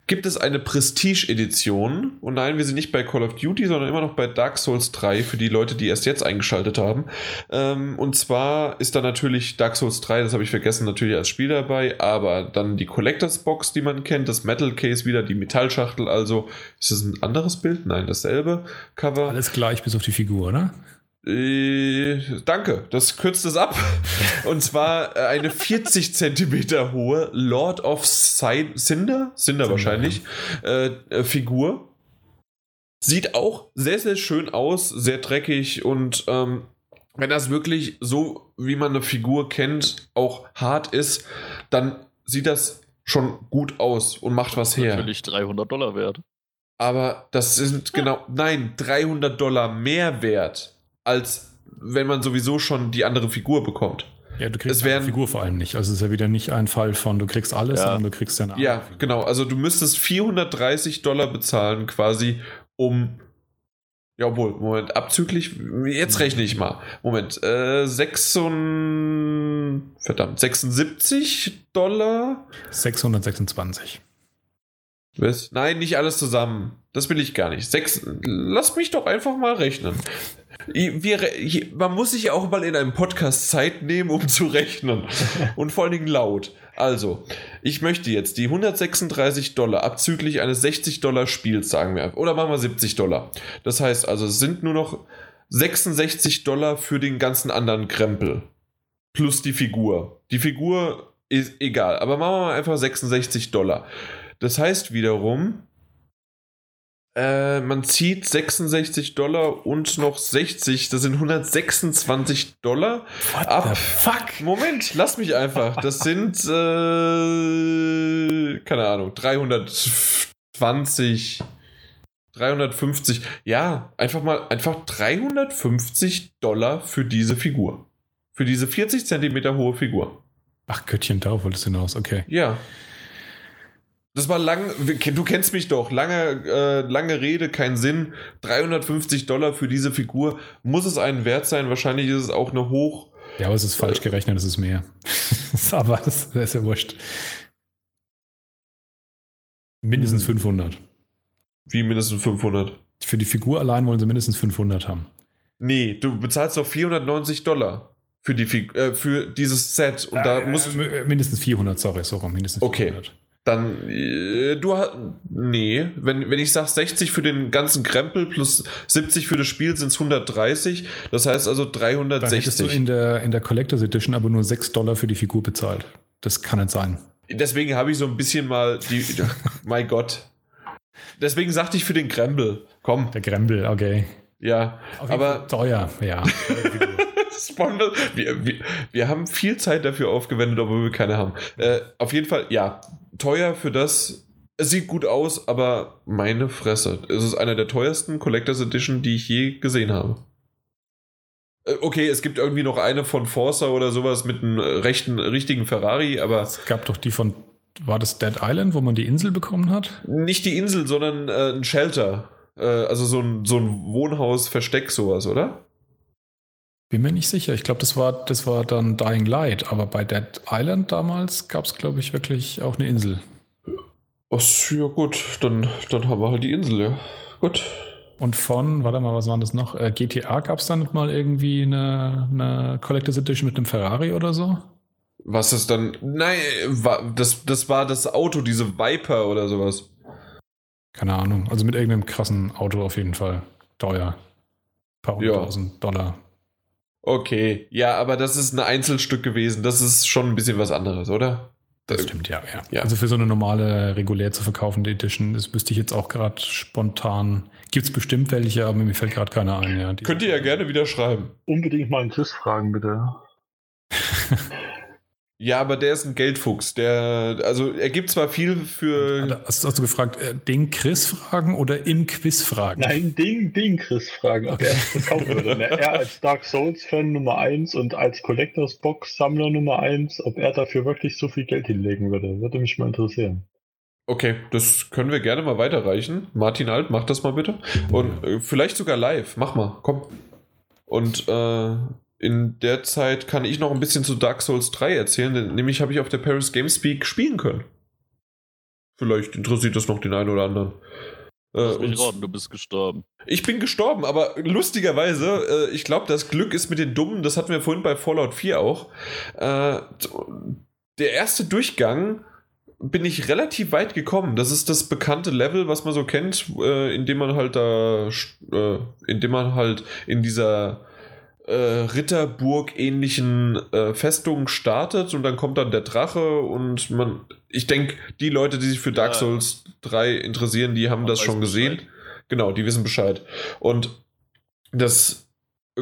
A: gibt es eine Prestige-Edition. Und nein, wir sind nicht bei Call of Duty, sondern immer noch bei Dark Souls 3 für die Leute, die erst jetzt eingeschaltet haben. Ähm, und zwar ist da natürlich Dark Souls 3, das habe ich vergessen, natürlich als Spiel dabei, aber dann die Collectors Box, die man kennt, das Metal Case wieder, die Metallschachtel. Also ist das ein anderes Bild? Nein, dasselbe Cover.
B: Alles gleich bis auf die Figur, oder?
A: Äh, danke, das kürzt es ab. Und zwar äh, eine 40 Zentimeter hohe Lord of Cinder, Cinder wahrscheinlich, äh, äh, Figur. Sieht auch sehr, sehr schön aus, sehr dreckig und ähm, wenn das wirklich so, wie man eine Figur kennt, auch hart ist, dann sieht das schon gut aus und macht was her.
C: Natürlich 300 Dollar wert.
A: Aber das sind genau, nein, 300 Dollar mehr wert als wenn man sowieso schon die andere Figur bekommt.
B: Ja, du kriegst die Figur vor allem nicht. Also es ist ja wieder nicht ein Fall von, du kriegst alles, ja. sondern du kriegst
A: eine Ja, Figur. genau. Also du müsstest 430 Dollar bezahlen quasi, um ja, obwohl, Moment, abzüglich, jetzt rechne ich mal. Moment, äh, 6 verdammt, 76 Dollar?
B: 626.
A: Was? Nein, nicht alles zusammen. Das will ich gar nicht. Sechs, lass mich doch einfach mal rechnen. Wir, man muss sich auch mal in einem Podcast Zeit nehmen, um zu rechnen. Und vor allen Dingen laut. Also, ich möchte jetzt die 136 Dollar abzüglich eines 60 Dollar Spiels, sagen wir. Oder machen wir 70 Dollar. Das heißt also, es sind nur noch 66 Dollar für den ganzen anderen Krempel. Plus die Figur. Die Figur ist egal. Aber machen wir mal einfach 66 Dollar. Das heißt wiederum, äh, man zieht 66 Dollar und noch 60, das sind 126 Dollar.
B: What ab. fuck?
A: Moment, lass mich einfach. Das sind, äh, keine Ahnung, 320 350. Ja, einfach mal einfach 350 Dollar für diese Figur. Für diese 40 Zentimeter hohe Figur.
B: Ach, Göttchen, darauf wolltest du hinaus, okay.
A: Ja. Das war lang, du kennst mich doch, lange, äh, lange Rede, kein Sinn. 350 Dollar für diese Figur. Muss es einen wert sein? Wahrscheinlich ist es auch eine hoch.
B: Ja, aber es ist falsch gerechnet, es ist mehr. aber das, das ist ja wurscht. Mindestens 500. Hm.
A: Wie mindestens 500?
B: Für die Figur allein wollen sie mindestens 500 haben.
A: Nee, du bezahlst doch 490 Dollar für, die, äh, für dieses Set. Und äh, da musst
B: äh, mindestens 400, sorry, so rum, mindestens
A: 400. Okay. Dann, äh, du hast, nee, wenn, wenn ich sag 60 für den ganzen Krempel plus 70 für das Spiel sind es 130, das heißt also 360. Dann hättest
B: du in der, in der Collectors Edition aber nur 6 Dollar für die Figur bezahlt. Das kann nicht sein.
A: Deswegen habe ich so ein bisschen mal die, mein Gott. Deswegen sagte ich für den Krempel. Komm.
B: Der Krempel, okay.
A: Ja, aber.
B: Teuer, ja.
A: wir, wir, wir haben viel Zeit dafür aufgewendet, obwohl wir keine haben. Äh, auf jeden Fall, ja, teuer für das. Es sieht gut aus, aber meine Fresse. Es ist einer der teuersten Collectors Edition, die ich je gesehen habe. Äh, okay, es gibt irgendwie noch eine von Forza oder sowas mit einem rechten, richtigen Ferrari, aber.
B: Es gab doch die von. War das Dead Island, wo man die Insel bekommen hat?
A: Nicht die Insel, sondern äh, ein Shelter. Äh, also so ein, so ein Wohnhaus-Versteck, sowas, oder?
B: Bin mir nicht sicher. Ich glaube, das war, das war dann Dying Light, aber bei Dead Island damals gab es, glaube ich, wirklich auch eine Insel.
A: Ach, ja, gut, dann, dann haben wir halt die Insel, ja. Gut.
B: Und von, warte mal, was war das noch? Äh, GTA gab es dann mal irgendwie eine, eine Collector's Edition mit einem Ferrari oder so?
A: Was ist dann? Nein, das, das war das Auto, diese Viper oder sowas.
B: Keine Ahnung. Also mit irgendeinem krassen Auto auf jeden Fall. Teuer. Ein paar hunderttausend ja. Dollar.
A: Okay, ja, aber das ist ein Einzelstück gewesen. Das ist schon ein bisschen was anderes, oder?
B: Das stimmt, ja, ja, ja. Also für so eine normale, regulär zu verkaufende Edition, das wüsste ich jetzt auch gerade spontan. Gibt es bestimmt welche, aber mir fällt gerade keiner ein. Ja,
A: Könnt ihr ja gerne wieder schreiben.
D: Unbedingt mal einen Chris fragen, bitte.
A: Ja, aber der ist ein Geldfuchs. Der, also er gibt zwar viel für.
B: Hast, hast du gefragt, äh, den Chris fragen oder im Quiz fragen?
D: Nein, den, den Chris fragen, ob okay. er das kaufen würde. Ne? Er als Dark Souls-Fan Nummer 1 und als Collectors Box-Sammler Nummer 1, ob er dafür wirklich so viel Geld hinlegen würde. Würde mich mal interessieren.
A: Okay, das können wir gerne mal weiterreichen. Martin Alt, mach das mal bitte. Und äh, vielleicht sogar live. Mach mal, komm. Und äh, in der Zeit kann ich noch ein bisschen zu Dark Souls 3 erzählen, denn nämlich habe ich auf der Paris Games Speak spielen können. Vielleicht interessiert das noch den einen oder anderen.
C: Lass mich raten, du bist gestorben.
A: Ich bin gestorben, aber lustigerweise, äh, ich glaube, das Glück ist mit den Dummen, das hatten wir vorhin bei Fallout 4 auch. Äh, der erste Durchgang bin ich relativ weit gekommen. Das ist das bekannte Level, was man so kennt, äh, indem man halt da, äh, indem man halt in dieser äh, Ritterburg-ähnlichen äh, Festungen startet und dann kommt dann der Drache und man, ich denke, die Leute, die sich für Dark Souls 3 interessieren, die haben das schon gesehen. Bescheid. Genau, die wissen Bescheid. Und das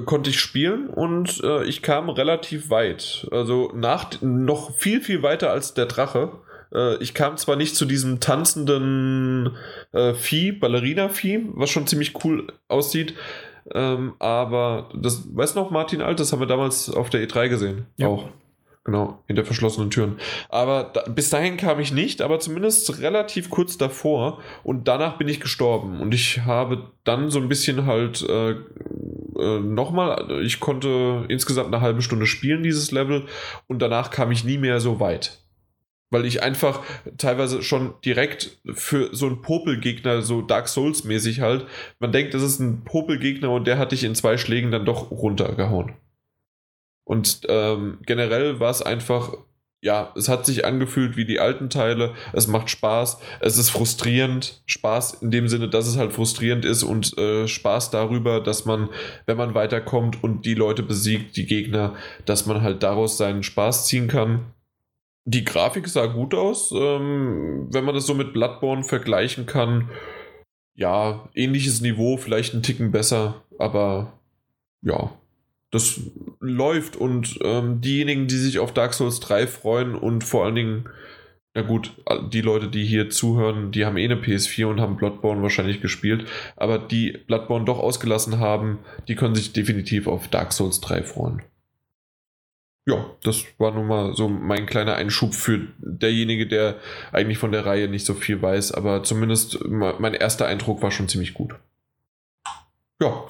A: konnte ich spielen und äh, ich kam relativ weit. Also nach noch viel, viel weiter als der Drache. Äh, ich kam zwar nicht zu diesem tanzenden äh, Vieh, Ballerina-Vieh, was schon ziemlich cool aussieht, ähm, aber das, weißt du noch, Martin Alt, das haben wir damals auf der E3 gesehen. Ja. Auch. Genau, hinter verschlossenen Türen. Aber da, bis dahin kam ich nicht, aber zumindest relativ kurz davor. Und danach bin ich gestorben. Und ich habe dann so ein bisschen halt äh, äh, nochmal, ich konnte insgesamt eine halbe Stunde spielen, dieses Level. Und danach kam ich nie mehr so weit weil ich einfach teilweise schon direkt für so einen Popelgegner, so Dark Souls mäßig halt, man denkt, das ist ein Popelgegner und der hat dich in zwei Schlägen dann doch runtergehauen. Und ähm, generell war es einfach, ja, es hat sich angefühlt wie die alten Teile, es macht Spaß, es ist frustrierend, Spaß in dem Sinne, dass es halt frustrierend ist und äh, Spaß darüber, dass man, wenn man weiterkommt und die Leute besiegt, die Gegner, dass man halt daraus seinen Spaß ziehen kann die Grafik sah gut aus, ähm, wenn man das so mit Bloodborne vergleichen kann. Ja, ähnliches Niveau, vielleicht ein Ticken besser, aber ja, das läuft und ähm, diejenigen, die sich auf Dark Souls 3 freuen und vor allen Dingen Na gut, die Leute, die hier zuhören, die haben eh eine PS4 und haben Bloodborne wahrscheinlich gespielt, aber die Bloodborne doch ausgelassen haben, die können sich definitiv auf Dark Souls 3 freuen. Ja, das war nun mal so mein kleiner Einschub für derjenige, der eigentlich von der Reihe nicht so viel weiß, aber zumindest mein erster Eindruck war schon ziemlich gut. Ja.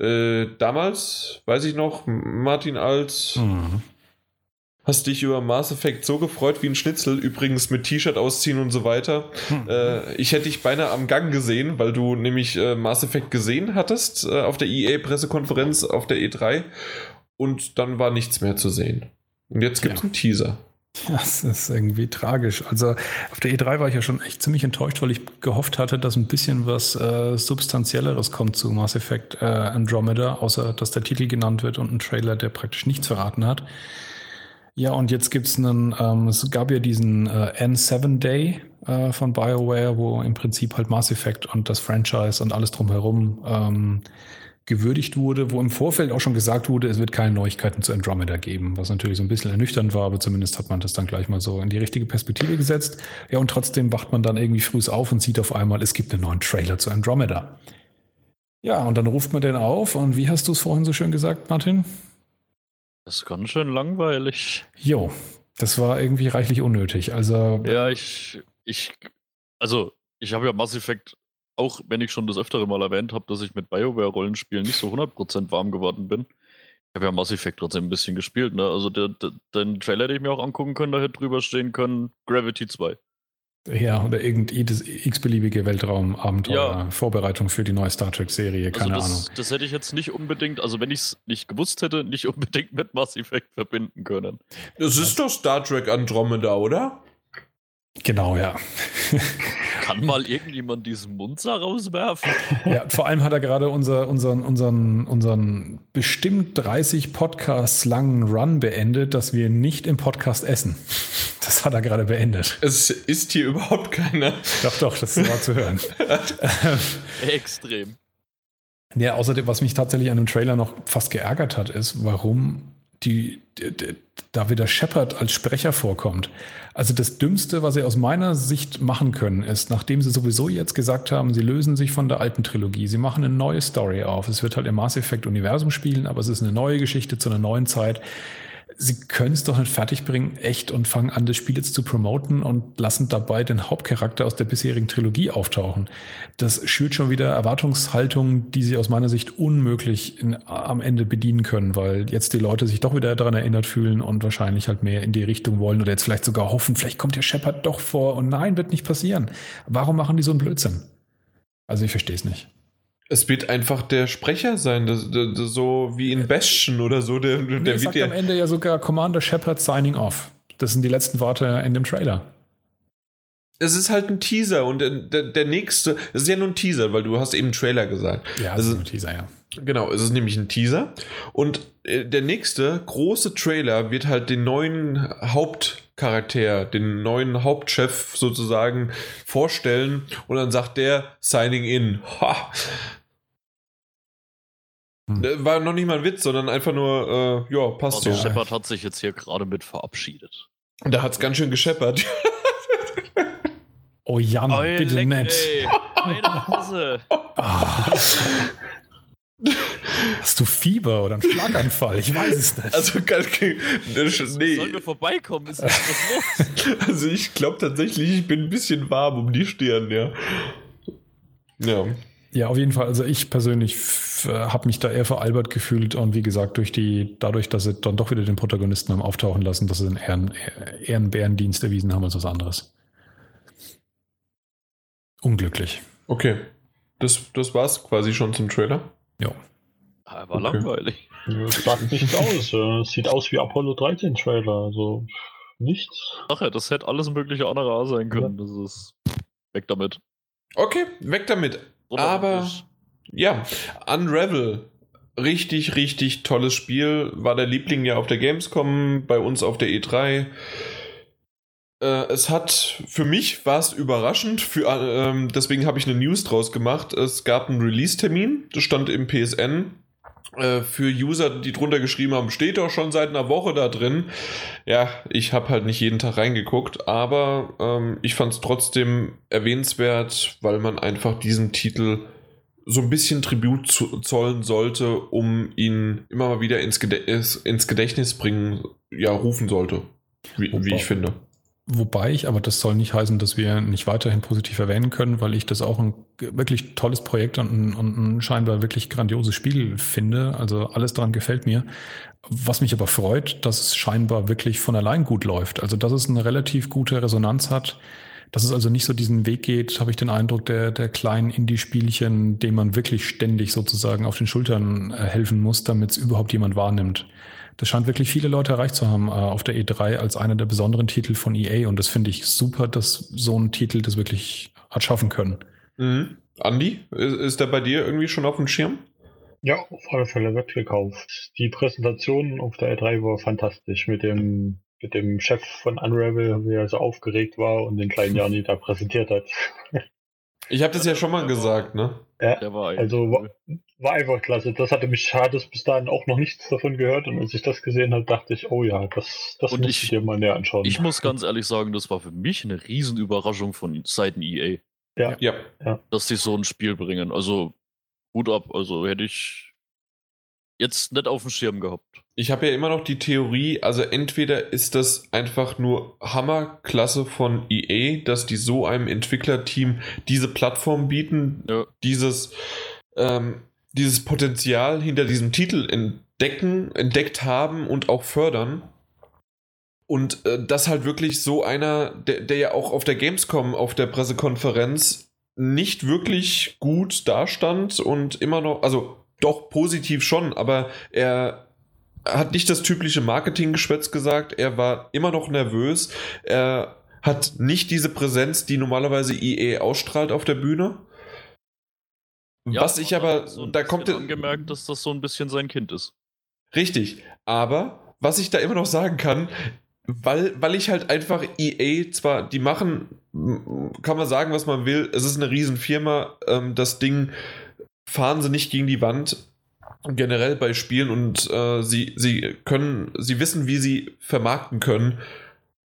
A: Äh, damals, weiß ich noch, Martin als mhm. Hast dich über Mass Effect so gefreut wie ein Schnitzel, übrigens mit T-Shirt ausziehen und so weiter. Hm. Äh, ich hätte dich beinahe am Gang gesehen, weil du nämlich äh, Mass Effect gesehen hattest äh, auf der EA-Pressekonferenz auf der E3 und dann war nichts mehr zu sehen. Und jetzt gibt es ja. einen Teaser.
B: Das ist irgendwie tragisch. Also auf der E3 war ich ja schon echt ziemlich enttäuscht, weil ich gehofft hatte, dass ein bisschen was äh, Substanzielleres kommt zu Mass Effect äh, Andromeda, außer dass der Titel genannt wird und ein Trailer, der praktisch nichts verraten hat. Ja, und jetzt gibt es einen, ähm, es gab ja diesen äh, N7 Day äh, von BioWare, wo im Prinzip halt Mass Effect und das Franchise und alles drumherum ähm, gewürdigt wurde, wo im Vorfeld auch schon gesagt wurde, es wird keine Neuigkeiten zu Andromeda geben, was natürlich so ein bisschen ernüchternd war, aber zumindest hat man das dann gleich mal so in die richtige Perspektive gesetzt. Ja, und trotzdem wacht man dann irgendwie früh auf und sieht auf einmal, es gibt einen neuen Trailer zu Andromeda. Ja, und dann ruft man den auf und wie hast du es vorhin so schön gesagt, Martin?
C: Das ist ganz schön langweilig.
B: Jo, das war irgendwie reichlich unnötig. Also.
C: Ja, ich, ich, also, ich habe ja Mass Effect, auch wenn ich schon das öftere Mal erwähnt habe, dass ich mit BioWare-Rollenspielen nicht so 100% warm geworden bin. Ich habe ja Mass Effect trotzdem ein bisschen gespielt, ne? Also, der, der, den Trailer, den ich mir auch angucken können, da hätte drüber stehen können: Gravity 2.
B: Ja, oder irgendein x-beliebige Weltraumabenteuer, ja. Vorbereitung für die neue Star Trek-Serie, keine
C: also
B: das,
C: Ahnung. Das hätte ich jetzt nicht unbedingt, also wenn ich es nicht gewusst hätte, nicht unbedingt mit Mass Effect verbinden können.
A: Das ist doch Star Trek Andromeda, oder?
B: Genau, ja.
C: Kann mal irgendjemand diesen Munzer rauswerfen?
B: Ja, vor allem hat er gerade unser, unseren, unseren, unseren bestimmt 30 Podcasts langen Run beendet, dass wir nicht im Podcast essen. Das hat er gerade beendet.
A: Es ist hier überhaupt keiner.
B: Doch, doch, das war zu hören.
C: Extrem.
B: Ja, außerdem, was mich tatsächlich an dem Trailer noch fast geärgert hat, ist, warum die, da wieder Shepard als Sprecher vorkommt. Also das Dümmste, was sie aus meiner Sicht machen können, ist, nachdem sie sowieso jetzt gesagt haben, sie lösen sich von der alten Trilogie, sie machen eine neue Story auf. Es wird halt im Mass Effect Universum spielen, aber es ist eine neue Geschichte zu einer neuen Zeit sie können es doch nicht fertigbringen, echt, und fangen an, das Spiel jetzt zu promoten und lassen dabei den Hauptcharakter aus der bisherigen Trilogie auftauchen. Das schürt schon wieder Erwartungshaltungen, die sie aus meiner Sicht unmöglich in, am Ende bedienen können, weil jetzt die Leute sich doch wieder daran erinnert fühlen und wahrscheinlich halt mehr in die Richtung wollen oder jetzt vielleicht sogar hoffen, vielleicht kommt der Shepard doch vor und nein, wird nicht passieren. Warum machen die so einen Blödsinn? Also ich verstehe es nicht.
A: Es wird einfach der Sprecher sein, das, das, das, so wie in Bastion oder so. Der,
B: der nee, sagt ja am Ende ja sogar Commander Shepard signing off. Das sind die letzten Worte in dem Trailer.
A: Es ist halt ein Teaser und der, der, der nächste, es ist ja nur ein Teaser, weil du hast eben Trailer gesagt.
B: Ja, es ist ein Teaser, ja.
A: Genau, es ist nämlich ein Teaser. Und äh, der nächste große Trailer wird halt den neuen Hauptcharakter, den neuen Hauptchef sozusagen vorstellen und dann sagt der Signing in. Ha, hm. Äh, war noch nicht mal ein Witz, sondern einfach nur, äh, ja, passt
C: also so. Shepard hat sich jetzt hier gerade mit verabschiedet.
A: Und da hat es ganz schön gescheppert.
B: oh Jan, oh, bitte leck, nett.
C: Meine Hose. Ah.
B: Hast du Fieber oder einen Schlaganfall? Ich weiß es nicht.
A: Also, kann,
C: nee. Sollen wir vorbeikommen? Ist was
A: los? Also, ich glaube tatsächlich, ich bin ein bisschen warm um die Stirn, ja.
B: Ja. Ja, auf jeden Fall. Also ich persönlich habe mich da eher veralbert gefühlt und wie gesagt, durch die, dadurch, dass sie dann doch wieder den Protagonisten haben auftauchen lassen, dass sie einen Ehren, Ehrenbärendienst erwiesen haben als was anderes. Unglücklich.
A: Okay. Das, das war's quasi schon zum Trailer?
B: Ja.
C: Ah, war okay. langweilig.
D: Das sagt nichts aus. Es sieht aus wie Apollo 13 Trailer. Also nichts.
C: Ach ja, das hätte alles mögliche andere A sein können. Ja. Das ist weg damit.
A: Okay, weg damit. Aber ja, Unravel. Richtig, richtig tolles Spiel. War der Liebling ja auf der Gamescom, bei uns auf der E3. Äh, es hat, für mich war es überraschend, für, äh, deswegen habe ich eine News draus gemacht. Es gab einen Release-Termin, das stand im PSN. Äh, für User, die drunter geschrieben haben, steht doch schon seit einer Woche da drin. Ja, ich habe halt nicht jeden Tag reingeguckt, aber ähm, ich fand es trotzdem erwähnenswert, weil man einfach diesen Titel so ein bisschen Tribut zollen sollte, um ihn immer mal wieder ins, Gedächtnis, ins Gedächtnis bringen, ja, rufen sollte, wie, wie ich finde.
B: Wobei ich, aber das soll nicht heißen, dass wir nicht weiterhin positiv erwähnen können, weil ich das auch ein wirklich tolles Projekt und ein, und ein scheinbar wirklich grandioses Spiel finde. Also alles daran gefällt mir. Was mich aber freut, dass es scheinbar wirklich von allein gut läuft. Also dass es eine relativ gute Resonanz hat. Dass es also nicht so diesen Weg geht, habe ich den Eindruck, der, der kleinen Indie-Spielchen, dem man wirklich ständig sozusagen auf den Schultern äh, helfen muss, damit es überhaupt jemand wahrnimmt das scheint wirklich viele Leute erreicht zu haben äh, auf der E3 als einer der besonderen Titel von EA und das finde ich super, dass so ein Titel das wirklich hat schaffen können.
A: Mhm. Andi, ist, ist der bei dir irgendwie schon auf dem Schirm?
D: Ja, auf alle Fälle wird gekauft. Die Präsentation auf der E3 war fantastisch mit dem mit dem Chef von Unravel, wie er so aufgeregt war und den kleinen Jani da präsentiert hat.
A: Ich habe das ja schon mal gesagt, ne?
D: Ja, war also war, war, einfach klasse. Das hatte mich schade, bis dahin auch noch nichts davon gehört und als ich das gesehen habe, dachte ich, oh ja, das, das und muss ich, dir mal näher anschauen.
C: Ich muss ganz ehrlich sagen, das war für mich eine Riesenüberraschung von Seiten EA.
A: Ja. ja.
C: Dass sie so ein Spiel bringen. Also, Hut ab. Also hätte ich jetzt nicht auf dem Schirm gehabt.
A: Ich habe ja immer noch die Theorie, also entweder ist das einfach nur Hammerklasse von EA, dass die so einem Entwicklerteam diese Plattform bieten, ja. dieses, ähm, dieses Potenzial hinter diesem Titel entdecken, entdeckt haben und auch fördern. Und äh, das halt wirklich so einer, der, der ja auch auf der Gamescom, auf der Pressekonferenz nicht wirklich gut dastand und immer noch, also doch positiv schon, aber er hat nicht das typische Marketinggeschwätz gesagt. Er war immer noch nervös. Er hat nicht diese Präsenz, die normalerweise EA ausstrahlt auf der Bühne. Ja, Was ich aber,
C: so
A: da kommt
C: er angemerkt, dass das so ein bisschen sein Kind ist.
A: Richtig, aber was ich da immer noch sagen kann, weil, weil ich halt einfach EA zwar, die machen, kann man sagen, was man will, es ist eine Riesenfirma, ähm, das Ding fahren sie nicht gegen die Wand generell bei Spielen und äh, sie, sie können, sie wissen, wie sie vermarkten können.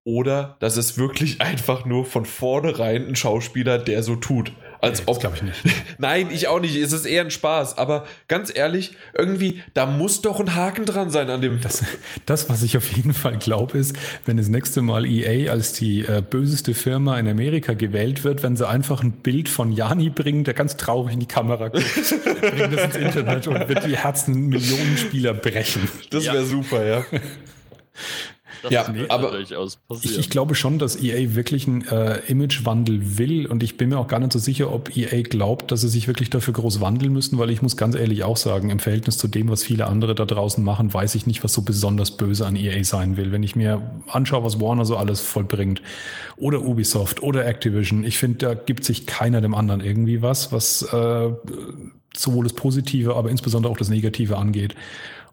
A: Oder das ist wirklich einfach nur von vornherein ein Schauspieler, der so tut. Als nee, ob. glaube ich nicht. Nein, ich auch nicht. Es ist eher ein Spaß. Aber ganz ehrlich, irgendwie, da muss doch ein Haken dran sein an dem.
B: Das, das was ich auf jeden Fall glaube, ist, wenn das nächste Mal EA als die äh, böseste Firma in Amerika gewählt wird, wenn sie einfach ein Bild von Jani bringen, der ganz traurig in die Kamera guckt, bringen das ins Internet und wird die Herzen Millionen Spieler brechen.
A: Das wäre ja. super, ja.
B: Das ja, aber ich, ich, glaube schon, dass EA wirklich einen äh, Imagewandel will und ich bin mir auch gar nicht so sicher, ob EA glaubt, dass sie sich wirklich dafür groß wandeln müssen, weil ich muss ganz ehrlich auch sagen, im Verhältnis zu dem, was viele andere da draußen machen, weiß ich nicht, was so besonders böse an EA sein will. Wenn ich mir anschaue, was Warner so alles vollbringt oder Ubisoft oder Activision, ich finde, da gibt sich keiner dem anderen irgendwie was, was äh, sowohl das Positive, aber insbesondere auch das Negative angeht.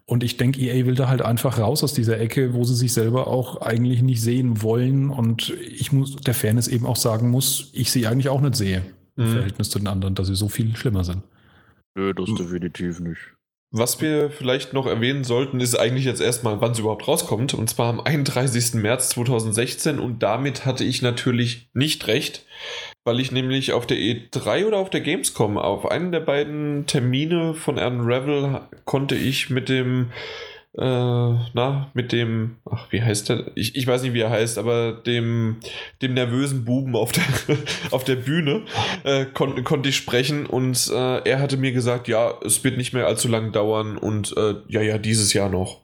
B: Und ich denke, EA will da halt einfach raus aus dieser Ecke, wo sie sich selber auch eigentlich nicht sehen wollen. Und ich muss der Fairness eben auch sagen muss, ich sie eigentlich auch nicht sehe im mhm. Verhältnis zu den anderen, dass sie so viel schlimmer sind.
C: Nö, das definitiv nicht.
A: Was wir vielleicht noch erwähnen sollten, ist eigentlich jetzt erstmal, wann es überhaupt rauskommt. Und zwar am 31. März 2016. Und damit hatte ich natürlich nicht recht weil ich nämlich auf der E3 oder auf der Gamescom, auf einen der beiden Termine von Unravel konnte ich mit dem, äh, na, mit dem, ach, wie heißt der? Ich, ich weiß nicht, wie er heißt, aber dem, dem nervösen Buben auf der, auf der Bühne äh, kon konnte ich sprechen und äh, er hatte mir gesagt, ja, es wird nicht mehr allzu lang dauern und äh, ja, ja, dieses Jahr noch.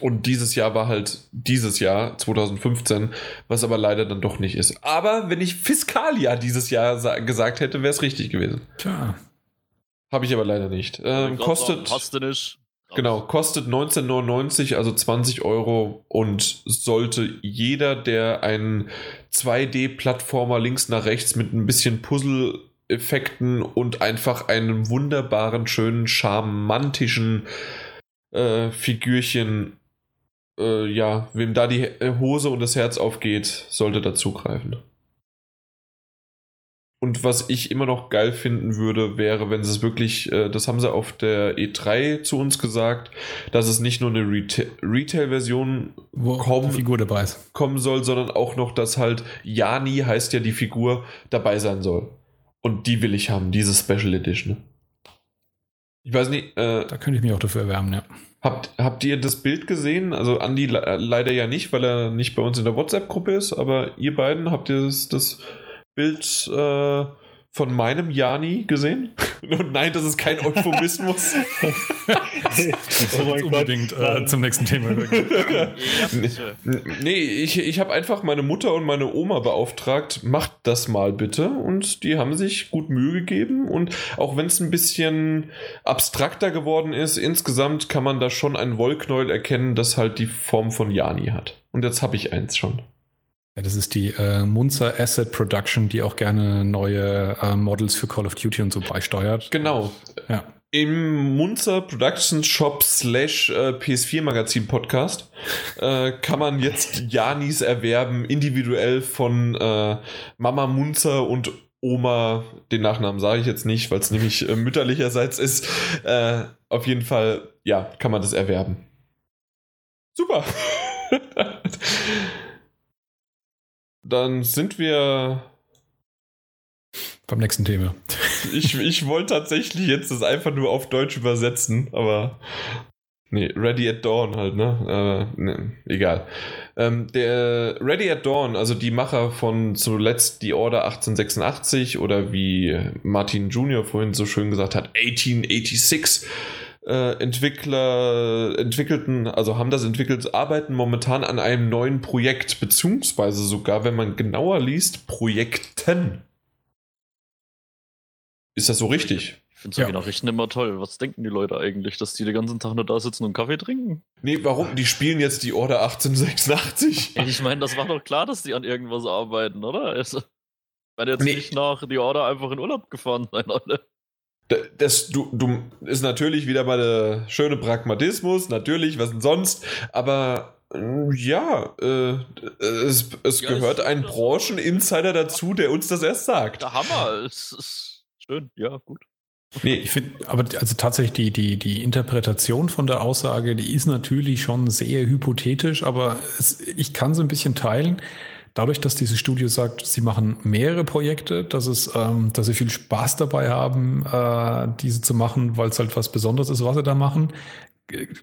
A: Und dieses Jahr war halt dieses Jahr, 2015, was aber leider dann doch nicht ist. Aber wenn ich Fiskaljahr dieses Jahr gesagt hätte, wäre es richtig gewesen.
B: Tja.
A: Habe ich aber leider nicht. Ähm, kostet.
C: Hast du nicht.
A: Genau, kostet 19,99, also 20 Euro und sollte jeder, der einen 2D-Plattformer links nach rechts mit ein bisschen Puzzle-Effekten und einfach einem wunderbaren, schönen, charmantischen äh, Figürchen äh, ja, wem da die Hose und das Herz aufgeht, sollte dazugreifen. Und was ich immer noch geil finden würde, wäre, wenn sie es wirklich, äh, das haben sie auf der E3 zu uns gesagt, dass es nicht nur eine Reta Retail-Version
B: kommen, Figur dabei ist.
A: kommen soll, sondern auch noch, dass halt Jani heißt ja die Figur dabei sein soll. Und die will ich haben, diese Special Edition. Ich weiß nicht.
B: Äh, da könnte ich mich auch dafür erwärmen, ja.
A: Habt, habt ihr das Bild gesehen? Also Andi leider ja nicht, weil er nicht bei uns in der WhatsApp-Gruppe ist, aber ihr beiden habt ihr das, das Bild äh, von meinem Jani gesehen? Und nein, das ist kein Euphemismus.
B: oh unbedingt äh, zum nächsten Thema.
A: nee, ich, ich habe einfach meine Mutter und meine Oma beauftragt, macht das mal bitte. Und die haben sich gut Mühe gegeben. Und auch wenn es ein bisschen abstrakter geworden ist, insgesamt kann man da schon ein Wollknäuel erkennen, das halt die Form von Jani hat. Und jetzt habe ich eins schon.
B: Ja, das ist die äh, Munzer Asset Production, die auch gerne neue äh, Models für Call of Duty und so beisteuert.
A: Genau. Ja. Im Munzer Production Shop slash äh, PS4 Magazin Podcast äh, kann man jetzt Janis erwerben, individuell von äh, Mama Munzer und Oma, den Nachnamen sage ich jetzt nicht, weil es nämlich äh, mütterlicherseits ist. Äh, auf jeden Fall, ja, kann man das erwerben. Super. Dann sind wir
B: beim nächsten Thema.
A: Ich, ich wollte tatsächlich jetzt das einfach nur auf Deutsch übersetzen, aber nee, Ready at Dawn halt, ne? Äh, ne egal. Ähm, der Ready at Dawn, also die Macher von zuletzt die Order 1886 oder wie Martin Jr. vorhin so schön gesagt hat, 1886 äh, Entwickler entwickelten, also haben das entwickelt, arbeiten momentan an einem neuen Projekt, beziehungsweise sogar, wenn man genauer liest, Projekten. Ist das so richtig?
C: Ich finde solche ja. Nachrichten immer toll. Was denken die Leute eigentlich, dass die den ganzen Tag nur da sitzen und Kaffee trinken?
A: Nee, warum? Die spielen jetzt die Order 1886.
C: Ich meine, das war doch klar, dass die an irgendwas arbeiten, oder? Also, wenn jetzt nee. nicht nach die Order einfach in Urlaub gefahren sein alle
A: das du, du ist natürlich wieder mal der schöne Pragmatismus, natürlich, was denn sonst, aber äh, ja, äh, es, es ja, gehört ein Brancheninsider dazu, der uns das erst sagt.
C: Der Hammer, es ist schön, ja, gut.
B: Nee, ich finde, aber also tatsächlich die, die, die Interpretation von der Aussage, die ist natürlich schon sehr hypothetisch, aber es, ich kann sie ein bisschen teilen dadurch, dass dieses Studio sagt, sie machen mehrere Projekte, dass, es, ähm, dass sie viel Spaß dabei haben, äh, diese zu machen, weil es halt was Besonderes ist, was sie da machen,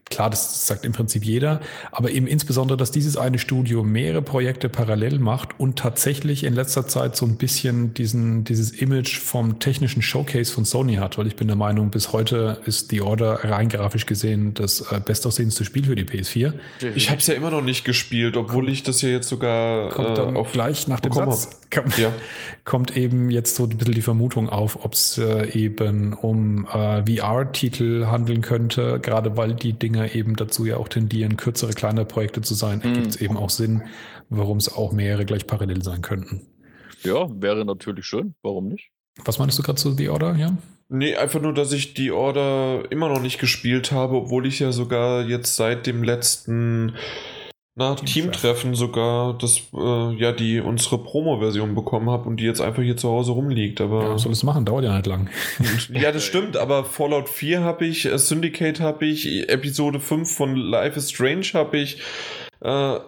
B: klar, das sagt im Prinzip jeder, aber eben insbesondere, dass dieses eine Studio mehrere Projekte parallel macht und tatsächlich in letzter Zeit so ein bisschen diesen, dieses Image vom technischen Showcase von Sony hat, weil ich bin der Meinung, bis heute ist The Order rein grafisch gesehen das äh, bestaussehendste Spiel für die PS4.
A: Ich habe es ja immer noch nicht gespielt, obwohl ich das ja jetzt sogar
B: kommt dann äh, auf gleich nach dem Satz kommt, ja. kommt eben jetzt so ein bisschen die Vermutung auf, ob es äh, eben um äh, VR-Titel handeln könnte, gerade weil die Dinger eben dazu ja auch tendieren, kürzere, kleinere Projekte zu sein, mhm. gibt es eben auch Sinn, warum es auch mehrere gleich parallel sein könnten.
C: Ja, wäre natürlich schön. Warum nicht?
B: Was meinst du gerade zu The Order, ja?
A: Nee, einfach nur, dass ich die Order immer noch nicht gespielt habe, obwohl ich ja sogar jetzt seit dem letzten na, Teamtreffen sogar das, äh, ja, die unsere Promo-Version bekommen habe und die jetzt einfach hier zu Hause rumliegt. Aber
B: ja, soll es machen, dauert ja nicht lang.
A: ja, das stimmt, aber Fallout 4 habe ich, äh, Syndicate habe ich, Episode 5 von Life is Strange habe ich.
C: Äh, ja,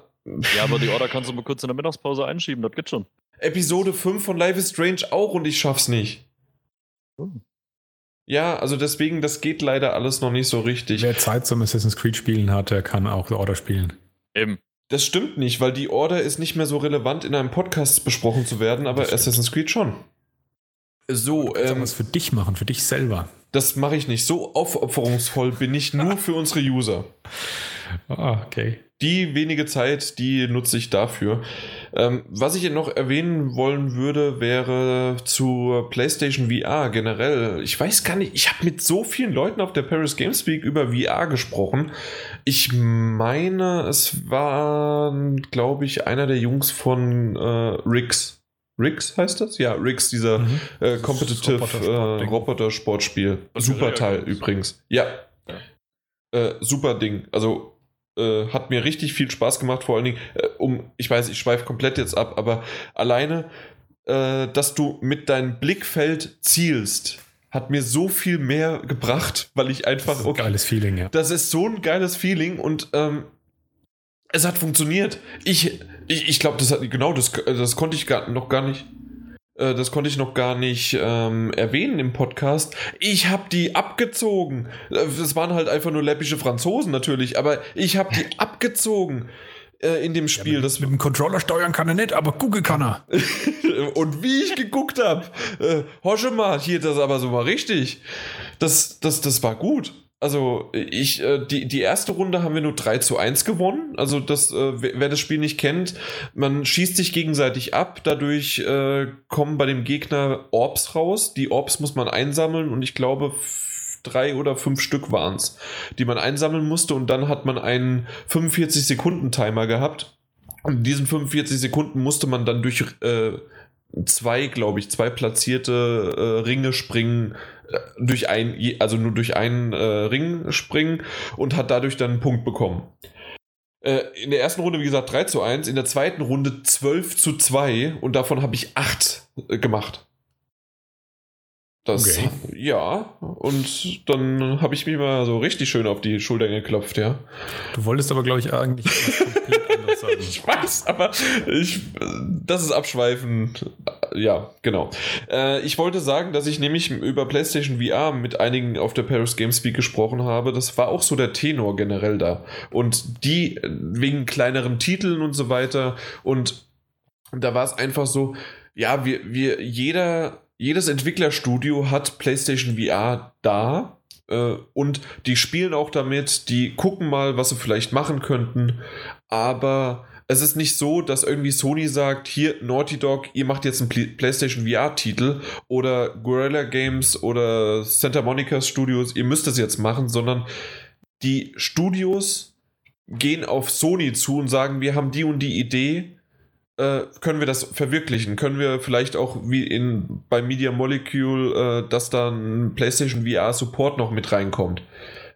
C: aber die Order kannst du mal kurz in der Mittagspause einschieben, das geht schon.
A: Episode 5 von Life is Strange auch und ich schaff's nicht. Oh. Ja, also deswegen, das geht leider alles noch nicht so richtig.
B: Wer Zeit zum Assassin's Creed spielen hat, der kann auch The Order spielen.
C: Eben.
A: Das stimmt nicht, weil die Order ist nicht mehr so relevant in einem Podcast besprochen zu werden, aber Assassin's Creed schon.
B: So, ähm, was für dich machen, für dich selber.
A: Das mache ich nicht. So aufopferungsvoll bin ich nur für unsere User.
B: Ah, okay.
A: Die wenige Zeit, die nutze ich dafür. Ähm, was ich noch erwähnen wollen würde, wäre zur PlayStation VR generell. Ich weiß gar nicht, ich habe mit so vielen Leuten auf der Paris Games Week über VR gesprochen. Ich meine, es war, glaube ich, einer der Jungs von äh, Rix. Rix heißt das? Ja, Rix, dieser mhm. äh, Competitive Roboter-Sportspiel. Roboter super Teil übrigens. Ja. ja. Äh, super Ding. Also äh, hat mir richtig viel Spaß gemacht, vor allen Dingen, äh, um, ich weiß, ich schweife komplett jetzt ab, aber alleine äh, dass du mit deinem Blickfeld zielst, hat mir so viel mehr gebracht, weil ich einfach. Das
B: ist ein okay, geiles Feeling, ja.
A: Das ist so ein geiles Feeling und ähm, es hat funktioniert. Ich, ich, ich glaube, das hat genau das, das konnte ich gar, noch gar nicht. Äh, das konnte ich noch gar nicht ähm, erwähnen im Podcast. Ich habe die abgezogen. Äh, das waren halt einfach nur läppische Franzosen natürlich, aber ich habe die abgezogen äh, in dem Spiel. Ja,
B: mit,
A: das
B: mit dem Controller steuern kann er nicht, aber gucken kann er.
A: Und wie ich geguckt habe, äh, hosche mal, hier das aber so mal richtig. Das, das, das war gut. Also, ich, äh, die, die erste Runde haben wir nur 3 zu 1 gewonnen. Also, das, äh, wer das Spiel nicht kennt, man schießt sich gegenseitig ab. Dadurch äh, kommen bei dem Gegner Orbs raus. Die Orbs muss man einsammeln und ich glaube, drei oder fünf Stück waren es, die man einsammeln musste. Und dann hat man einen 45-Sekunden-Timer gehabt. Und in diesen 45 Sekunden musste man dann durch äh, zwei, glaube ich, zwei platzierte äh, Ringe springen durch ein, also nur durch einen äh, Ring springen und hat dadurch dann einen Punkt bekommen. Äh, in der ersten Runde, wie gesagt, 3 zu 1, in der zweiten Runde 12 zu 2 und davon habe ich 8 äh, gemacht. Das, okay. ja, und dann habe ich mich mal so richtig schön auf die Schulter geklopft, ja.
B: Du wolltest aber, glaube ich, eigentlich was
A: komplett anderes sagen. ich weiß, aber ich, das ist abschweifend. Ja, genau. Äh, ich wollte sagen, dass ich nämlich über PlayStation VR mit einigen auf der Paris Games Week gesprochen habe. Das war auch so der Tenor generell da. Und die wegen kleineren Titeln und so weiter. Und da war es einfach so, ja, wir, wir, jeder jedes Entwicklerstudio hat PlayStation VR da äh, und die spielen auch damit, die gucken mal, was sie vielleicht machen könnten, aber es ist nicht so, dass irgendwie Sony sagt, hier Naughty Dog, ihr macht jetzt einen PlayStation VR-Titel oder Guerrilla Games oder Santa Monica Studios, ihr müsst das jetzt machen, sondern die Studios gehen auf Sony zu und sagen, wir haben die und die Idee, äh, können wir das verwirklichen? Können wir vielleicht auch wie in bei Media Molecule, äh, dass da ein PlayStation VR Support noch mit reinkommt?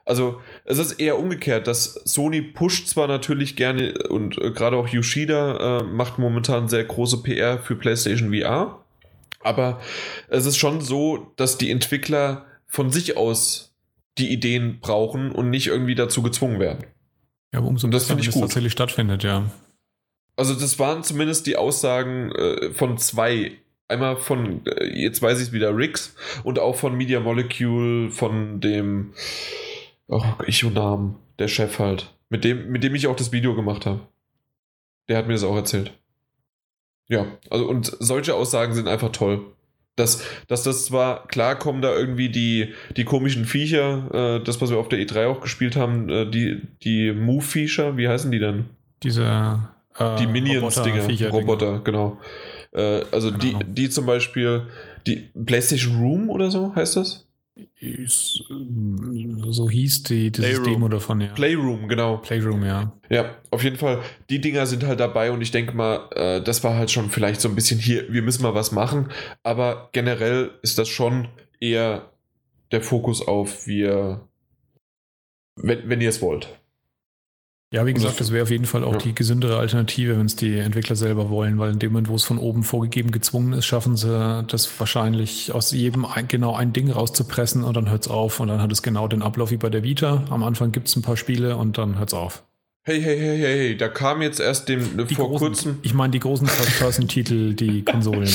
A: Also es ist eher umgekehrt, dass Sony pusht zwar natürlich gerne und äh, gerade auch Yoshida äh, macht momentan sehr große PR für PlayStation VR, aber es ist schon so, dass die Entwickler von sich aus die Ideen brauchen und nicht irgendwie dazu gezwungen werden.
B: Ja, aber umso das finde ich gut. tatsächlich stattfindet, ja.
A: Also das waren zumindest die Aussagen äh, von zwei. Einmal von, äh, jetzt weiß ich es wieder, Rix und auch von Media Molecule, von dem, oh, Namen, der Chef halt, mit dem, mit dem ich auch das Video gemacht habe. Der hat mir das auch erzählt. Ja, also und solche Aussagen sind einfach toll. Dass, dass das zwar, klar kommen da irgendwie die, die komischen Viecher, äh, das, was wir auf der E3 auch gespielt haben, äh, die, die Move-Feature, wie heißen die denn?
B: Diese
A: die Minions-Dinger, Roboter, Roboter, genau. Äh, also die, die zum Beispiel, die PlayStation Room oder so heißt das?
B: So hieß die, das Playroom. Demo davon, ja.
A: Playroom, genau.
B: Playroom, ja.
A: Ja, auf jeden Fall. Die Dinger sind halt dabei und ich denke mal, äh, das war halt schon vielleicht so ein bisschen hier, wir müssen mal was machen. Aber generell ist das schon eher der Fokus auf wir, wenn, wenn ihr es wollt.
B: Ja, wie gesagt, das wäre auf jeden Fall auch ja. die gesündere Alternative, wenn es die Entwickler selber wollen, weil in dem Moment, wo es von oben vorgegeben gezwungen ist, schaffen sie das wahrscheinlich aus jedem ein, genau ein Ding rauszupressen und dann hört es auf und dann hat es genau den Ablauf wie bei der Vita. Am Anfang gibt es ein paar Spiele und dann hört es auf.
A: Hey, hey, hey, hey, hey, da kam jetzt erst dem
B: die
A: vor
B: großen,
A: kurzem.
B: Ich meine die großen First-Person-Titel, die Konsolen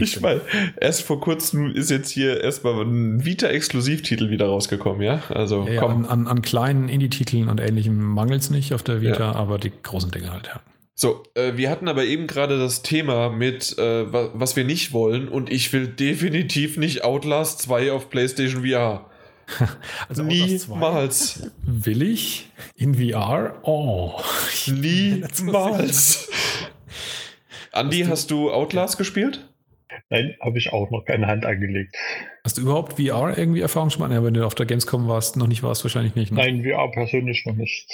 A: Ich meine, erst vor kurzem ist jetzt hier erstmal ein Vita-Exklusivtitel wieder rausgekommen, ja? Also
B: ja, komm. An, an, kleinen Indie-Titeln und ähnlichem mangelt es nicht auf der Vita, ja. aber die großen Dinge halt, ja.
A: So, äh, wir hatten aber eben gerade das Thema mit, äh, was wir nicht wollen und ich will definitiv nicht Outlast 2 auf PlayStation VR.
B: Also Niemals. Will ich in VR? Oh.
A: Niemals. Andi, hast du Outlast gespielt?
D: Nein, habe ich auch noch keine Hand angelegt.
B: Hast du überhaupt VR irgendwie Erfahrung schon mal? Ja, wenn du auf der Gamescom warst, noch nicht warst, wahrscheinlich nicht.
D: Ne? Nein, VR persönlich noch nicht.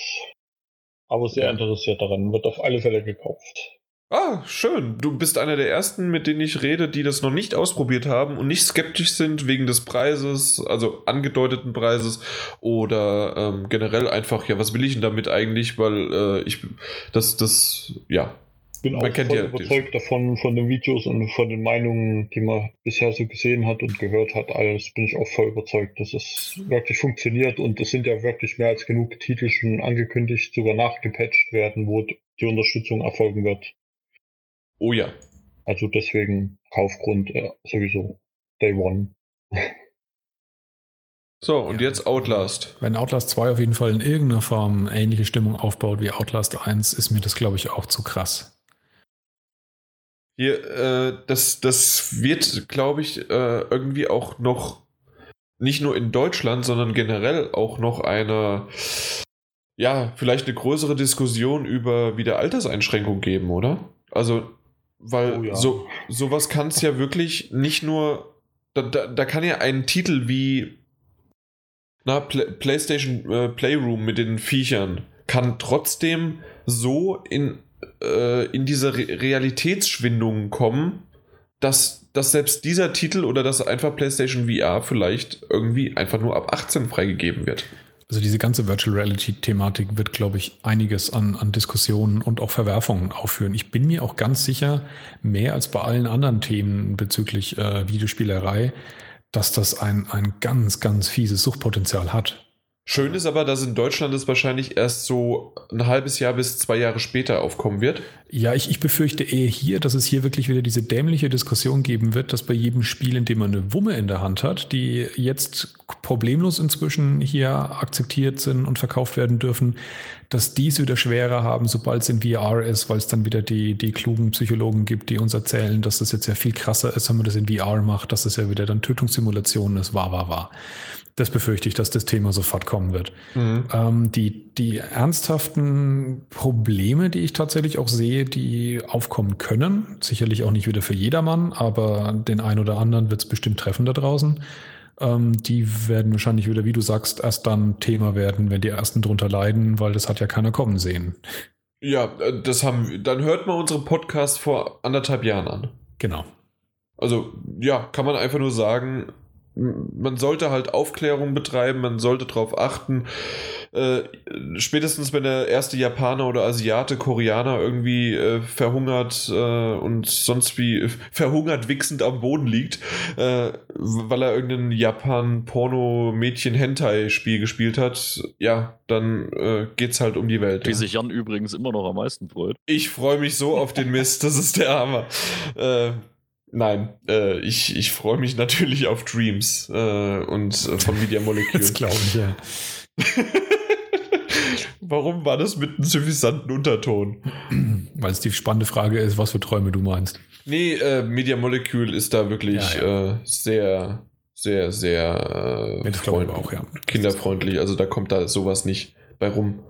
D: Aber sehr interessiert daran. Wird auf alle Fälle gekauft.
A: Ah, schön. Du bist einer der ersten, mit denen ich rede, die das noch nicht ausprobiert haben und nicht skeptisch sind wegen des Preises, also angedeuteten Preises oder ähm, generell einfach, ja, was will ich denn damit eigentlich? Weil äh, ich, das, das, ja,
D: bin auch voll ja überzeugt davon, von den Videos und von den Meinungen, die man bisher so gesehen hat und gehört hat. Alles bin ich auch voll überzeugt, dass es wirklich funktioniert und es sind ja wirklich mehr als genug Titel schon angekündigt, sogar nachgepatcht werden, wo die Unterstützung erfolgen wird.
A: Oh ja.
D: Also deswegen Kaufgrund äh, sowieso Day One.
A: So, und ja. jetzt Outlast.
B: Wenn Outlast 2 auf jeden Fall in irgendeiner Form ähnliche Stimmung aufbaut wie Outlast 1, ist mir das, glaube ich, auch zu krass.
A: Hier, äh, das, das wird, glaube ich, äh, irgendwie auch noch nicht nur in Deutschland, sondern generell auch noch eine, ja, vielleicht eine größere Diskussion über wieder Alterseinschränkung geben, oder? Also, weil oh ja. so sowas kann es ja wirklich nicht nur, da, da, da, kann ja ein Titel wie na, Play, PlayStation äh, Playroom mit den Viechern kann trotzdem so in äh, in diese Re Realitätsschwindung kommen, dass, dass selbst dieser Titel oder dass einfach PlayStation VR vielleicht irgendwie einfach nur ab 18 freigegeben wird.
B: Also diese ganze Virtual Reality-Thematik wird, glaube ich, einiges an, an Diskussionen und auch Verwerfungen aufführen. Ich bin mir auch ganz sicher, mehr als bei allen anderen Themen bezüglich äh, Videospielerei, dass das ein, ein ganz, ganz fieses Suchtpotenzial hat.
A: Schön ist aber, dass in Deutschland es wahrscheinlich erst so ein halbes Jahr bis zwei Jahre später aufkommen wird.
B: Ja, ich, ich befürchte eher hier, dass es hier wirklich wieder diese dämliche Diskussion geben wird, dass bei jedem Spiel, in dem man eine Wumme in der Hand hat, die jetzt problemlos inzwischen hier akzeptiert sind und verkauft werden dürfen, dass die es wieder schwerer haben, sobald es in VR ist, weil es dann wieder die, die klugen Psychologen gibt, die uns erzählen, dass das jetzt ja viel krasser ist, wenn man das in VR macht, dass es ja wieder dann Tötungssimulation ist, war, war, war. Das befürchte ich, dass das Thema sofort kommen wird. Mhm. Ähm, die, die ernsthaften Probleme, die ich tatsächlich auch sehe, die aufkommen können, sicherlich auch nicht wieder für jedermann, aber den einen oder anderen wird es bestimmt treffen da draußen. Ähm, die werden wahrscheinlich wieder, wie du sagst, erst dann Thema werden, wenn die ersten drunter leiden, weil das hat ja keiner kommen sehen.
A: Ja, äh, das haben, dann hört man unseren Podcast vor anderthalb Jahren an.
B: Genau.
A: Also, ja, kann man einfach nur sagen, man sollte halt Aufklärung betreiben, man sollte darauf achten. Äh, spätestens wenn der erste Japaner oder Asiate, Koreaner irgendwie äh, verhungert äh, und sonst wie verhungert wichsend am Boden liegt, äh, weil er irgendein Japan-Porno-Mädchen-Hentai-Spiel gespielt hat, ja, dann äh, geht's halt um die Welt.
C: Wie ja. sich Jan übrigens immer noch am meisten freut.
A: Ich freue mich so auf den Mist, das ist der Hammer. Äh, Nein, äh, ich, ich freue mich natürlich auf Dreams äh, und äh, von Media Molecule.
B: Das glaube ich, ja.
A: Warum war das mit einem suffisanten Unterton?
B: Weil es die spannende Frage ist, was für Träume du meinst.
A: Nee, äh, Media Molecule ist da wirklich ja, ja. Äh, sehr, sehr, sehr
B: äh, freund auch, ja.
A: kinderfreundlich. Also da kommt da sowas nicht bei rum.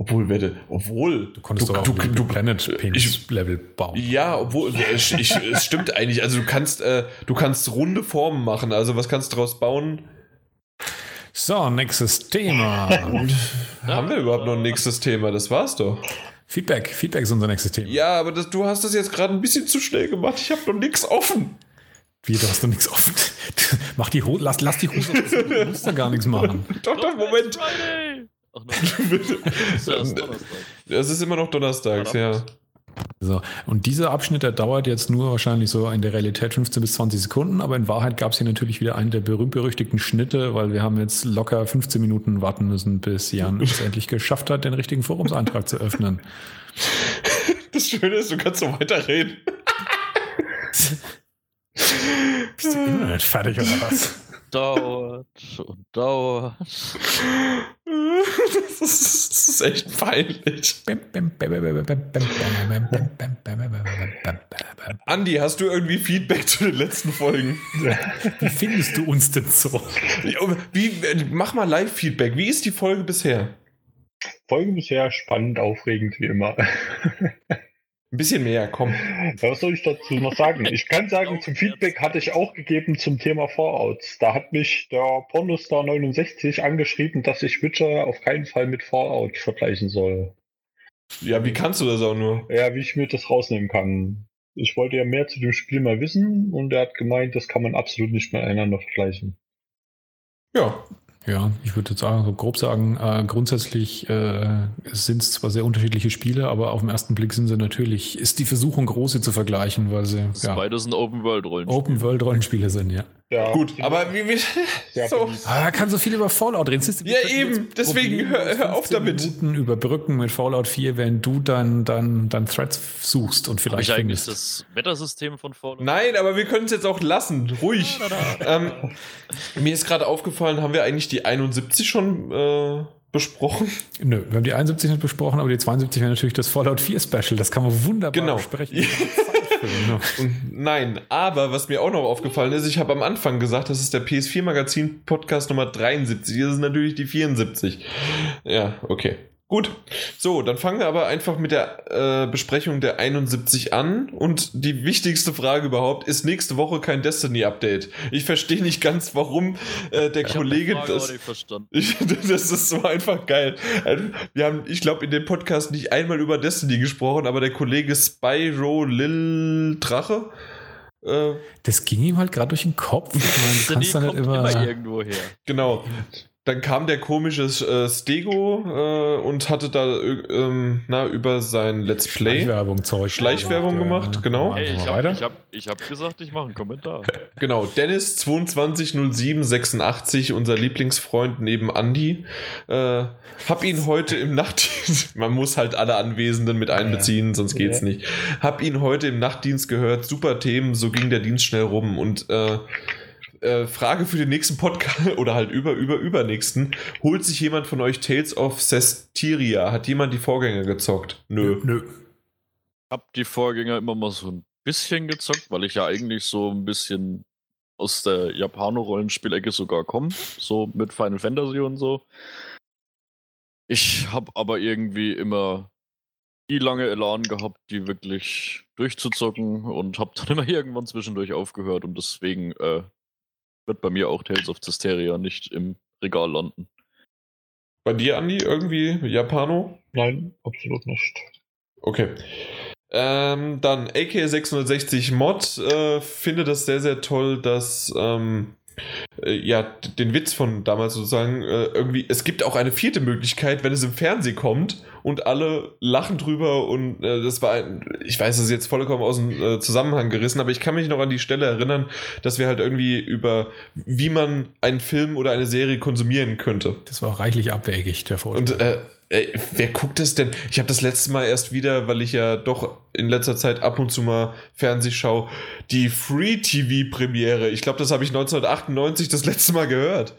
A: Obwohl, werde, obwohl.
B: Du konntest du, doch auch du, du, Planet Penis Level bauen.
A: Ja, obwohl, ich, ich, es stimmt eigentlich. Also du kannst, äh, du kannst runde Formen machen. Also was kannst du daraus bauen?
B: So, nächstes Thema.
A: Haben wir überhaupt noch ein nächstes Thema? Das war's doch.
B: Feedback. Feedback ist unser nächstes Thema.
A: Ja, aber das, du hast das jetzt gerade ein bisschen zu schnell gemacht. Ich habe noch nichts offen.
B: Wie, du hast noch nichts offen? Mach die Hose, lass, lass die Hose. Du musst da gar nichts machen.
A: Doch, doch, Moment. Ach nein. das ist immer noch donnerstags, ja.
B: So, und dieser Abschnitt, der dauert jetzt nur wahrscheinlich so in der Realität 15 bis 20 Sekunden, aber in Wahrheit gab es hier natürlich wieder einen der berühmt-berüchtigten Schnitte, weil wir haben jetzt locker 15 Minuten warten müssen, bis Jan es endlich geschafft hat, den richtigen Forumseintrag zu öffnen.
A: Das Schöne ist, du kannst so weiterreden.
B: Bist du immer nicht fertig oder was?
C: dauert und dauert.
A: Das ist, das ist echt peinlich. Andi, hast du irgendwie Feedback zu den letzten Folgen?
B: Wie findest du uns denn so?
A: Wie, mach mal Live-Feedback. Wie ist die Folge bisher?
D: Folge bisher spannend, aufregend wie immer.
A: Ein bisschen mehr, komm.
D: Was soll ich dazu noch sagen? Ich kann sagen, zum Feedback hatte ich auch gegeben zum Thema Fallouts. Da hat mich der Pornostar 69 angeschrieben, dass ich Witcher auf keinen Fall mit Fallout vergleichen soll.
A: Ja, wie kannst du das auch nur?
D: Ja, wie ich mir das rausnehmen kann. Ich wollte ja mehr zu dem Spiel mal wissen und er hat gemeint, das kann man absolut nicht miteinander vergleichen.
A: Ja,
B: Ja, ich würde jetzt sagen, so grob sagen, äh, grundsätzlich äh, sind es zwar sehr unterschiedliche Spiele, aber auf den ersten Blick sind sie natürlich, ist die Versuchung groß, sie zu vergleichen, weil sie
C: ja, beides ein Open-World-Rollenspiele.
B: Open-World-Rollenspiele sind, ja.
A: Ja, gut, aber wie, wie
B: so. Ah, er kann so viel über Fallout reden.
A: Ja, eben, deswegen hör, hör auf damit.
B: Minuten überbrücken mit Fallout 4, wenn du dann, dann, dann Threads suchst und vielleicht.
C: Habe ich eigentlich das Wettersystem von Fallout?
A: Nein, aber wir können es jetzt auch lassen. Ruhig. ähm, mir ist gerade aufgefallen, haben wir eigentlich die 71 schon äh, besprochen?
B: Nö, wir haben die 71 nicht besprochen, aber die 72 wäre natürlich das Fallout 4 Special. Das kann man wunderbar
A: genau.
B: besprechen.
A: Nein, aber was mir auch noch aufgefallen ist, ich habe am Anfang gesagt, das ist der PS4 Magazin Podcast Nummer 73. Das ist natürlich die 74. Ja, okay. Gut, so, dann fangen wir aber einfach mit der äh, Besprechung der 71 an. Und die wichtigste Frage überhaupt, ist nächste Woche kein Destiny-Update? Ich verstehe nicht ganz, warum äh, der ich Kollege das. Ich, das ist so einfach geil. Wir haben, ich glaube, in dem Podcast nicht einmal über Destiny gesprochen, aber der Kollege Spyro Lil Drache.
B: Äh, das ging ihm halt gerade durch den Kopf. Man, du kannst dann halt immer, immer
C: irgendwo her.
A: Genau. Dann kam der komische äh, Stego äh, und hatte da ähm, na, über sein Let's Play
B: Schleichwerbung, Zeug.
A: Schleichwerbung ja, gemacht, genau.
C: Hey, ich habe hab, hab gesagt, ich mache einen Kommentar.
A: genau, Dennis 220786, unser Lieblingsfreund neben Andy. Äh, hab ihn heute im Nachtdienst, man muss halt alle Anwesenden mit einbeziehen, ja. sonst geht's ja. nicht. Hab ihn heute im Nachtdienst gehört, super Themen, so ging der Dienst schnell rum und äh, Frage für den nächsten Podcast oder halt über, über, übernächsten. Holt sich jemand von euch Tales of Cestiria? Hat jemand die Vorgänger gezockt? Nö. Nö.
C: Hab die Vorgänger immer mal so ein bisschen gezockt, weil ich ja eigentlich so ein bisschen aus der Japano-Rollenspielecke sogar komme. So mit Final Fantasy und so. Ich hab aber irgendwie immer die lange Elan gehabt, die wirklich durchzuzocken und hab dann immer irgendwann zwischendurch aufgehört und deswegen äh, wird bei mir auch Tales of Cysteria nicht im Regal landen.
A: Bei dir, Andi, irgendwie Japano?
D: Nein, absolut nicht.
A: Okay. Ähm, dann AK660 Mod äh, finde das sehr, sehr toll, dass ähm, äh, ja, den Witz von damals sozusagen äh, irgendwie, es gibt auch eine vierte Möglichkeit, wenn es im Fernsehen kommt und alle lachen drüber und äh, das war, ein, ich weiß, das ist jetzt vollkommen aus dem äh, Zusammenhang gerissen, aber ich kann mich noch an die Stelle erinnern, dass wir halt irgendwie über, wie man einen Film oder eine Serie konsumieren könnte.
B: Das war auch reichlich abwegig, der Vorschlag.
A: Und äh, Ey, wer guckt das denn? Ich habe das letzte Mal erst wieder, weil ich ja doch in letzter Zeit ab und zu mal Fernseh schaue, die Free-TV-Premiere. Ich glaube, das habe ich 1998 das letzte Mal gehört.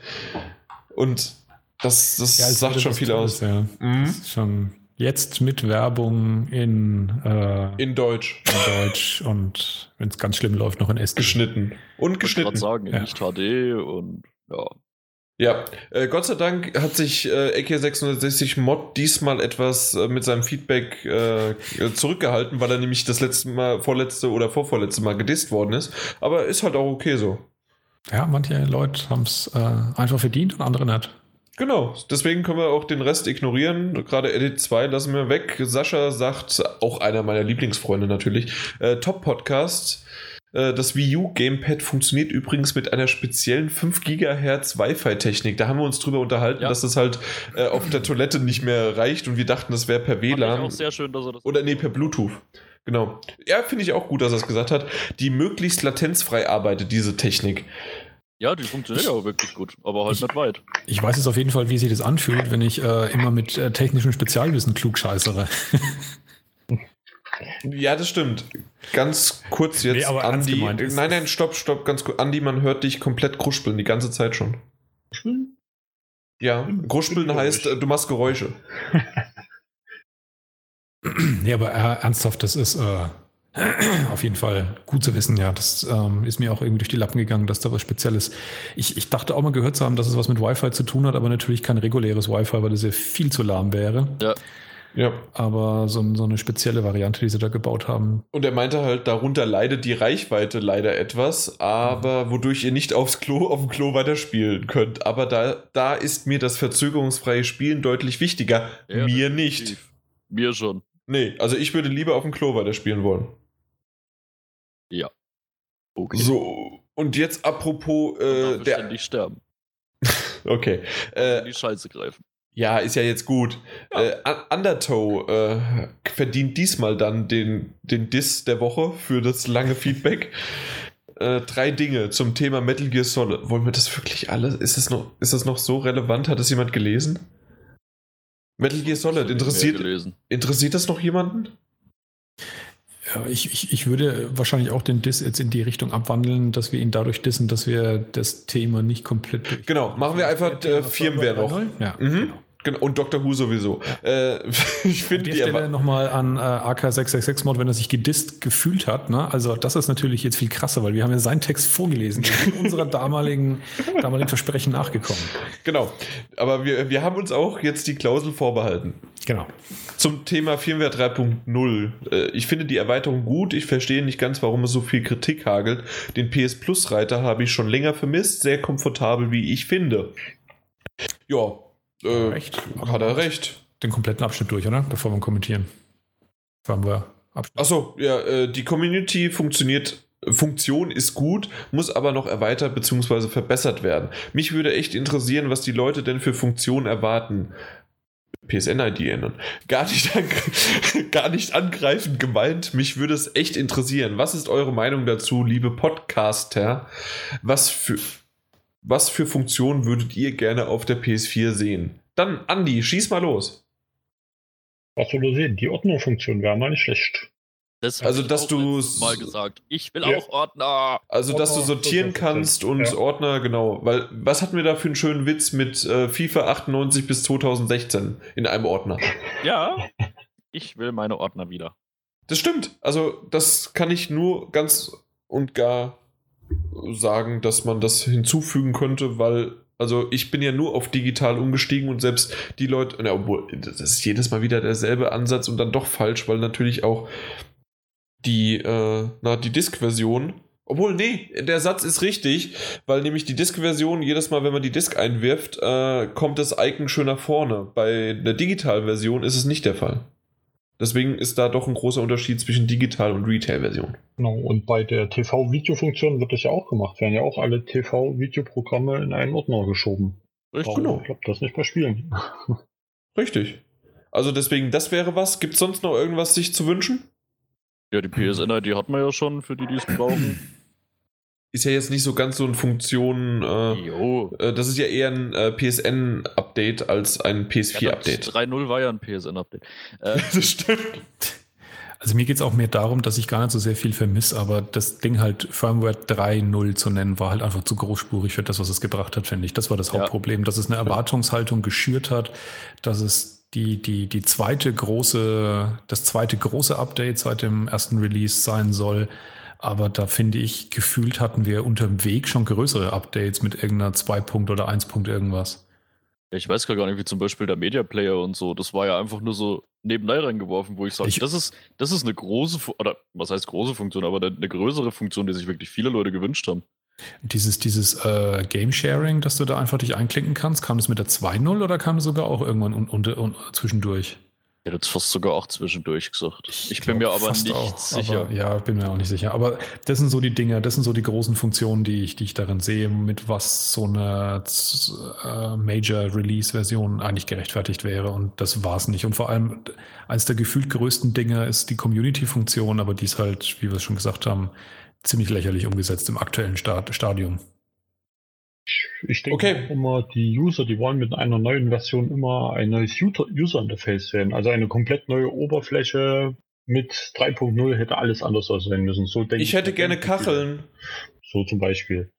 A: Und das, das ja, sagt schon viel aus.
B: Ja. Mhm. schon jetzt mit Werbung in, äh,
A: in Deutsch.
B: In Deutsch und wenn es ganz schlimm läuft, noch in SD.
A: Geschnitten. Und geschnitten.
C: Ich sagen, in ja. nicht HD und ja.
A: Ja, äh, Gott sei Dank hat sich äh, AK660 Mod diesmal etwas äh, mit seinem Feedback äh, zurückgehalten, weil er nämlich das letzte Mal, vorletzte oder vorvorletzte Mal gedisst worden ist. Aber ist halt auch okay so.
B: Ja, manche Leute haben es äh, einfach verdient und andere nicht.
A: Genau, deswegen können wir auch den Rest ignorieren. Gerade Edit 2 lassen wir weg. Sascha sagt, auch einer meiner Lieblingsfreunde natürlich, äh, Top-Podcast das Wii U Gamepad funktioniert übrigens mit einer speziellen 5 GHz Wi-Fi-Technik. Da haben wir uns drüber unterhalten, ja. dass das halt äh, auf der Toilette nicht mehr reicht und wir dachten, das wäre per WLAN.
C: Auch sehr schön, dass er das
A: Oder nee, per Bluetooth. Genau. Ja, finde ich auch gut, dass er es gesagt hat. Die möglichst latenzfrei arbeitet, diese Technik.
C: Ja, die funktioniert ja auch wirklich gut, aber halt ich, nicht weit.
B: Ich weiß jetzt auf jeden Fall, wie sich das anfühlt, wenn ich äh, immer mit äh, technischem Spezialwissen klugscheißere.
A: Ja, das stimmt. Ganz kurz jetzt, nee, aber Andi. Nein, nein, stopp, stopp, ganz kurz. Andi, man hört dich komplett kruspeln, die ganze Zeit schon. Kruspeln? Ja, kruspeln heißt, du machst Geräusche.
B: ja, aber äh, ernsthaft, das ist äh, auf jeden Fall gut zu wissen, ja. Das ähm, ist mir auch irgendwie durch die Lappen gegangen, dass da was Spezielles. Ich, ich dachte auch mal gehört zu haben, dass es was mit Wi-Fi zu tun hat, aber natürlich kein reguläres Wi-Fi, weil das ja viel zu lahm wäre.
C: Ja.
A: Ja.
B: Aber so, so, eine spezielle Variante, die sie da gebaut haben.
A: Und er meinte halt, darunter leidet die Reichweite leider etwas, aber wodurch ihr nicht aufs Klo, auf dem Klo weiterspielen könnt. Aber da, da ist mir das verzögerungsfreie Spielen deutlich wichtiger. Ja, mir nicht.
C: Mir schon.
A: Nee, also ich würde lieber auf dem Klo weiterspielen wollen.
C: Ja.
A: Okay. So, und jetzt apropos äh,
C: der. sterben.
A: Okay.
C: Äh, die Scheiße greifen.
A: Ja, ist ja jetzt gut. Ja. Äh, Undertow äh, verdient diesmal dann den, den Diss der Woche für das lange Feedback. Äh, drei Dinge zum Thema Metal Gear Solid. Wollen wir das wirklich alles? Ist das noch, ist das noch so relevant? Hat das jemand gelesen? Metal Gear Solid, interessiert, interessiert das noch jemanden?
B: Ja, ich, ich, ich würde wahrscheinlich auch den Diss jetzt in die Richtung abwandeln, dass wir ihn dadurch dissen, dass wir das Thema nicht komplett.
A: Genau, machen wir einfach äh, Firmware noch.
B: Ja, mhm. genau.
A: Genau, und Doctor Who sowieso. Äh,
B: ich finde die Stelle nochmal an äh, AK666 Mod, wenn er sich gedisst gefühlt hat. Ne? Also das ist natürlich jetzt viel krasser, weil wir haben ja seinen Text vorgelesen, unserer damaligen, damaligen Versprechen nachgekommen.
A: Genau, aber wir, wir haben uns auch jetzt die Klausel vorbehalten.
B: Genau.
A: Zum Thema Firmware 3.0. Äh, ich finde die Erweiterung gut. Ich verstehe nicht ganz, warum es so viel Kritik hagelt. Den PS Plus Reiter habe ich schon länger vermisst. Sehr komfortabel, wie ich finde. Ja, äh, recht. Hat er recht.
B: Den kompletten Abschnitt durch, oder? Bevor wir kommentieren. Firmware.
A: Achso, ja, äh, die Community funktioniert Funktion ist gut, muss aber noch erweitert bzw. verbessert werden. Mich würde echt interessieren, was die Leute denn für Funktionen erwarten. PSN-ID ändern. Gar nicht, gar nicht angreifend gemeint. Mich würde es echt interessieren. Was ist eure Meinung dazu, liebe Podcaster? Was für, was für Funktionen würdet ihr gerne auf der PS4 sehen? Dann, Andi, schieß mal los.
D: Was soll du sehen? Die Ordnerfunktion wäre mal nicht schlecht.
A: Das also, dass du
C: mal gesagt. Ich will ja. auch Ordner.
A: Also, dass du sortieren kannst und ja. Ordner, genau. Weil, was hatten wir da für einen schönen Witz mit äh, FIFA 98 bis 2016 in einem Ordner?
C: Ja, ich will meine Ordner wieder.
A: Das stimmt. Also, das kann ich nur ganz und gar sagen, dass man das hinzufügen könnte, weil also ich bin ja nur auf digital umgestiegen und selbst die Leute, na, obwohl das ist jedes Mal wieder derselbe Ansatz und dann doch falsch, weil natürlich auch die, äh, na, die Disk-Version, obwohl, nee, der Satz ist richtig, weil nämlich die Disk-Version, jedes Mal, wenn man die Disk einwirft, äh, kommt das Icon schön nach vorne. Bei der Digital-Version ist es nicht der Fall. Deswegen ist da doch ein großer Unterschied zwischen Digital- und Retail-Version.
D: Genau, und bei der TV-Video-Funktion wird das ja auch gemacht. Werden ja auch alle TV-Videoprogramme in einen Ordner geschoben.
A: Richtig, genau.
D: Ich glaube, das nicht bei Spielen.
A: Richtig. Also deswegen, das wäre was. Gibt es sonst noch irgendwas sich zu wünschen?
C: Ja, die PSN-ID hat man ja schon, für die, die es brauchen
A: ist ja jetzt nicht so ganz so eine Funktion. Äh, äh, das ist ja eher ein äh, PSN-Update als ein PS4-Update.
C: Ja, 3.0 war ja ein PSN-Update.
A: Äh, das stimmt.
B: Also mir geht es auch mehr darum, dass ich gar nicht so sehr viel vermisse, aber das Ding halt Firmware 3.0 zu nennen, war halt einfach zu großspurig für das, was es gebracht hat, finde ich. Das war das Hauptproblem, ja. dass es eine Erwartungshaltung geschürt hat, dass es die, die, die zweite große, das zweite große Update seit dem ersten Release sein soll aber da finde ich, gefühlt hatten wir unterm Weg schon größere Updates mit irgendeiner 2 Punkt oder 1 Punkt irgendwas.
C: Ich weiß gar nicht, wie zum Beispiel der Media Player und so. Das war ja einfach nur so nebenbei reingeworfen, wo ich sage, das ist, das ist eine große, oder was heißt große Funktion, aber eine größere Funktion, die sich wirklich viele Leute gewünscht haben.
B: Dieses, dieses äh, Game Sharing, dass du da einfach dich einklicken kannst, kam das mit der 2.0 oder kam das sogar auch irgendwann un, un, un, zwischendurch?
C: Ich hätte fast sogar auch zwischendurch gesagt. Ich, ich bin mir aber nicht auch, sicher.
B: Aber, ja, bin mir auch nicht sicher. Aber das sind so die Dinge, das sind so die großen Funktionen, die ich, die ich darin sehe, mit was so eine äh, Major-Release-Version eigentlich gerechtfertigt wäre. Und das war es nicht. Und vor allem, eines der gefühlt größten Dinge ist die Community-Funktion, aber die ist halt, wie wir es schon gesagt haben, ziemlich lächerlich umgesetzt im aktuellen Stadium.
D: Ich denke okay. immer, die User, die wollen mit einer neuen Version immer ein neues User-Interface werden. Also eine komplett neue Oberfläche mit 3.0 hätte alles anders aussehen müssen. So
A: denke ich hätte gerne Kacheln.
D: So zum Beispiel.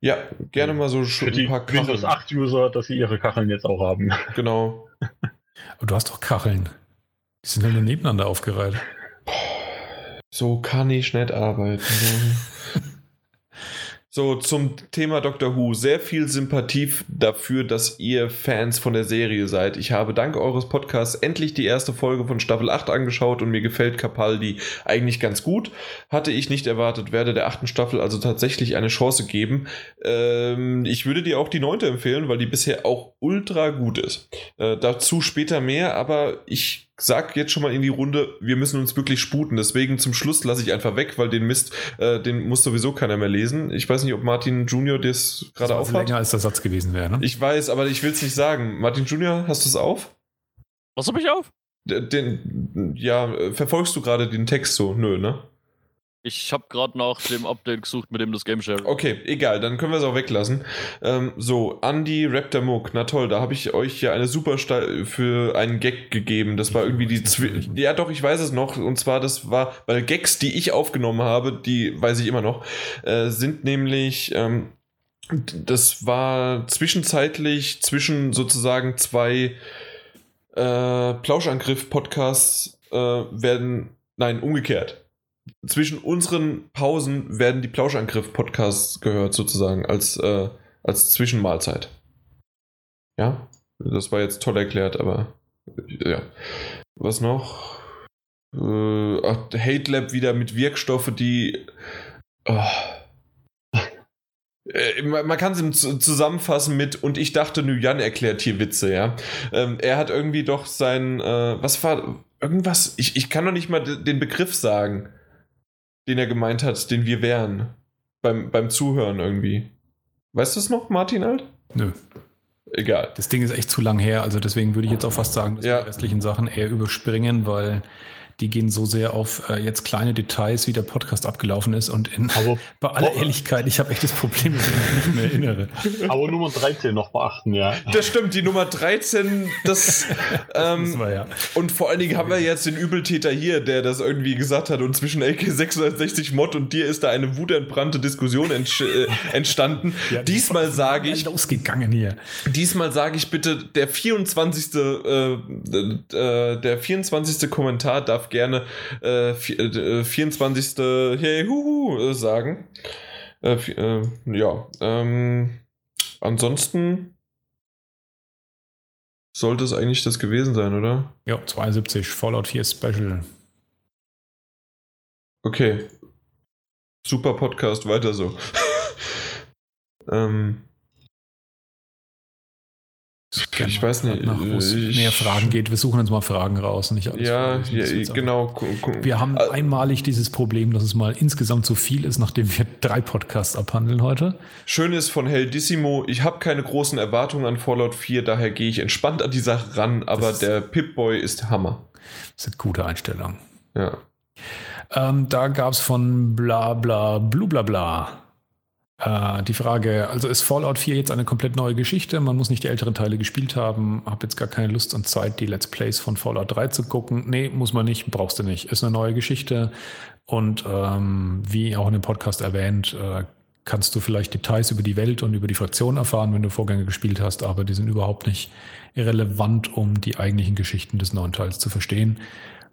A: Ja, gerne mal so
D: Für die ein paar Kacheln. Windows 8 User, dass sie ihre Kacheln jetzt auch haben.
A: Genau.
B: Aber du hast doch Kacheln. Die sind ja nur nebeneinander aufgereiht.
A: So kann ich nicht arbeiten. So, zum Thema Doctor Who. Sehr viel Sympathie dafür, dass ihr Fans von der Serie seid. Ich habe dank eures Podcasts endlich die erste Folge von Staffel 8 angeschaut und mir gefällt Capaldi eigentlich ganz gut. Hatte ich nicht erwartet, werde der achten Staffel also tatsächlich eine Chance geben. Ähm, ich würde dir auch die neunte empfehlen, weil die bisher auch ultra gut ist. Äh, dazu später mehr, aber ich sag jetzt schon mal in die Runde, wir müssen uns wirklich sputen. Deswegen zum Schluss lasse ich einfach weg, weil den Mist, äh, den muss sowieso keiner mehr lesen. Ich weiß nicht, ob Martin Junior das gerade aufhat.
B: länger als der Satz gewesen wäre, ne?
A: Ich weiß, aber ich will es nicht sagen. Martin Junior, hast du es auf?
C: Was habe ich auf?
A: Den, ja, verfolgst du gerade den Text so? Nö, ne?
C: Ich habe gerade nach dem Update gesucht, mit dem das Game Share.
A: Okay, egal, dann können wir es auch weglassen. Ähm, so, Andy Raptor Mook, na toll, da habe ich euch ja eine super Sta für einen Gag gegeben. Das war irgendwie die. Zwi ja, doch, ich weiß es noch. Und zwar, das war, weil Gags, die ich aufgenommen habe, die weiß ich immer noch, äh, sind nämlich. Ähm, das war zwischenzeitlich zwischen sozusagen zwei äh, Plauschangriff-Podcasts äh, werden. Nein, umgekehrt zwischen unseren Pausen werden die Plauschangriff-Podcasts gehört, sozusagen, als, äh, als Zwischenmahlzeit. Ja, das war jetzt toll erklärt, aber ja. Was noch? Äh, ach, Hate Lab wieder mit Wirkstoffe, die. Oh. Man kann es zusammenfassen mit, und ich dachte, Nguyen erklärt hier Witze, ja. Ähm, er hat irgendwie doch sein, äh, was war, irgendwas, ich, ich kann doch nicht mal den Begriff sagen den er gemeint hat, den wir wären. Beim, beim Zuhören irgendwie. Weißt du es noch, Martin Alt?
B: Nö.
A: Egal.
B: Das Ding ist echt zu lang her, also deswegen würde ich jetzt auch fast sagen, dass ja. die restlichen Sachen eher überspringen, weil die gehen so sehr auf äh, jetzt kleine Details, wie der Podcast abgelaufen ist. Und in, aber, bei aller Ehrlichkeit, ich habe echt das Problem, dass ich mich nicht mehr erinnere.
D: Aber Nummer 13 noch beachten, ja.
A: Das stimmt, die Nummer 13, das. ähm, wir, ja. Und vor allen Dingen haben wir jetzt den Übeltäter hier, der das irgendwie gesagt hat. Und zwischen AK660 Mod und dir ist da eine wutentbrannte Diskussion ent äh, entstanden. Ja, diesmal sage ich.
B: Losgegangen hier.
A: Diesmal sage ich bitte, der 24. Äh, äh, der 24. Kommentar darf gerne äh, 24. Äh, hey, huhu äh, sagen. Äh, äh, ja, ähm, ansonsten sollte es eigentlich das gewesen sein, oder?
B: Ja, 72, Fallout 4 Special.
A: Okay. Super Podcast, weiter so. ähm, ich weiß nicht,
B: nach, wo es mehr Fragen geht. Wir suchen uns mal Fragen raus, nicht
A: alles. Ja, ja genau.
B: Wir haben also, einmalig dieses Problem, dass es mal insgesamt zu viel ist, nachdem wir drei Podcasts abhandeln heute.
A: Schön ist von Heldissimo, ich habe keine großen Erwartungen an Fallout 4, daher gehe ich entspannt an die Sache ran, aber der Pip-Boy ist Hammer.
B: Das ist eine gute Einstellung.
A: Ja.
B: Ähm, da gab es von bla bla blu bla bla äh, die Frage, also ist Fallout 4 jetzt eine komplett neue Geschichte? Man muss nicht die älteren Teile gespielt haben. Hab jetzt gar keine Lust und Zeit, die Let's Plays von Fallout 3 zu gucken. Nee, muss man nicht, brauchst du nicht. Ist eine neue Geschichte. Und ähm, wie auch in dem Podcast erwähnt, äh, kannst du vielleicht Details über die Welt und über die Fraktion erfahren, wenn du Vorgänge gespielt hast, aber die sind überhaupt nicht irrelevant, um die eigentlichen Geschichten des neuen Teils zu verstehen.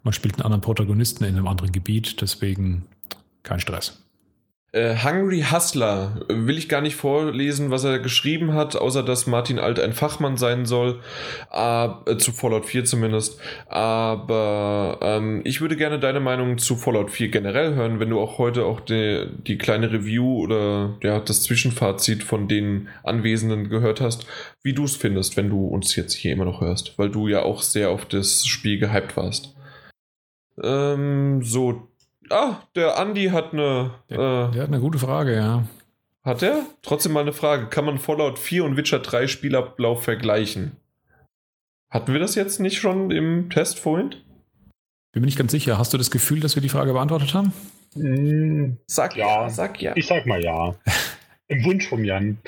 B: Man spielt einen anderen Protagonisten in einem anderen Gebiet, deswegen kein Stress.
A: Äh, Hungry Hustler will ich gar nicht vorlesen, was er geschrieben hat, außer dass Martin Alt ein Fachmann sein soll, äh, zu Fallout 4 zumindest. Aber ähm, ich würde gerne deine Meinung zu Fallout 4 generell hören, wenn du auch heute auch die, die kleine Review oder ja, das Zwischenfazit von den Anwesenden gehört hast, wie du es findest, wenn du uns jetzt hier immer noch hörst, weil du ja auch sehr auf das Spiel gehypt warst. Ähm, so, Ah, der Andi hat eine.
B: Der, äh, der, hat eine gute Frage, ja.
A: Hat er? Trotzdem mal eine Frage. Kann man Fallout 4 und Witcher 3 Spielablauf vergleichen? Hatten wir das jetzt nicht schon im Test vorhin?
B: Bin mir nicht ganz sicher. Hast du das Gefühl, dass wir die Frage beantwortet haben?
D: Hm, sag ja, ja, sag ja. Ich sag mal ja. Im Wunsch vom Jan.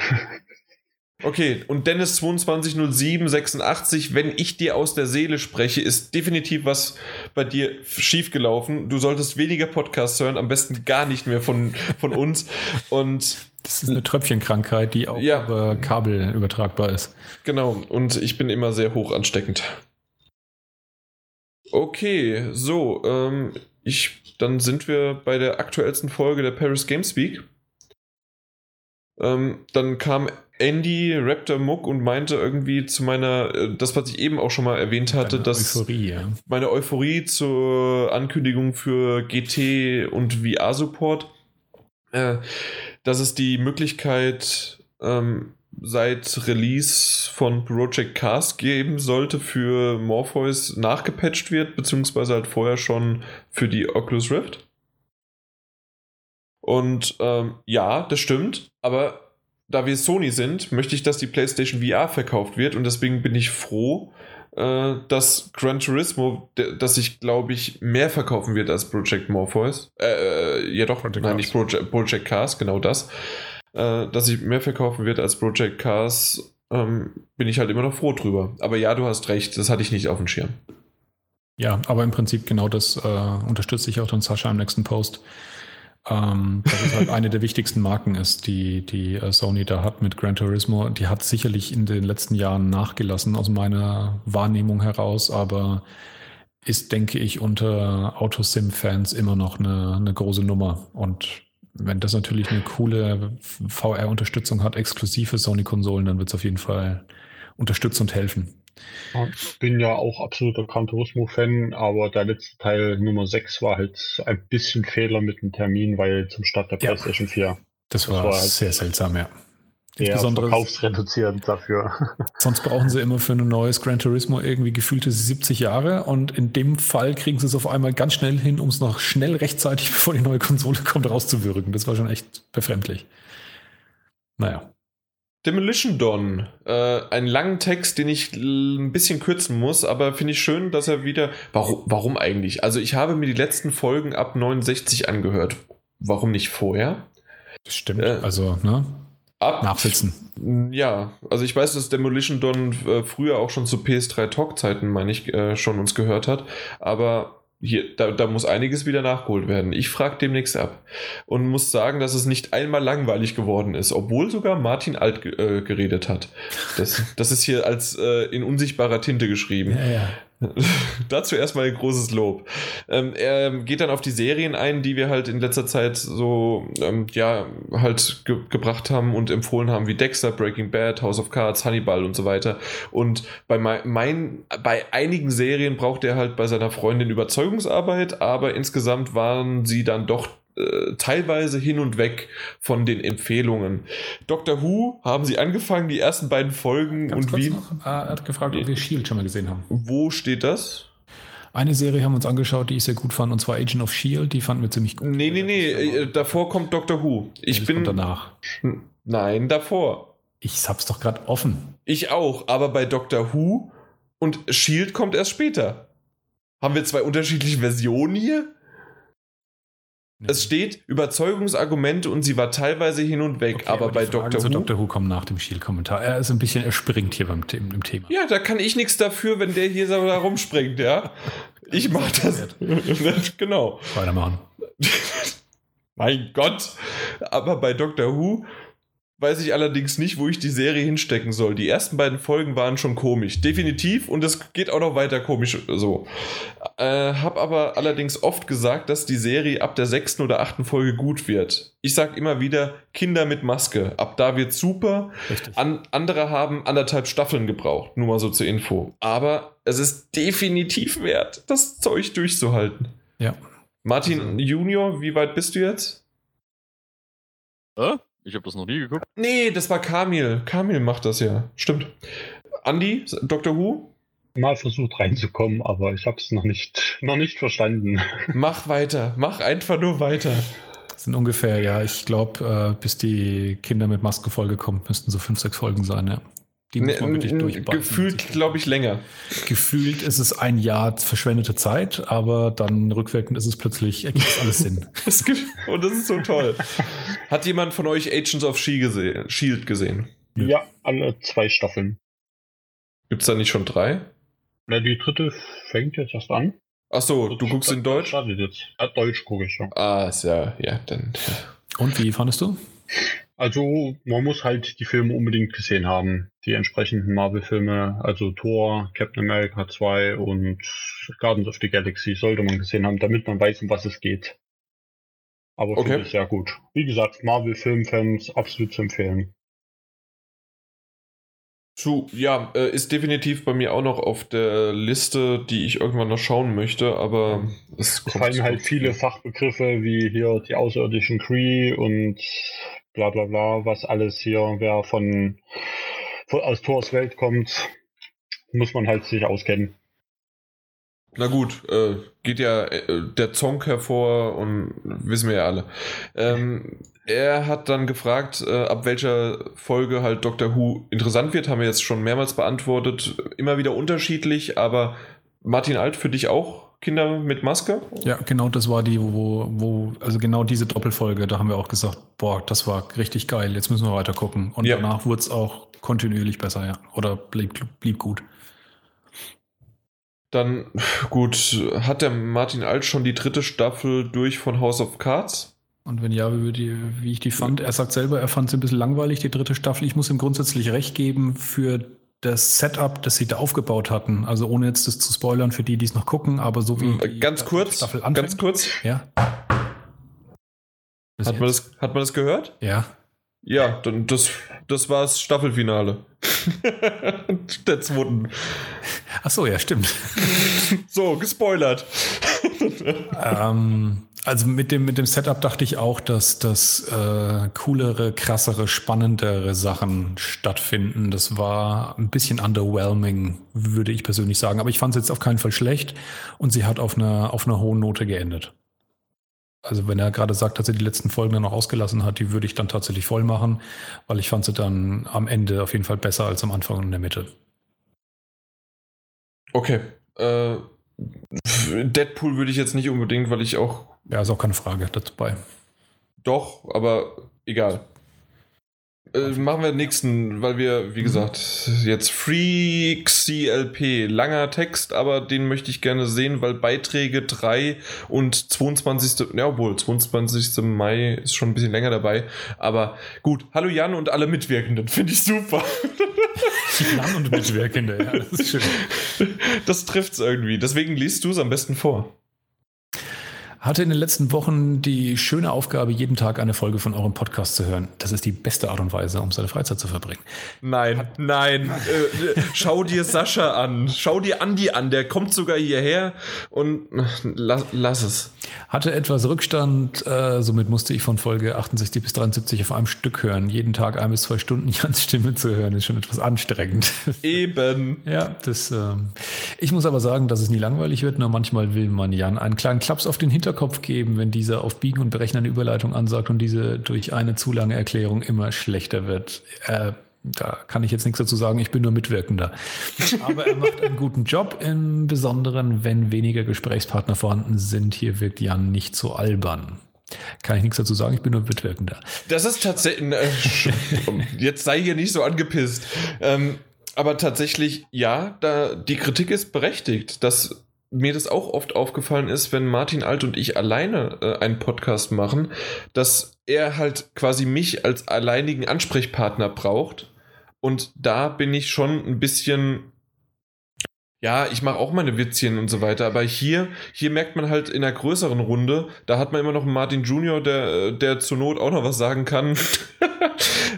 A: Okay, und Dennis 220786, wenn ich dir aus der Seele spreche, ist definitiv was bei dir schiefgelaufen. Du solltest weniger Podcasts hören, am besten gar nicht mehr von, von uns. Und
B: das ist eine Tröpfchenkrankheit, die auch ja, über Kabel übertragbar ist.
A: Genau, und ich bin immer sehr hoch ansteckend. Okay, so, ähm, ich, dann sind wir bei der aktuellsten Folge der Paris Games Week. Ähm, dann kam Andy Raptor Muck und meinte irgendwie zu meiner, äh, das, was ich eben auch schon mal erwähnt hatte, Deine dass
B: Euphorie, ja.
A: meine Euphorie zur Ankündigung für GT und VR-Support, äh, dass es die Möglichkeit ähm, seit Release von Project Cast geben sollte für Morpheus nachgepatcht wird, beziehungsweise halt vorher schon für die Oculus Rift. Und ähm, ja, das stimmt, aber da wir Sony sind, möchte ich, dass die PlayStation VR verkauft wird und deswegen bin ich froh, äh, dass Gran Turismo, das sich, glaube ich, mehr verkaufen wird als Project Morpheus. Äh, äh ja doch, Project nein, Cars. nicht Project, Project Cars, genau das. Äh, dass sich mehr verkaufen wird als Project Cars, ähm, bin ich halt immer noch froh drüber. Aber ja, du hast recht, das hatte ich nicht auf dem Schirm.
B: Ja, aber im Prinzip genau das äh, unterstütze ich auch dann Sascha im nächsten Post. Ähm, dass es halt eine der wichtigsten Marken ist, die, die äh, Sony da hat mit Gran Turismo. Die hat sicherlich in den letzten Jahren nachgelassen aus meiner Wahrnehmung heraus, aber ist, denke ich, unter Autosim-Fans immer noch eine, eine große Nummer. Und wenn das natürlich eine coole VR-Unterstützung hat, exklusive Sony-Konsolen, dann wird es auf jeden Fall unterstützen und helfen.
D: Ich bin ja auch absoluter Gran Turismo-Fan, aber der letzte Teil Nummer 6 war halt ein bisschen Fehler mit dem Termin, weil zum Start der ja. PlayStation 4.
B: Das, das war, war halt sehr seltsam, ja.
D: Insbesondere verkaufsreduzierend dafür.
B: Sonst brauchen sie immer für ein neues Gran Turismo irgendwie gefühlte 70 Jahre und in dem Fall kriegen sie es auf einmal ganz schnell hin, um es noch schnell rechtzeitig, bevor die neue Konsole kommt, rauszuwirken. Das war schon echt befremdlich. Naja.
A: Demolition Dawn. Äh, einen langen Text, den ich ein bisschen kürzen muss, aber finde ich schön, dass er wieder. Warum, warum eigentlich? Also, ich habe mir die letzten Folgen ab 69 angehört. Warum nicht vorher?
B: Das stimmt. Äh, also, ne? Ab, Nachsitzen.
A: Ja, also ich weiß, dass Demolition Dawn äh, früher auch schon zu PS3 Talk-Zeiten, meine ich, äh, schon uns gehört hat, aber hier, da, da muss einiges wieder nachgeholt werden. Ich frage demnächst ab und muss sagen, dass es nicht einmal langweilig geworden ist, obwohl sogar Martin Alt äh, geredet hat. Das, das ist hier als äh, in unsichtbarer Tinte geschrieben. Ja, ja. Dazu erstmal ein großes Lob. Ähm, er geht dann auf die Serien ein, die wir halt in letzter Zeit so, ähm, ja, halt ge gebracht haben und empfohlen haben, wie Dexter, Breaking Bad, House of Cards, Hannibal und so weiter. Und bei, mein, bei einigen Serien braucht er halt bei seiner Freundin Überzeugungsarbeit, aber insgesamt waren sie dann doch äh, teilweise hin und weg von den Empfehlungen. Doctor Who haben sie angefangen, die ersten beiden Folgen Ganz und wie. Noch,
B: äh, er hat gefragt, ob wir Shield schon mal gesehen haben.
A: Wo steht das?
B: Eine Serie haben wir uns angeschaut, die ich sehr gut fand, und zwar Agent of Shield. Die fanden wir ziemlich gut.
A: Nee, nee, nee. Äh, davor kommt Doctor Who. Ich bin.
B: danach.
A: Nein, davor.
B: Ich hab's doch gerade offen.
A: Ich auch, aber bei Doctor Who und Shield kommt erst später. Haben wir zwei unterschiedliche Versionen hier? Es steht Überzeugungsargumente und sie war teilweise hin und weg, okay, aber, aber bei Dr.
B: Who. Dr. Who kommen nach dem Shield-Kommentar. Er ist ein bisschen, er springt hier beim im Thema.
A: Ja, da kann ich nichts dafür, wenn der hier so da rumspringt, ja. Ich mach das. genau.
B: Weitermachen.
A: mein Gott. Aber bei Dr. Who weiß ich allerdings nicht, wo ich die Serie hinstecken soll. Die ersten beiden Folgen waren schon komisch, definitiv, und es geht auch noch weiter komisch so. Äh, hab aber allerdings oft gesagt, dass die Serie ab der sechsten oder achten Folge gut wird. Ich sag immer wieder, Kinder mit Maske, ab da wird super. An, andere haben anderthalb Staffeln gebraucht, nur mal so zur Info. Aber es ist definitiv wert, das Zeug durchzuhalten.
B: Ja.
A: Martin also. Junior, wie weit bist du jetzt?
C: Äh? Ich habe das noch nie geguckt.
A: Nee, das war Kamil. Kamil macht das ja. Stimmt. Andy, Dr. Who?
D: Mal versucht reinzukommen, aber ich habe es noch nicht, noch nicht verstanden.
A: Mach weiter. Mach einfach nur weiter.
B: Das sind ungefähr, ja, ich glaube, äh, bis die Kinder mit Maske vollgekommen, müssten so fünf, sechs Folgen sein, ja.
A: Die muss man wirklich durchbeißen. Gefühlt, glaube ich, länger.
B: Gefühlt ist es ein Jahr verschwendete Zeit, aber dann rückwirkend ist es plötzlich, ergibt alles Sinn.
A: und das ist so toll. Hat jemand von euch Agents of Shield gesehen?
D: Ja, alle zwei Staffeln.
A: Gibt es da nicht schon drei?
D: Na, die dritte fängt jetzt erst an.
A: Ach so, du guckst in Deutsch?
D: Startet jetzt. Ja, Deutsch gucke ich
A: schon. Ah, ist ja, ja, dann.
B: Und wie fandest du?
D: Also man muss halt die Filme unbedingt gesehen haben. Die entsprechenden Marvel-Filme, also Thor, Captain America 2 und Guardians of the Galaxy sollte man gesehen haben, damit man weiß, um was es geht. Aber okay. finde ich sehr gut. Wie gesagt, Marvel-Filmfans absolut zu empfehlen.
A: Zu, ja, äh, ist definitiv bei mir auch noch auf der Liste, die ich irgendwann noch schauen möchte, aber
D: es, es fallen halt viele Fachbegriffe wie hier die außerirdischen Cree und bla bla bla, was alles hier, wer von, von aus Thors Welt kommt, muss man halt sich auskennen.
A: Na gut, äh, geht ja äh, der Zonk hervor und wissen wir ja alle. Ähm, er hat dann gefragt, äh, ab welcher Folge halt Doctor Who interessant wird, haben wir jetzt schon mehrmals beantwortet. Immer wieder unterschiedlich, aber Martin Alt für dich auch Kinder mit Maske?
B: Ja, genau, das war die, wo, wo, also genau diese Doppelfolge, da haben wir auch gesagt, boah, das war richtig geil, jetzt müssen wir weiter gucken. Und ja. danach wurde es auch kontinuierlich besser, ja. Oder blieb, blieb gut.
A: Dann, gut, hat der Martin Alt schon die dritte Staffel durch von House of Cards?
B: Und wenn ja, wie, die, wie ich die fand, er sagt selber, er fand es ein bisschen langweilig, die dritte Staffel. Ich muss ihm grundsätzlich recht geben für das Setup, das sie da aufgebaut hatten. Also ohne jetzt das zu spoilern für die, die es noch gucken, aber so wie
A: hm, ganz kurz, Staffel anfängt. Ganz kurz.
B: Ja.
A: hat man, das, hat man das gehört?
B: Ja.
A: Ja, dann das, das war das Staffelfinale. Der zweiten.
B: Ach so, ja, stimmt.
A: so, gespoilert.
B: ähm, also mit dem, mit dem Setup dachte ich auch, dass, dass äh, coolere, krassere, spannendere Sachen stattfinden. Das war ein bisschen underwhelming, würde ich persönlich sagen. Aber ich fand es jetzt auf keinen Fall schlecht und sie hat auf einer, auf einer hohen Note geendet. Also wenn er gerade sagt, dass er die letzten Folgen dann noch ausgelassen hat, die würde ich dann tatsächlich voll machen, weil ich fand sie dann am Ende auf jeden Fall besser als am Anfang und in der Mitte.
A: Okay. Äh, Deadpool würde ich jetzt nicht unbedingt, weil ich auch.
B: Ja, ist auch keine Frage dabei.
A: Doch, aber egal. Äh, machen wir den nächsten, weil wir, wie mhm. gesagt, jetzt Free CLP, langer Text, aber den möchte ich gerne sehen, weil Beiträge 3 und 22. Ja, obwohl, 22. Mai ist schon ein bisschen länger dabei. Aber gut, hallo Jan und alle Mitwirkenden, finde ich super.
B: Jan und Mitwirkende, ja, das ist schön.
A: Das trifft's irgendwie. Deswegen liest du es am besten vor
B: hatte in den letzten Wochen die schöne Aufgabe, jeden Tag eine Folge von eurem Podcast zu hören. Das ist die beste Art und Weise, um seine Freizeit zu verbringen.
A: Nein, Hat nein. äh, schau dir Sascha an. Schau dir Andi an. Der kommt sogar hierher und lass, lass es.
B: Hatte etwas Rückstand, äh, somit musste ich von Folge 68 bis 73 auf einem Stück hören. Jeden Tag ein bis zwei Stunden Jans Stimme zu hören, ist schon etwas anstrengend.
A: Eben.
B: ja, das. Äh, ich muss aber sagen, dass es nie langweilig wird, nur manchmal will man Jan einen kleinen Klaps auf den Hintergrund Hinterkopf geben, wenn dieser auf Biegen und Berechnen eine Überleitung ansagt und diese durch eine zu lange Erklärung immer schlechter wird. Äh, da kann ich jetzt nichts dazu sagen, ich bin nur Mitwirkender. Aber er macht einen guten Job, im Besonderen, wenn weniger Gesprächspartner vorhanden sind. Hier wirkt Jan nicht so albern. Kann ich nichts dazu sagen, ich bin nur Mitwirkender.
A: Das ist tatsächlich. Jetzt sei hier nicht so angepisst. Ähm, aber tatsächlich, ja, da, die Kritik ist berechtigt, dass mir das auch oft aufgefallen ist, wenn Martin Alt und ich alleine äh, einen Podcast machen, dass er halt quasi mich als alleinigen Ansprechpartner braucht. Und da bin ich schon ein bisschen ja, ich mache auch meine Witzchen und so weiter, aber hier, hier merkt man halt in einer größeren Runde, da hat man immer noch einen Martin Junior, der, der zur Not auch noch was sagen kann.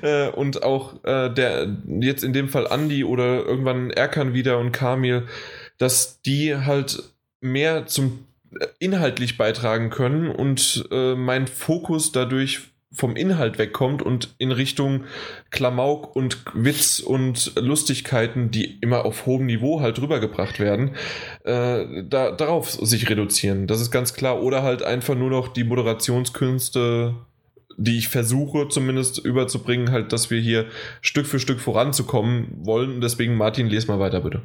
A: Äh, und auch äh, der, jetzt in dem Fall Andy oder irgendwann Erkan wieder und Kamil, dass die halt mehr zum äh, inhaltlich beitragen können und äh, mein Fokus dadurch vom Inhalt wegkommt und in Richtung Klamauk und Witz und Lustigkeiten, die immer auf hohem Niveau halt rübergebracht werden, äh, da, darauf sich reduzieren. Das ist ganz klar. Oder halt einfach nur noch die Moderationskünste, die ich versuche zumindest überzubringen, halt, dass wir hier Stück für Stück voranzukommen wollen. Deswegen, Martin, les mal weiter, bitte.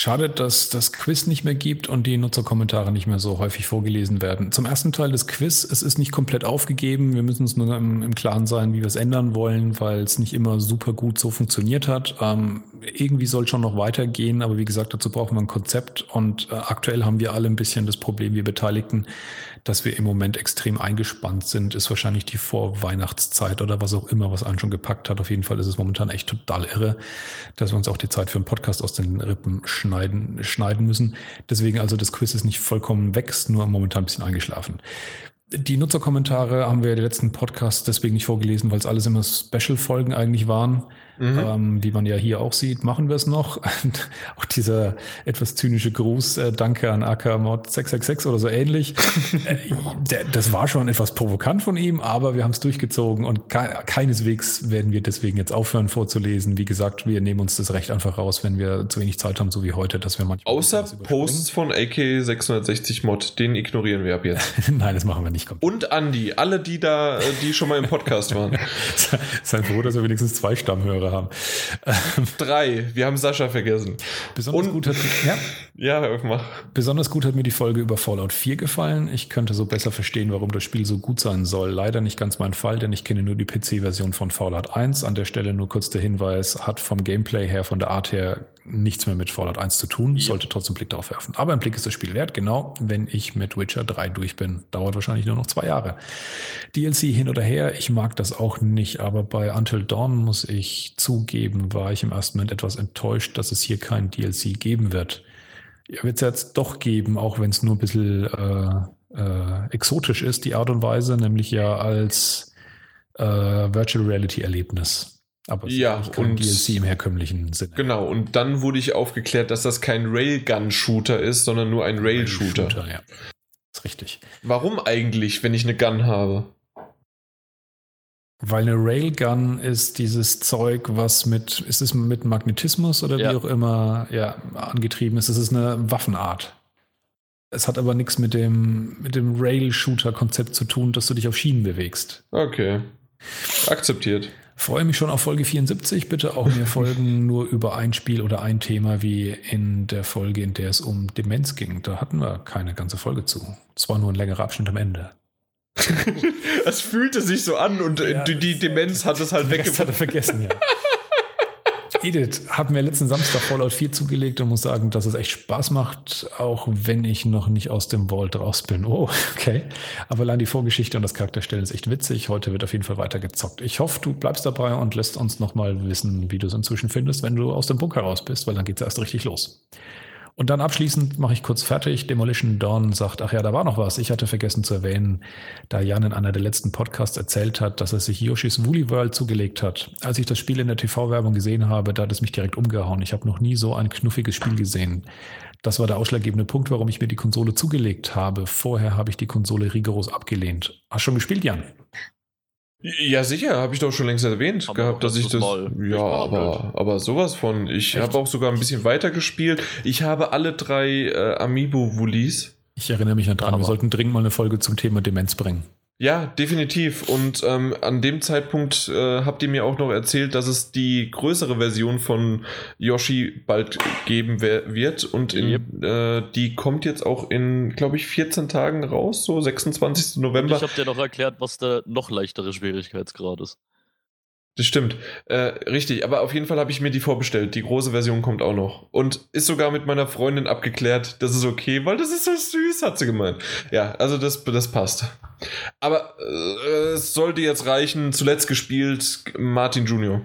B: Schade, dass das Quiz nicht mehr gibt und die Nutzerkommentare nicht mehr so häufig vorgelesen werden. Zum ersten Teil des Quiz, es ist nicht komplett aufgegeben. Wir müssen uns nur im, im Klaren sein, wie wir es ändern wollen, weil es nicht immer super gut so funktioniert hat. Ähm, irgendwie soll schon noch weitergehen, aber wie gesagt, dazu brauchen wir ein Konzept und äh, aktuell haben wir alle ein bisschen das Problem, wir Beteiligten, dass wir im Moment extrem eingespannt sind, ist wahrscheinlich die Vorweihnachtszeit oder was auch immer, was einen schon gepackt hat. Auf jeden Fall ist es momentan echt total irre, dass wir uns auch die Zeit für einen Podcast aus den Rippen schneiden, schneiden müssen. Deswegen also das Quiz ist nicht vollkommen weg, nur momentan ein bisschen eingeschlafen. Die Nutzerkommentare haben wir in den letzten Podcast deswegen nicht vorgelesen, weil es alles immer Special-Folgen eigentlich waren. Mhm. ähm, wie man ja hier auch sieht, machen wir es noch. auch dieser etwas zynische Gruß, äh, danke an AK-Mod 666 oder so ähnlich. äh, das war schon etwas provokant von ihm, aber wir haben es durchgezogen und ke keineswegs werden wir deswegen jetzt aufhören vorzulesen. Wie gesagt, wir nehmen uns das Recht einfach raus, wenn wir zu wenig Zeit haben, so wie heute, dass wir manchmal.
A: Außer Posts von AK660 Mod, den ignorieren wir ab jetzt.
B: Nein, das machen wir nicht.
A: Komplett. Und Andi, alle, die da, die schon mal im Podcast waren.
B: Sein froh, dass wir wenigstens zwei Stammhörer haben.
A: Drei. Wir haben Sascha vergessen.
B: Besonders Und, gut hat, ja?
A: Ja, mach.
B: Besonders gut hat mir die Folge über Fallout 4 gefallen. Ich könnte so besser verstehen, warum das Spiel so gut sein soll. Leider nicht ganz mein Fall, denn ich kenne nur die PC-Version von Fallout 1. An der Stelle nur kurz der Hinweis, hat vom Gameplay her, von der Art her nichts mehr mit Fallout 1 zu tun, ja. sollte trotzdem Blick darauf werfen. Aber ein Blick ist das Spiel wert, genau, wenn ich mit Witcher 3 durch bin. Dauert wahrscheinlich nur noch zwei Jahre. DLC hin oder her, ich mag das auch nicht, aber bei Until Dawn muss ich zugeben, war ich im ersten Moment etwas enttäuscht, dass es hier kein DLC geben wird. Ja, wird es jetzt doch geben, auch wenn es nur ein bisschen äh, äh, exotisch ist, die Art und Weise, nämlich ja als äh, Virtual Reality Erlebnis. Aber es
A: ja,
B: ist kein DLC im herkömmlichen Sinne.
A: Genau, und dann wurde ich aufgeklärt, dass das kein Railgun-Shooter ist, sondern nur ein Rail-Shooter. Rail ja.
B: ist richtig.
A: Warum eigentlich, wenn ich eine Gun habe?
B: Weil eine Railgun ist dieses Zeug, was mit, ist es mit Magnetismus oder ja. wie auch immer ja, angetrieben ist. Es ist eine Waffenart. Es hat aber nichts mit dem, mit dem Rail-Shooter-Konzept zu tun, dass du dich auf Schienen bewegst.
A: Okay. Akzeptiert.
B: Freue mich schon auf Folge 74. Bitte auch mir folgen nur über ein Spiel oder ein Thema, wie in der Folge, in der es um Demenz ging. Da hatten wir keine ganze Folge zu. Es war nur ein längerer Abschnitt am Ende.
A: Es fühlte sich so an und ja, die Demenz hat es halt weggefallen.
B: Hat er vergessen, ja. Edith hat mir letzten Samstag Fallout 4 zugelegt und muss sagen, dass es echt Spaß macht, auch wenn ich noch nicht aus dem Vault raus bin. Oh, okay. Aber allein die Vorgeschichte und das Charakterstellen ist echt witzig. Heute wird auf jeden Fall weiter gezockt. Ich hoffe, du bleibst dabei und lässt uns nochmal wissen, wie du es inzwischen findest, wenn du aus dem Bunker raus bist, weil dann geht es erst richtig los. Und dann abschließend mache ich kurz fertig. Demolition Dawn sagt, ach ja, da war noch was. Ich hatte vergessen zu erwähnen, da Jan in einer der letzten Podcasts erzählt hat, dass er sich Yoshis Woolly World zugelegt hat. Als ich das Spiel in der TV-Werbung gesehen habe, da hat es mich direkt umgehauen. Ich habe noch nie so ein knuffiges Spiel gesehen. Das war der ausschlaggebende Punkt, warum ich mir die Konsole zugelegt habe. Vorher habe ich die Konsole rigoros abgelehnt. Hast schon gespielt, Jan?
A: Ja, sicher, habe ich doch schon längst erwähnt aber gehabt, dass ich das. Ja, aber, aber sowas von. Ich habe auch sogar ein bisschen weiter gespielt. Ich habe alle drei äh, Amiibo-Wulis.
B: Ich erinnere mich noch dran, aber wir sollten dringend mal eine Folge zum Thema Demenz bringen.
A: Ja, definitiv. Und ähm, an dem Zeitpunkt äh, habt ihr mir auch noch erzählt, dass es die größere Version von Yoshi bald geben wird. Und in, äh, die kommt jetzt auch in, glaube ich, 14 Tagen raus, so 26. November. Und
C: ich habe dir noch erklärt, was der noch leichtere Schwierigkeitsgrad ist.
A: Das stimmt. Äh, richtig, aber auf jeden Fall habe ich mir die vorbestellt. Die große Version kommt auch noch. Und ist sogar mit meiner Freundin abgeklärt, das ist okay, weil das ist so süß, hat sie gemeint. Ja, also das, das passt. Aber äh, es sollte jetzt reichen. Zuletzt gespielt Martin Junior.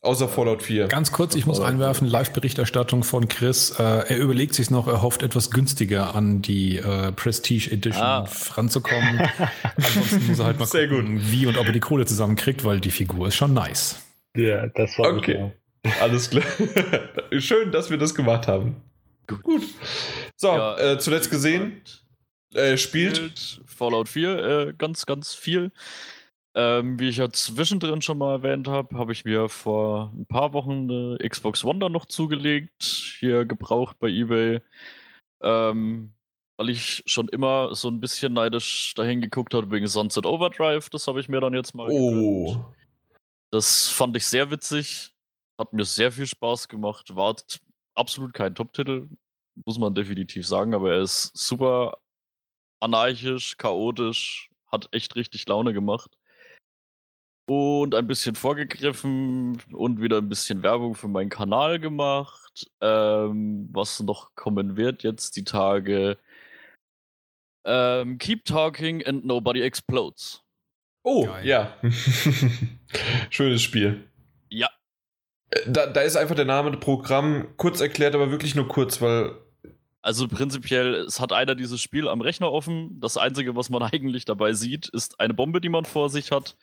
A: Außer Fallout 4.
B: Ganz kurz, ich muss einwerfen, Live-Berichterstattung von Chris. Äh, er überlegt sich noch, er hofft etwas günstiger an die äh, Prestige Edition ah. ranzukommen. Ansonsten muss er halt mal Sehr gucken, gut. wie und ob er die Kohle zusammenkriegt, weil die Figur ist schon nice.
A: Ja, das war okay. Gut, Alles klar. Schön, dass wir das gemacht haben. Gut. gut. So, ja, äh, zuletzt gesehen, äh, spielt. spielt
C: Fallout 4 äh, ganz, ganz viel. Ähm, wie ich ja zwischendrin schon mal erwähnt habe, habe ich mir vor ein paar Wochen eine Xbox One noch zugelegt, hier gebraucht bei eBay, ähm, weil ich schon immer so ein bisschen neidisch dahin geguckt habe wegen Sunset Overdrive. Das habe ich mir dann jetzt mal.
A: Oh. Gegönnt.
C: Das fand ich sehr witzig, hat mir sehr viel Spaß gemacht, war absolut kein Top-Titel, muss man definitiv sagen, aber er ist super anarchisch, chaotisch, hat echt richtig Laune gemacht und ein bisschen vorgegriffen und wieder ein bisschen Werbung für meinen Kanal gemacht. Ähm, was noch kommen wird jetzt die Tage. Ähm, keep talking and nobody explodes.
A: Oh, Geil. ja. Schönes Spiel.
C: Ja.
A: Äh, da, da ist einfach der Name des Programm kurz erklärt, aber wirklich nur kurz, weil.
C: Also prinzipiell, es hat einer dieses Spiel am Rechner offen. Das Einzige, was man eigentlich dabei sieht, ist eine Bombe, die man vor sich hat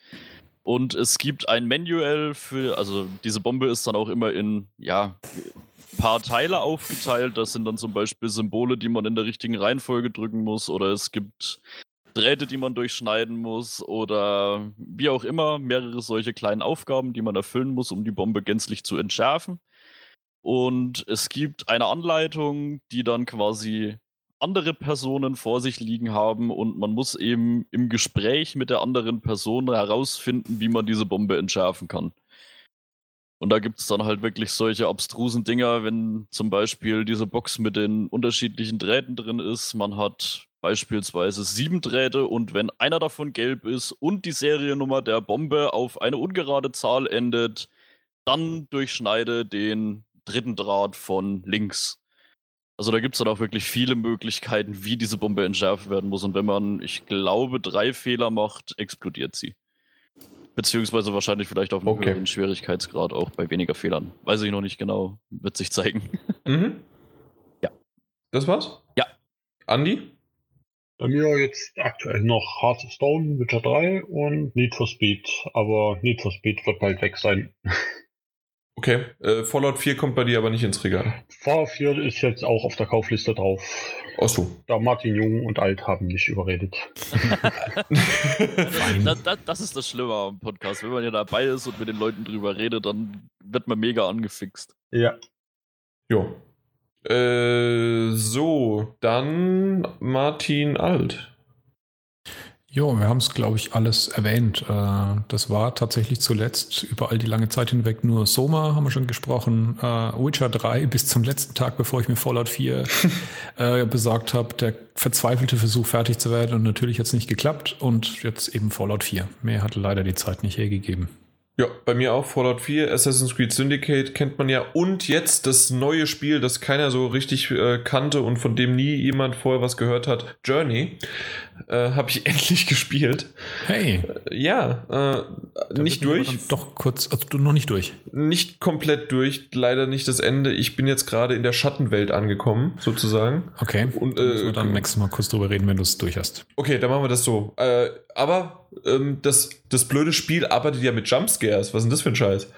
C: Und es gibt ein Manual für, also diese Bombe ist dann auch immer in, ja, paar Teile aufgeteilt. Das sind dann zum Beispiel Symbole, die man in der richtigen Reihenfolge drücken muss. Oder es gibt Drähte, die man durchschneiden muss. Oder wie auch immer, mehrere solche kleinen Aufgaben, die man erfüllen muss, um die Bombe gänzlich zu entschärfen. Und es gibt eine Anleitung, die dann quasi andere Personen vor sich liegen haben und man muss eben im Gespräch mit der anderen Person herausfinden, wie man diese Bombe entschärfen kann. Und da gibt es dann halt wirklich solche abstrusen Dinger, wenn zum Beispiel diese Box mit den unterschiedlichen Drähten drin ist. Man hat beispielsweise sieben Drähte und wenn einer davon gelb ist und die Seriennummer der Bombe auf eine ungerade Zahl endet, dann durchschneide den dritten Draht von links. Also da gibt es dann auch wirklich viele Möglichkeiten, wie diese Bombe entschärft werden muss. Und wenn man, ich glaube, drei Fehler macht, explodiert sie. Beziehungsweise wahrscheinlich vielleicht auf einem okay. höheren Schwierigkeitsgrad auch bei weniger Fehlern. Weiß ich noch nicht genau. Wird sich zeigen.
A: Mhm.
C: Ja.
A: Das war's?
C: Ja.
A: Andi?
D: Bei mir jetzt aktuell noch Hearthstone, Witcher 3 und Need for Speed. Aber Need for Speed wird bald weg sein.
A: Okay, äh, Fallout 4 kommt bei dir aber nicht ins Regal.
D: Fallout 4 ist jetzt auch auf der Kaufliste drauf.
A: Ach so.
D: Da Martin Jung und Alt haben mich überredet.
C: das, das, das, ist das Schlimme am Podcast. Wenn man ja dabei ist und mit den Leuten drüber redet, dann wird man mega angefixt.
D: Ja.
A: Jo. Äh, so, dann Martin Alt.
B: Jo, wir haben es, glaube ich, alles erwähnt. Äh, das war tatsächlich zuletzt über all die lange Zeit hinweg nur Soma, haben wir schon gesprochen. Äh, Witcher 3 bis zum letzten Tag, bevor ich mir Fallout 4 äh, besorgt habe. Der verzweifelte Versuch, fertig zu werden und natürlich hat es nicht geklappt. Und jetzt eben Fallout 4. Mehr hat leider die Zeit nicht hergegeben.
A: Ja, bei mir auch Fallout 4, Assassin's Creed Syndicate kennt man ja und jetzt das neue Spiel, das keiner so richtig äh, kannte und von dem nie jemand vorher was gehört hat, Journey, äh, habe ich endlich gespielt.
B: Hey.
A: Äh, ja, äh, nicht durch.
B: Doch kurz, also du noch nicht durch.
A: Nicht komplett durch, leider nicht das Ende. Ich bin jetzt gerade in der Schattenwelt angekommen, sozusagen.
B: Okay. Und äh, dann nächstes Mal kurz drüber reden, wenn du es durch hast.
A: Okay, dann machen wir das so. Äh, aber ähm, das, das blöde Spiel arbeitet ja mit Jumpscares. Was ist denn das für ein Scheiß?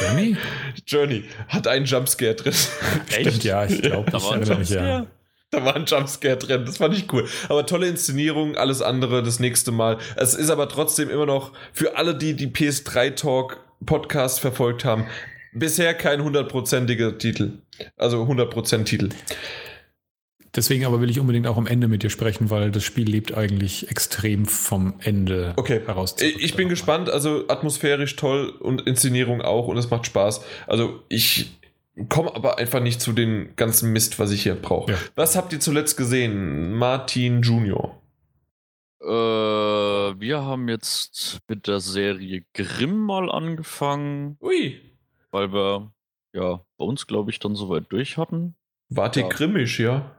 B: Journey?
A: Journey hat einen Jumpscare drin.
B: Echt? Stimmt, ja, ich glaube,
C: da war ein Jumpscare. Ja.
A: Da war ein Jumpscare drin, das fand ich cool. Aber tolle Inszenierung, alles andere das nächste Mal. Es ist aber trotzdem immer noch für alle, die die PS3 Talk Podcast verfolgt haben, bisher kein hundertprozentiger Titel. Also 100% Titel.
B: Deswegen aber will ich unbedingt auch am Ende mit dir sprechen, weil das Spiel lebt eigentlich extrem vom Ende
A: okay.
B: heraus.
A: Ich bin gespannt, also atmosphärisch toll und Inszenierung auch und es macht Spaß. Also ich komme aber einfach nicht zu dem ganzen Mist, was ich hier brauche. Ja. Was habt ihr zuletzt gesehen? Martin Junior.
C: Äh, wir haben jetzt mit der Serie Grimm mal angefangen.
A: Ui.
C: Weil wir ja bei uns, glaube ich, dann soweit durch hatten.
A: Wart ihr ja. grimmisch, ja?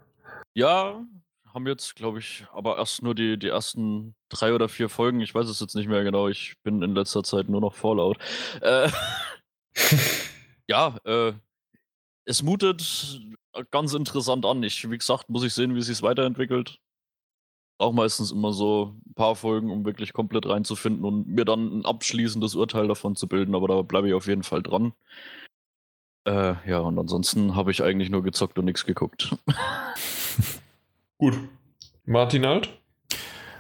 C: Ja, haben jetzt, glaube ich, aber erst nur die, die ersten drei oder vier Folgen. Ich weiß es jetzt nicht mehr genau. Ich bin in letzter Zeit nur noch Fallout. Äh, ja, äh, es mutet ganz interessant an. Ich, wie gesagt, muss ich sehen, wie es sich weiterentwickelt. Auch meistens immer so ein paar Folgen, um wirklich komplett reinzufinden und mir dann ein abschließendes Urteil davon zu bilden. Aber da bleibe ich auf jeden Fall dran. Äh, ja, und ansonsten habe ich eigentlich nur gezockt und nichts geguckt.
A: Gut. Martin Alt?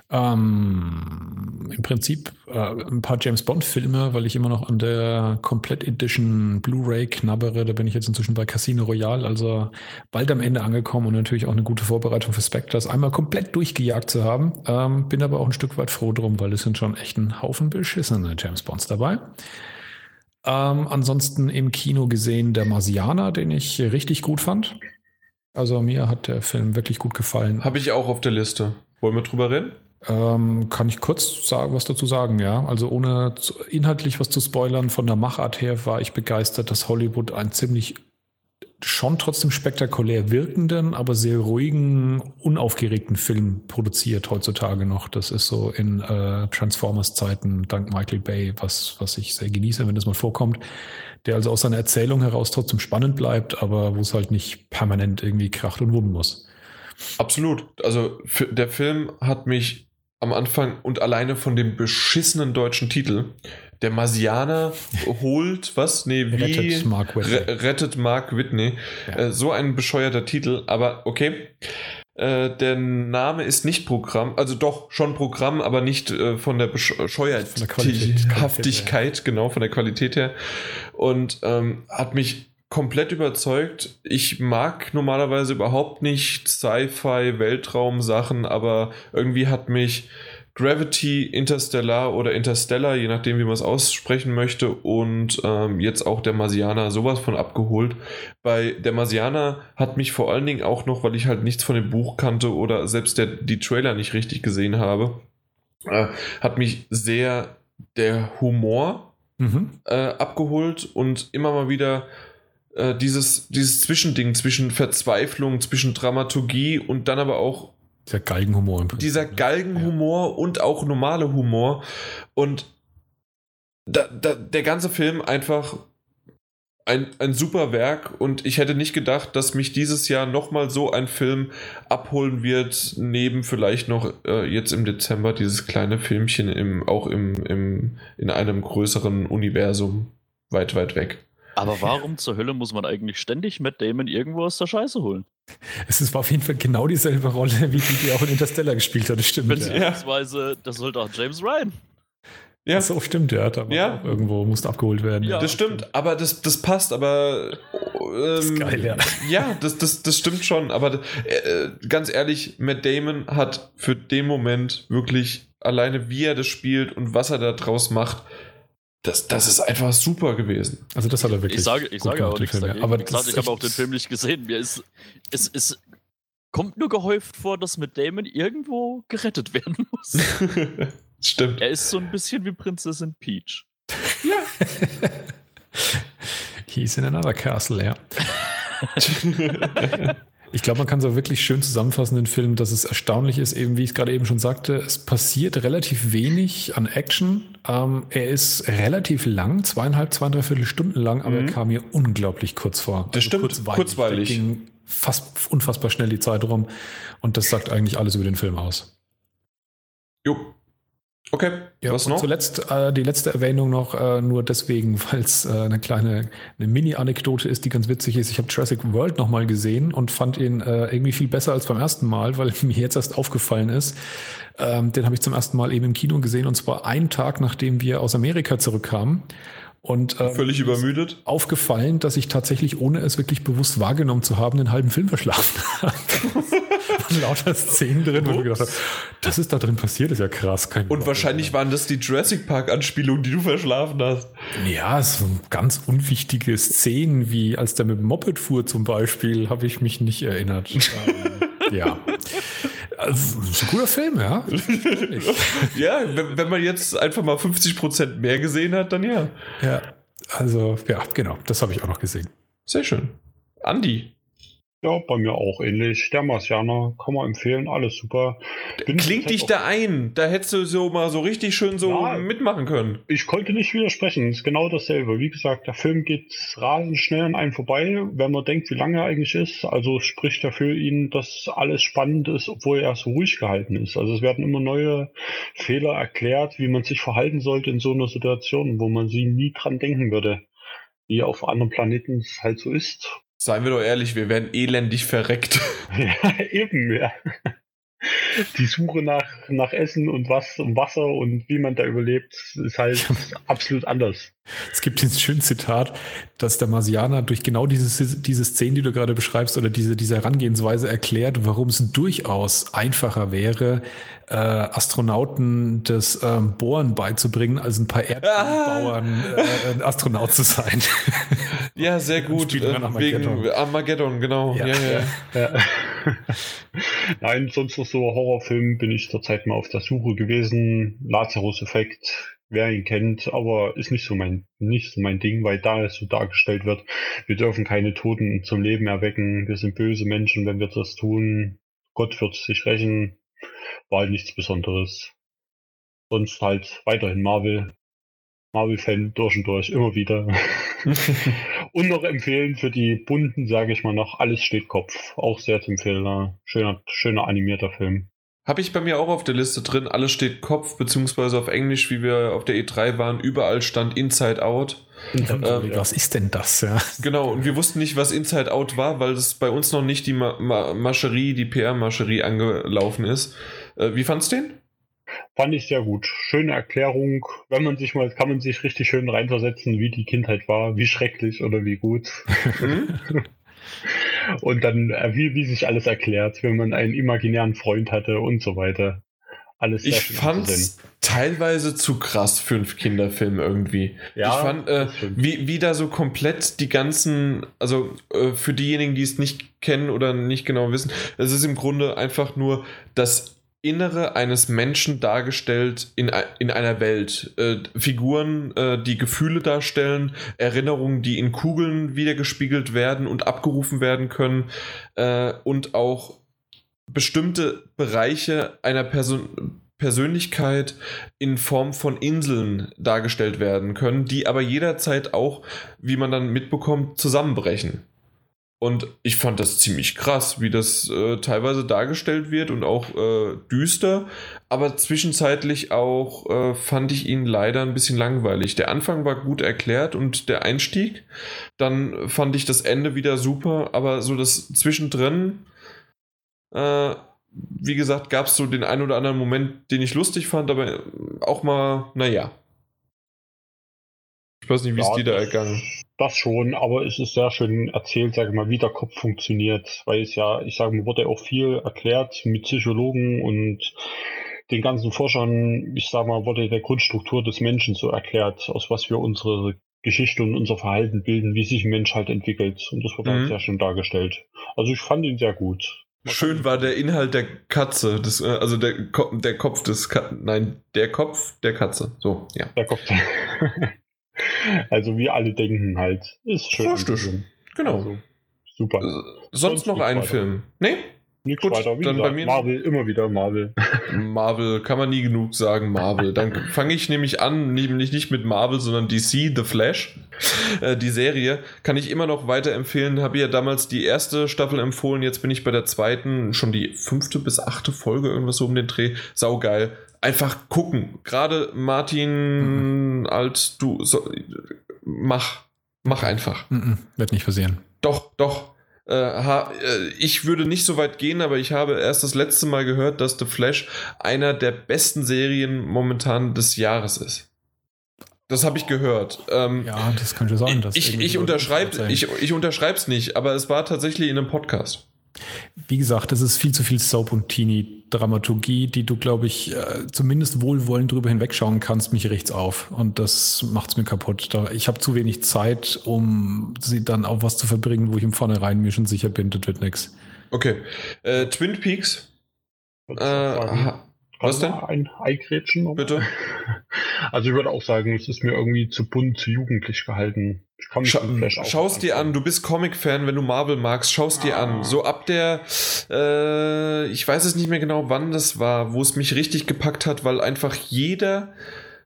B: Ähm, Im Prinzip äh, ein paar James Bond-Filme, weil ich immer noch an der Komplett Edition Blu-ray knabbere. Da bin ich jetzt inzwischen bei Casino Royale, also bald am Ende angekommen und natürlich auch eine gute Vorbereitung für Spectres, einmal komplett durchgejagt zu haben. Ähm, bin aber auch ein Stück weit froh drum, weil es sind schon echt ein Haufen beschissene James Bonds dabei. Ähm, ansonsten im Kino gesehen der Marsianer, den ich richtig gut fand. Also mir hat der Film wirklich gut gefallen.
A: Habe ich auch auf der Liste. Wollen wir drüber reden?
B: Ähm, kann ich kurz sagen, was dazu sagen, ja. Also ohne zu, inhaltlich was zu spoilern, von der Machart her war ich begeistert, dass Hollywood ein ziemlich schon trotzdem spektakulär wirkenden, aber sehr ruhigen, unaufgeregten Film produziert heutzutage noch. Das ist so in äh, Transformers-Zeiten dank Michael Bay, was, was ich sehr genieße, wenn das mal vorkommt der also aus seiner Erzählung heraus trotzdem spannend bleibt, aber wo es halt nicht permanent irgendwie kracht und wummen muss.
A: Absolut. Also der Film hat mich am Anfang und alleine von dem beschissenen deutschen Titel, der Marsianer holt, was? Nee, wie? Rettet Mark Whitney. rettet Mark Whitney. Ja. Äh, so ein bescheuerter Titel, aber okay. Äh, der Name ist nicht Programm, also doch schon Programm, aber nicht äh, von der Bescheuerhaftigkeit, genau, von der Qualität her. Und ähm, hat mich komplett überzeugt. Ich mag normalerweise überhaupt nicht Sci-Fi, Weltraum-Sachen, aber irgendwie hat mich Gravity, Interstellar oder Interstellar, je nachdem, wie man es aussprechen möchte, und ähm, jetzt auch der Marsianer sowas von abgeholt. Bei der Marsianer hat mich vor allen Dingen auch noch, weil ich halt nichts von dem Buch kannte oder selbst der, die Trailer nicht richtig gesehen habe, äh, hat mich sehr der Humor mhm. äh, abgeholt und immer mal wieder äh, dieses, dieses Zwischending zwischen Verzweiflung, zwischen Dramaturgie und dann aber auch
B: dieser Galgenhumor.
A: Im Prinzip. Dieser Galgenhumor ja. und auch normale Humor. Und da, da, der ganze Film einfach ein, ein super Werk und ich hätte nicht gedacht, dass mich dieses Jahr nochmal so ein Film abholen wird, neben vielleicht noch äh, jetzt im Dezember dieses kleine Filmchen im, auch im, im, in einem größeren Universum weit, weit weg.
C: Aber warum zur Hölle muss man eigentlich ständig Matt Damon irgendwo aus der Scheiße holen?
B: Es ist auf jeden Fall genau dieselbe Rolle, wie die, die auch in Interstellar gespielt hat, das stimmt.
C: Beziehungsweise, ja. das sollte auch James Ryan.
B: Ja. Das auch stimmt, ja. Da ja. irgendwo musste abgeholt werden.
A: Ja, das stimmt, aber das, das passt, aber. Ähm, das ist geil, ja. Ja, das, das, das stimmt schon, aber äh, ganz ehrlich, Matt Damon hat für den Moment wirklich alleine, wie er das spielt und was er da draus macht, das, das ist einfach super gewesen.
B: Also das hat er wirklich.
C: Ich sage, ich sage auch nichts dagegen. Aber gesagt, ich habe auch den Film nicht gesehen. Mir ist, es, es kommt nur gehäuft vor, dass mit Damon irgendwo gerettet werden muss.
A: Stimmt.
C: Er ist so ein bisschen wie Prinzessin Peach.
B: Ja. He's in another castle, ja. Ich glaube, man kann so wirklich schön zusammenfassen, den Film, dass es erstaunlich ist, eben wie ich es gerade eben schon sagte, es passiert relativ wenig an Action. Ähm, er ist relativ lang, zweieinhalb, zweieinhalb Stunden lang, aber mhm. er kam mir unglaublich kurz vor.
A: Das also stimmt, kurzweilig. kurzweilig. Da ging
B: fast unfassbar schnell die Zeit rum und das sagt eigentlich alles über den Film aus.
A: Jo, Okay,
B: ja, was noch? Zuletzt äh, die letzte Erwähnung noch, äh, nur deswegen, weil es äh, eine kleine eine Mini-Anekdote ist, die ganz witzig ist. Ich habe Jurassic World nochmal gesehen und fand ihn äh, irgendwie viel besser als beim ersten Mal, weil mir jetzt erst aufgefallen ist. Ähm, den habe ich zum ersten Mal eben im Kino gesehen und zwar einen Tag, nachdem wir aus Amerika zurückkamen. Und
A: ähm, völlig übermüdet.
B: Aufgefallen, dass ich tatsächlich, ohne es wirklich bewusst wahrgenommen zu haben, den halben Film verschlafen habe. lauter Szenen drin, wo ich gedacht habe, das ist da drin passiert, ist ja krass.
A: Kein Und wahrscheinlich waren das die Jurassic Park-Anspielungen, die du verschlafen hast.
B: Ja, so ganz unwichtige Szenen, wie als der mit dem Moped fuhr zum Beispiel, habe ich mich nicht erinnert. ja. Also, ist ein guter Film, ja.
A: ja, wenn, wenn, man jetzt einfach mal 50% mehr gesehen hat, dann ja.
B: Ja, also, ja, genau, das habe ich auch noch gesehen.
A: Sehr schön. Andi,
D: ja, bei mir auch ähnlich. Der Marsianer kann man empfehlen, alles super.
A: Bin Klingt dich da ein. Da hättest du so mal so richtig schön so ja, mitmachen können.
D: Ich konnte nicht widersprechen. Es ist genau dasselbe. Wie gesagt, der Film geht rasend schnell an einem vorbei, wenn man denkt, wie lange er eigentlich ist. Also spricht er für ihn, dass alles spannend ist, obwohl er so ruhig gehalten ist. Also es werden immer neue Fehler erklärt, wie man sich verhalten sollte in so einer Situation, wo man sie nie dran denken würde. Wie auf anderen Planeten es halt so ist
A: Seien wir doch ehrlich, wir werden elendig verreckt.
D: Ja, eben, ja. Die Suche nach, nach Essen und was und Wasser und wie man da überlebt, ist halt absolut anders.
B: Es gibt dieses schöne Zitat, dass der Marsianer durch genau diese, diese Szenen, die du gerade beschreibst, oder diese, diese Herangehensweise erklärt, warum es durchaus einfacher wäre, äh, Astronauten das ähm, Bohren beizubringen, als ein paar Erdbauern äh, ein Astronaut zu sein.
A: Ja, sehr gut. Äh, wegen Armageddon, genau. Ja, ja. ja.
D: Nein, sonst noch so Horrorfilm bin ich zurzeit mal auf der Suche gewesen. Lazarus-Effekt, wer ihn kennt, aber ist nicht so mein, nicht so mein Ding, weil da es so dargestellt wird, wir dürfen keine Toten zum Leben erwecken, wir sind böse Menschen, wenn wir das tun. Gott wird sich rächen. War halt nichts Besonderes. Sonst halt weiterhin Marvel. Marvel-Fan durch und durch, immer wieder. und noch empfehlen für die bunten, sage ich mal noch, alles steht Kopf. Auch sehr zu empfehlen. Schöner, schöner animierter Film.
A: Habe ich bei mir auch auf der Liste drin. Alles steht Kopf, beziehungsweise auf Englisch, wie wir auf der E3 waren, überall stand Inside Out.
B: Ähm, was ist denn das? Ja.
A: Genau, und wir wussten nicht, was Inside Out war, weil es bei uns noch nicht die Ma Ma Mascherie, die PR-Mascherie angelaufen ist. Äh, wie fandst du den?
D: Fand ich sehr gut. Schöne Erklärung. Wenn man sich mal, kann man sich richtig schön reinversetzen, wie die Kindheit war, wie schrecklich oder wie gut. Und dann, äh, wie, wie sich alles erklärt, wenn man einen imaginären Freund hatte und so weiter.
A: Alles ich fand es teilweise zu krass für einen Kinderfilm irgendwie. Ja, ich fand, äh, wie, wie da so komplett die ganzen, also äh, für diejenigen, die es nicht kennen oder nicht genau wissen, es ist im Grunde einfach nur das Innere eines Menschen dargestellt in, in einer Welt. Äh, Figuren, äh, die Gefühle darstellen, Erinnerungen, die in Kugeln wiedergespiegelt werden und abgerufen werden können äh, und auch bestimmte Bereiche einer Person Persönlichkeit in Form von Inseln dargestellt werden können, die aber jederzeit auch, wie man dann mitbekommt, zusammenbrechen. Und ich fand das ziemlich krass, wie das äh, teilweise dargestellt wird und auch äh, düster, aber zwischenzeitlich auch äh, fand ich ihn leider ein bisschen langweilig. Der Anfang war gut erklärt und der Einstieg, dann fand ich das Ende wieder super, aber so das Zwischendrin, äh, wie gesagt, gab es so den einen oder anderen Moment, den ich lustig fand, aber auch mal, naja. Ich weiß nicht, wie es dir da ergangen
D: das schon, aber es ist sehr schön erzählt, sage ich mal, wie der Kopf funktioniert, weil es ja, ich sage mal, wurde auch viel erklärt mit Psychologen und den ganzen Forschern, ich sage mal, wurde der Grundstruktur des Menschen so erklärt, aus was wir unsere Geschichte und unser Verhalten bilden, wie sich ein Mensch halt entwickelt. Und das wurde halt mhm. halt sehr schön dargestellt. Also ich fand ihn sehr gut.
A: Schön war der Inhalt der Katze, des, äh, also der, der Kopf des Ka Nein, der Kopf der Katze. So, ja. Der Kopf.
D: Also wie alle denken halt. Ist schön.
A: Richtig. Genau. Also, super. Äh, sonst, Sonst noch einen weiter. Film? Nee?
D: Nichts Gut, weiter. Wie dann gesagt, bei mir Marvel, immer wieder Marvel.
A: Marvel, kann man nie genug sagen, Marvel. Dann fange ich nämlich an, nämlich nicht mit Marvel, sondern DC, The Flash. Äh, die Serie kann ich immer noch weiterempfehlen. Habe ja damals die erste Staffel empfohlen, jetzt bin ich bei der zweiten, schon die fünfte bis achte Folge, irgendwas so um den Dreh. Saugeil einfach gucken. Gerade Martin, mhm. als du, so, mach, mach einfach.
B: Mhm, wird nicht passieren.
A: Doch, doch. Äh, ha, äh, ich würde nicht so weit gehen, aber ich habe erst das letzte Mal gehört, dass The Flash einer der besten Serien momentan des Jahres ist. Das habe ich gehört.
B: Ähm, ja, das könnte sein.
A: ich, ich unterschreibe es nicht, aber es war tatsächlich in einem Podcast.
B: Wie gesagt, das ist viel zu viel Soap und Teenie-Dramaturgie, die du, glaube ich, äh, zumindest wohlwollend drüber hinwegschauen kannst, mich rechts auf. Und das macht es mir kaputt. Ich habe zu wenig Zeit, um sie dann auf was zu verbringen, wo ich im Vornherein mir schon sicher bin, das wird nichts.
A: Okay. Äh, Twin Peaks.
D: Äh, was denn? Ein Eikrätschen? Bitte. Also ich würde auch sagen, es ist mir irgendwie zu bunt, zu jugendlich gehalten.
A: Scha Schau dir an, du bist Comic-Fan, wenn du Marvel magst, schau es dir ah. an. So ab der, äh, ich weiß es nicht mehr genau, wann das war, wo es mich richtig gepackt hat, weil einfach jeder,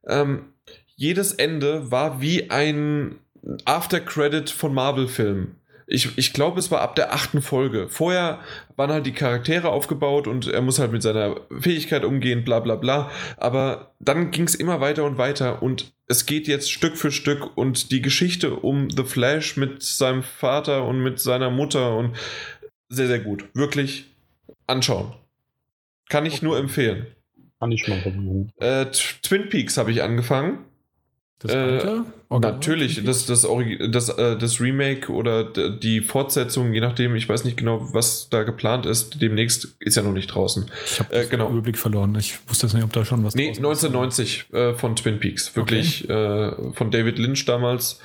A: ähm, jedes Ende war wie ein After-Credit von Marvel-Filmen. Ich, ich glaube, es war ab der achten Folge. Vorher waren halt die Charaktere aufgebaut und er muss halt mit seiner Fähigkeit umgehen, bla bla bla. Aber dann ging es immer weiter und weiter und es geht jetzt Stück für Stück und die Geschichte um The Flash mit seinem Vater und mit seiner Mutter und sehr, sehr gut. Wirklich anschauen. Kann ich okay. nur empfehlen.
D: Kann ich mal versuchen.
A: Äh, Twin Peaks habe ich angefangen. Das äh, natürlich, das, das, das, äh, das Remake oder die Fortsetzung, je nachdem, ich weiß nicht genau, was da geplant ist, demnächst ist ja noch nicht draußen.
B: Ich habe äh, genau. den Überblick verloren. Ich wusste jetzt nicht, ob da schon was
A: Nee, 1990 äh, von Twin Peaks. Wirklich okay. Äh, von David Lynch damals.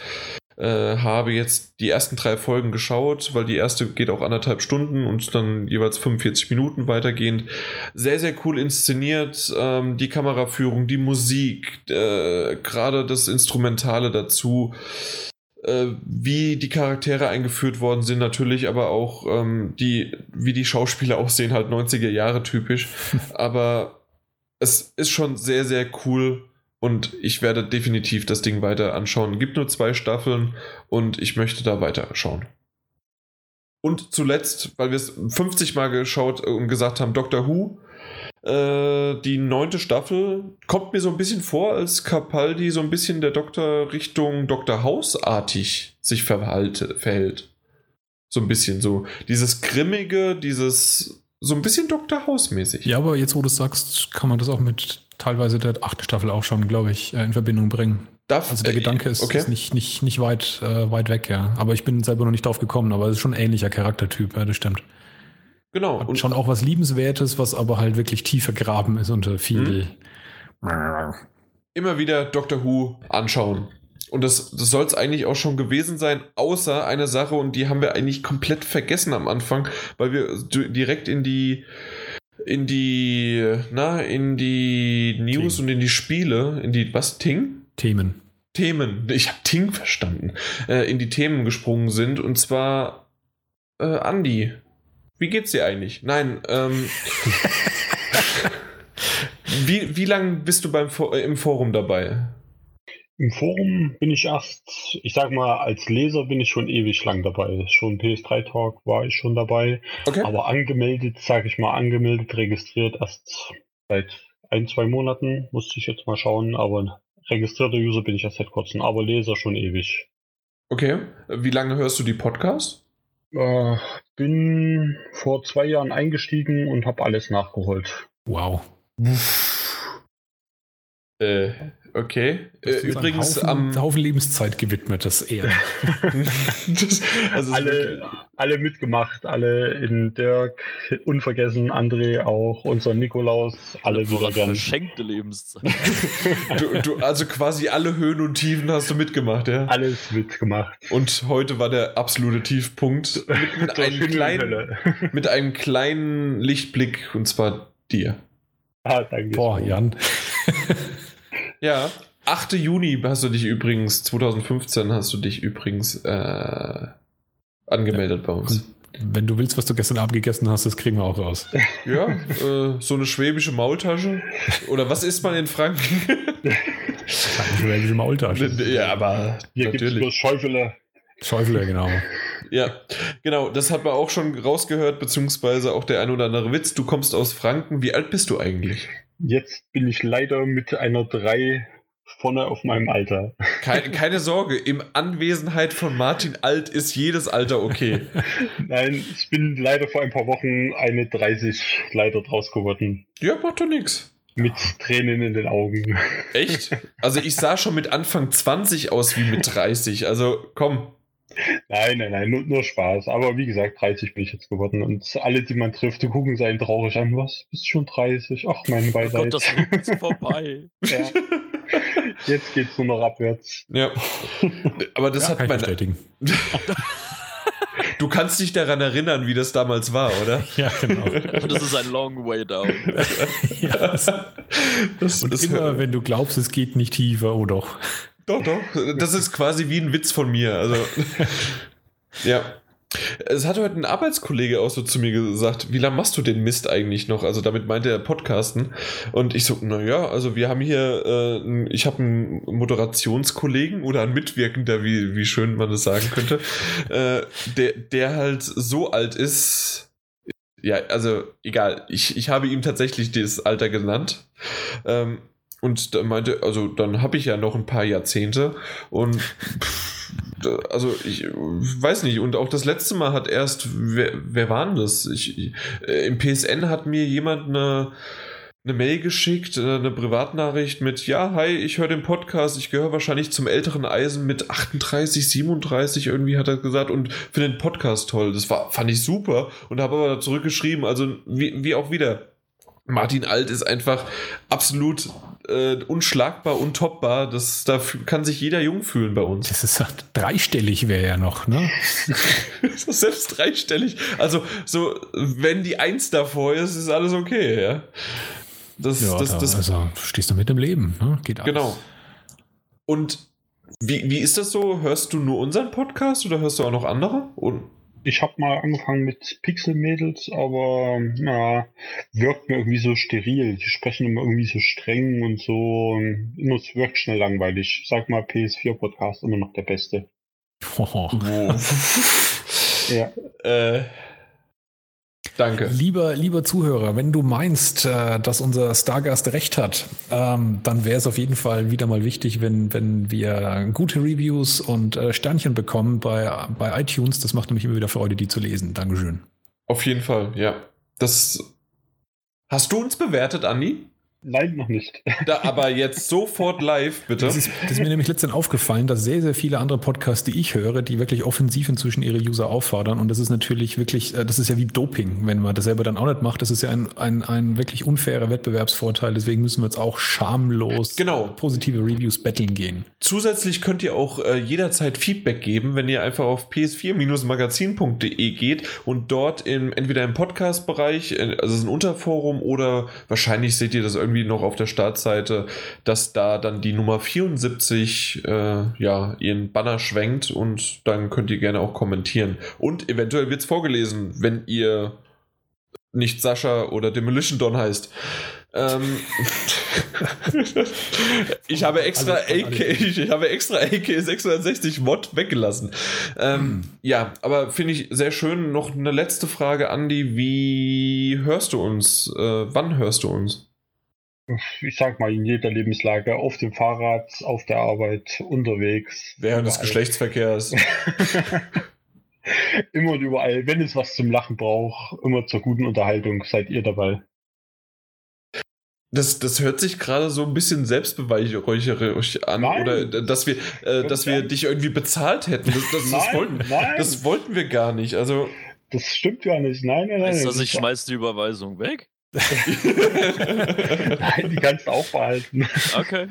A: Äh, habe jetzt die ersten drei Folgen geschaut, weil die erste geht auch anderthalb Stunden und dann jeweils 45 Minuten weitergehend. Sehr, sehr cool inszeniert. Ähm, die Kameraführung, die Musik, äh, gerade das Instrumentale dazu äh, wie die Charaktere eingeführt worden sind, natürlich, aber auch ähm, die, wie die Schauspieler aussehen, halt 90er Jahre typisch. aber es ist schon sehr, sehr cool und ich werde definitiv das Ding weiter anschauen. Gibt nur zwei Staffeln und ich möchte da weiter schauen. Und zuletzt, weil wir es 50 Mal geschaut und gesagt haben, Doctor Who, Äh, die neunte Staffel kommt mir so ein bisschen vor, als Capaldi so ein bisschen der Doktor Richtung Dr. House-artig sich verhalte, verhält. So ein bisschen so. Dieses Grimmige, dieses so ein bisschen Dr. House-mäßig.
B: Ja, aber jetzt, wo du es sagst, kann man das auch mit teilweise der achten Staffel auch schon, glaube ich, äh, in Verbindung bringen. Darf, also der äh, Gedanke ist, okay. ist, nicht, nicht, nicht weit, äh, weit weg, ja. Aber ich bin selber noch nicht drauf gekommen, aber es ist schon ein ähnlicher Charaktertyp, ja, das stimmt. Genau. Hat und schon auch was Liebenswertes, was aber halt wirklich tiefer graben ist unter viel.
A: Mhm. Immer wieder Doctor Who anschauen. Und das, das soll es eigentlich auch schon gewesen sein, außer eine Sache, und die haben wir eigentlich komplett vergessen am Anfang, weil wir direkt in die in die, na, in die News Themen. und in die Spiele, in die, was, Ting?
B: Themen.
A: Themen, ich habe Ting verstanden, äh, in die Themen gesprungen sind. Und zwar, äh, Andi, wie geht's dir eigentlich? Nein, ähm, wie, wie lange bist du beim, äh, im Forum dabei?
D: Im Forum bin ich erst, ich sag mal, als Leser bin ich schon ewig lang dabei. Schon PS3 Talk war ich schon dabei. Okay. Aber angemeldet, sag ich mal, angemeldet, registriert erst seit ein, zwei Monaten. Musste ich jetzt mal schauen. Aber registrierter User bin ich erst seit kurzem. Aber Leser schon ewig.
A: Okay. Wie lange hörst du die Podcasts?
D: Äh, bin vor zwei Jahren eingestiegen und habe alles nachgeholt.
B: Wow.
A: Äh, Okay. Äh, übrigens
B: Haufen, am Haufen Lebenszeit gewidmet, das eher.
D: das, also alle, alle mitgemacht, alle in Dirk, unvergessen, André auch, unser Nikolaus, alle wieder
C: gern. Verschenkte Lebenszeit.
A: du, du, also quasi alle Höhen und Tiefen hast du mitgemacht, ja?
D: Alles mitgemacht.
A: Und heute war der absolute Tiefpunkt mit, mit, einem, kleinen, mit einem kleinen Lichtblick und zwar dir.
B: Ah, danke. Boah, Jan.
A: Ja, 8. Juni hast du dich übrigens, 2015 hast du dich übrigens äh, angemeldet ja. bei uns.
B: Wenn du willst, was du gestern Abend gegessen hast, das kriegen wir auch raus.
A: Ja, äh, so eine schwäbische Maultasche. Oder was isst man in Franken?
B: Keine schwäbische Maultasche.
A: Ja, aber
D: Hier natürlich. Gibt's Schäufele.
B: Schäufele, genau.
A: Ja, genau, das hat man auch schon rausgehört, beziehungsweise auch der ein oder andere Witz. Du kommst aus Franken. Wie alt bist du eigentlich?
D: Jetzt bin ich leider mit einer 3 vorne auf meinem Alter.
A: Keine, keine Sorge, im Anwesenheit von Martin Alt ist jedes Alter okay.
D: Nein, ich bin leider vor ein paar Wochen eine 30 leider draus geworden.
A: Ja, macht doch nichts.
D: Mit Tränen in den Augen.
A: Echt? Also ich sah schon mit Anfang 20 aus wie mit 30. Also komm.
D: Nein, nein, nein, nur, nur, Spaß. Aber wie gesagt, 30 bin ich jetzt geworden. Und alle, die man trifft, die gucken seinen traurig an. Was? Bist schon 30? Ach, mein Beileid. Oh Gott,
C: das ist vorbei. ja.
D: Jetzt geht's nur noch abwärts.
A: Ja. Aber das ja, hat mein. Du kannst dich daran erinnern, wie das damals war, oder?
B: Ja, genau.
C: das ist ein long way down. ja,
B: das, das, Und das immer, wenn du glaubst, es geht nicht tiefer, oh doch.
A: Doch, doch. Das ist quasi wie ein Witz von mir. Also, ja. Es hat heute ein Arbeitskollege auch so zu mir gesagt, wie lange machst du den Mist eigentlich noch? Also damit meinte er Podcasten. Und ich so, naja, also wir haben hier, äh, ich habe einen Moderationskollegen oder einen Mitwirkender, wie, wie schön man das sagen könnte, äh, der, der halt so alt ist, ja, also egal, ich, ich habe ihm tatsächlich das Alter genannt. Ähm, und da meinte, also dann habe ich ja noch ein paar Jahrzehnte und pff, also ich weiß nicht. Und auch das letzte Mal hat erst, wer, wer war denn das? Ich, äh, Im PSN hat mir jemand eine, eine Mail geschickt, äh, eine Privatnachricht mit, ja, hi, ich höre den Podcast, ich gehöre wahrscheinlich zum älteren Eisen mit 38, 37, irgendwie hat er gesagt, und finde den Podcast toll. Das war, fand ich super und habe aber zurückgeschrieben, also wie, wie auch wieder. Martin Alt ist einfach absolut äh, unschlagbar, untoppbar. Das, da kann sich jeder jung fühlen bei uns.
B: Das ist dreistellig wäre ja noch, ne?
A: Selbst dreistellig. Also, so, wenn die Eins davor ist, ist alles okay, ja.
B: Das, ja, das, das, also stehst du mit dem Leben, ne?
A: Geht alles. Genau. Und wie, wie ist das so? Hörst du nur unseren Podcast oder hörst du auch noch andere? Und
D: ich habe mal angefangen mit Pixel-Mädels, aber na, wirkt mir irgendwie so steril. Die sprechen immer irgendwie so streng und so. Es wirkt schnell langweilig. Sag mal, PS4-Podcast immer noch der beste.
A: Oh. ja. Äh, Danke.
B: Lieber, lieber Zuhörer, wenn du meinst, äh, dass unser Stargast recht hat, ähm, dann wäre es auf jeden Fall wieder mal wichtig, wenn, wenn wir gute Reviews und äh, Sternchen bekommen bei, bei iTunes. Das macht nämlich immer wieder Freude, die zu lesen. Dankeschön.
A: Auf jeden Fall, ja. Das Hast du uns bewertet, Andi?
D: Nein, noch nicht.
A: Da, aber jetzt sofort live, bitte.
B: Das ist, das ist mir nämlich letztens aufgefallen, dass sehr, sehr viele andere Podcasts, die ich höre, die wirklich offensiv inzwischen ihre User auffordern. Und das ist natürlich wirklich, äh, das ist ja wie Doping, wenn man das selber dann auch nicht macht. Das ist ja ein, ein, ein wirklich unfairer Wettbewerbsvorteil. Deswegen müssen wir jetzt auch schamlos
A: genau.
B: positive Reviews betteln gehen.
A: Zusätzlich könnt ihr auch äh, jederzeit Feedback geben, wenn ihr einfach auf ps4-magazin.de geht und dort im, entweder im Podcast-Bereich, äh, also es ist ein Unterforum oder wahrscheinlich seht ihr das irgendwie irgendwie noch auf der Startseite, dass da dann die Nummer 74 äh, ja, ihren Banner schwenkt und dann könnt ihr gerne auch kommentieren. Und eventuell wird es vorgelesen, wenn ihr nicht Sascha oder Demolition Don heißt. Ähm, ich habe extra AK, ich habe extra AK 660 Mod weggelassen. Ähm, hm. Ja, aber finde ich sehr schön. Noch eine letzte Frage, Andy. Wie hörst du uns? Äh, wann hörst du uns?
D: Ich sag mal, in jeder Lebenslage, auf dem Fahrrad, auf der Arbeit, unterwegs.
A: Während des Geschlechtsverkehrs.
D: immer und überall. Wenn es was zum Lachen braucht, immer zur guten Unterhaltung, seid ihr dabei.
A: Das, das hört sich gerade so ein bisschen selbstbeweihräucherisch an, nein, oder dass wir, äh, dass wir dich irgendwie bezahlt hätten. Das, das, das, wollten, das wollten wir gar nicht. Also,
D: das stimmt ja nicht. Nein, nein, nein.
C: Ist das, ich schmeiß die Überweisung weg?
D: Nein, die kannst du auch behalten.
C: Okay.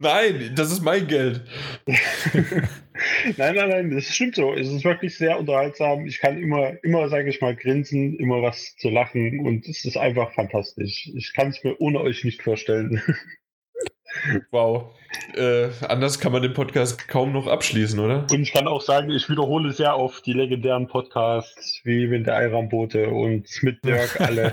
A: Nein, das ist mein Geld.
D: nein, nein, nein, das stimmt so. Es ist wirklich sehr unterhaltsam. Ich kann immer, immer, sage ich mal, grinsen, immer was zu lachen und es ist einfach fantastisch. Ich kann es mir ohne euch nicht vorstellen.
A: Wow. Äh, anders kann man den Podcast kaum noch abschließen, oder?
D: Und ich kann auch sagen, ich wiederhole sehr oft die legendären Podcasts, wie wenn der Eirambote und mit Dirk alle.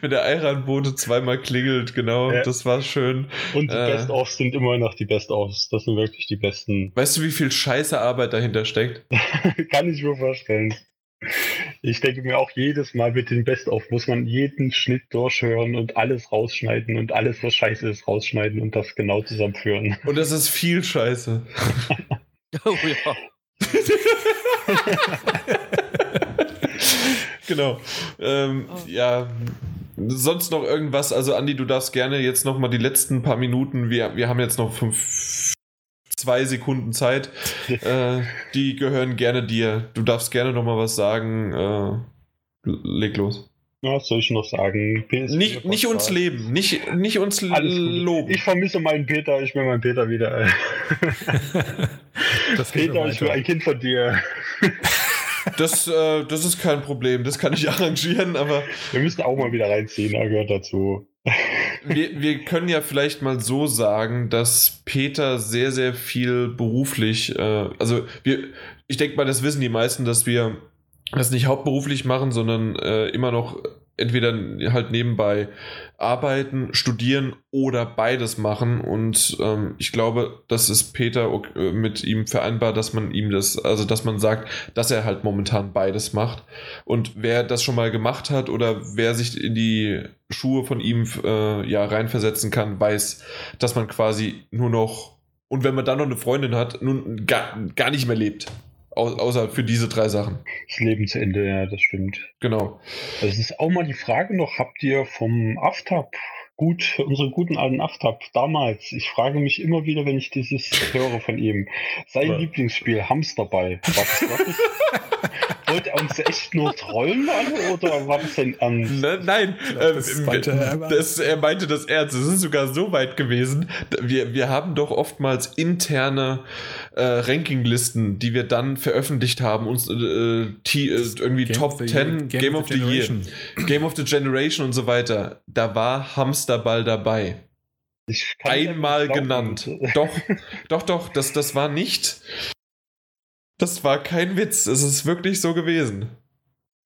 A: wenn der Eirambote zweimal klingelt, genau, ja. das war schön.
D: Und die äh, Best-ofs sind immer noch die Best-ofs. Das sind wirklich die besten.
A: Weißt du, wie viel scheiße Arbeit dahinter steckt?
D: kann ich mir vorstellen. Ich denke mir auch jedes Mal mit den Best-of muss man jeden Schnitt durchhören und alles rausschneiden und alles, was scheiße ist, rausschneiden und das genau zusammenführen.
A: Und das ist viel Scheiße. oh ja. genau. Ähm, oh. Ja. Sonst noch irgendwas? Also, Andi, du darfst gerne jetzt noch mal die letzten paar Minuten. Wir, wir haben jetzt noch fünf, zwei Sekunden Zeit. äh, die gehören gerne dir. Du darfst gerne noch mal was sagen. Äh, leg los.
D: Was soll ich noch sagen?
A: nicht, nicht uns leben, nicht, nicht uns loben.
D: Ich vermisse meinen Peter, ich will meinen Peter wieder. Peter, ich will ein Kind von dir.
A: Das, äh, das ist kein Problem, das kann ich arrangieren, aber.
D: Wir müssen auch mal wieder reinziehen, er gehört dazu
A: wir, wir können ja vielleicht mal so sagen, dass Peter sehr, sehr viel beruflich, äh, also wir, ich denke mal, das wissen die meisten, dass wir das nicht hauptberuflich machen, sondern äh, immer noch entweder halt nebenbei arbeiten, studieren oder beides machen. Und ähm, ich glaube, das ist Peter äh, mit ihm vereinbar, dass man ihm das, also dass man sagt, dass er halt momentan beides macht. Und wer das schon mal gemacht hat oder wer sich in die Schuhe von ihm äh, ja reinversetzen kann, weiß, dass man quasi nur noch und wenn man dann noch eine Freundin hat, nun gar, gar nicht mehr lebt außer für diese drei Sachen.
D: Das Lebensende, ja, das stimmt.
A: Genau.
D: Also es ist auch mal die Frage noch, habt ihr vom Aftab gut, unseren guten alten Aftab damals, ich frage mich immer wieder, wenn ich dieses höre von ihm, sein ja. Lieblingsspiel Hamsterball. War das wirklich? wollte er uns echt nur trollen an oder war das denn ernst?
A: Ne, nein, äh, das meinte er, das, er meinte das ernst. Es ist sogar so weit gewesen. Wir, wir haben doch oftmals interne äh, Rankinglisten, die wir dann veröffentlicht haben. Uns äh, t, äh, irgendwie Game Top 10, Game, Game of, the, Year, Game of the Generation und so weiter. Da war Hamsterball dabei. Einmal genannt. Doch, doch, doch, das, das war nicht das war kein Witz. Es ist wirklich so gewesen.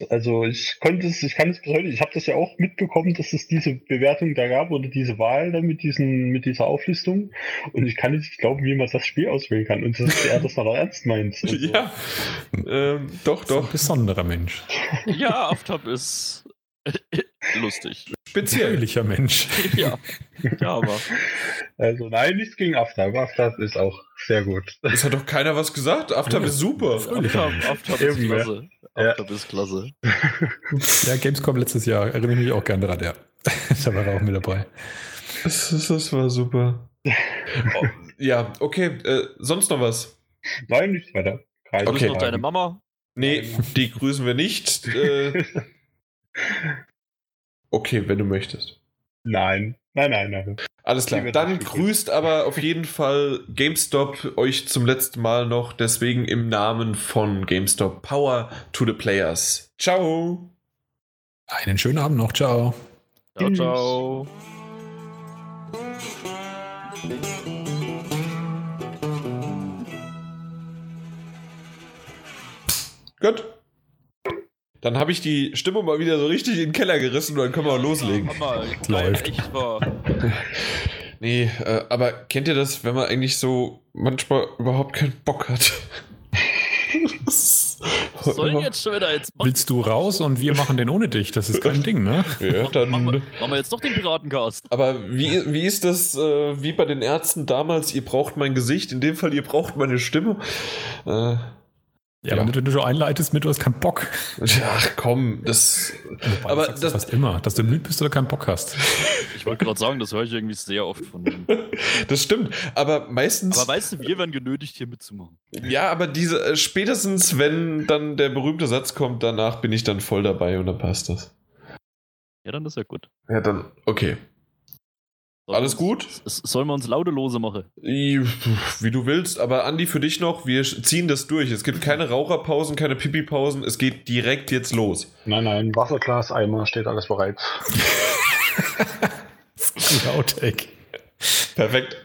D: Also ich konnte es, ich kann es bis heute, ich habe das ja auch mitbekommen, dass es diese Bewertung da gab oder diese Wahl dann mit diesen, mit dieser Auflistung. Und ich kann nicht glauben, wie man das Spiel auswählen kann und dass er das noch ernst meint.
A: Also. Ja, ähm, doch, doch.
B: Ein besonderer Mensch.
C: Ja, Aftab ist lustig.
B: Speziellicher Mensch.
C: ja. ja, aber.
D: Also nein, nichts gegen Aftab. Aftab ist auch sehr gut.
A: Es hat doch keiner was gesagt. Aftab ist super.
C: Aftab, Aftab ist klasse. Aftab ist klasse.
B: Ja, Gamescom letztes Jahr erinnere ich mich auch gerne daran, ja. da war er auch mit dabei.
A: Das, das war super. Oh, ja, okay. Äh, sonst noch was?
D: Nein, nichts weiter.
C: Keine okay. noch deine Mama?
A: Nee, die grüßen wir nicht. Äh, okay, wenn du möchtest.
D: Nein. Nein, nein, nein.
A: Alles klar. Dann grüßt aber auf jeden Fall GameStop euch zum letzten Mal noch. Deswegen im Namen von GameStop Power to the Players. Ciao.
B: Einen schönen Abend noch. Ciao.
C: Ciao, ciao.
A: Gut. Dann habe ich die Stimme mal wieder so richtig in den Keller gerissen und dann können wir auch loslegen.
C: Ja, Läuft.
A: nee, äh, aber kennt ihr das, wenn man eigentlich so manchmal überhaupt keinen Bock hat?
C: Was soll jetzt schon wieder jetzt?
B: Willst du raus und wir machen den ohne dich? Das ist kein Ding, ne?
A: Ja, dann.
C: Machen wir, machen wir jetzt doch den Piratencast.
A: Aber wie, wie ist das, äh, wie bei den Ärzten damals? Ihr braucht mein Gesicht, in dem Fall, ihr braucht meine Stimme. Äh,
B: ja, ja. wenn du so einleitest mit, du hast keinen Bock.
A: Ach komm, das.
B: Wobei, aber das fast immer, dass du müde bist oder keinen Bock hast.
C: Ich wollte gerade sagen, das höre ich irgendwie sehr oft von denen.
A: Das stimmt, aber meistens.
C: Aber weißt du, wir werden genötigt, hier mitzumachen.
A: Ja, aber diese, äh, spätestens, wenn dann der berühmte Satz kommt, danach bin ich dann voll dabei und dann passt das.
C: Ja, dann ist ja gut.
A: Ja, dann, okay. Alles gut?
C: Sollen wir uns lautelose machen?
A: Wie du willst, aber Andi, für dich noch, wir ziehen das durch. Es gibt keine Raucherpausen, keine Pipi-Pausen, es geht direkt jetzt los.
D: Nein, nein, Wasserglas, Eimer, steht alles bereit.
B: Outtake.
A: Perfekt.